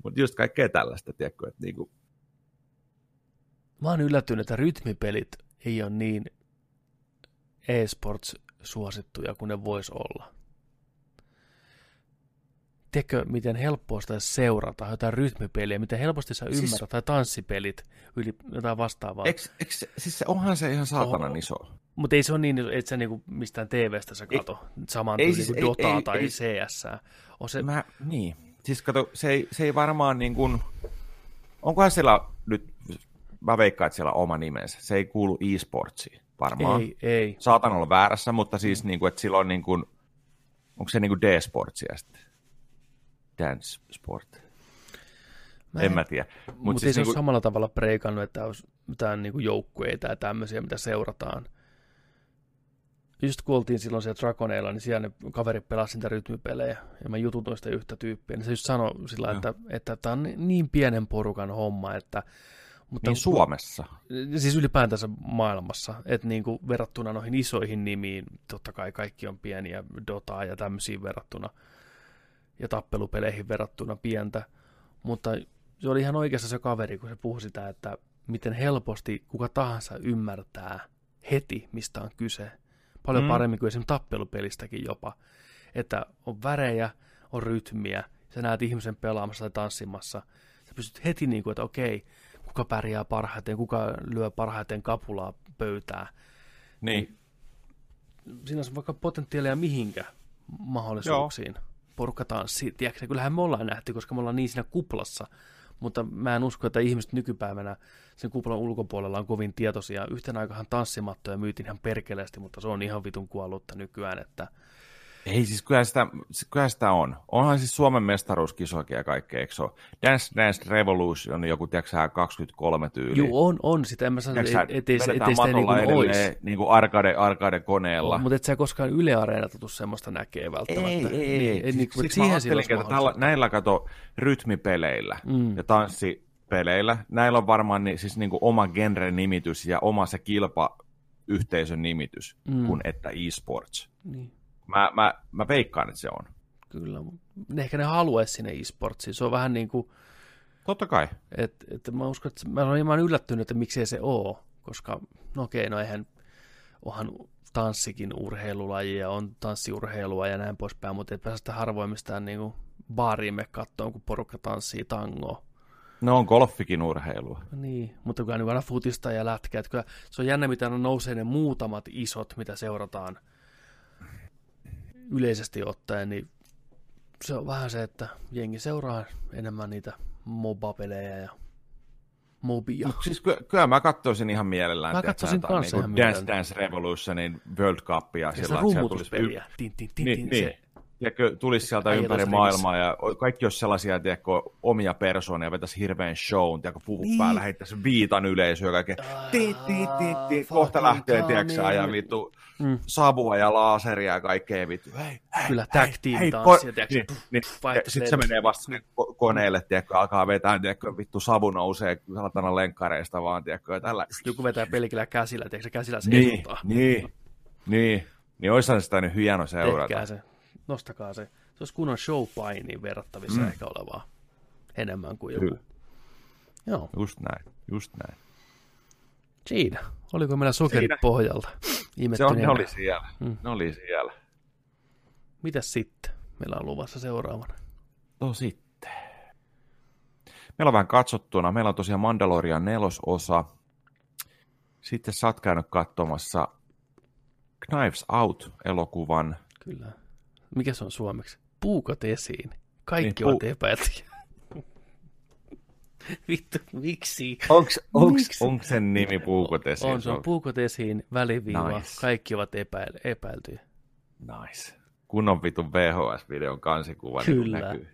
Speaker 2: Mutta just kaikkea tällaista, tiedätkö, että niinku,
Speaker 1: Mä oon yllättynyt, että rytmipelit ei ole niin e-sports suosittuja kuin ne vois olla. Tiedätkö, miten helppoa sitä seurata jotain rytmipeliä, miten helposti sä
Speaker 2: Siis-
Speaker 1: ymmärrät, tai tanssipelit, yli jotain vastaavaa.
Speaker 2: Eks, eks, siis se, onhan se ihan saatanan
Speaker 1: Oho.
Speaker 2: iso.
Speaker 1: Mutta ei se ole niin, että sä niinku mistään TV-stä sä kato saman
Speaker 2: ei siis-
Speaker 1: kuin
Speaker 2: ei-
Speaker 1: Dotaa
Speaker 2: ei-
Speaker 1: tai
Speaker 2: ei-
Speaker 1: CS. On se,
Speaker 2: Mä, niin. Siis kato, se ei, se ei varmaan niin kuin, onkohan siellä nyt, mä veikkaan, että siellä on oma nimensä. Se ei kuulu e-sportsiin varmaan.
Speaker 1: Ei, ei.
Speaker 2: Saatan olla väärässä, mutta siis niin kuin, että sillä on niin kuin, onko se niin kuin D-sportsia sitten? Dance sport.
Speaker 1: Mä
Speaker 2: en mä tiedä.
Speaker 1: Mutta
Speaker 2: Mut siis
Speaker 1: ei se
Speaker 2: niinku-
Speaker 1: ole samalla tavalla preikannut, että olisi mitään niinku joukkueita ja tämmöisiä, mitä seurataan. Just kun oltiin silloin siellä Dragoneilla, niin siellä ne kaverit pelasivat niitä rytmipelejä, ja mä jututin sitä yhtä tyyppiä, niin se just sanoi sillä,
Speaker 2: Joo.
Speaker 1: että, että tämä on ni- niin pienen porukan homma, että... Mutta
Speaker 2: Niin Suomessa.
Speaker 1: Siis ylipäätänsä maailmassa, että niin kuin verrattuna noihin isoihin nimiin, totta kai kaikki on pieniä, Dotaa ja tämmöisiin verrattuna, ja tappelupeleihin verrattuna pientä, mutta se oli ihan oikeassa se kaveri, kun se puhui sitä, että miten helposti kuka tahansa ymmärtää heti, mistä on kyse. Paljon
Speaker 2: Mm.
Speaker 1: mm. paremmin kuin esimerkiksi tappelupelistäkin jopa. Että on värejä, on rytmiä, sä näet ihmisen pelaamassa tai tanssimassa. Sä pystyt heti niin kuin, että okei, kuka pärjää parhaiten, kuka lyö parhaiten kapulaa pöytää.
Speaker 2: Niin.
Speaker 1: Siinä on vaikka potentiaalia mihinkä mahdollisuuksiin. Joo. Porukka tanssii, tiedätkö, kyllähän me ollaan nähty, koska me ollaan niin siinä kuplassa, mutta mä en usko, että ihmiset nykypäivänä sen kuplan ulkopuolella on kovin tietoisia. Yhtenä aikahan tanssimattoja myytiin ihan perkeleesti, mutta se on ihan vitun kuollutta nykyään, että
Speaker 2: Ei siis, kyllä sitä, kyllä sitä on. Onhan siis Suomen mestaruuskisoakin ja kaikkea, eikö se ole? Dance Dance Revolution on joku, tiedätkö sä, 23 tyyli.
Speaker 1: Joo, on, on sitä. En mä sano, et, ettei,
Speaker 2: vedetään
Speaker 1: ettei sitä niin kuin
Speaker 2: edelleen niin kuin arcade, arcade koneella.
Speaker 1: Mutta et sä koskaan Yle Areenalta tuu semmoista näkee välttämättä.
Speaker 2: Ei, ei,
Speaker 1: niin,
Speaker 2: ei.
Speaker 1: et
Speaker 2: Siis,
Speaker 1: niin,
Speaker 2: siksi
Speaker 1: siihen
Speaker 2: mä että tällä, näillä kato rytmipeleillä
Speaker 1: Mm.
Speaker 2: ja tanssipeleillä, näillä on varmaan ni, siis niin kuin oma genre-nimitys ja oma se kilpayhteisön nimitys,
Speaker 1: Mm.
Speaker 2: kuin että e-sports.
Speaker 1: Niin.
Speaker 2: Mä, mä, mä veikkaan, että se on.
Speaker 1: Kyllä, mut ehkä ne haluaisi sinne e-sportsiin. Se on vähän niin kuin...
Speaker 2: Totta kai.
Speaker 1: Että et mä uskon, että mä olen hieman yllättynyt, että miksei se oo, koska no okei, no eihän, onhan tanssikin urheilulaji ja on tanssiurheilua ja näin poispäin, mutta et päästä sitä harvoin mistään niin kuin baariin me kattoon, kun porukka tanssii tangoa.
Speaker 2: No on golfikin urheilua.
Speaker 1: Niin, mutta kyllä nyt aina futista ja lätkää. Että kyllä se on jännä, mitä ne nousee ne muutamat isot, mitä seurataan yleisesti ottaen, niin se on vähän se, että jengi seuraa enemmän niitä MOBA-pelejä ja mobia.
Speaker 2: Mut siis kyllä, kyllä mä katsoisin ihan mielellään.
Speaker 1: Mä katsoisin kanssa
Speaker 2: niinku
Speaker 1: ihan
Speaker 2: Dance. Dance Revolutionin World Cupia.
Speaker 1: Ja sitä
Speaker 2: sillä, tulisi-
Speaker 1: Tin, tin, tin,
Speaker 2: niin,
Speaker 1: tin,
Speaker 2: niin.
Speaker 1: se-
Speaker 2: Tiedätkö, tulisi sieltä
Speaker 1: Äijä
Speaker 2: ympäri maailmaa ja kaikki olisi sellaisia tiedätkö, omia persoonia, vetäisi hirveän shown, tiedätkö, puvut
Speaker 1: Niin.
Speaker 2: niin. päällä, heittäisi viitan yleisöä ja kaikkea. Kohta lähtee, tiedätkö, ja vittu
Speaker 1: Mm.
Speaker 2: savua ja laaseria ja kaikkea vittu. Hei, hei,
Speaker 1: Kyllä tag team
Speaker 2: hei,
Speaker 1: tanssia,
Speaker 2: ko- niin, niin, Sitten se menee vasta sinne ko- koneelle, tiedätkö, alkaa vetää, tiedätkö, vittu savu nousee saatana lenkkareista vaan, tiedätkö, ja tällä.
Speaker 1: Joku vetää pelkillä käsillä, tiedätkö, se käsillä se
Speaker 2: Niin,
Speaker 1: heiluttaa.
Speaker 2: niin, niin. Niin olisihan sitä nyt hieno seurata.
Speaker 1: Tehkää se, nostakaa se. Se olisi kunnon showpainiin verrattavissa
Speaker 2: Mm.
Speaker 1: ehkä olevaa enemmän kuin joku.
Speaker 2: Kyllä.
Speaker 1: Joo.
Speaker 2: Just näin, just näin.
Speaker 1: Siinä. Oliko meillä sokerit
Speaker 2: Siinä.
Speaker 1: pohjalta?
Speaker 2: Se on, ne oli siellä.
Speaker 1: Mm.
Speaker 2: Ne oli siellä.
Speaker 1: Mitäs sitten? Meillä on luvassa seuraavana.
Speaker 2: No sitten. Meillä on vähän katsottuna. Meillä on tosiaan Mandalorian nelososa. Sitten sä oot käynyt katsomassa Knives Out-elokuvan.
Speaker 1: Kyllä. Mikä se on suomeksi? Puukot esiin. Kaikki
Speaker 2: Niin,
Speaker 1: ovat
Speaker 2: puu-
Speaker 1: epäiltyjä. Vittu, miksi?
Speaker 2: Onks, onks, onks sen nimi puukotesiin?
Speaker 1: On, se on puukotesiin väliviiva.
Speaker 2: Nice.
Speaker 1: Kaikki ovat epäil, epäiltyjä.
Speaker 2: Nice. Kunnon vitun VHS-videon kansikuva niin
Speaker 1: Kyllä.
Speaker 2: näkyy.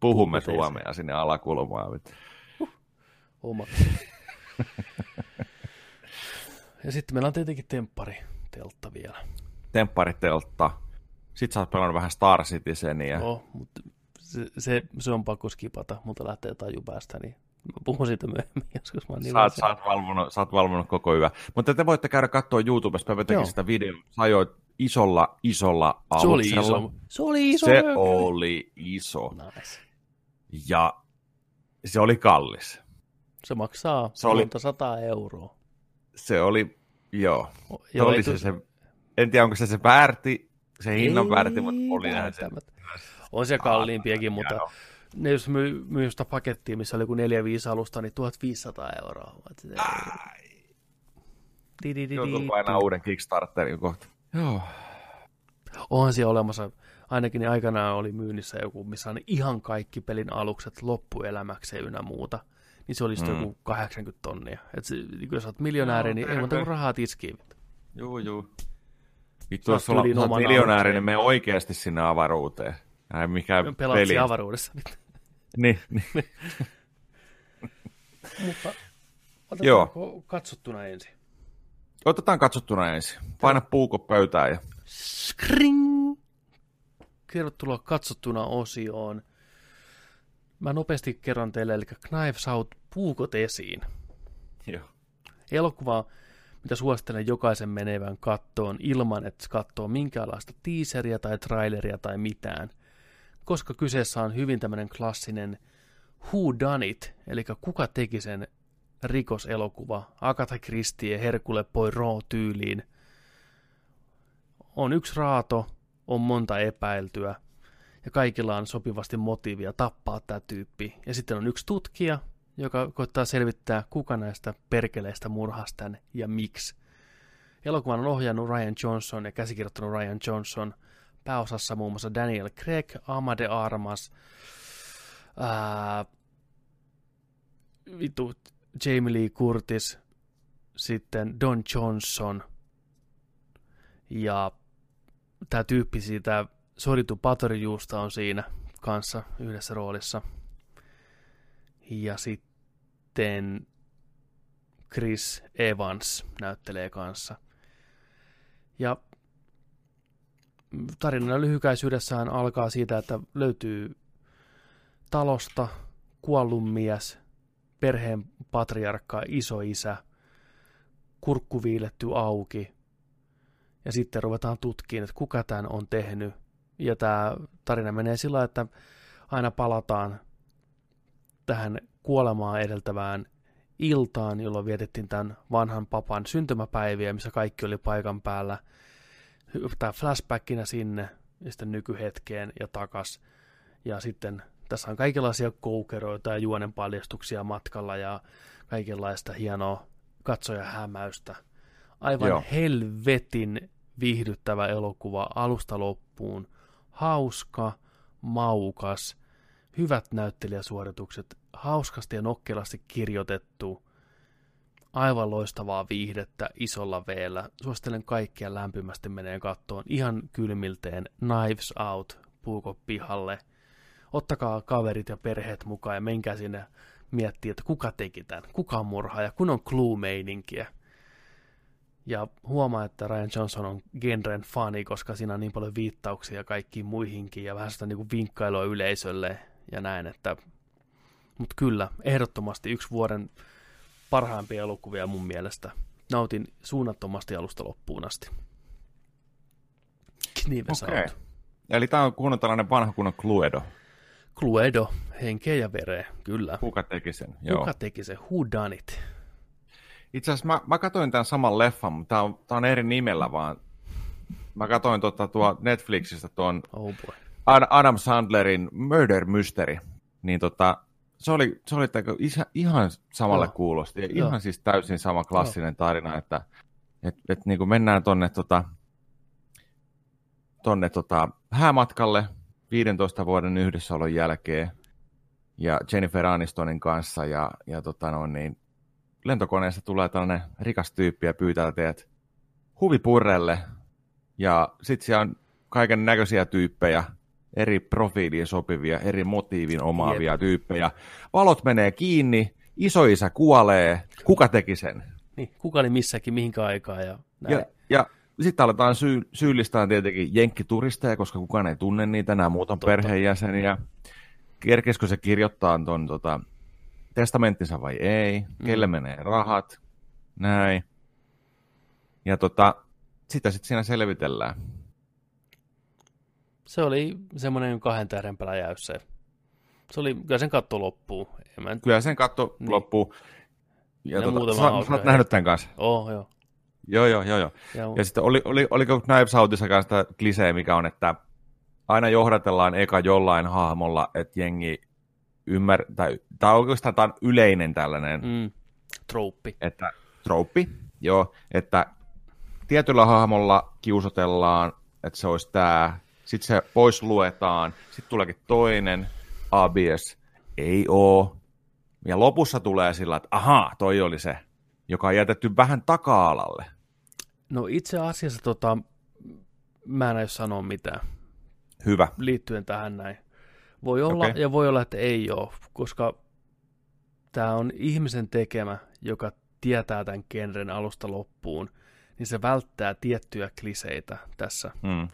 Speaker 2: Puhumme suomea sinne alakulmaan.
Speaker 1: Oma. ja sitten meillä on tietenkin temppari teltta vielä.
Speaker 2: Temppariteltta. Sitten sä oot pelannut vähän Star Citizenia.
Speaker 1: No, mutta se, se, se, on pakko skipata, mutta lähtee taju päästä, niin mä puhun siitä myöhemmin, joskus mä niin
Speaker 2: Sä oot, sä, oot valvonut, sä oot valvonut koko yö. Mutta te voitte käydä katsoa YouTubesta, mä tekin sitä videoa. Sä ajoit isolla, isolla
Speaker 1: Se oli iso. Se oli iso.
Speaker 2: Se oli iso.
Speaker 1: Nice.
Speaker 2: Ja se oli kallis.
Speaker 1: Se maksaa
Speaker 2: Se oli-
Speaker 1: monta sataa euroa.
Speaker 2: Se oli, joo. Se
Speaker 1: joo,
Speaker 2: oli se, se, en tiedä onko se se väärti, se hinnan väärti, mutta oli näin se.
Speaker 1: On se kalliimpiakin, mutta ne jos myy, myy sitä pakettia, missä oli joku 4-5 alusta, niin 1500 euroa.
Speaker 2: Joutuu
Speaker 1: di,
Speaker 2: painaa uuden Kickstarterin kohta. Joo.
Speaker 1: Onhan siellä olemassa, ainakin niin aikanaan oli myynnissä joku, missä on ihan kaikki pelin alukset loppuelämäkseen ynnä muuta. Niin se oli sitten
Speaker 2: Mm.
Speaker 1: joku 80 tonnia. Et se, niin kun sä oot miljonääri,
Speaker 2: Joo,
Speaker 1: niin ei muuta kuin rahaa tiskiin.
Speaker 2: Juu, juu. Vittu, jos sulla
Speaker 1: oman
Speaker 2: miljonääri, niin mene oikeasti sinne avaruuteen. Ei mikään
Speaker 1: Pelaat
Speaker 2: peli.
Speaker 1: avaruudessa.
Speaker 2: Niin, niin.
Speaker 1: Mutta
Speaker 2: Joo.
Speaker 1: otetaanko katsottuna ensin?
Speaker 2: Otetaan katsottuna ensin. Paina puuko pöytään ja
Speaker 1: Skring! Tervetuloa katsottuna osioon. Mä nopeasti kerron teille, eli Knives Out puukot esiin.
Speaker 2: Joo.
Speaker 1: Elokuva, mitä suosittelen jokaisen menevän kattoon ilman, että katsoo minkäänlaista teaseria tai traileria tai mitään. Koska kyseessä on hyvin tämmöinen klassinen Who Done It, eli kuka teki sen rikoselokuva Agatha Christie Hercule Poirot tyyliin. On yksi raato, on monta epäiltyä, ja kaikilla on sopivasti motiivia tappaa tämä tyyppi. Ja sitten on yksi tutkija, joka koittaa selvittää, kuka näistä perkeleistä murhasi ja miksi. Elokuvan on ohjannut Ryan Johnson ja käsikirjoittanut Ryan Johnson. Pääosassa muun muassa Daniel Craig, Amade Armas, ää, vitu, Jamie Lee Curtis, sitten Don Johnson ja tämä tyyppi siitä Soritu Patorijuusta on siinä kanssa yhdessä roolissa. Ja sitten Chris Evans näyttelee kanssa. Ja tarina lyhykäisyydessään alkaa siitä, että löytyy talosta kuollut mies, perheen patriarkka, isoisä, kurkku viiletty auki, ja sitten ruvetaan tutkimaan, että kuka tämän on tehnyt. Ja tämä tarina menee sillä, että aina palataan tähän kuolemaa edeltävään iltaan, jolloin vietettiin tämän vanhan papan syntymäpäiviä, missä kaikki oli paikan päällä. Tämä flashbackinä sinne ja sitten nykyhetkeen ja takas. Ja sitten tässä on kaikenlaisia koukeroita ja juonen paljastuksia matkalla ja kaikenlaista hienoa katsoja hämäystä. Aivan.
Speaker 2: Joo.
Speaker 1: helvetin viihdyttävä elokuva alusta loppuun. Hauska, maukas, hyvät näyttelijäsuoritukset, hauskasti ja nokkelasti kirjoitettu, aivan loistavaa viihdettä isolla veellä. Suosittelen kaikkia lämpimästi menee kattoon ihan kylmilteen Knives Out puuko pihalle. Ottakaa kaverit ja perheet mukaan ja menkää sinne miettiä, että kuka teki tämän, kuka on murhaaja, kun on clue-meininkiä. Ja huomaa, että Ryan Johnson on genren fani, koska siinä on niin paljon viittauksia kaikkiin muihinkin ja vähän sitä niin kuin vinkkailua yleisölle ja näin, että mutta kyllä, ehdottomasti yksi vuoden parhaimpia elokuvia mun mielestä. Nautin suunnattomasti alusta loppuun asti. Knives
Speaker 2: Okei.
Speaker 1: Out.
Speaker 2: Eli tämä on kunnon tällainen vanha kunnon Cluedo.
Speaker 1: Cluedo, henkeä ja vereä, kyllä.
Speaker 2: Kuka teki sen? Joo.
Speaker 1: Kuka teki se? Who done it?
Speaker 2: Itse asiassa mä, mä katsoin tämän saman leffan, mutta tämä on, tää on eri nimellä vaan. Mä katsoin tota, tuo Netflixistä tuon
Speaker 1: Oh boy.
Speaker 2: Ad- Adam Sandlerin Murder Mystery. Niin tota, se oli, se oli teko, isä, ihan samalle
Speaker 1: Joo.
Speaker 2: kuulosti. Ja
Speaker 1: Joo.
Speaker 2: ihan siis täysin sama klassinen tarina, että et, et, niin kuin mennään tonne, tota, tonne tota, häämatkalle 15 vuoden yhdessäolon jälkeen. ja Jennifer Anistonin kanssa ja, ja tota no, niin, lentokoneessa tulee tällainen rikas tyyppi ja pyytää teidät huvipurrelle ja sitten siellä on kaiken näköisiä tyyppejä, eri profiiliin sopivia, eri motiivin omaavia Jep. tyyppejä. Valot menee kiinni, isoisä kuolee, kuka teki sen?
Speaker 1: Niin, kuka oli missäkin, mihinkä aikaa ja näin.
Speaker 2: Ja, ja sitten aletaan syy, syyllistää tietenkin jenkkituristeja, koska kukaan ei tunne niitä, nämä muut on Totta. perheenjäseniä. Kerkeskö se kirjoittaa tuon tota, testamenttinsa vai ei, mm. kelle menee rahat, näin. Ja tota, sitä sitten siinä selvitellään.
Speaker 1: Se oli semmoinen kahden tähden peläjäys se. Se oli, kyllä sen katto loppuu.
Speaker 2: En mä... Kyllä sen katto niin. loppuu. Ja, ja tota, sä, sä oot nähnyt tämän kanssa?
Speaker 1: Oh, joo.
Speaker 2: Joo, joo, joo. joo. Ja, ja sitten oli, oli, oliko Knives Outissa kanssa klisee, mikä on, että aina johdatellaan eka jollain hahmolla, että jengi ymmär... Tai, tai oikeastaan tämä on yleinen tällainen...
Speaker 1: Mm. Trouppi.
Speaker 2: Että, trouppi, joo. Että tietyllä hahmolla kiusotellaan, että se olisi tämä, sitten se pois luetaan, sitten tuleekin toinen, ABS, ei oo. Ja lopussa tulee sillä, että ahaa, toi oli se, joka on jätetty vähän taka-alalle.
Speaker 1: No itse asiassa tota, mä en aio sanoa mitään.
Speaker 2: Hyvä.
Speaker 1: Liittyen tähän näin. Voi olla okay. ja voi olla, että ei ole, koska tämä on ihmisen tekemä, joka tietää tämän genren alusta loppuun – niin se välttää tiettyjä kliseitä tässä mm.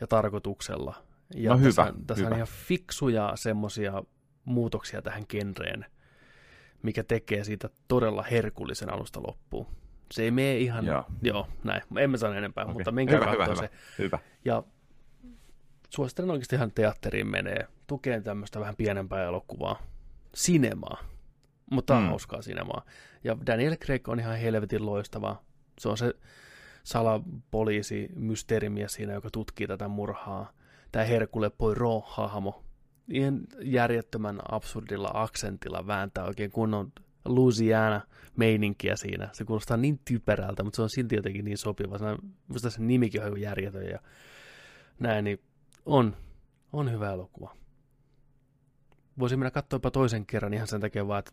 Speaker 1: Ja tarkoituksella. Ja
Speaker 2: no
Speaker 1: tässä,
Speaker 2: hyvä,
Speaker 1: tässä
Speaker 2: hyvä.
Speaker 1: on ihan fiksuja semmoisia muutoksia tähän genreen, mikä tekee siitä todella herkullisen alusta loppuun. Se ei mene ihan, joo, joo näin, emme sano enempää, okay. mutta minkä hyvä, hyvä, se.
Speaker 2: Hyvä.
Speaker 1: Ja suosittelen oikeasti ihan teatteriin menee, tukeen tämmöistä vähän pienempää elokuvaa, sinemaa, mutta mm. hauskaa sinemaa. Ja Daniel Craig on ihan helvetin loistava se on se salapoliisi, mysteerimies siinä, joka tutkii tätä murhaa. Tämä Herkule Poirot-hahmo. Ihan järjettömän absurdilla aksentilla vääntää oikein kunnon Louisiana-meininkiä siinä. Se kuulostaa niin typerältä, mutta se on silti jotenkin niin sopiva. Minusta se nimikin on järjetön ja näin, niin on, on hyvä elokuva. Voisin mennä katsoa toisen kerran ihan sen takia vaan, että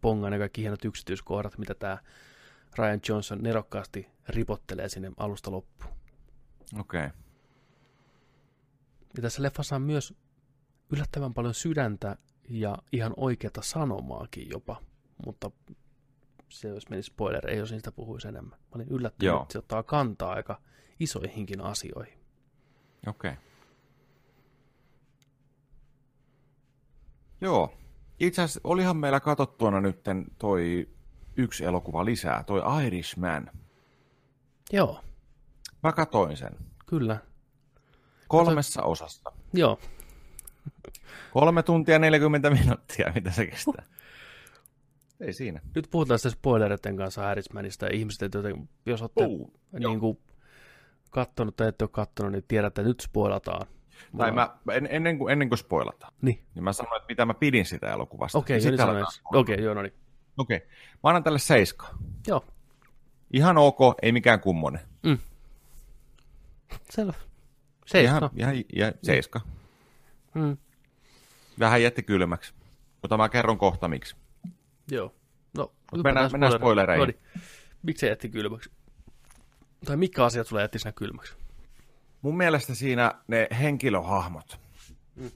Speaker 1: pongaan ne kaikki hienot yksityiskohdat, mitä tämä Ryan Johnson nerokkaasti ripottelee sinne alusta loppuun.
Speaker 2: Okei. Okay.
Speaker 1: Ja tässä leffassa on myös yllättävän paljon sydäntä ja ihan oikeata sanomaakin jopa, mutta se jos menisi spoiler, ei jos niistä puhuisi enemmän. Mä olin yllättynyt, Joo. että se ottaa kantaa aika isoihinkin asioihin.
Speaker 2: Okei. Okay. Joo. Itse asiassa olihan meillä katsottuana nyt toi yksi elokuva lisää, toi Irishman.
Speaker 1: Joo.
Speaker 2: Mä katoin sen.
Speaker 1: Kyllä.
Speaker 2: Kolmessa Kato... osassa.
Speaker 1: Joo.
Speaker 2: Kolme tuntia 40 minuuttia, mitä se kestää. Ei siinä.
Speaker 1: Nyt puhutaan sitten spoilereiden kanssa Irishmanista ja ihmiset, joten jos olette uh, niin kuin, kattonut tai ette ole kattonut, niin tiedätte, että nyt spoilataan.
Speaker 2: Tai mä, en, ennen, kuin, ennen kuin spoilataan,
Speaker 1: niin.
Speaker 2: niin mä sanoin, että mitä mä pidin sitä elokuvasta.
Speaker 1: Okei, okay, niin Okei, okay, joo, no niin.
Speaker 2: Okei. Okay. Mä annan tälle seiska.
Speaker 1: Joo.
Speaker 2: Ihan ok, ei mikään kummonen.
Speaker 1: Mm. Selvä. Seiska.
Speaker 2: Ihan, ihan ja, seiska.
Speaker 1: Mm.
Speaker 2: Vähän jätti kylmäksi. Mutta mä kerron kohta miksi.
Speaker 1: Joo. No,
Speaker 2: mennään, mennään spoilereihin. No niin.
Speaker 1: Miksi se jätti kylmäksi? Tai mikä asia sulle jätti sinä kylmäksi?
Speaker 2: Mun mielestä siinä ne henkilöhahmot. Mm.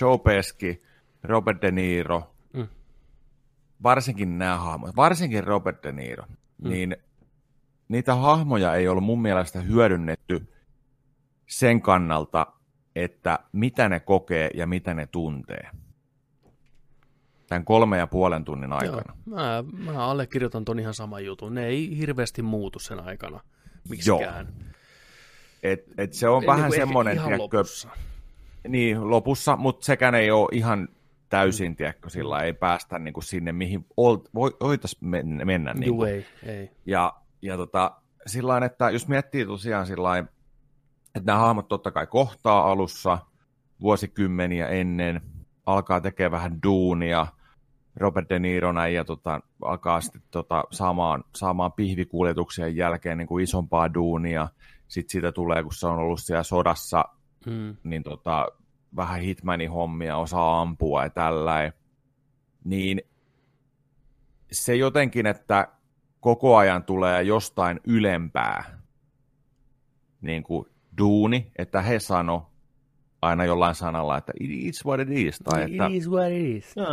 Speaker 2: Joe Pesci, Robert De Niro, varsinkin nämä hahmot, varsinkin Robert De Niro, mm. niin niitä hahmoja ei ollut mun mielestä hyödynnetty sen kannalta, että mitä ne kokee ja mitä ne tuntee. Tämän kolme ja puolen tunnin aikana.
Speaker 1: Joo, mä, mä allekirjoitan ton ihan saman jutun. Ne ei hirveästi muutu sen aikana miksikään. Joo.
Speaker 2: Et, et se on ei, vähän niin semmoinen,
Speaker 1: ihan tiedätkö, lopussa.
Speaker 2: Niin, lopussa, mutta sekään ei ole ihan täysin, tiedätkö, sillä ei päästä niin kuin sinne, mihin voitaisiin mennä. Niin
Speaker 1: kuin. ei, ei.
Speaker 2: Ja, ja tota, sillä että jos miettii tosiaan sillä että nämä hahmot totta kai kohtaa alussa vuosikymmeniä ennen, alkaa tekemään vähän duunia, Robert De Niro näin, ja tota, alkaa sitten tota, saamaan, saamaan pihvikuljetuksien jälkeen niin kuin isompaa duunia. Sitten siitä tulee, kun se on ollut siellä sodassa, hmm. niin tota, vähän hitmanin hommia, osaa ampua ja tällä, niin se jotenkin, että koko ajan tulee jostain ylempää niin kuin duuni, että he sano aina jollain sanalla, että it is what it is. Tai
Speaker 1: it
Speaker 2: että,
Speaker 1: is what it is.
Speaker 2: No,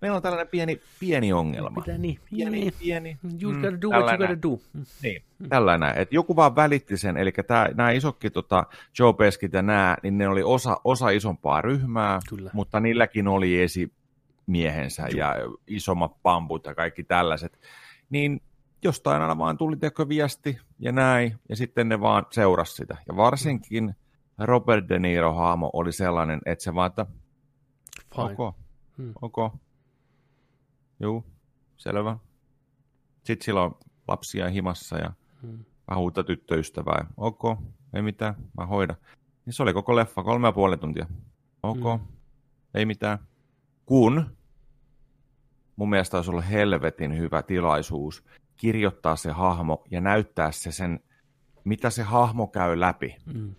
Speaker 2: meillä on tällainen pieni, pieni ongelma.
Speaker 1: Mitä niin?
Speaker 2: Pieni,
Speaker 1: niin.
Speaker 2: pieni.
Speaker 1: You
Speaker 2: mm,
Speaker 1: gotta do what you gotta do.
Speaker 2: Niin, tällainen. Että joku vaan välitti sen, eli tää, nämä isokki tota, Joe Peskit ja nämä, niin ne oli osa, osa isompaa ryhmää,
Speaker 1: Kyllä.
Speaker 2: mutta niilläkin oli esimiehensä Juh. ja isommat pamput ja kaikki tällaiset. Niin jostain aina vaan tuli teko viesti ja näin, ja sitten ne vaan seurasi sitä. Ja varsinkin Robert De Niro haamo oli sellainen, että se vaan, että
Speaker 1: Fine.
Speaker 2: ok,
Speaker 1: Hmm.
Speaker 2: ok, juu, selvä. Sitten sillä on lapsia himassa ja
Speaker 1: Hmm.
Speaker 2: vähän uutta tyttöystävää. Ok, ei mitään, mä hoidan. Niin se oli koko leffa, kolme ja puoli tuntia. Ok,
Speaker 1: Hmm.
Speaker 2: ei mitään. Kun mun mielestä olisi ollut helvetin hyvä tilaisuus kirjoittaa se hahmo ja näyttää se sen, mitä se hahmo käy läpi.
Speaker 1: Mm.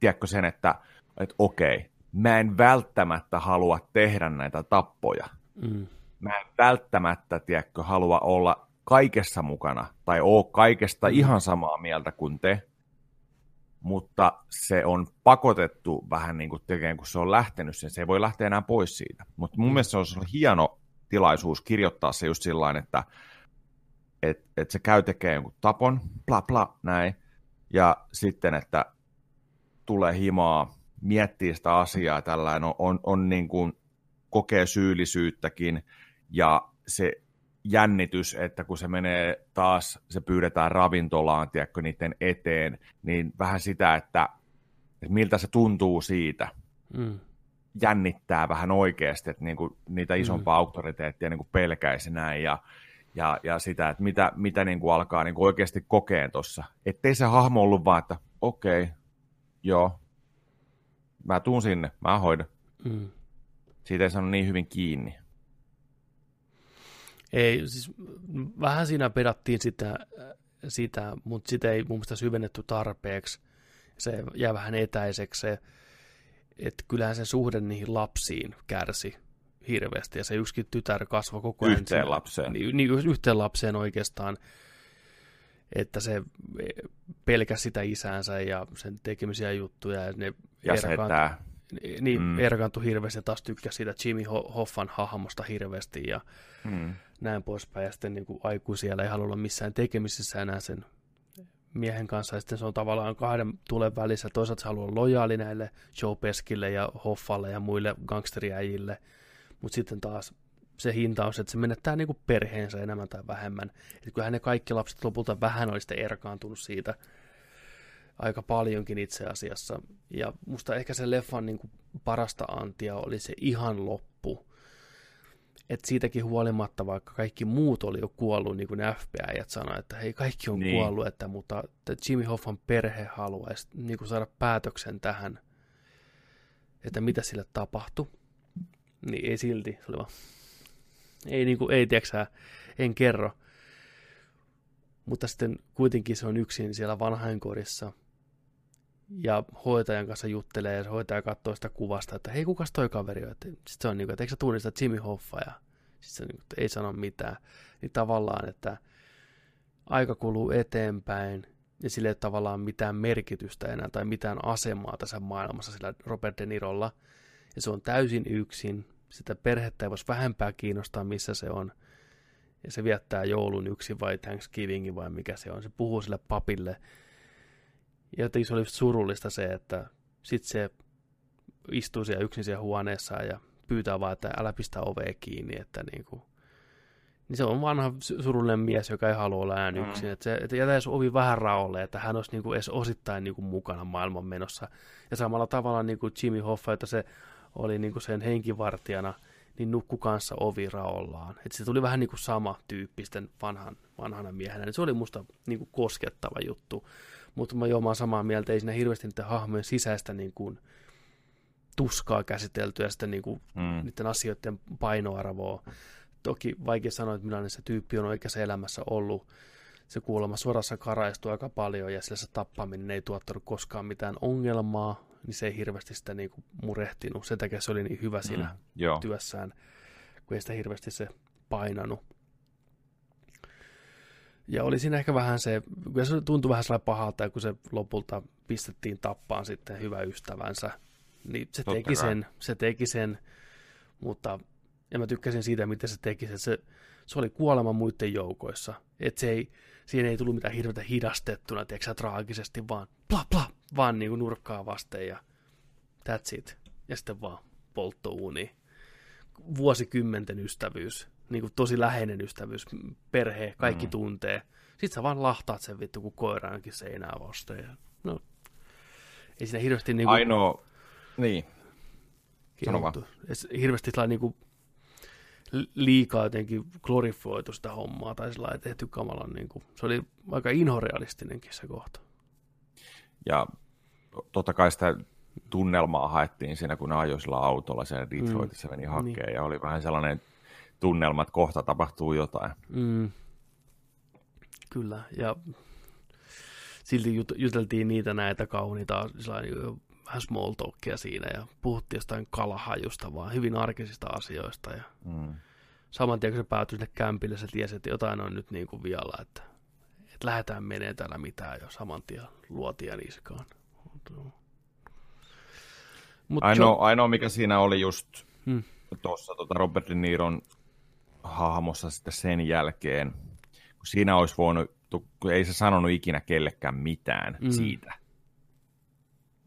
Speaker 2: Tiedätkö sen, että, että okei, mä en välttämättä halua tehdä näitä tappoja.
Speaker 1: Mm.
Speaker 2: Mä en välttämättä, tiedätkö, halua olla kaikessa mukana tai oo kaikesta
Speaker 1: Mm.
Speaker 2: ihan samaa mieltä kuin te, mutta se on pakotettu vähän niin kuin tekemään, kun se on lähtenyt sen. Se ei voi lähteä enää pois siitä. Mutta mun
Speaker 1: Mm.
Speaker 2: mielestä se olisi ollut hieno tilaisuus kirjoittaa se just sillä että et, et se käy tekemään jonkun tapon, bla bla, näin, ja sitten, että tulee himaa, miettii sitä asiaa, tällainen on, on, on niin kuin, kokee syyllisyyttäkin, ja se jännitys, että kun se menee taas, se pyydetään ravintolaan, tiedätkö, niiden eteen, niin vähän sitä, että, että miltä se tuntuu siitä,
Speaker 1: Mm.
Speaker 2: jännittää vähän oikeasti, että niin kuin niitä isompaa mm. auktoriteettia niin kuin pelkäisi näin ja, ja, ja sitä, että mitä, mitä niin kuin alkaa niin kuin oikeasti kokeen tuossa. Ettei se hahmo ollut vaan, että okei, okay, joo, mä tuun sinne, mä hoidan.
Speaker 1: Mm.
Speaker 2: Siitä ei saanut niin hyvin kiinni.
Speaker 1: Ei, siis vähän siinä pedattiin sitä, sitä mutta sitä ei mun mielestä syvennetty tarpeeksi. Se jää vähän etäiseksi se, että kyllähän se suhde niihin lapsiin kärsi hirveästi, ja se yksikin tytär kasvoi koko ajan.
Speaker 2: Yhteen lapseen.
Speaker 1: Niin, niin, yhteen lapseen oikeastaan, että se pelkäsi sitä isäänsä ja sen tekemisiä juttuja, ja ne
Speaker 2: Ja se tää.
Speaker 1: niin,
Speaker 2: Mm.
Speaker 1: erkantui hirveästi ja taas tykkäsi siitä Jimmy Ho- Hoffan hahmosta hirveästi ja
Speaker 2: Mm.
Speaker 1: näin poispäin. Ja sitten niin kuin aikuisia ei halua olla missään tekemisissä enää sen miehen kanssa. Ja sitten se on tavallaan kahden tulen välissä. Toisaalta se haluaa lojaali näille Joe Peskille ja Hoffalle ja muille gangsteriäjille. Mutta sitten taas se hinta on se, että se menettää niin kuin perheensä enemmän tai vähemmän. Että kyllähän ne kaikki lapset lopulta vähän oli sitten erkaantunut siitä aika paljonkin itse asiassa. Ja musta ehkä se leffan niin kuin parasta antia oli se ihan loppu. että siitäkin huolimatta, vaikka kaikki muut oli jo kuollut, niin kuin ne FBI sanoi, että hei, kaikki on
Speaker 2: Niin.
Speaker 1: niin. kuollut, että, mutta että Jimmy Hoffan perhe haluaisi niin kuin saada päätöksen tähän, että mitä sille tapahtui. Niin ei silti, se oli vaan, ei, niin kuin, ei tiedäksä, en kerro. Mutta sitten kuitenkin se on yksin siellä vanhainkodissa ja hoitajan kanssa juttelee ja hoitaja katsoo sitä kuvasta, että hei, kukas toi kaveri on? Sitten se on niin kuin, että eikö sä tunnista Jimmy Hoffa ja sitten se niin kuin, ei sano mitään. Niin tavallaan, että aika kuluu eteenpäin ja sillä ei tavallaan mitään merkitystä enää tai mitään asemaa tässä maailmassa sillä Robert De Nirolla. Ja se on täysin yksin. Sitä perhettä ei voisi vähempää kiinnostaa, missä se on. Ja se viettää joulun yksin vai Thanksgivingin vai mikä se on. Se puhuu sille papille. Ja jotenkin se oli surullista se, että sitten se istuu siellä yksin siellä huoneessa ja pyytää vaan, että älä pistä ovea kiinni, että niinku, niin se on vanha surullinen mies, joka ei halua olla ään yksin. Mm. Että, se, että jätäisi ovi vähän raolle, että hän olisi niinku edes osittain niinku mukana maailman menossa. Ja samalla tavalla niinku Jimmy Hoffa, että se oli niinku sen henkivartijana, niin nukku kanssa ovi raollaan. Että se tuli vähän niinku sama tyyppi sitten vanhan, vanhana miehenä. Niin se oli musta niinku koskettava juttu. Mutta mä oon samaa mieltä, ei siinä hirveästi niiden hahmojen sisäistä niin kuin tuskaa käsitelty ja sitten niin kuin
Speaker 2: Mm.
Speaker 1: niiden asioiden painoarvoa. Toki vaikea sanoa, että millainen se tyyppi on oikeassa elämässä ollut. Se kuulemma suorassa karaistuu aika paljon ja sillä se tappaminen ei tuottanut koskaan mitään ongelmaa. Niin se ei hirveästi sitä niin kuin murehtinut. Sen takia se oli niin hyvä siinä mm,
Speaker 2: joo.
Speaker 1: työssään, kun ei sitä hirveästi se painanut. Ja oli siinä ehkä vähän se, kun se tuntui vähän sellainen pahalta, kun se lopulta pistettiin tappaan sitten hyvä ystävänsä, niin se Totta teki kai. sen, se teki sen, mutta ja mä tykkäsin siitä, miten se teki sen. Se, se oli kuolema muiden joukoissa. Että se ei, siinä ei tullut mitään hirveätä hidastettuna, tiedätkö traagisesti, vaan bla bla, vaan niin kuin nurkkaa vasten ja that's it. Ja sitten vaan polttouuni. Vuosikymmenten ystävyys, niin kuin tosi läheinen ystävyys, perhe, kaikki mm. tuntee. Sitten sä vaan lahtaat sen vittu, kun koira onkin seinää vasten. Ja, no, ei siinä hirveästi niin kuin,
Speaker 2: Ainoa, niin. Sano vaan.
Speaker 1: Hirveästi niin kuin liikaa jotenkin glorifioitu sitä hommaa tai sillä tehty kamalan, niin kuin, se oli aika inhorealistinenkin se kohta.
Speaker 2: Ja totta kai sitä tunnelmaa haettiin siinä, kun ne ajoi sillä autolla siellä Detroitissa mm. meni hakeen, niin. ja oli vähän sellainen tunnelma, että kohta tapahtuu jotain.
Speaker 1: Mm. Kyllä, ja silti jut- juteltiin niitä näitä kauniita vähän small talkia siinä ja puhuttiin jostain kalahajusta, vaan hyvin arkisista asioista. Ja mm. Saman tien, kun se päätyi sinne kämpille, se tiesi, että jotain on nyt niin kuin vialla, että, että lähdetään menee täällä mitään jo saman tien luotia niskaan.
Speaker 2: Mut ainoa, jo... ainoa, mikä siinä oli just hmm. tuossa tota Robert De Niron hahmossa sitten sen jälkeen, kun siinä olisi voinut, kun ei se sanonut ikinä kellekään mitään mm. siitä,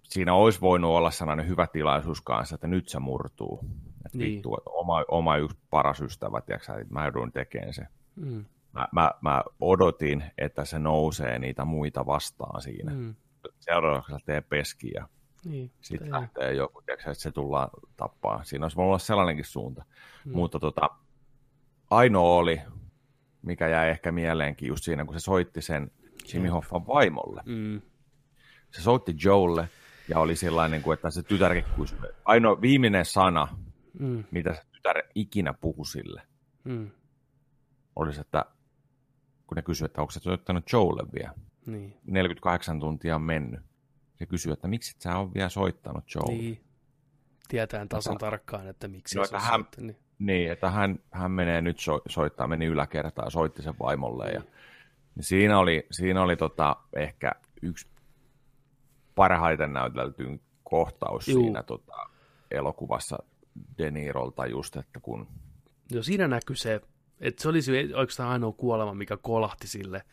Speaker 2: siinä olisi voinut olla sellainen hyvä tilaisuus kanssa, että nyt se murtuu. Että niin. vittu, että oma, oma yksi paras ystävä, tiiäksä, että mä joudun tekemään se. Mm. Mä, mä, mä, odotin, että se nousee niitä muita vastaan siinä. Mm. Seuraavaksi lähtee peski ja niin, sitten lähtee joku, tiiäksä, että se tullaan tappaa. Siinä olisi voinut olla sellainenkin suunta. Mm. Mutta tota, ainoa oli, mikä jäi ehkä mieleenkin just siinä, kun se soitti sen Jimmy Hoffan vaimolle. Mm. Se soitti Joelle, ja oli sellainen, kuin, että se tytär, ainoa viimeinen sana, mm. mitä se tytär ikinä puhui sille, mm. olisi, että kun ne kysyivät, että onko se soittanut Joelle vielä. Niin. 48 tuntia on mennyt. Se kysyy, että miksi et sä on vielä soittanut Joelle.
Speaker 1: Niin. Tietään tasan että, tarkkaan, että miksi no,
Speaker 2: että hän, niin. niin, että hän, hän menee nyt so, soittaa, meni yläkertaan ja soitti sen vaimolle. Niin. Ja, niin siinä oli, siinä oli tota, ehkä yksi parhaiten näyteltyyn kohtaus Juu. siinä tota, elokuvassa De Nirolta just, että kun...
Speaker 1: Joo, siinä näkyy se, että se olisi oikeastaan ainoa kuolema, mikä kolahti sille.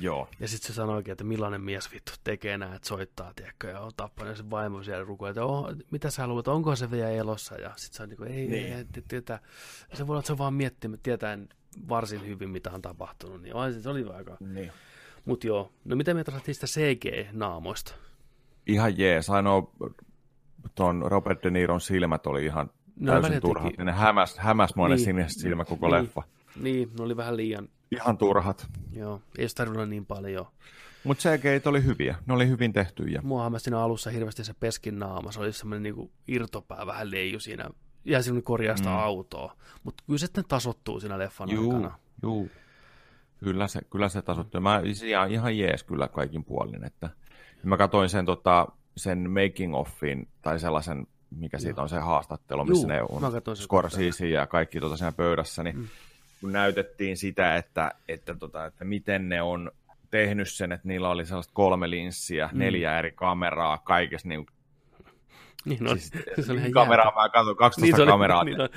Speaker 2: Joo.
Speaker 1: Ja sitten se sanoikin, että millainen mies vittu tekee näin, että soittaa, tiedätkö, ja on tappanut sen vaimo siellä rukoa, että oh, mitä sä haluat, onko se vielä elossa, ja sitten se on niin kuin, ei, niin. ei, tietää. Se voi olla, että se on vaan miettimään, tietäen varsin hyvin, mitä on tapahtunut, niin se oli aika... Niin. Mutta joo, no mitä me taas sitä CG-naamoista?
Speaker 2: ihan jees. Ainoa tuon Robert De Niron silmät oli ihan no, täysin turhat. Ne hämäs, hämäs niin, sinistä silmä koko niin, leffa.
Speaker 1: Niin, ne oli vähän liian...
Speaker 2: Ihan turhat.
Speaker 1: Joo, ei se tarvinnut niin paljon.
Speaker 2: Mutta CG oli hyviä, ne oli hyvin tehtyjä.
Speaker 1: Mua siinä alussa hirveästi se peskin naama, se oli semmoinen niinku irtopää vähän leiju siinä, ja sinun korjaa sitä mm. autoa. Mutta kyllä se sitten tasottuu siinä leffan
Speaker 2: juu,
Speaker 1: aikana.
Speaker 2: Juu, kyllä se, kyllä se tasottuu. Mä ihan jees kyllä kaikin puolin, että Mä katsoin sen, tota, sen making offin tai sellaisen, mikä siitä on se haastattelu, missä Juu, ne on Scorsese ja kaikki tota siinä pöydässä, niin mm. Kun näytettiin sitä, että, että, tota, että miten ne on tehnyt sen, että niillä oli sellaista kolme linssiä, mm. neljä eri kameraa, kaikessa niin
Speaker 1: niin, no, siis,
Speaker 2: se oli kameraa mä katsoin, 12 niin, oli, kameraa. Niin, no.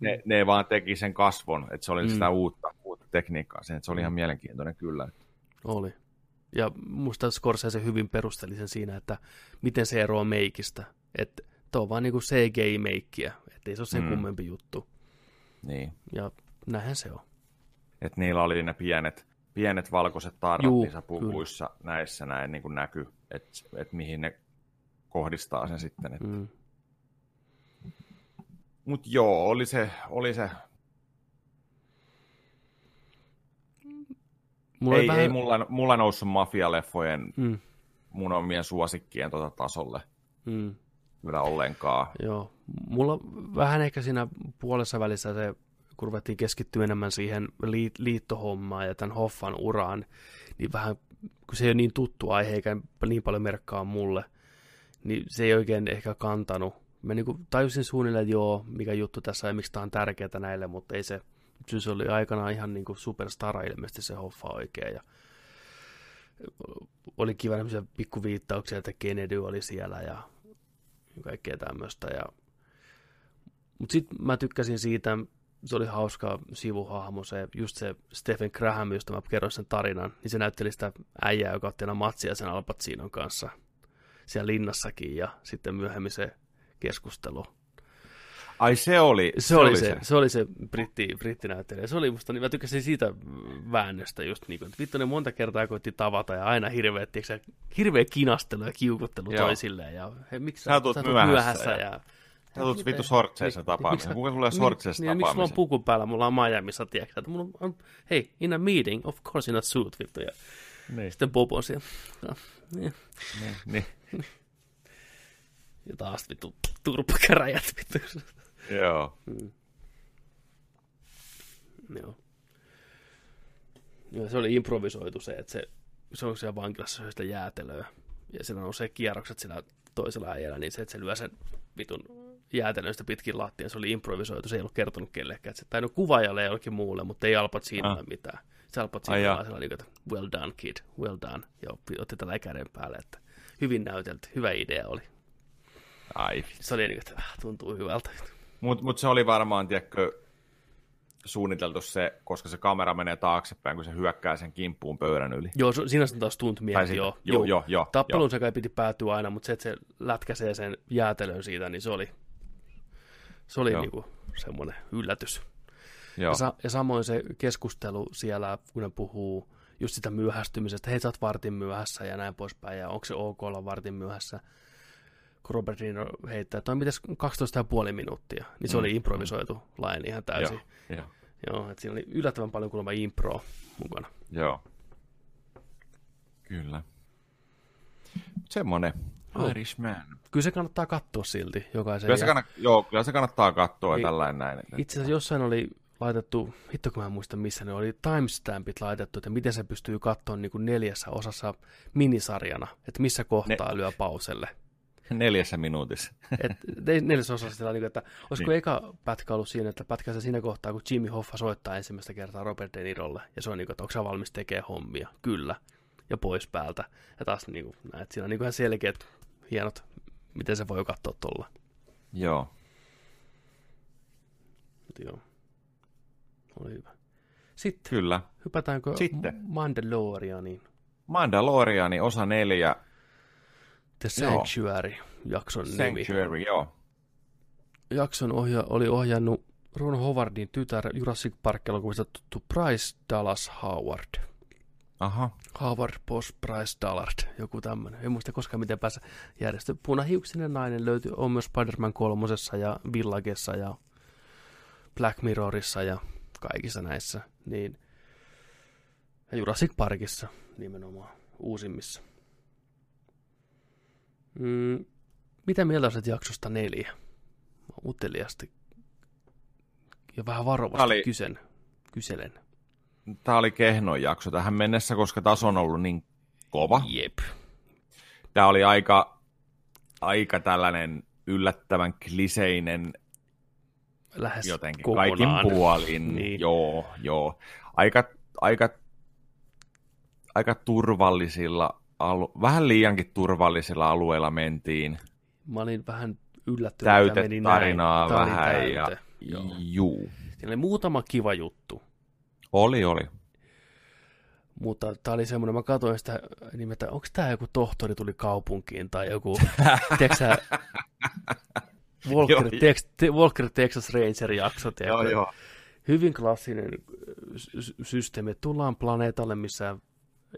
Speaker 2: ne, ne vaan teki sen kasvon, että se oli mm. sitä uutta, uutta tekniikkaa, sen, että se oli ihan mielenkiintoinen kyllä.
Speaker 1: Oli. Ja musta Scorsese hyvin perusteli sen siinä, että miten se eroaa meikistä. Että tuo on vaan niinku CGI-meikkiä, ettei se ole sen mm. kummempi juttu.
Speaker 2: Niin.
Speaker 1: Ja näinhän se on.
Speaker 2: Että niillä oli ne pienet, pienet valkoiset tarrat Juu, niissä puvuissa kyllä. näissä näin niin kuin näkyy, että et mihin ne kohdistaa sen sitten. Että... Mm. Mutta joo, oli se, oli se Mulla ei, vähän... ei mulla, mulla noussut mafialeffojen mm. mun omien suosikkien tota tasolle. Mm. Kyllä ollenkaan.
Speaker 1: Joo. Mulla vähän ehkä siinä puolessa välissä se, kun ruvettiin keskittyä enemmän siihen liittohommaan ja tämän Hoffan uraan, niin vähän, kun se ei ole niin tuttu aihe eikä niin paljon merkkaa mulle, niin se ei oikein ehkä kantanut. Mä niin kuin tajusin suunnilleen, että joo, mikä juttu tässä ja miksi tämä on tärkeää näille, mutta ei se, se oli aikanaan ihan niin kuin superstara ilmeisesti se hoffa oikein. Ja oli kiva tämmöisiä pikkuviittauksia, että Kennedy oli siellä ja kaikkea tämmöistä. Ja... Mutta sitten mä tykkäsin siitä, se oli hauska sivuhahmo, se, just se Stephen Graham, josta mä kerroin sen tarinan, niin se näytteli sitä äijää, joka otti aina matsia sen Al Pacinon kanssa siellä linnassakin ja sitten myöhemmin se keskustelu.
Speaker 2: Ai se oli
Speaker 1: se, se, oli, oli se, se. se, oli se britti, brittinäyttelijä. Se oli musta, niin mä tykkäsin siitä väännöstä just niin kuin, että vittu ne monta kertaa koitti tavata ja aina hirveä, tiiäksä, hirveä kinastelu ja kiukuttelu Joo. toisilleen. Ja, he, miksi sä,
Speaker 2: sä tulet myöhässä, myöhässä ja, ja
Speaker 1: Sä
Speaker 2: tulet vittu sortseissa tapaamisen. Kuka tulee sortseissa niin,
Speaker 1: tapaamisen? Miksi mulla on puku päällä, mulla on Miamiissa, tiedätkö? Että mulla on, hei, in a meeting, of course in a suit, vittu. Ja niin. sitten Bobo siellä. No,
Speaker 2: niin. Niin, niin.
Speaker 1: Ja taas vittu turpakäräjät vittu.
Speaker 2: Joo. Mm.
Speaker 1: Joo. Joo, se oli improvisoitu se, että se, se on siellä vankilassa sitä jäätelöä. Ja siinä on se kierrokset sillä toisella äijällä, niin se, että se lyö sen vitun jäätelöistä pitkin lattian, se oli improvisoitu, se ei ollut kertonut kellekään. Se tainnut kuvaajalle jollekin muulle, mutta ei Alpat siinä ah. mitään. Se Alpat siinä oli sellainen, että well done kid, well done. Ja otti tällä käden päälle, että hyvin näytelty, hyvä idea oli.
Speaker 2: Ai.
Speaker 1: Se oli niin, että äh, tuntuu hyvältä.
Speaker 2: Mutta mut se oli varmaan, tiedätkö, suunniteltu se, koska se kamera menee taaksepäin, kun se hyökkää sen kimppuun pöydän yli.
Speaker 1: Joo, siinä on taas tunt mietti,
Speaker 2: joo. Joo, joo, joo.
Speaker 1: Tappelun se kai piti päätyä aina, mutta se, että se lätkäsee sen jäätelön siitä, niin se oli, se oli niinku semmoinen yllätys. Joo. Ja, sa- ja samoin se keskustelu siellä, kun ne puhuu just sitä myöhästymisestä, hei sä oot vartin myöhässä ja näin poispäin, ja onko se ok olla vartin myöhässä, kun Robert Rino heittää, että on mitäs 12,5 minuuttia, niin se mm. oli improvisoitu lain ihan täysin.
Speaker 2: Joo, joo.
Speaker 1: Joo, että siinä oli yllättävän paljon kuulemma impro mukana.
Speaker 2: Joo. Kyllä. Semmoinen oh. Irishman.
Speaker 1: Kyllä se kannattaa katsoa silti jokaisen.
Speaker 2: Kyllä se, kannat, joo, kyllä se kannattaa katsoa niin, tällainen näin.
Speaker 1: Itse asiassa jossain oli laitettu, hitto kun mä en muista missä ne oli, timestampit laitettu, että miten se pystyy katsoa niin kuin neljässä osassa minisarjana, että missä kohtaa ne, lyö pauselle.
Speaker 2: Neljässä minuutissa.
Speaker 1: Et, neljäsosassa sillä niin, että olisiko niin. eka pätkä ollut siinä, että pätkä se siinä kohtaa, kun Jimmy Hoffa soittaa ensimmäistä kertaa Robert De Nirolle, ja se on niin kuin, että onko valmis tekemään hommia? Kyllä. Ja pois päältä. Ja taas niin kuin, näet, siinä on niin kuin ihan selkeät, hienot, miten se voi katsoa tuolla.
Speaker 2: Joo.
Speaker 1: Mutta joo. Oli hyvä. Sitten.
Speaker 2: Kyllä.
Speaker 1: Hypätäänkö Sitten. Mandalorianiin?
Speaker 2: Mandaloriani osa neljä
Speaker 1: The Sanctuary, joo. jakson
Speaker 2: Sanctuary,
Speaker 1: nimi.
Speaker 2: joo.
Speaker 1: Jakson ohja oli ohjannut Ron Howardin tytär Jurassic Park-elokuvista tuttu Price Dallas Howard.
Speaker 2: Aha.
Speaker 1: Howard Boss Price Dallard, joku tämmöinen. En muista koskaan miten päässä järjestö. Punahiuksinen nainen löytyy, on myös Spider-Man kolmosessa ja Villagessa ja Black Mirrorissa ja kaikissa näissä. Niin, ja Jurassic Parkissa nimenomaan uusimmissa. Mm, mitä mieltä olet jaksosta neljä? Mä uteliasti ja vähän varovasti oli, kysen, kyselen.
Speaker 2: Tämä oli kehno jakso tähän mennessä, koska taso on ollut niin kova.
Speaker 1: Jep.
Speaker 2: Tämä oli aika, aika tällainen yllättävän kliseinen
Speaker 1: Lähes
Speaker 2: jotenkin
Speaker 1: kokonaan.
Speaker 2: kaikin puolin. niin. Joo, joo. Aika, aika, aika turvallisilla alu, vähän liiankin turvallisilla alueilla mentiin.
Speaker 1: Mä olin vähän yllättynyt, että meni
Speaker 2: tarinaa
Speaker 1: näin.
Speaker 2: vähän täyte. ja Joo. juu.
Speaker 1: Siinä oli muutama kiva juttu.
Speaker 2: Oli, oli.
Speaker 1: Mutta tämä oli semmoinen, mä katsoin sitä nimeltä, onko tämä joku tohtori tuli kaupunkiin tai joku, tiedätkö Walker, Tex, Walker Texas Ranger jakso,
Speaker 2: joo, joo.
Speaker 1: Hyvin klassinen systeemi. Tullaan planeetalle, missä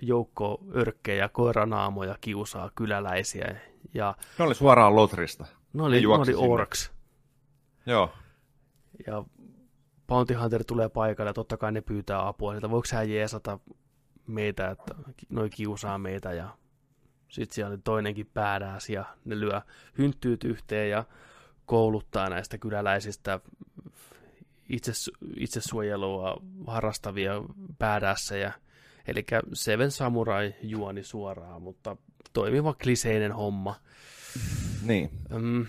Speaker 1: joukko örkkejä, koiranaamoja kiusaa kyläläisiä. Ja,
Speaker 2: ne oli suoraan Lotrista.
Speaker 1: Ne oli, ne oli Orks.
Speaker 2: Joo.
Speaker 1: Ja Bounty Hunter tulee paikalle ja totta kai ne pyytää apua. Sieltä voiko sä jeesata meitä, että noi kiusaa meitä ja sitten siellä oli toinenkin päädääs ja ne lyö hynttyyt yhteen ja kouluttaa näistä kyläläisistä itse, itsesuojelua harrastavia päädässejä Eli Seven Samurai juoni suoraan, mutta toimiva kliseinen homma.
Speaker 2: Niin.
Speaker 1: Um,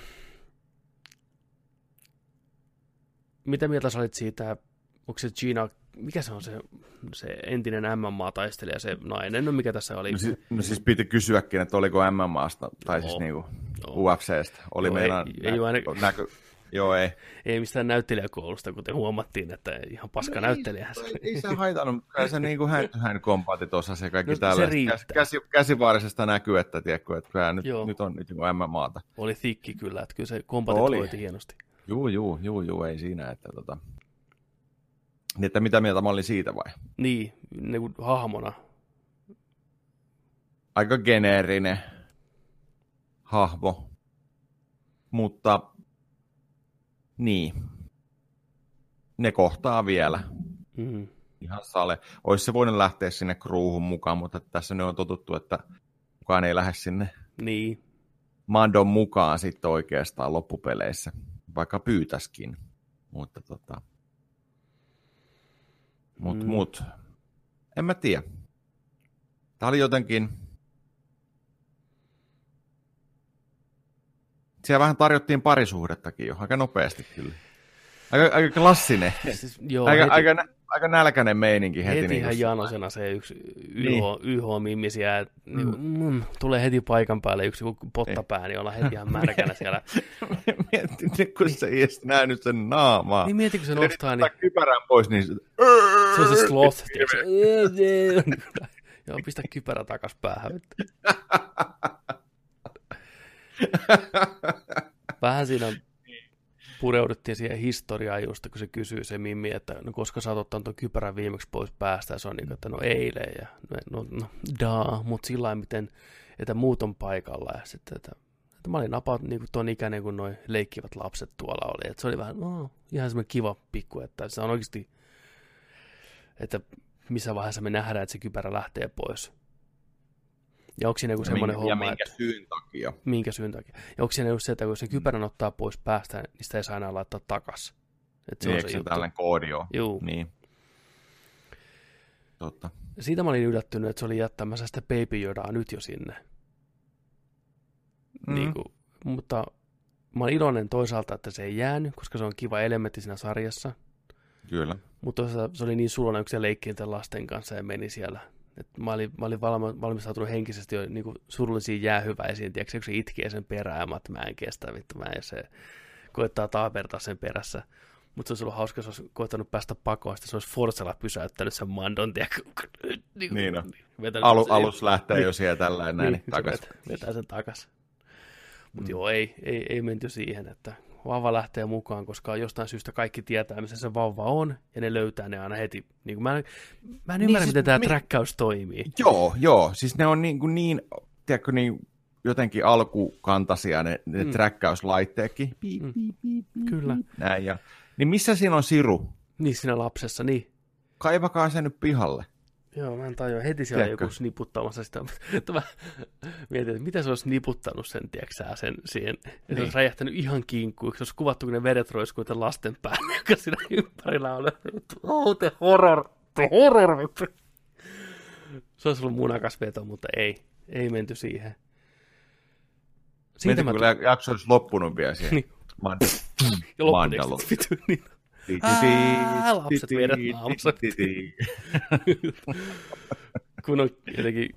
Speaker 1: mitä mieltä sä olit siitä, onko se Gina, mikä se on se, se entinen MMA-taistelija, se nainen, no mikä tässä oli?
Speaker 2: No siis, no siis piti kysyäkin, että oliko MMAsta, tai no, siis niinku no. UFCstä. Oli no, meidän ei, nä- ei aina... näkö... Joo, ei.
Speaker 1: Ei mistään näyttelijäkoulusta, kuten huomattiin, että ihan paska no, näyttelijä.
Speaker 2: Ei, ei se haitannut, kai se niinku hän, hän kompati tuossa se kaikki no, tällä. Käs, käsi, käsivaarisesta näkyy, että, tiedätkö, että kyllä nyt, nyt on nyt niin MMAta.
Speaker 1: Oli thikki kyllä, että kyllä se kompati no, hienosti.
Speaker 2: Juu, juu, juu, juu, ei siinä, että tota... Niin, että mitä mieltä mä olin siitä vai?
Speaker 1: Niin, niin kuin hahmona.
Speaker 2: Aika geneerinen hahmo, mutta niin, ne kohtaa vielä. Mm-hmm. Ihan sale. Olisi se voinut lähteä sinne kruuhun mukaan, mutta tässä ne on totuttu, että kukaan ei lähde sinne
Speaker 1: niin.
Speaker 2: Mandon mukaan sitten oikeastaan loppupeleissä vaikka pyytäskin. Mutta tota, mut, mm. mut, en mä tiedä. Tämä oli jotenkin, siellä vähän tarjottiin parisuhdettakin jo, aika nopeasti kyllä. Aika, aika klassinen. Siis, joo, aika, heti, aika, aika nälkäinen meininki heti.
Speaker 1: Heti ihan niin janosena se yksi YH, niin. YH-mimmisiä, niin, mm. mm, tulee heti paikan päälle yksi pottapää, niin ollaan heti ihan märkänä siellä.
Speaker 2: Mietin, kun se ei edes nähnyt sen naamaa.
Speaker 1: Niin mietin, kun se nostaa, niin...
Speaker 2: kypärän pois, niin...
Speaker 1: Se on se sloth, Joo, pistä kypärä takas päähän. Vähän siinä pureuduttiin siihen historiaan just, kun se kysyy se Mimmi, että no, koska sä oot ottanut tuon kypärän viimeksi pois päästä, ja se on niin kuin, että no eilen, ja no, no, no daa, mutta sillä miten, että muut on paikalla, ja sitten, että, että mä olin about niin kuin ton ikäinen, kun noin leikkivät lapset tuolla oli, että se oli vähän, no, ihan semmoinen kiva pikku, että se on oikeasti, että missä vaiheessa me nähdään, että se kypärä lähtee pois. Ja onko siinä joku semmoinen
Speaker 2: ja
Speaker 1: homma,
Speaker 2: minkä että... syyn takia.
Speaker 1: Minkä syyn takia. Ja onko siinä just se, että kun se kypärän ottaa pois päästä, niin sitä ei saa enää laittaa takas.
Speaker 2: Että se niin, on se, se tällainen koodi on?
Speaker 1: Juu.
Speaker 2: Niin. Totta.
Speaker 1: Siitä mä olin yllättynyt, että se oli jättämässä sitä Baby Yodaa nyt jo sinne. Mm. Niin kuin, mutta mä olen iloinen toisaalta, että se ei jäänyt, koska se on kiva elementti siinä sarjassa.
Speaker 2: Kyllä.
Speaker 1: Mutta se oli niin sulonen, kun se leikki lasten kanssa ja meni siellä et mä olin, mä olin valma, valmistautunut henkisesti jo niin surullisiin jäähyväisiin, tiedätkö, kun se itkee sen perään, että mä en kestä, vittu, mä en se koettaa taapertaa sen perässä. Mutta se olisi ollut hauska, jos olisi koettanut päästä pakoon, se olisi Forsella pysäyttänyt sen mandon, tiedätkö?
Speaker 2: niin, niin on. Alu, sen, alus lähtee niin, jo siellä tällainen näin, niin,
Speaker 1: takaisin. Vetää sen takaisin. Mutta mm. joo, ei, ei, ei menty siihen, että vauva lähtee mukaan, koska jostain syystä kaikki tietää, missä se vauva on, ja ne löytää ne aina heti. Niin kuin mä, en, mä en niin ymmärrä, siis, miten tämä mi- träkkäys toimii.
Speaker 2: Joo, joo. Siis ne on niin, kuin niin tiedätkö, niin jotenkin alkukantaisia ne, ne mm. träkkäyslaitteetkin. Piip, mm. piip, piip,
Speaker 1: Kyllä.
Speaker 2: Näin, ja, niin missä siinä on siru?
Speaker 1: Niin siinä lapsessa, niin.
Speaker 2: Kaivakaa se nyt pihalle.
Speaker 1: Joo, mä en tajua. Heti siellä Tiedätkö? joku sniputtamassa sitä. Että mä mietin, että mitä se olisi niputtanut sen, tiedätkö sen siihen. Niin. Se olisi räjähtänyt ihan kinkkuun. Se olisi kuvattu, kun ne vedet roiskuu lasten päälle, joka siinä ympärillä on. Oh, the horror. The horror. Se olisi ollut munakas veto, mutta ei. Ei menty siihen.
Speaker 2: Siitä Mietin, mä... kun jakso olisi loppunut vielä siihen. niin.
Speaker 1: Mand- ja loppuun niin. Ää, lapset vedät naamassa. Kun on jotenkin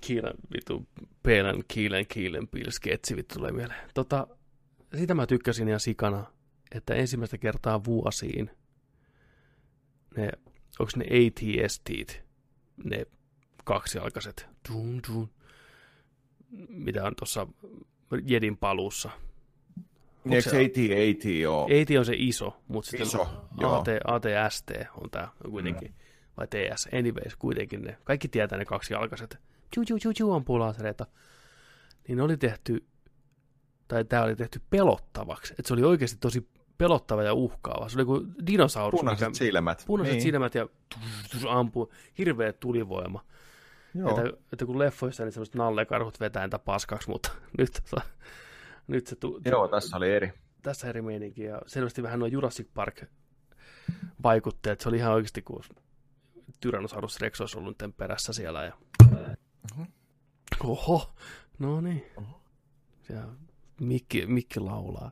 Speaker 1: Kiilan vitu Peelän Kiilen Kiilen sketsi vittu tulee mieleen. Tota, sitä mä tykkäsin ihan sikana, että ensimmäistä kertaa vuosiin ne, onko ne ATST, ne kaksialkaiset, dun, dun, mitä on tuossa Jedin paluussa,
Speaker 2: Eikö se AT, AT
Speaker 1: ole? AT on se iso, mutta sitten iso, AT, ATST on tämä kuitenkin, mm. vai TS, anyways, kuitenkin ne, kaikki tietää ne kaksi jalkaiset, tju tju tju tju ampuu lasereita, niin ne oli tehty, tai tämä oli tehty pelottavaksi, että se oli oikeasti tosi pelottava ja uhkaava. Se oli kuin dinosaurus.
Speaker 2: Punaiset mikä, silmät.
Speaker 1: Punaiset niin. silmät ja ampuu, hirveä tulivoima. Joo. Että, että kun leffoissa niin semmoiset nallekarhut vetää entä paskaksi, mutta nyt nyt se tu-
Speaker 2: Joo, tässä oli eri.
Speaker 1: Tässä eri meininki, ja selvästi vähän noin Jurassic Park vaikutteet. Se oli ihan oikeasti, kun Tyrannosaurus Rex olisi ollut perässä siellä. Ja... Uh-huh. Oho, no niin. Ja mikki, mikki laulaa.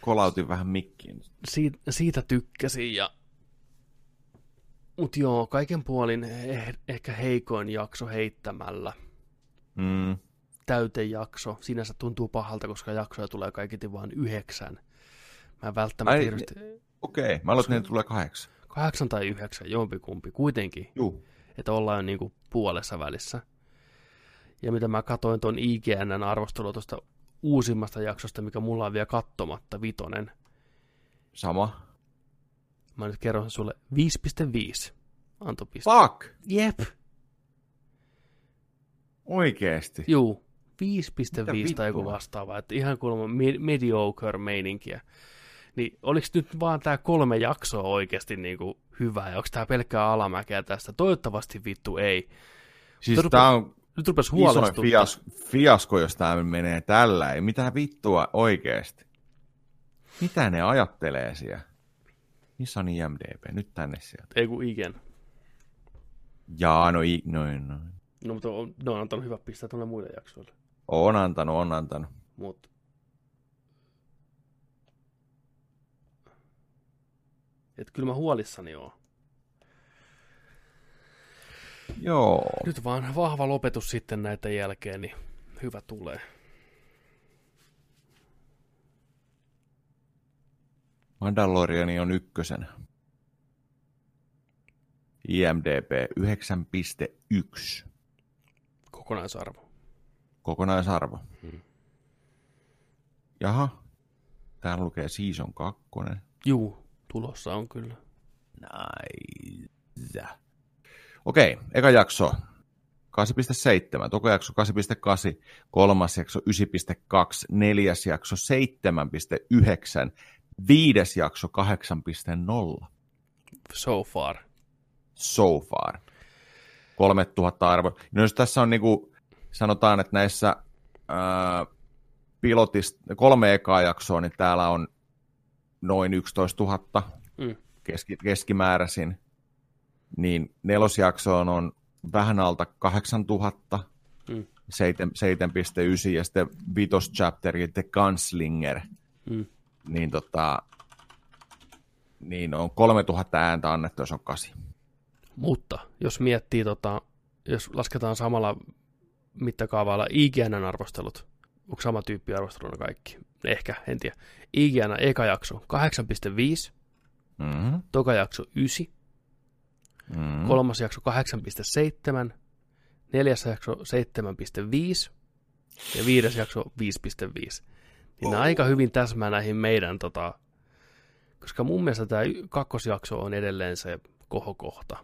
Speaker 2: Kolautin vähän mikkiin.
Speaker 1: Siitä, siitä tykkäsin ja Mut joo, kaiken puolin eh, ehkä heikoin jakso heittämällä.
Speaker 2: Mm.
Speaker 1: Täytejakso. Sinänsä tuntuu pahalta, koska jaksoja tulee kaikiti vain yhdeksän. Mä en välttämättä hirveästi...
Speaker 2: Okei, okay. mä aloitin, että tulee kahdeksan.
Speaker 1: Kahdeksan tai yhdeksän, jompikumpi, kuitenkin.
Speaker 2: Juu.
Speaker 1: Että ollaan jo niinku puolessa välissä. Ja mitä mä katoin tuon IGNn arvostelua tuosta uusimmasta jaksosta, mikä mulla on vielä kattomatta, vitonen.
Speaker 2: Sama.
Speaker 1: Mä nyt kerron sulle 5.5 antopiste.
Speaker 2: Fuck!
Speaker 1: Jep.
Speaker 2: Oikeesti?
Speaker 1: Juu. 5.5 tai joku vastaava. Että ihan kuulemma mediocre meininkiä. Niin oliks nyt vaan tää kolme jaksoa oikeasti niinku hyvä, ja onko tää pelkkää alamäkeä tästä? Toivottavasti vittu ei.
Speaker 2: Siis tää on
Speaker 1: nyt rupes
Speaker 2: isoin fias, fiasko, jos tää menee tällä. Ei mitään vittua oikeesti. Mitä ne ajattelee siellä? Missä on IMDB? Nyt tänne sieltä.
Speaker 1: Ei kun Igen.
Speaker 2: Jaa, no, i, noin, noin.
Speaker 1: No, mutta on, ne on antanut hyvät pisteet tuonne muille jaksoille.
Speaker 2: On antanut, on antanut.
Speaker 1: Mut. Et kyllä mä huolissani oon.
Speaker 2: Joo.
Speaker 1: Nyt vaan vahva lopetus sitten näiden jälkeen, niin hyvä tulee.
Speaker 2: Mandaloriani on ykkösen. IMDB 9.1.
Speaker 1: Kokonaisarvo.
Speaker 2: Kokonaisarvo.
Speaker 1: Hmm.
Speaker 2: Jaha. Täällä lukee Season 2.
Speaker 1: Juu, tulossa on kyllä.
Speaker 2: Nice. Okei, eka jakso 8.7, toka jakso 8.8, kolmas jakso 9.2, neljäs jakso 7.9, viides jakso 8.0.
Speaker 1: So far.
Speaker 2: So far. 3000 arvo. No jos tässä on niinku, sanotaan, että näissä ää, pilotista, kolme ekaa jaksoa, niin täällä on noin 11 000 mm. keski, keskimääräisin. Niin nelosjaksoon on vähän alta 8000, mm. 7.9 ja sitten vitos chapteri The Gunslinger. Mm niin, tota, niin on 3000 ääntä annettu, jos on kasi.
Speaker 1: Mutta jos miettii, tota, jos lasketaan samalla mittakaavalla IGNn arvostelut, onko sama tyyppi arvosteluna kaikki? Ehkä, en tiedä. IGN eka jakso 8.5, mm-hmm. toka jakso 9, mm-hmm. kolmas jakso 8.7, neljäs jakso 7.5 ja viides jakso 5.5 niin oh. aika hyvin täsmää näihin meidän, tota, koska mun mielestä tämä kakkosjakso on edelleen se kohokohta.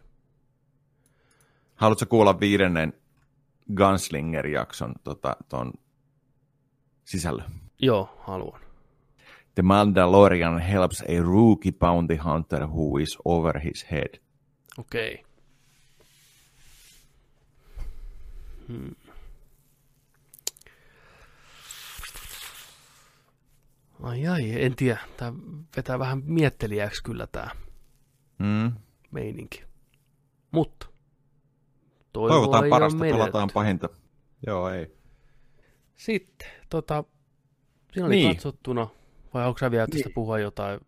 Speaker 2: Haluatko kuulla viidennen Gunslinger-jakson tota, ton sisällön?
Speaker 1: Joo, haluan.
Speaker 2: The Mandalorian helps a rookie bounty hunter who is over his head.
Speaker 1: Okei. Okay. Hmm. Ai ai, en tiedä. Tämä vetää vähän miettelijäksi kyllä tämä
Speaker 2: mm.
Speaker 1: meininki. Mutta
Speaker 2: toivotaan parasta, pelataan pahinta. Joo, ei.
Speaker 1: Sitten, tota, siinä oli niin. katsottuna, vai onko sä vielä tästä niin. puhua jotain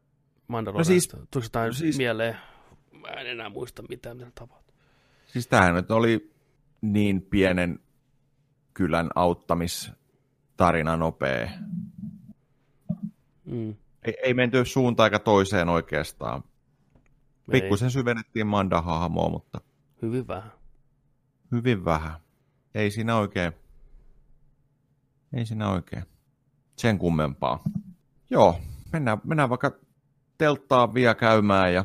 Speaker 1: Mandaloriasta? No siis, Tuliko jotain no siis, mieleen? Mä en enää muista mitään, mitä tapahtui.
Speaker 2: Siis tämähän nyt oli niin pienen kylän auttamistarina nopea
Speaker 1: Mm.
Speaker 2: Ei, ei menty suuntaan eikä toiseen oikeastaan. Pikkusen syvennettiin Manda-hahmoa, mutta...
Speaker 1: Hyvin vähän.
Speaker 2: Hyvin vähän. Ei siinä oikein... Ei siinä oikein. Sen kummempaa. Joo, mennään, mennään vaikka telttaa vielä käymään ja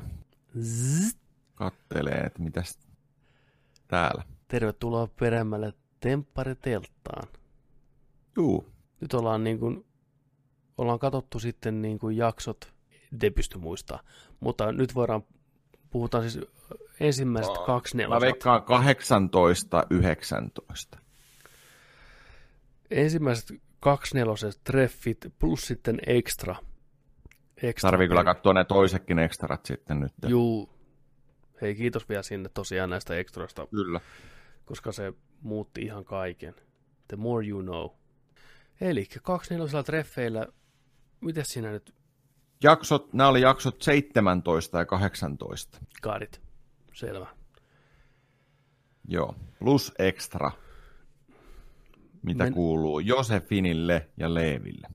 Speaker 2: kattelee, että mitäs täällä.
Speaker 1: Tervetuloa peremmälle Temppari-telttaan.
Speaker 2: Juu.
Speaker 1: Nyt ollaan niin kuin ollaan katsottu sitten niin kuin jaksot, en pysty muistaa, mutta nyt voidaan, puhutaan siis ensimmäiset oh, kaksi neloset.
Speaker 2: Mä veikkaan 18, 19.
Speaker 1: Ensimmäiset kaksi neloset treffit plus sitten extra.
Speaker 2: extra Tarvii kyllä katsoa ne toisetkin ekstrat sitten nyt.
Speaker 1: Juu. Hei, kiitos vielä sinne tosiaan näistä extroista.
Speaker 2: Kyllä.
Speaker 1: Koska se muutti ihan kaiken. The more you know. Eli 24 treffeillä, miten siinä nyt?
Speaker 2: Jaksot, nämä oli jaksot 17 ja 18.
Speaker 1: Kaadit, selvä.
Speaker 2: Joo, plus extra. Mitä Men... kuuluu Josefinille ja Leeville?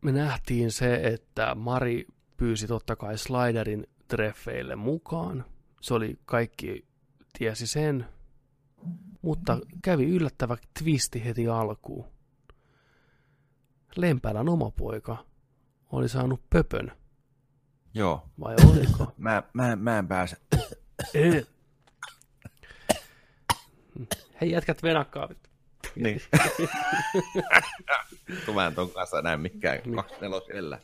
Speaker 1: Me nähtiin se, että Mari pyysi totta kai Sliderin treffeille mukaan. Se oli kaikki, tiesi sen, mutta kävi yllättävä twisti heti alkuun. Lempälän oma poika oli saanut pöpön.
Speaker 2: Joo.
Speaker 1: Vai oliko?
Speaker 2: mä, mä, mä en pääse.
Speaker 1: Hei jätkät venakkaa.
Speaker 2: Niin. Mä en ton kanssa näe mikään niin. nelosellä.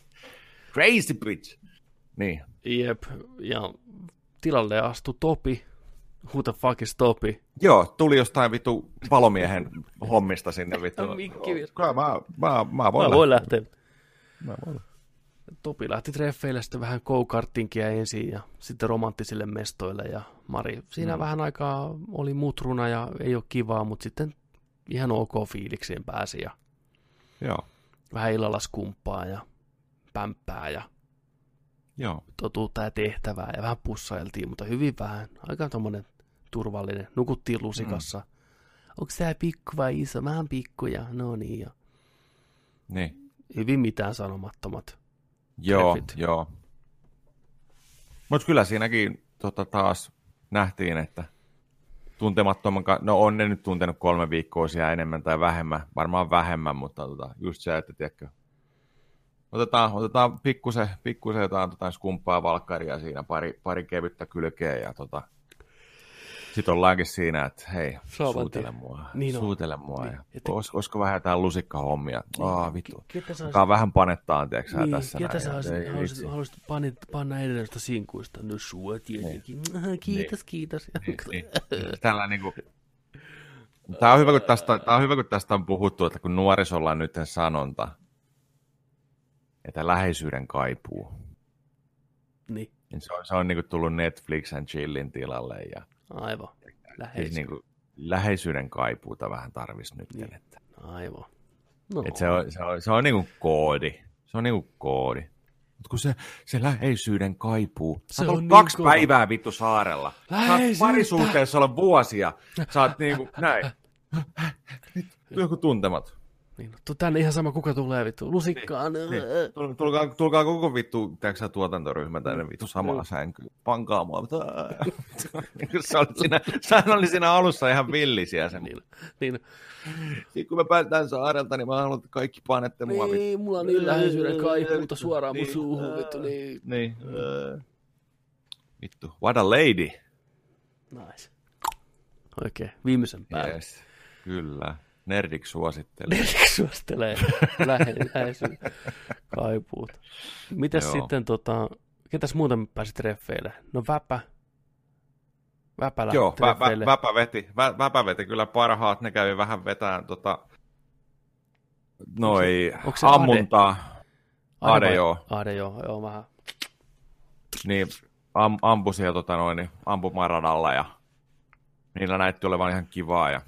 Speaker 2: Crazy bitch! Niin.
Speaker 1: Jep, ja tilalle astui Topi. Who the fuck is Topi?
Speaker 2: Joo, tuli jostain vittu palomiehen hommista sinne vittu.
Speaker 1: Mikki.
Speaker 2: Kyllä mä, mä, mä voin
Speaker 1: mä voin lähteä.
Speaker 2: Mä voin.
Speaker 1: Topi lähti treffeille sitten vähän go-kartinkia ensin ja sitten romanttisille mestoille ja Mari siinä mm. vähän aikaa oli mutruna ja ei ole kivaa, mutta sitten ihan ok fiilikseen pääsi ja
Speaker 2: Joo.
Speaker 1: vähän illalla skumppaa ja pämppää ja
Speaker 2: Joo.
Speaker 1: totuutta ja tehtävää ja vähän pussailtiin, mutta hyvin vähän. Aika tommonen turvallinen. Nukuttiin lusikassa. Mm. Onko tämä pikku vai iso? Vähän pikkuja. No niin. Ja...
Speaker 2: Niin.
Speaker 1: Hyvin mitään sanomattomat.
Speaker 2: Joo,
Speaker 1: treffit.
Speaker 2: joo. Mutta kyllä siinäkin tota, taas nähtiin, että tuntemattoman, no on ne nyt tuntenut kolme viikkoa siellä enemmän tai vähemmän, varmaan vähemmän, mutta tota, just se, että tiedätkö, otetaan, otetaan pikkusen, pikkusen jotain tota, skumppaa valkkaria siinä, pari, pari kevyttä kylkeä ja tota, sitten ollaankin siinä, että hei,
Speaker 1: Saavan
Speaker 2: suutele
Speaker 1: tien.
Speaker 2: mua,
Speaker 1: Niin on.
Speaker 2: suutele mua.
Speaker 1: Niin,
Speaker 2: Ja,
Speaker 1: että-
Speaker 2: olis, olisiko vähän jotain lusikkahommia?
Speaker 1: Niin,
Speaker 2: Aa, vittu.
Speaker 1: ketä sä
Speaker 2: Alkaa vähän panettaan, tiedätkö sä,
Speaker 1: Niin,
Speaker 2: tässä
Speaker 1: ketä
Speaker 2: näin.
Speaker 1: sä
Speaker 2: Ja
Speaker 1: haluaisit, haluaisit, haluaisit panit, panna edelleen sinkuista? No sua tietenkin. Niin. Kiitos, kiitos.
Speaker 2: Niin, niin. Tällä niinku... Tämä on, hyvä, kun tästä, tämä on hyvä, kun tästä on puhuttu, että kun nuorisolla on nyt sanonta, että läheisyyden kaipuu,
Speaker 1: Niin,
Speaker 2: niin se on, se on niin kuin tullut Netflix and chillin tilalle. Ja,
Speaker 1: aivan.
Speaker 2: siis
Speaker 1: Läheis.
Speaker 2: niin kuin, läheisyyden kaipuuta vähän tarvisi nyt. Niin. Että,
Speaker 1: Aivan. No,
Speaker 2: että se on, se on, se on niin kuin koodi. Se on niin kuin koodi. Mutta kun se, se läheisyyden kaipuu. Sä
Speaker 1: Se
Speaker 2: oot
Speaker 1: on niin
Speaker 2: kaksi
Speaker 1: kova.
Speaker 2: päivää vittu saarella. Sä oot
Speaker 1: Läheisyyttä.
Speaker 2: parisuhteessa olla vuosia. Sä oot niin kuin, näin. Joku tuntemat.
Speaker 1: Niin, tänne ihan sama kuka tulee vittu. Lusikkaan.
Speaker 2: Niin. Tul- Tulkaa, tulkaa koko vittu, tiedätkö, tuotantoryhmä tänne vittu samaan sänkyyn. Pankaa mua. sä, olit siinä, sä oli siinä alussa ihan villisiä sen.
Speaker 1: Niin, niin.
Speaker 2: Sitten kun me päästään saarelta, niin mä haluan, että kaikki panette mua. vittu.
Speaker 1: Niin, mulla on niin läheisyyden kaipuuta suoraan mun suuhun, vittu, niin.
Speaker 2: Niin. Vittu, what a lady.
Speaker 1: Nice. Oikein, viimeisen päälle.
Speaker 2: Yes, kyllä. Nerdik suosittelee.
Speaker 1: Nerdik suosittelee lähe- läheisyyden kaipuuta. Mitäs
Speaker 2: Joo.
Speaker 1: sitten, tota, ketäs muuten pääsi treffeille? No Väpä. Väpä lähti
Speaker 2: Joo, vä, vä, väpä, veti, vä, väpä veti kyllä parhaat. Ne kävi vähän vetään tota, noi
Speaker 1: onko se Ade?
Speaker 2: ammuntaa. Ade,
Speaker 1: vai-
Speaker 2: joo.
Speaker 1: Ade, joo, joo, vähän.
Speaker 2: Niin, am, ampui siellä tota noin, niin ampumaradalla ja niillä näytti olevan ihan kivaa. Ja...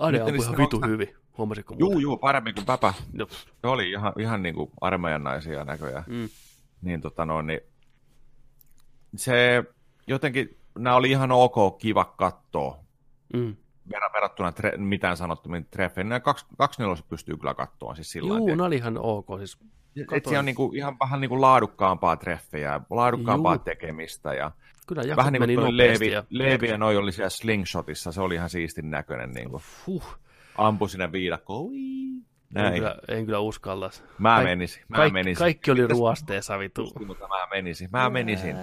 Speaker 1: Ade ampui ihan vitu hyvin, huomasitko
Speaker 2: Juu,
Speaker 1: muuten?
Speaker 2: juu, paremmin kuin Päpä. Se oli ihan, ihan niin kuin armeijan naisia näköjään.
Speaker 1: Mm.
Speaker 2: Niin tota noin, niin se jotenkin, nämä oli ihan ok, kiva katsoa.
Speaker 1: Mm.
Speaker 2: Ver- verrattuna tre, mitään sanottomiin treffeihin. Nämä kaksi, kaksi pystyy kyllä katsoa siis sillä
Speaker 1: Juu, ne oli ihan ok. Siis
Speaker 2: Et siellä on niinku, ihan vähän niinku laadukkaampaa treffejä, laadukkaampaa
Speaker 1: Juu.
Speaker 2: tekemistä. Ja
Speaker 1: Kyllä jaksot
Speaker 2: vähän niin kuin Leevi,
Speaker 1: ja-
Speaker 2: Leevi ja noi oli siellä slingshotissa, se oli ihan siistin näköinen. Niinku.
Speaker 1: Huh.
Speaker 2: Ampui sinne viidakkoon. Ui.
Speaker 1: En
Speaker 2: Näin.
Speaker 1: kyllä, en kyllä uskalla.
Speaker 2: Mä menisin, mä
Speaker 1: kaikki,
Speaker 2: menisin.
Speaker 1: Kaikki oli ruosteessa vitu.
Speaker 2: Mutta mä menisin, mä menisin.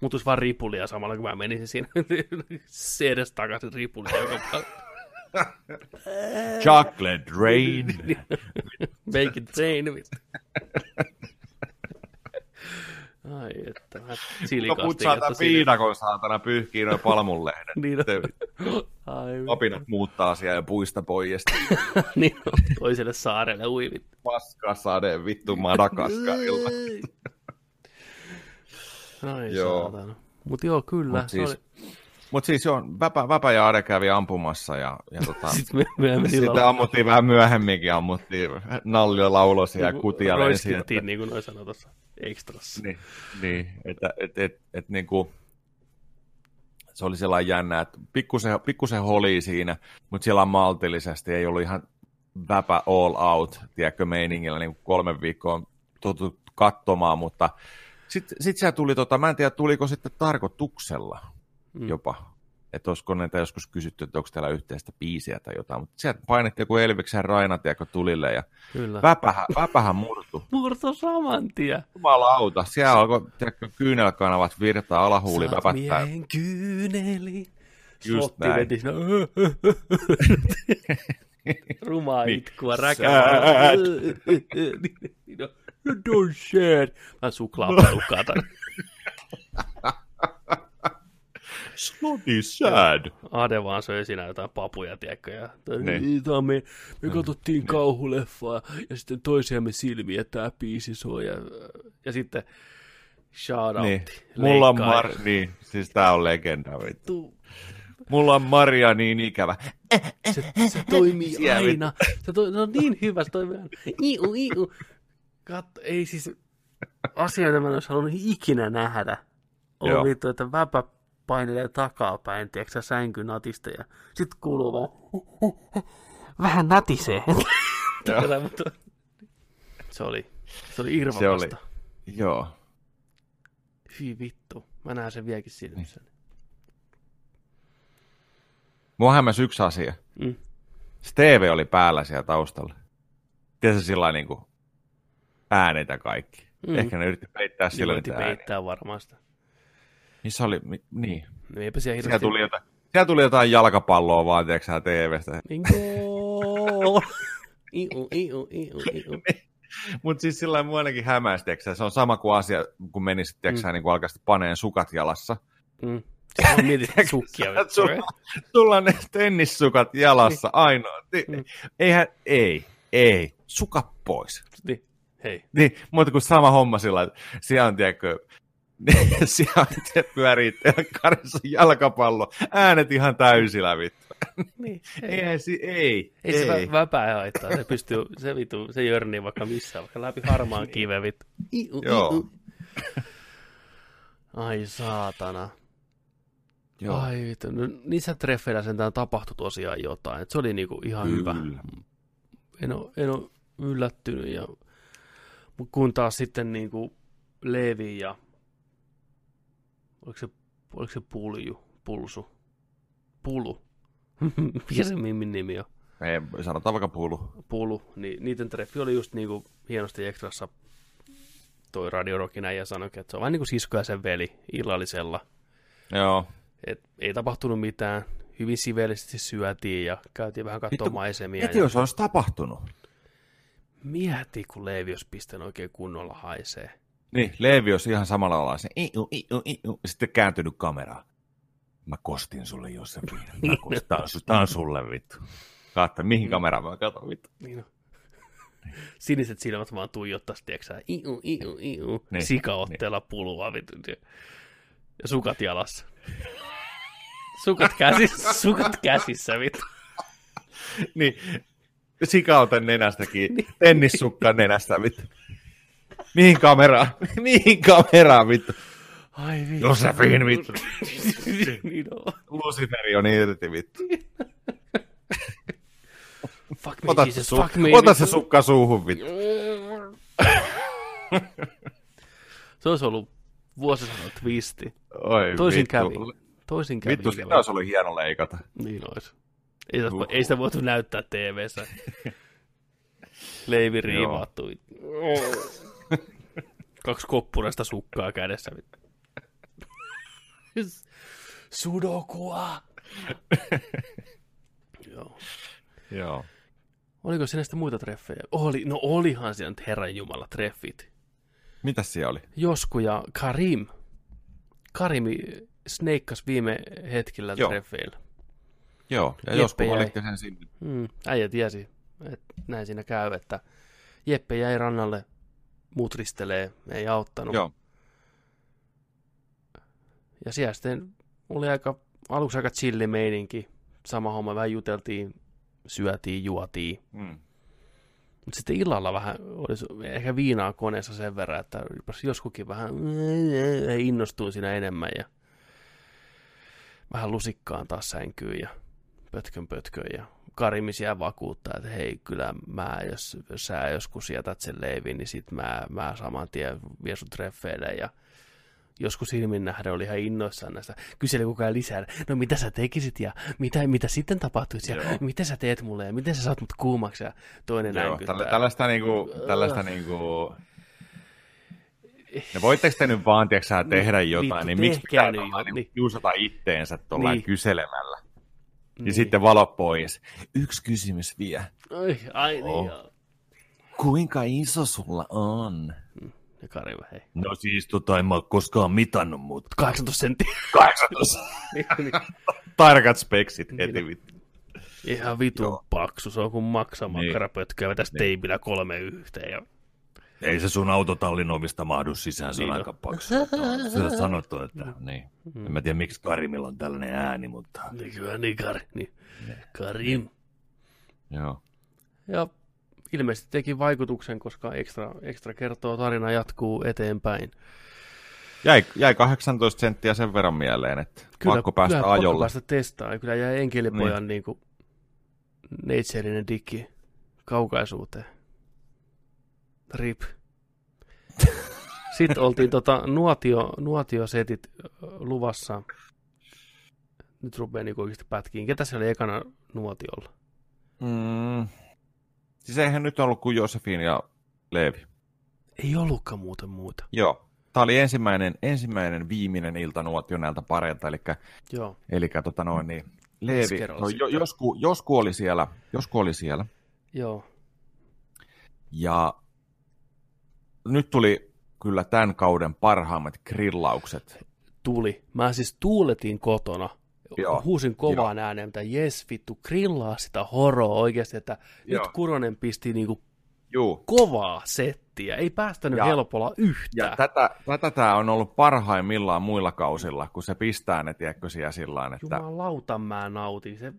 Speaker 1: Mutus vaan ripulia samalla, kun mä menisin siinä se edes takaisin ripulia joka.
Speaker 2: Chocolate rain.
Speaker 1: Make it rain. Ai että, mä
Speaker 2: putsaa tämän viidakon saatana pyyhkii noin palmunlehden.
Speaker 1: Niin on. Ai,
Speaker 2: Apinat muuttaa siellä puista poijesta.
Speaker 1: niin on, toiselle saarelle ui vittu.
Speaker 2: Paskasade vittu Madagaskarilla.
Speaker 1: Ai
Speaker 2: Joo.
Speaker 1: saatana. Mut joo, kyllä.
Speaker 2: Mut
Speaker 1: se
Speaker 2: siis,
Speaker 1: oli...
Speaker 2: Mutta siis joo, Väpä, Väpä ja Ade kävi ampumassa ja, ja tota,
Speaker 1: sitten, me,
Speaker 2: sitten ammuttiin vähän myöhemminkin, ammuttiin nallio laulosia ja
Speaker 1: Niinku
Speaker 2: kutia lensi. Että...
Speaker 1: niin kuin noin sanoi tuossa ekstrassa.
Speaker 2: Niin, niin että et, et, et, niin kuin, se oli sellainen jännä, että pikkusen, pikkusen holi siinä, mutta siellä maltillisesti ei ollut ihan väpä all out, tiedätkö, meiningillä niin kolme viikkoa tuttu katsomaan, mutta sitten sit siellä tuli, tota, mä en tiedä, tuliko sitten tarkoituksella mm. jopa, että olisiko näitä joskus kysytty, että onko täällä yhteistä biisiä tai jotain, mutta sieltä painettiin joku Elviksen Raina, tiedätkö, tulille ja Kyllä. Väpähän, väpähän murtu.
Speaker 1: Murto saman tien.
Speaker 2: Jumalauta, siellä alkoi, tiedätkö, kyynelkanavat virtaa, alahuuli
Speaker 1: Saat
Speaker 2: väpättää.
Speaker 1: miehen kyyneli.
Speaker 2: Just näin.
Speaker 1: veti siinä. Rumaa
Speaker 2: Niin.
Speaker 1: itkua, räkää. Don't share. Mä suklaapelukkaa tänne.
Speaker 2: Slutty sad.
Speaker 1: Ade vaan söi siinä jotain papuja, tiedätkö, ja
Speaker 2: Niin.
Speaker 1: niin. Me, me katsottiin kauhuleffaa, ja sitten toisiamme silmiä tää biisi soi, ja, ja sitten shoutoutti.
Speaker 2: Niin. Mulla on. Mar... Niin, siis tää on legenda. vittu.
Speaker 1: Tu-
Speaker 2: Mulla on Maria niin ikävä.
Speaker 1: Se, se toimii
Speaker 2: Siellä
Speaker 1: aina. Se, toi, se on niin hyvä, se toimii aina. Iu, iu. Katso, ei siis asioita mä en olisi halunnut ikinä nähdä. On
Speaker 2: Joo.
Speaker 1: vittu, että väpä painelee takapäin, tiedätkö sä, sänky natista ja sit kuuluu vaan vähän natisee. Tätä, mutta se oli, se oli
Speaker 2: Se
Speaker 1: irvokasta.
Speaker 2: oli. Joo.
Speaker 1: Hyi vittu, mä näen sen vieläkin silmissä.
Speaker 2: Mua hämmäsi yksi asia.
Speaker 1: Mm.
Speaker 2: Se TV oli päällä siellä taustalla. Tiedätkö sillä niin kuin äänetä kaikki.
Speaker 1: Mm.
Speaker 2: Ehkä ne yritti peittää sillä
Speaker 1: Yritti
Speaker 2: niitä ääniä.
Speaker 1: peittää varmaan sitä.
Speaker 2: Missä oli, mi, niin.
Speaker 1: No eipä siellä
Speaker 2: Siellä
Speaker 1: hirveästi...
Speaker 2: tuli, jotain, siellä tuli jotain jalkapalloa vaan, tiedätkö sä, TVstä.
Speaker 1: Niin. Iu, iu, iu, iu.
Speaker 2: Mutta siis sillä lailla mua ainakin hämäsi, tiedätkö sä, se on sama kuin asia, kun menisit, tiedätkö sä, niin kuin alkaisit paneen sukat jalassa.
Speaker 1: Mm. Mietitty sukkia.
Speaker 2: Sulla, sulla on ne tennissukat jalassa ainoa. Mm. Eihän, ei, ei, sukat pois.
Speaker 1: Niin, hei.
Speaker 2: Niin, mutta kun sama homma sillä, että siellä on, tiedätkö, siellä on, se pyörii telkkarissa jalkapallo, äänet ihan täysillä vittu.
Speaker 1: Niin,
Speaker 2: Eihän si- ei,
Speaker 1: Ei, se vä- väpää haittaa. Se pystyy, se vittu, se jörnii vaikka missään, vaikka läpi harmaan kiven vittu. Iu,
Speaker 2: Joo.
Speaker 1: iu. Ai saatana.
Speaker 2: Joo.
Speaker 1: Ai vittu, no, niissä treffeillä sentään tapahtui tosiaan jotain. Et se oli niinku ihan
Speaker 2: Kyllä.
Speaker 1: hyvä. En ole, en ole yllättynyt. Ja, mut kun taas sitten niinku Levi ja oliko se, oliko se Pulju, Pulsu, Pulu, mikä se Mimmin nimi on?
Speaker 2: Ei, sanotaan vaikka pulu.
Speaker 1: Pulu, niin niiden treffi oli just niinku hienosti ekstrassa toi Radio Rockin äijä sanoi, että se on vähän niin kuin sisko ja sen veli illallisella.
Speaker 2: Joo.
Speaker 1: Et ei tapahtunut mitään, hyvin sivellisesti syötiin ja käytiin vähän katsoa maisemia.
Speaker 2: Mieti, jos olisi tapahtunut.
Speaker 1: Mieti, kun Leevi olisi pistänyt oikein kunnolla haisee.
Speaker 2: Niin, Leevi olisi ihan samalla lailla se, iu, iu, iu, sitten kääntynyt kameraan. Mä kostin sulle Josefin. Mä tää, on, su- tää on sulle vittu. Katso, mihin kameraan mä katon vittu.
Speaker 1: Niin on. Siniset silmät vaan tuijottais, tiedätkö iu, iu, iu,
Speaker 2: Niin,
Speaker 1: niin, sikaotteella niin. pulua, vittu. Ja sukat jalassa. Sukat käsissä, sukat käsissä, vittu.
Speaker 2: Niin, sikautan nenästäkin, niin. tennissukka nenästä vittu. Mihin kameraan? Mihin kameraan vittu?
Speaker 1: Ai vittu.
Speaker 2: Josefin vittu.
Speaker 1: niin on.
Speaker 2: Luciferi on irti vittu.
Speaker 1: Fuck me,
Speaker 2: Ota,
Speaker 1: Jesus,
Speaker 2: su-
Speaker 1: fuck me.
Speaker 2: ota se sukka suuhun vittu.
Speaker 1: Se olisi ollut vuosisadan twisti.
Speaker 2: Oi
Speaker 1: Toisin
Speaker 2: vittu.
Speaker 1: kävi. Toisin kävi.
Speaker 2: Vittu, sitä olisi ollut hieno leikata.
Speaker 1: Niin olisi. Ei, sitä, uh. ei sitä voitu näyttää TV-ssä. Leivi riivaattu. Kaksi koppurasta sukkaa kädessä. Sudokua! Joo.
Speaker 2: Joo.
Speaker 1: Oliko siinä sitten muita treffejä? Oli, no olihan siellä nyt Herran Jumala treffit.
Speaker 2: Mitäs siellä oli?
Speaker 1: Josku ja Karim. Karimi sneikkas viime hetkellä
Speaker 2: Joo.
Speaker 1: treffeillä.
Speaker 2: Joo, ja
Speaker 1: Jeppe
Speaker 2: joskus
Speaker 1: jäi.
Speaker 2: valitti sen sinne.
Speaker 1: Mm, äijä tiesi, että näin siinä käy, että Jeppe jäi rannalle, muut ristelee, ei auttanut.
Speaker 2: Joo.
Speaker 1: Ja siellä sitten oli aika aluksi aika chilli meininki. Sama homma, vähän juteltiin, syötiin, juotiin.
Speaker 2: Mm.
Speaker 1: Mutta sitten illalla vähän olisi ehkä viinaa koneessa sen verran, että joskukin vähän innostuu siinä enemmän ja vähän lusikkaan taas sänkyyn ja pötkön pötkön ja karimisia vakuuttaa, että hei, kyllä mä, jos, jos sä joskus jätät sen leivin, niin sit mä, mä saman tien vien sun treffeille ja joskus silmin nähdä oli ihan innoissaan näistä. Kyseli kukaan lisää, no mitä sä tekisit ja mitä, mitä sitten tapahtuisi ja mitä sä teet mulle ja miten sä saat mut kuumaksi ja toinen
Speaker 2: Joo, tällä, tällaista niinku, tällaista niinku, No voitteko te nyt vaan, tiedätkö, tehdä jotain, Vittu, niin miksi pitää niin, niin. kiusata itteensä tuolla niin. kyselemällä? Niin. Ja sitten valo pois. Yksi kysymys vielä.
Speaker 1: Ai, ai niin oh. joo.
Speaker 2: Kuinka iso sulla on?
Speaker 1: Hmm. Ja Kari hei.
Speaker 2: No siis tota en mä ole koskaan mitannut, mutta...
Speaker 1: 18 senttiä.
Speaker 2: 18! Tarkat speksit heti niin. vittu.
Speaker 1: Ihan vitun paksu, se on kuin maksamakkarapötköä, niin. vetäisi niin. teipillä kolme yhteen ja
Speaker 2: ei se sun autotallin ovista mahdu sisään, se on niin aika paksu. Se sanottu, että niin. En mä tiedä, miksi Karimilla on tällainen ääni, mutta...
Speaker 1: Niin kyllä niin, Kar, niin. Karim.
Speaker 2: Joo.
Speaker 1: Ja ilmeisesti teki vaikutuksen, koska ekstra, ekstra kertoo tarina jatkuu eteenpäin.
Speaker 2: Jäi, jäi 18 senttiä sen verran mieleen, että kyllä, pakko päästä kyllä, ajolle. Pakko
Speaker 1: päästä. Kyllä jäi enkelipojan niin. niin kuin neitserinen dikki kaukaisuuteen. Rip. Sitten oltiin tota, nuotio, nuotiosetit luvassa. Nyt rupeaa niinku oikeasti pätkiin. Ketä siellä oli ekana nuotiolla?
Speaker 2: Mm. Siis eihän nyt ollut kuin Josefin ja Leevi.
Speaker 1: Ei ollutkaan muuten muuta.
Speaker 2: Joo. Tämä oli ensimmäinen, ensimmäinen viimeinen ilta nuotio näiltä pareilta, eli,
Speaker 1: Joo.
Speaker 2: eli tota noin, niin Leevi, no, jo, josku, josku, oli siellä, josku oli siellä.
Speaker 1: Joo.
Speaker 2: Ja nyt tuli kyllä tämän kauden parhaimmat grillaukset.
Speaker 1: Tuli. Mä siis tuuletin kotona. Joo. Huusin kovaan Joo. ääneen, että jes vittu, grillaa sitä horoa oikeasti, että Joo. nyt Kuronen pisti niinku Juu. kovaa settiä, ei päästänyt ja, helpolla yhtään.
Speaker 2: Ja tätä, tätä tämä on ollut parhaimmillaan muilla kausilla, kun se pistää ne, tiedätkö, siellä sillä että...
Speaker 1: Jumalauta mä nautin, se...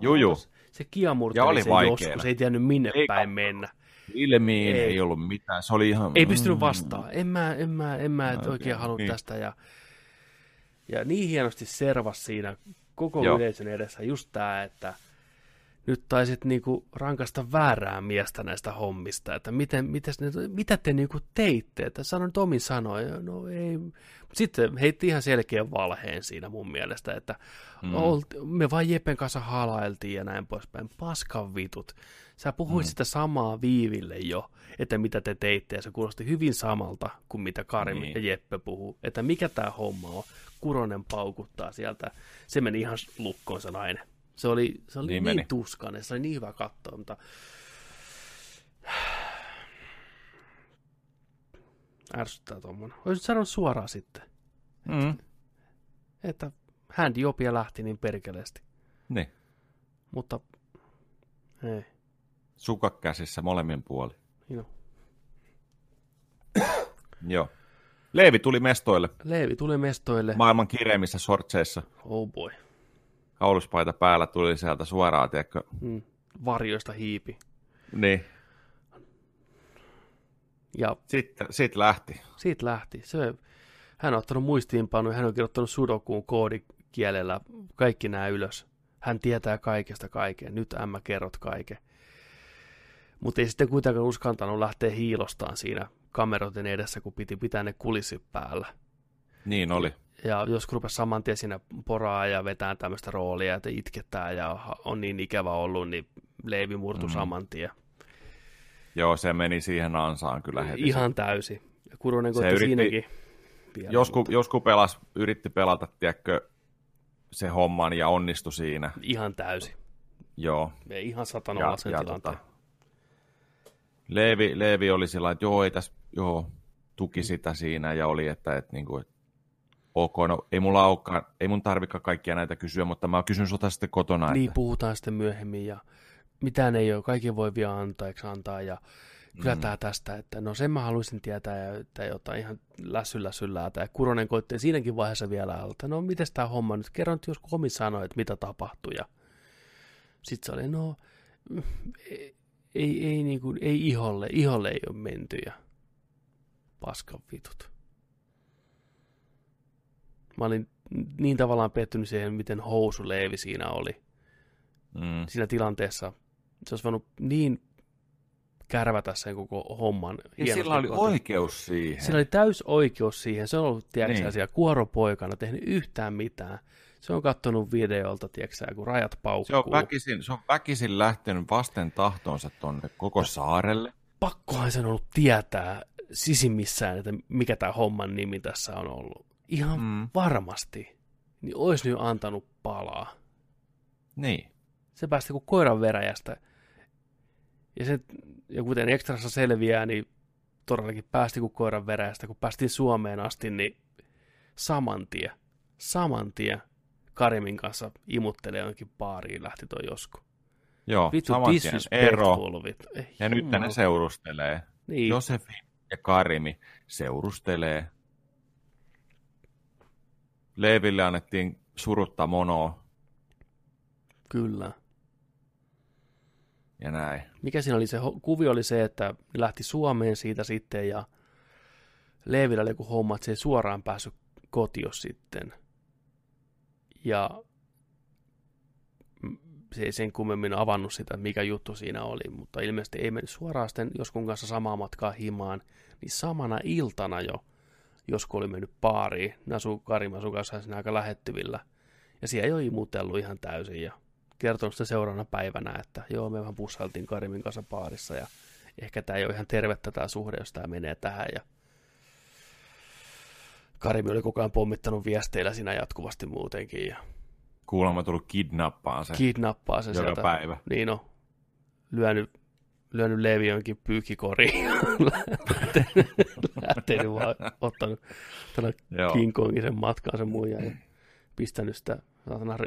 Speaker 2: Juu.
Speaker 1: Se kiamurteli se joskus, ei tiennyt minne ei, päin mennä.
Speaker 2: Ilmiin ei. ei ollut mitään, se oli ihan...
Speaker 1: Ei pystynyt vastaan, en mä, en mä, en mä no, oikein halua niin. tästä. Ja, ja niin hienosti servas siinä koko Joo. yleisön edessä just tämä, että nyt taisit niinku rankasta väärää miestä näistä hommista, että miten, mites, mitä te niinku teitte, että sanon nyt omin sanoin, no ei. Sitten heitti ihan selkeän valheen siinä mun mielestä, että mm. olti, me vain Jepen kanssa halailtiin ja näin poispäin, paskan vitut. Sä puhuit mm. sitä samaa Viiville jo, että mitä te teitte, ja se kuulosti hyvin samalta kuin mitä Karim niin. ja Jeppe puhuu, että mikä tämä homma on. Kuronen paukuttaa sieltä. Se meni ihan lukkoon se nainen. Se oli, se oli niin, niin tuskainen, se oli niin hyvä katsoa, mutta ärsyttää tuommoinen. Olisit sanonut suoraan sitten.
Speaker 2: Mm.
Speaker 1: Että hän jopia lähti niin perkeleesti.
Speaker 2: Niin.
Speaker 1: Mutta ei.
Speaker 2: Sukat käsissä molemmin puoli.
Speaker 1: Joo.
Speaker 2: Joo. Leevi tuli mestoille.
Speaker 1: Leevi tuli mestoille.
Speaker 2: Maailman kireimmissä sortseissa.
Speaker 1: Oh boy.
Speaker 2: Kauluspaita päällä tuli sieltä suoraan, tiedätkö?
Speaker 1: Mm. Varjoista hiipi.
Speaker 2: Niin.
Speaker 1: Ja
Speaker 2: sitten sit lähti.
Speaker 1: Siitä lähti. Se, hän on ottanut muistiinpanoja, hän on kirjoittanut sudokuun koodikielellä kaikki nämä ylös. Hän tietää kaikesta kaiken. Nyt ämmä kerrot kaiken. Mutta ei sitten kuitenkaan uskaltanut lähteä hiilostaan siinä kameroiden edessä, kun piti pitää ne kulissit päällä.
Speaker 2: Niin oli.
Speaker 1: Ja jos rupesi saman tien siinä poraa ja vetää tämmöistä roolia, että itketään ja on niin ikävä ollut, niin leivi murtu mm. saman tien.
Speaker 2: Joo, se meni siihen ansaan kyllä heti.
Speaker 1: Ihan täysi. Kuronen koitti yritti, siinäkin.
Speaker 2: josku, josku pelas, yritti pelata, tiedätkö, se homman ja onnistui siinä.
Speaker 1: Ihan täysi.
Speaker 2: Joo.
Speaker 1: Me ihan satanolla sen ja, tilanteen. Tota,
Speaker 2: Leevi, Leevi oli sillä että joo, ei tässä, joo, tuki sitä siinä ja oli, että, että, niin kuin, että ok, no ei mulla olekaan, ei mun tarvikaan kaikkia näitä kysyä, mutta mä kysyn sulta sitten kotona.
Speaker 1: Niin, että... puhutaan sitten myöhemmin ja mitään ei ole, kaikki voi vielä antaa, antaa ja kyllä mm. tämä tästä, että no sen mä haluaisin tietää, ja että jotain ihan lässyllä syllää, ja Kuronen koitti siinäkin vaiheessa vielä, että no miten tämä homma nyt, kerron nyt joskus omi sanoi, että mitä tapahtui, ja sitten se oli, no ei, ei, niin kuin, ei iholle, iholle ei ole menty, ja paskan vitut. Mä olin niin tavallaan pettynyt siihen, miten housuleevi siinä oli. Mm. Siinä tilanteessa. Se olisi voinut niin kärvätä sen koko homman.
Speaker 2: Ja sillä oli oikeus siihen.
Speaker 1: Sillä oli täys oikeus siihen. Se on ollut, tiedätkö, niin. kuoropoikana, tehnyt yhtään mitään. Se on katsonut videolta, tiedätkö, kun rajat paukkuu.
Speaker 2: Se on väkisin, se on väkisin lähtenyt vasten tahtonsa tuonne koko saarelle.
Speaker 1: Pakkohan sen on ollut tietää sisimmissään, että mikä tämä homman nimi tässä on ollut. Ihan mm. varmasti. Niin olisi nyt antanut palaa.
Speaker 2: Niin.
Speaker 1: Se päästi kuin koiran veräjästä. Ja, se, ja kuten ekstrassa selviää, niin todellakin päästi kuin koiran veräjästä. Kun päästiin Suomeen asti, niin saman tie, saman tie Karimin kanssa imuttelee jonkin baariin lähti toi josku.
Speaker 2: Joo, Vittu, saman tien ero. Eh, ja nyt ne seurustelee. Niin. Josefin ja Karimi seurustelee. Leeville annettiin surutta monoa.
Speaker 1: Kyllä.
Speaker 2: Ja näin.
Speaker 1: Mikä siinä oli se kuvio oli se, että lähti Suomeen siitä sitten ja Leevillä oli joku homma, että se ei suoraan päässyt kotio sitten. Ja se ei sen kummemmin avannut sitä, mikä juttu siinä oli, mutta ilmeisesti ei mennyt suoraan sitten Joskun kanssa samaa matkaa himaan, niin samana iltana jo Josku oli mennyt baariin, ne asuu Karima kanssa siinä aika lähettyvillä, ja siellä ole imutellut ihan täysin, ja kertonut sitä seuraavana päivänä, että joo, me vähän pussailtiin Karimin kanssa baarissa, ja ehkä tämä ei ole ihan tervettä tämä suhde, jos tämä menee tähän, ja Karimi oli koko ajan pommittanut viesteillä siinä jatkuvasti muutenkin, ja
Speaker 2: kuulemma tullut kidnappaa se.
Speaker 1: Kidnappaa se
Speaker 2: joka
Speaker 1: sieltä.
Speaker 2: päivä.
Speaker 1: Niin on. Lyönyt, lyönyt Levi jonkin pyykkikoriin. lähtenyt vaan ottanut King Kongin sen matkaan sen muijan ja pistänyt sitä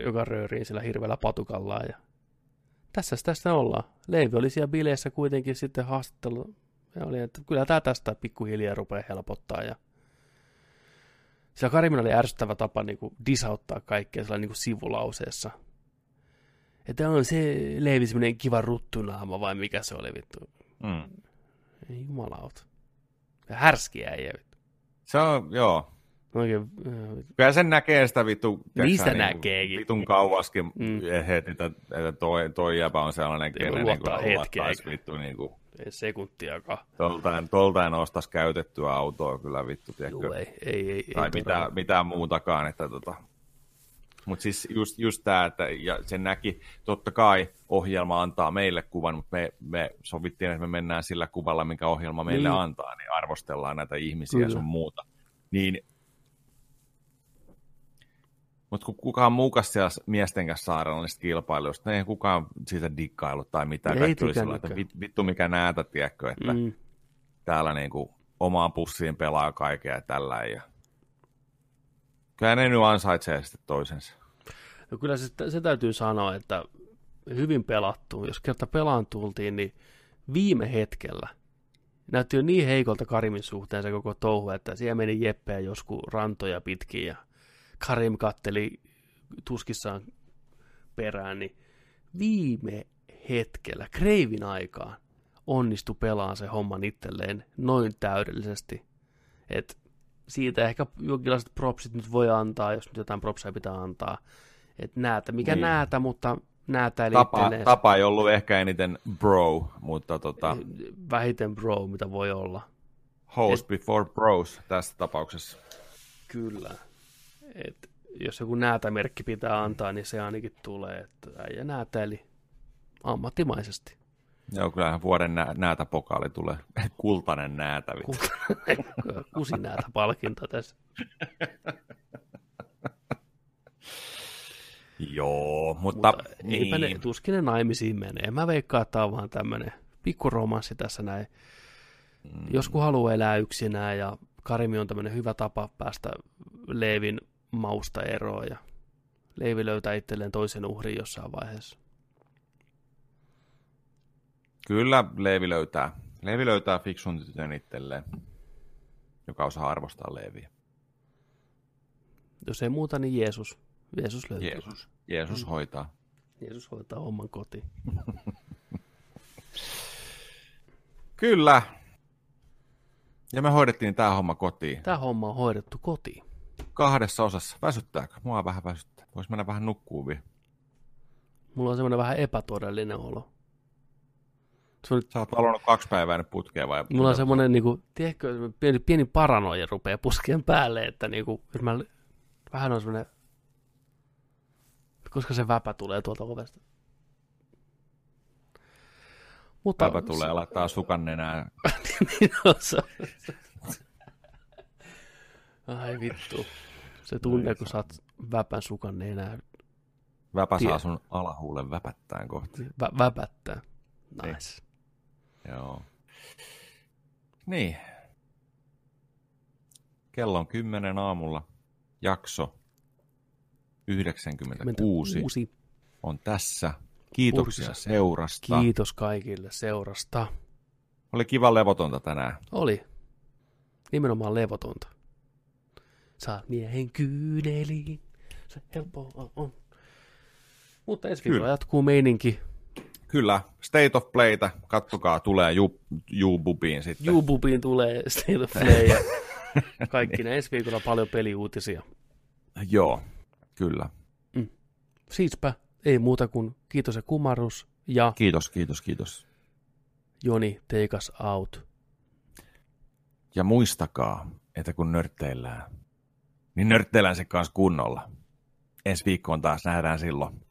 Speaker 1: joka rööriin sillä hirveällä patukalla. Ja tässä tästä ollaan. Leevi oli siellä bileissä kuitenkin sitten haastattelu. Ja oli, että kyllä tämä tästä pikkuhiljaa rupeaa helpottaa. Ja sillä Karimilla oli ärsyttävä tapa niin kuin disauttaa kaikkea sillä niin kuin sivulauseessa. Että on se Leevi semmoinen kiva ruttunaama vai mikä se oli vittu. Mm. Ei jumalauta. Härskiä ei
Speaker 2: Se on, joo.
Speaker 1: Oikein,
Speaker 2: äh, Kyllä sen näkee sitä vittu.
Speaker 1: Mistä niin, näkeekin?
Speaker 2: Vitun kauaskin, mm. että, että toi, toi jäpä on sellainen, kenen niin kuin vittu niin kuin,
Speaker 1: ei sekuntiakaan.
Speaker 2: Toltain, toltain ostaisi käytettyä autoa kyllä vittu, tiedätkö?
Speaker 1: Joo, ei, ei, ei,
Speaker 2: tai ei mitään, mitään muutakaan, että tota, mutta siis just, just tämä, että ja sen näki, totta kai ohjelma antaa meille kuvan, mutta me, me sovittiin, että me mennään sillä kuvalla, minkä ohjelma meille niin. antaa, niin arvostellaan näitä ihmisiä Kyllä. sun muuta. Niin, mutta kun kukaan muukas siellä miesten kanssa saarella niistä kilpailuista, niin ei kukaan siitä dikkailu tai mitään. Ei Kaikki oli että vittu mikä näätä, tiedätkö, että mm. täällä niinku omaan pussiin pelaa kaikkea ja tällä. Ja Kyllä ne nyt ansaitsee sitten toisensa.
Speaker 1: No kyllä se, se täytyy sanoa, että hyvin pelattu. Jos kerta pelaan tultiin, niin viime hetkellä näytti jo niin heikolta Karimin suhteen se koko touhu, että siellä meni Jeppeä joskus rantoja pitkin ja Karim katteli tuskissaan perään, niin viime hetkellä, kreivin aikaan, onnistui pelaamaan se homman itselleen noin täydellisesti, että siitä ehkä jonkinlaiset propsit nyt voi antaa, jos nyt jotain propsia pitää antaa. Että näätä, mikä niin. näätä, mutta näätä eli
Speaker 2: tapa, tapa ei ollut ehkä eniten bro, mutta tota...
Speaker 1: Vähiten bro, mitä voi olla.
Speaker 2: Host Et... before bros tässä tapauksessa.
Speaker 1: Kyllä. Et jos joku näätämerkki pitää antaa, niin se ainakin tulee, että äijä näätä, eli ammattimaisesti.
Speaker 2: Joo, kyllähän vuoden nä- näätä pokaali tulee. Kultainen näätä.
Speaker 1: Kusi näätä palkinto tässä.
Speaker 2: Joo, mutta... mutta
Speaker 1: niin. ne, tuskin ne naimisiin menee. Mä veikkaan, että tämä on vaan tämmöinen pikkuromanssi tässä näin. Mm. Joskus haluaa elää yksinään ja Karimi on tämmöinen hyvä tapa päästä Leevin mausta eroon ja Leivi löytää itselleen toisen uhrin jossain vaiheessa.
Speaker 2: Kyllä Leevi löytää, Leevi löytää fiksun tytön itselleen, joka osaa arvostaa Leeviä.
Speaker 1: Jos ei muuta, niin Jeesus. Jeesus löytyy.
Speaker 2: Jeesus. Jeesus mm. hoitaa.
Speaker 1: Jeesus hoitaa oman kotiin.
Speaker 2: Kyllä. Ja me hoidettiin tämä homma kotiin.
Speaker 1: Tämä homma on hoidettu kotiin.
Speaker 2: Kahdessa osassa. Väsyttääkö? Mua vähän väsyttää. Voisi mennä vähän nukkuun vielä.
Speaker 1: Mulla on semmoinen vähän epätodellinen olo.
Speaker 2: On... Sä oot valonnut kaksi päivää nyt putkeen vai?
Speaker 1: Mulla on semmoinen, niin kuin, tiedätkö, pieni, pieni paranoja rupeaa puskeen päälle, että niin kuin, mä vähän on semmoinen, koska se väpä tulee tuolta ovesta.
Speaker 2: Mutta, väpä tulee laittaa sukan nenään.
Speaker 1: niin on se. Ai vittu. Se tunne, kun saat väpän sukan nenään.
Speaker 2: Väpä saa sun alahuulen väpättään kohti.
Speaker 1: Vä- väpättää. Nice.
Speaker 2: Niin. Joo. Niin. Kello on kymmenen aamulla. Jakso 96 Uusi. on tässä. Kiitoksia Pursa. seurasta.
Speaker 1: Kiitos kaikille seurasta.
Speaker 2: Oli kiva levotonta tänään.
Speaker 1: Oli. Nimenomaan levotonta. Saat miehen kyyneliin. Se helppoa on. Mutta ensi viikolla jatkuu meininki.
Speaker 2: Kyllä, State of Playtä, kattokaa, tulee Jububiin sitten.
Speaker 1: Jububiin tulee State of Play ja kaikki ne ensi viikolla paljon peliuutisia.
Speaker 2: Joo, kyllä.
Speaker 1: Mm. Siispä, ei muuta kuin kiitos ja kumarus ja...
Speaker 2: Kiitos, kiitos, kiitos.
Speaker 1: Joni, take us out.
Speaker 2: Ja muistakaa, että kun nörtteillään, niin nörtteillään se kanssa kunnolla. Ensi viikkoon taas nähdään silloin.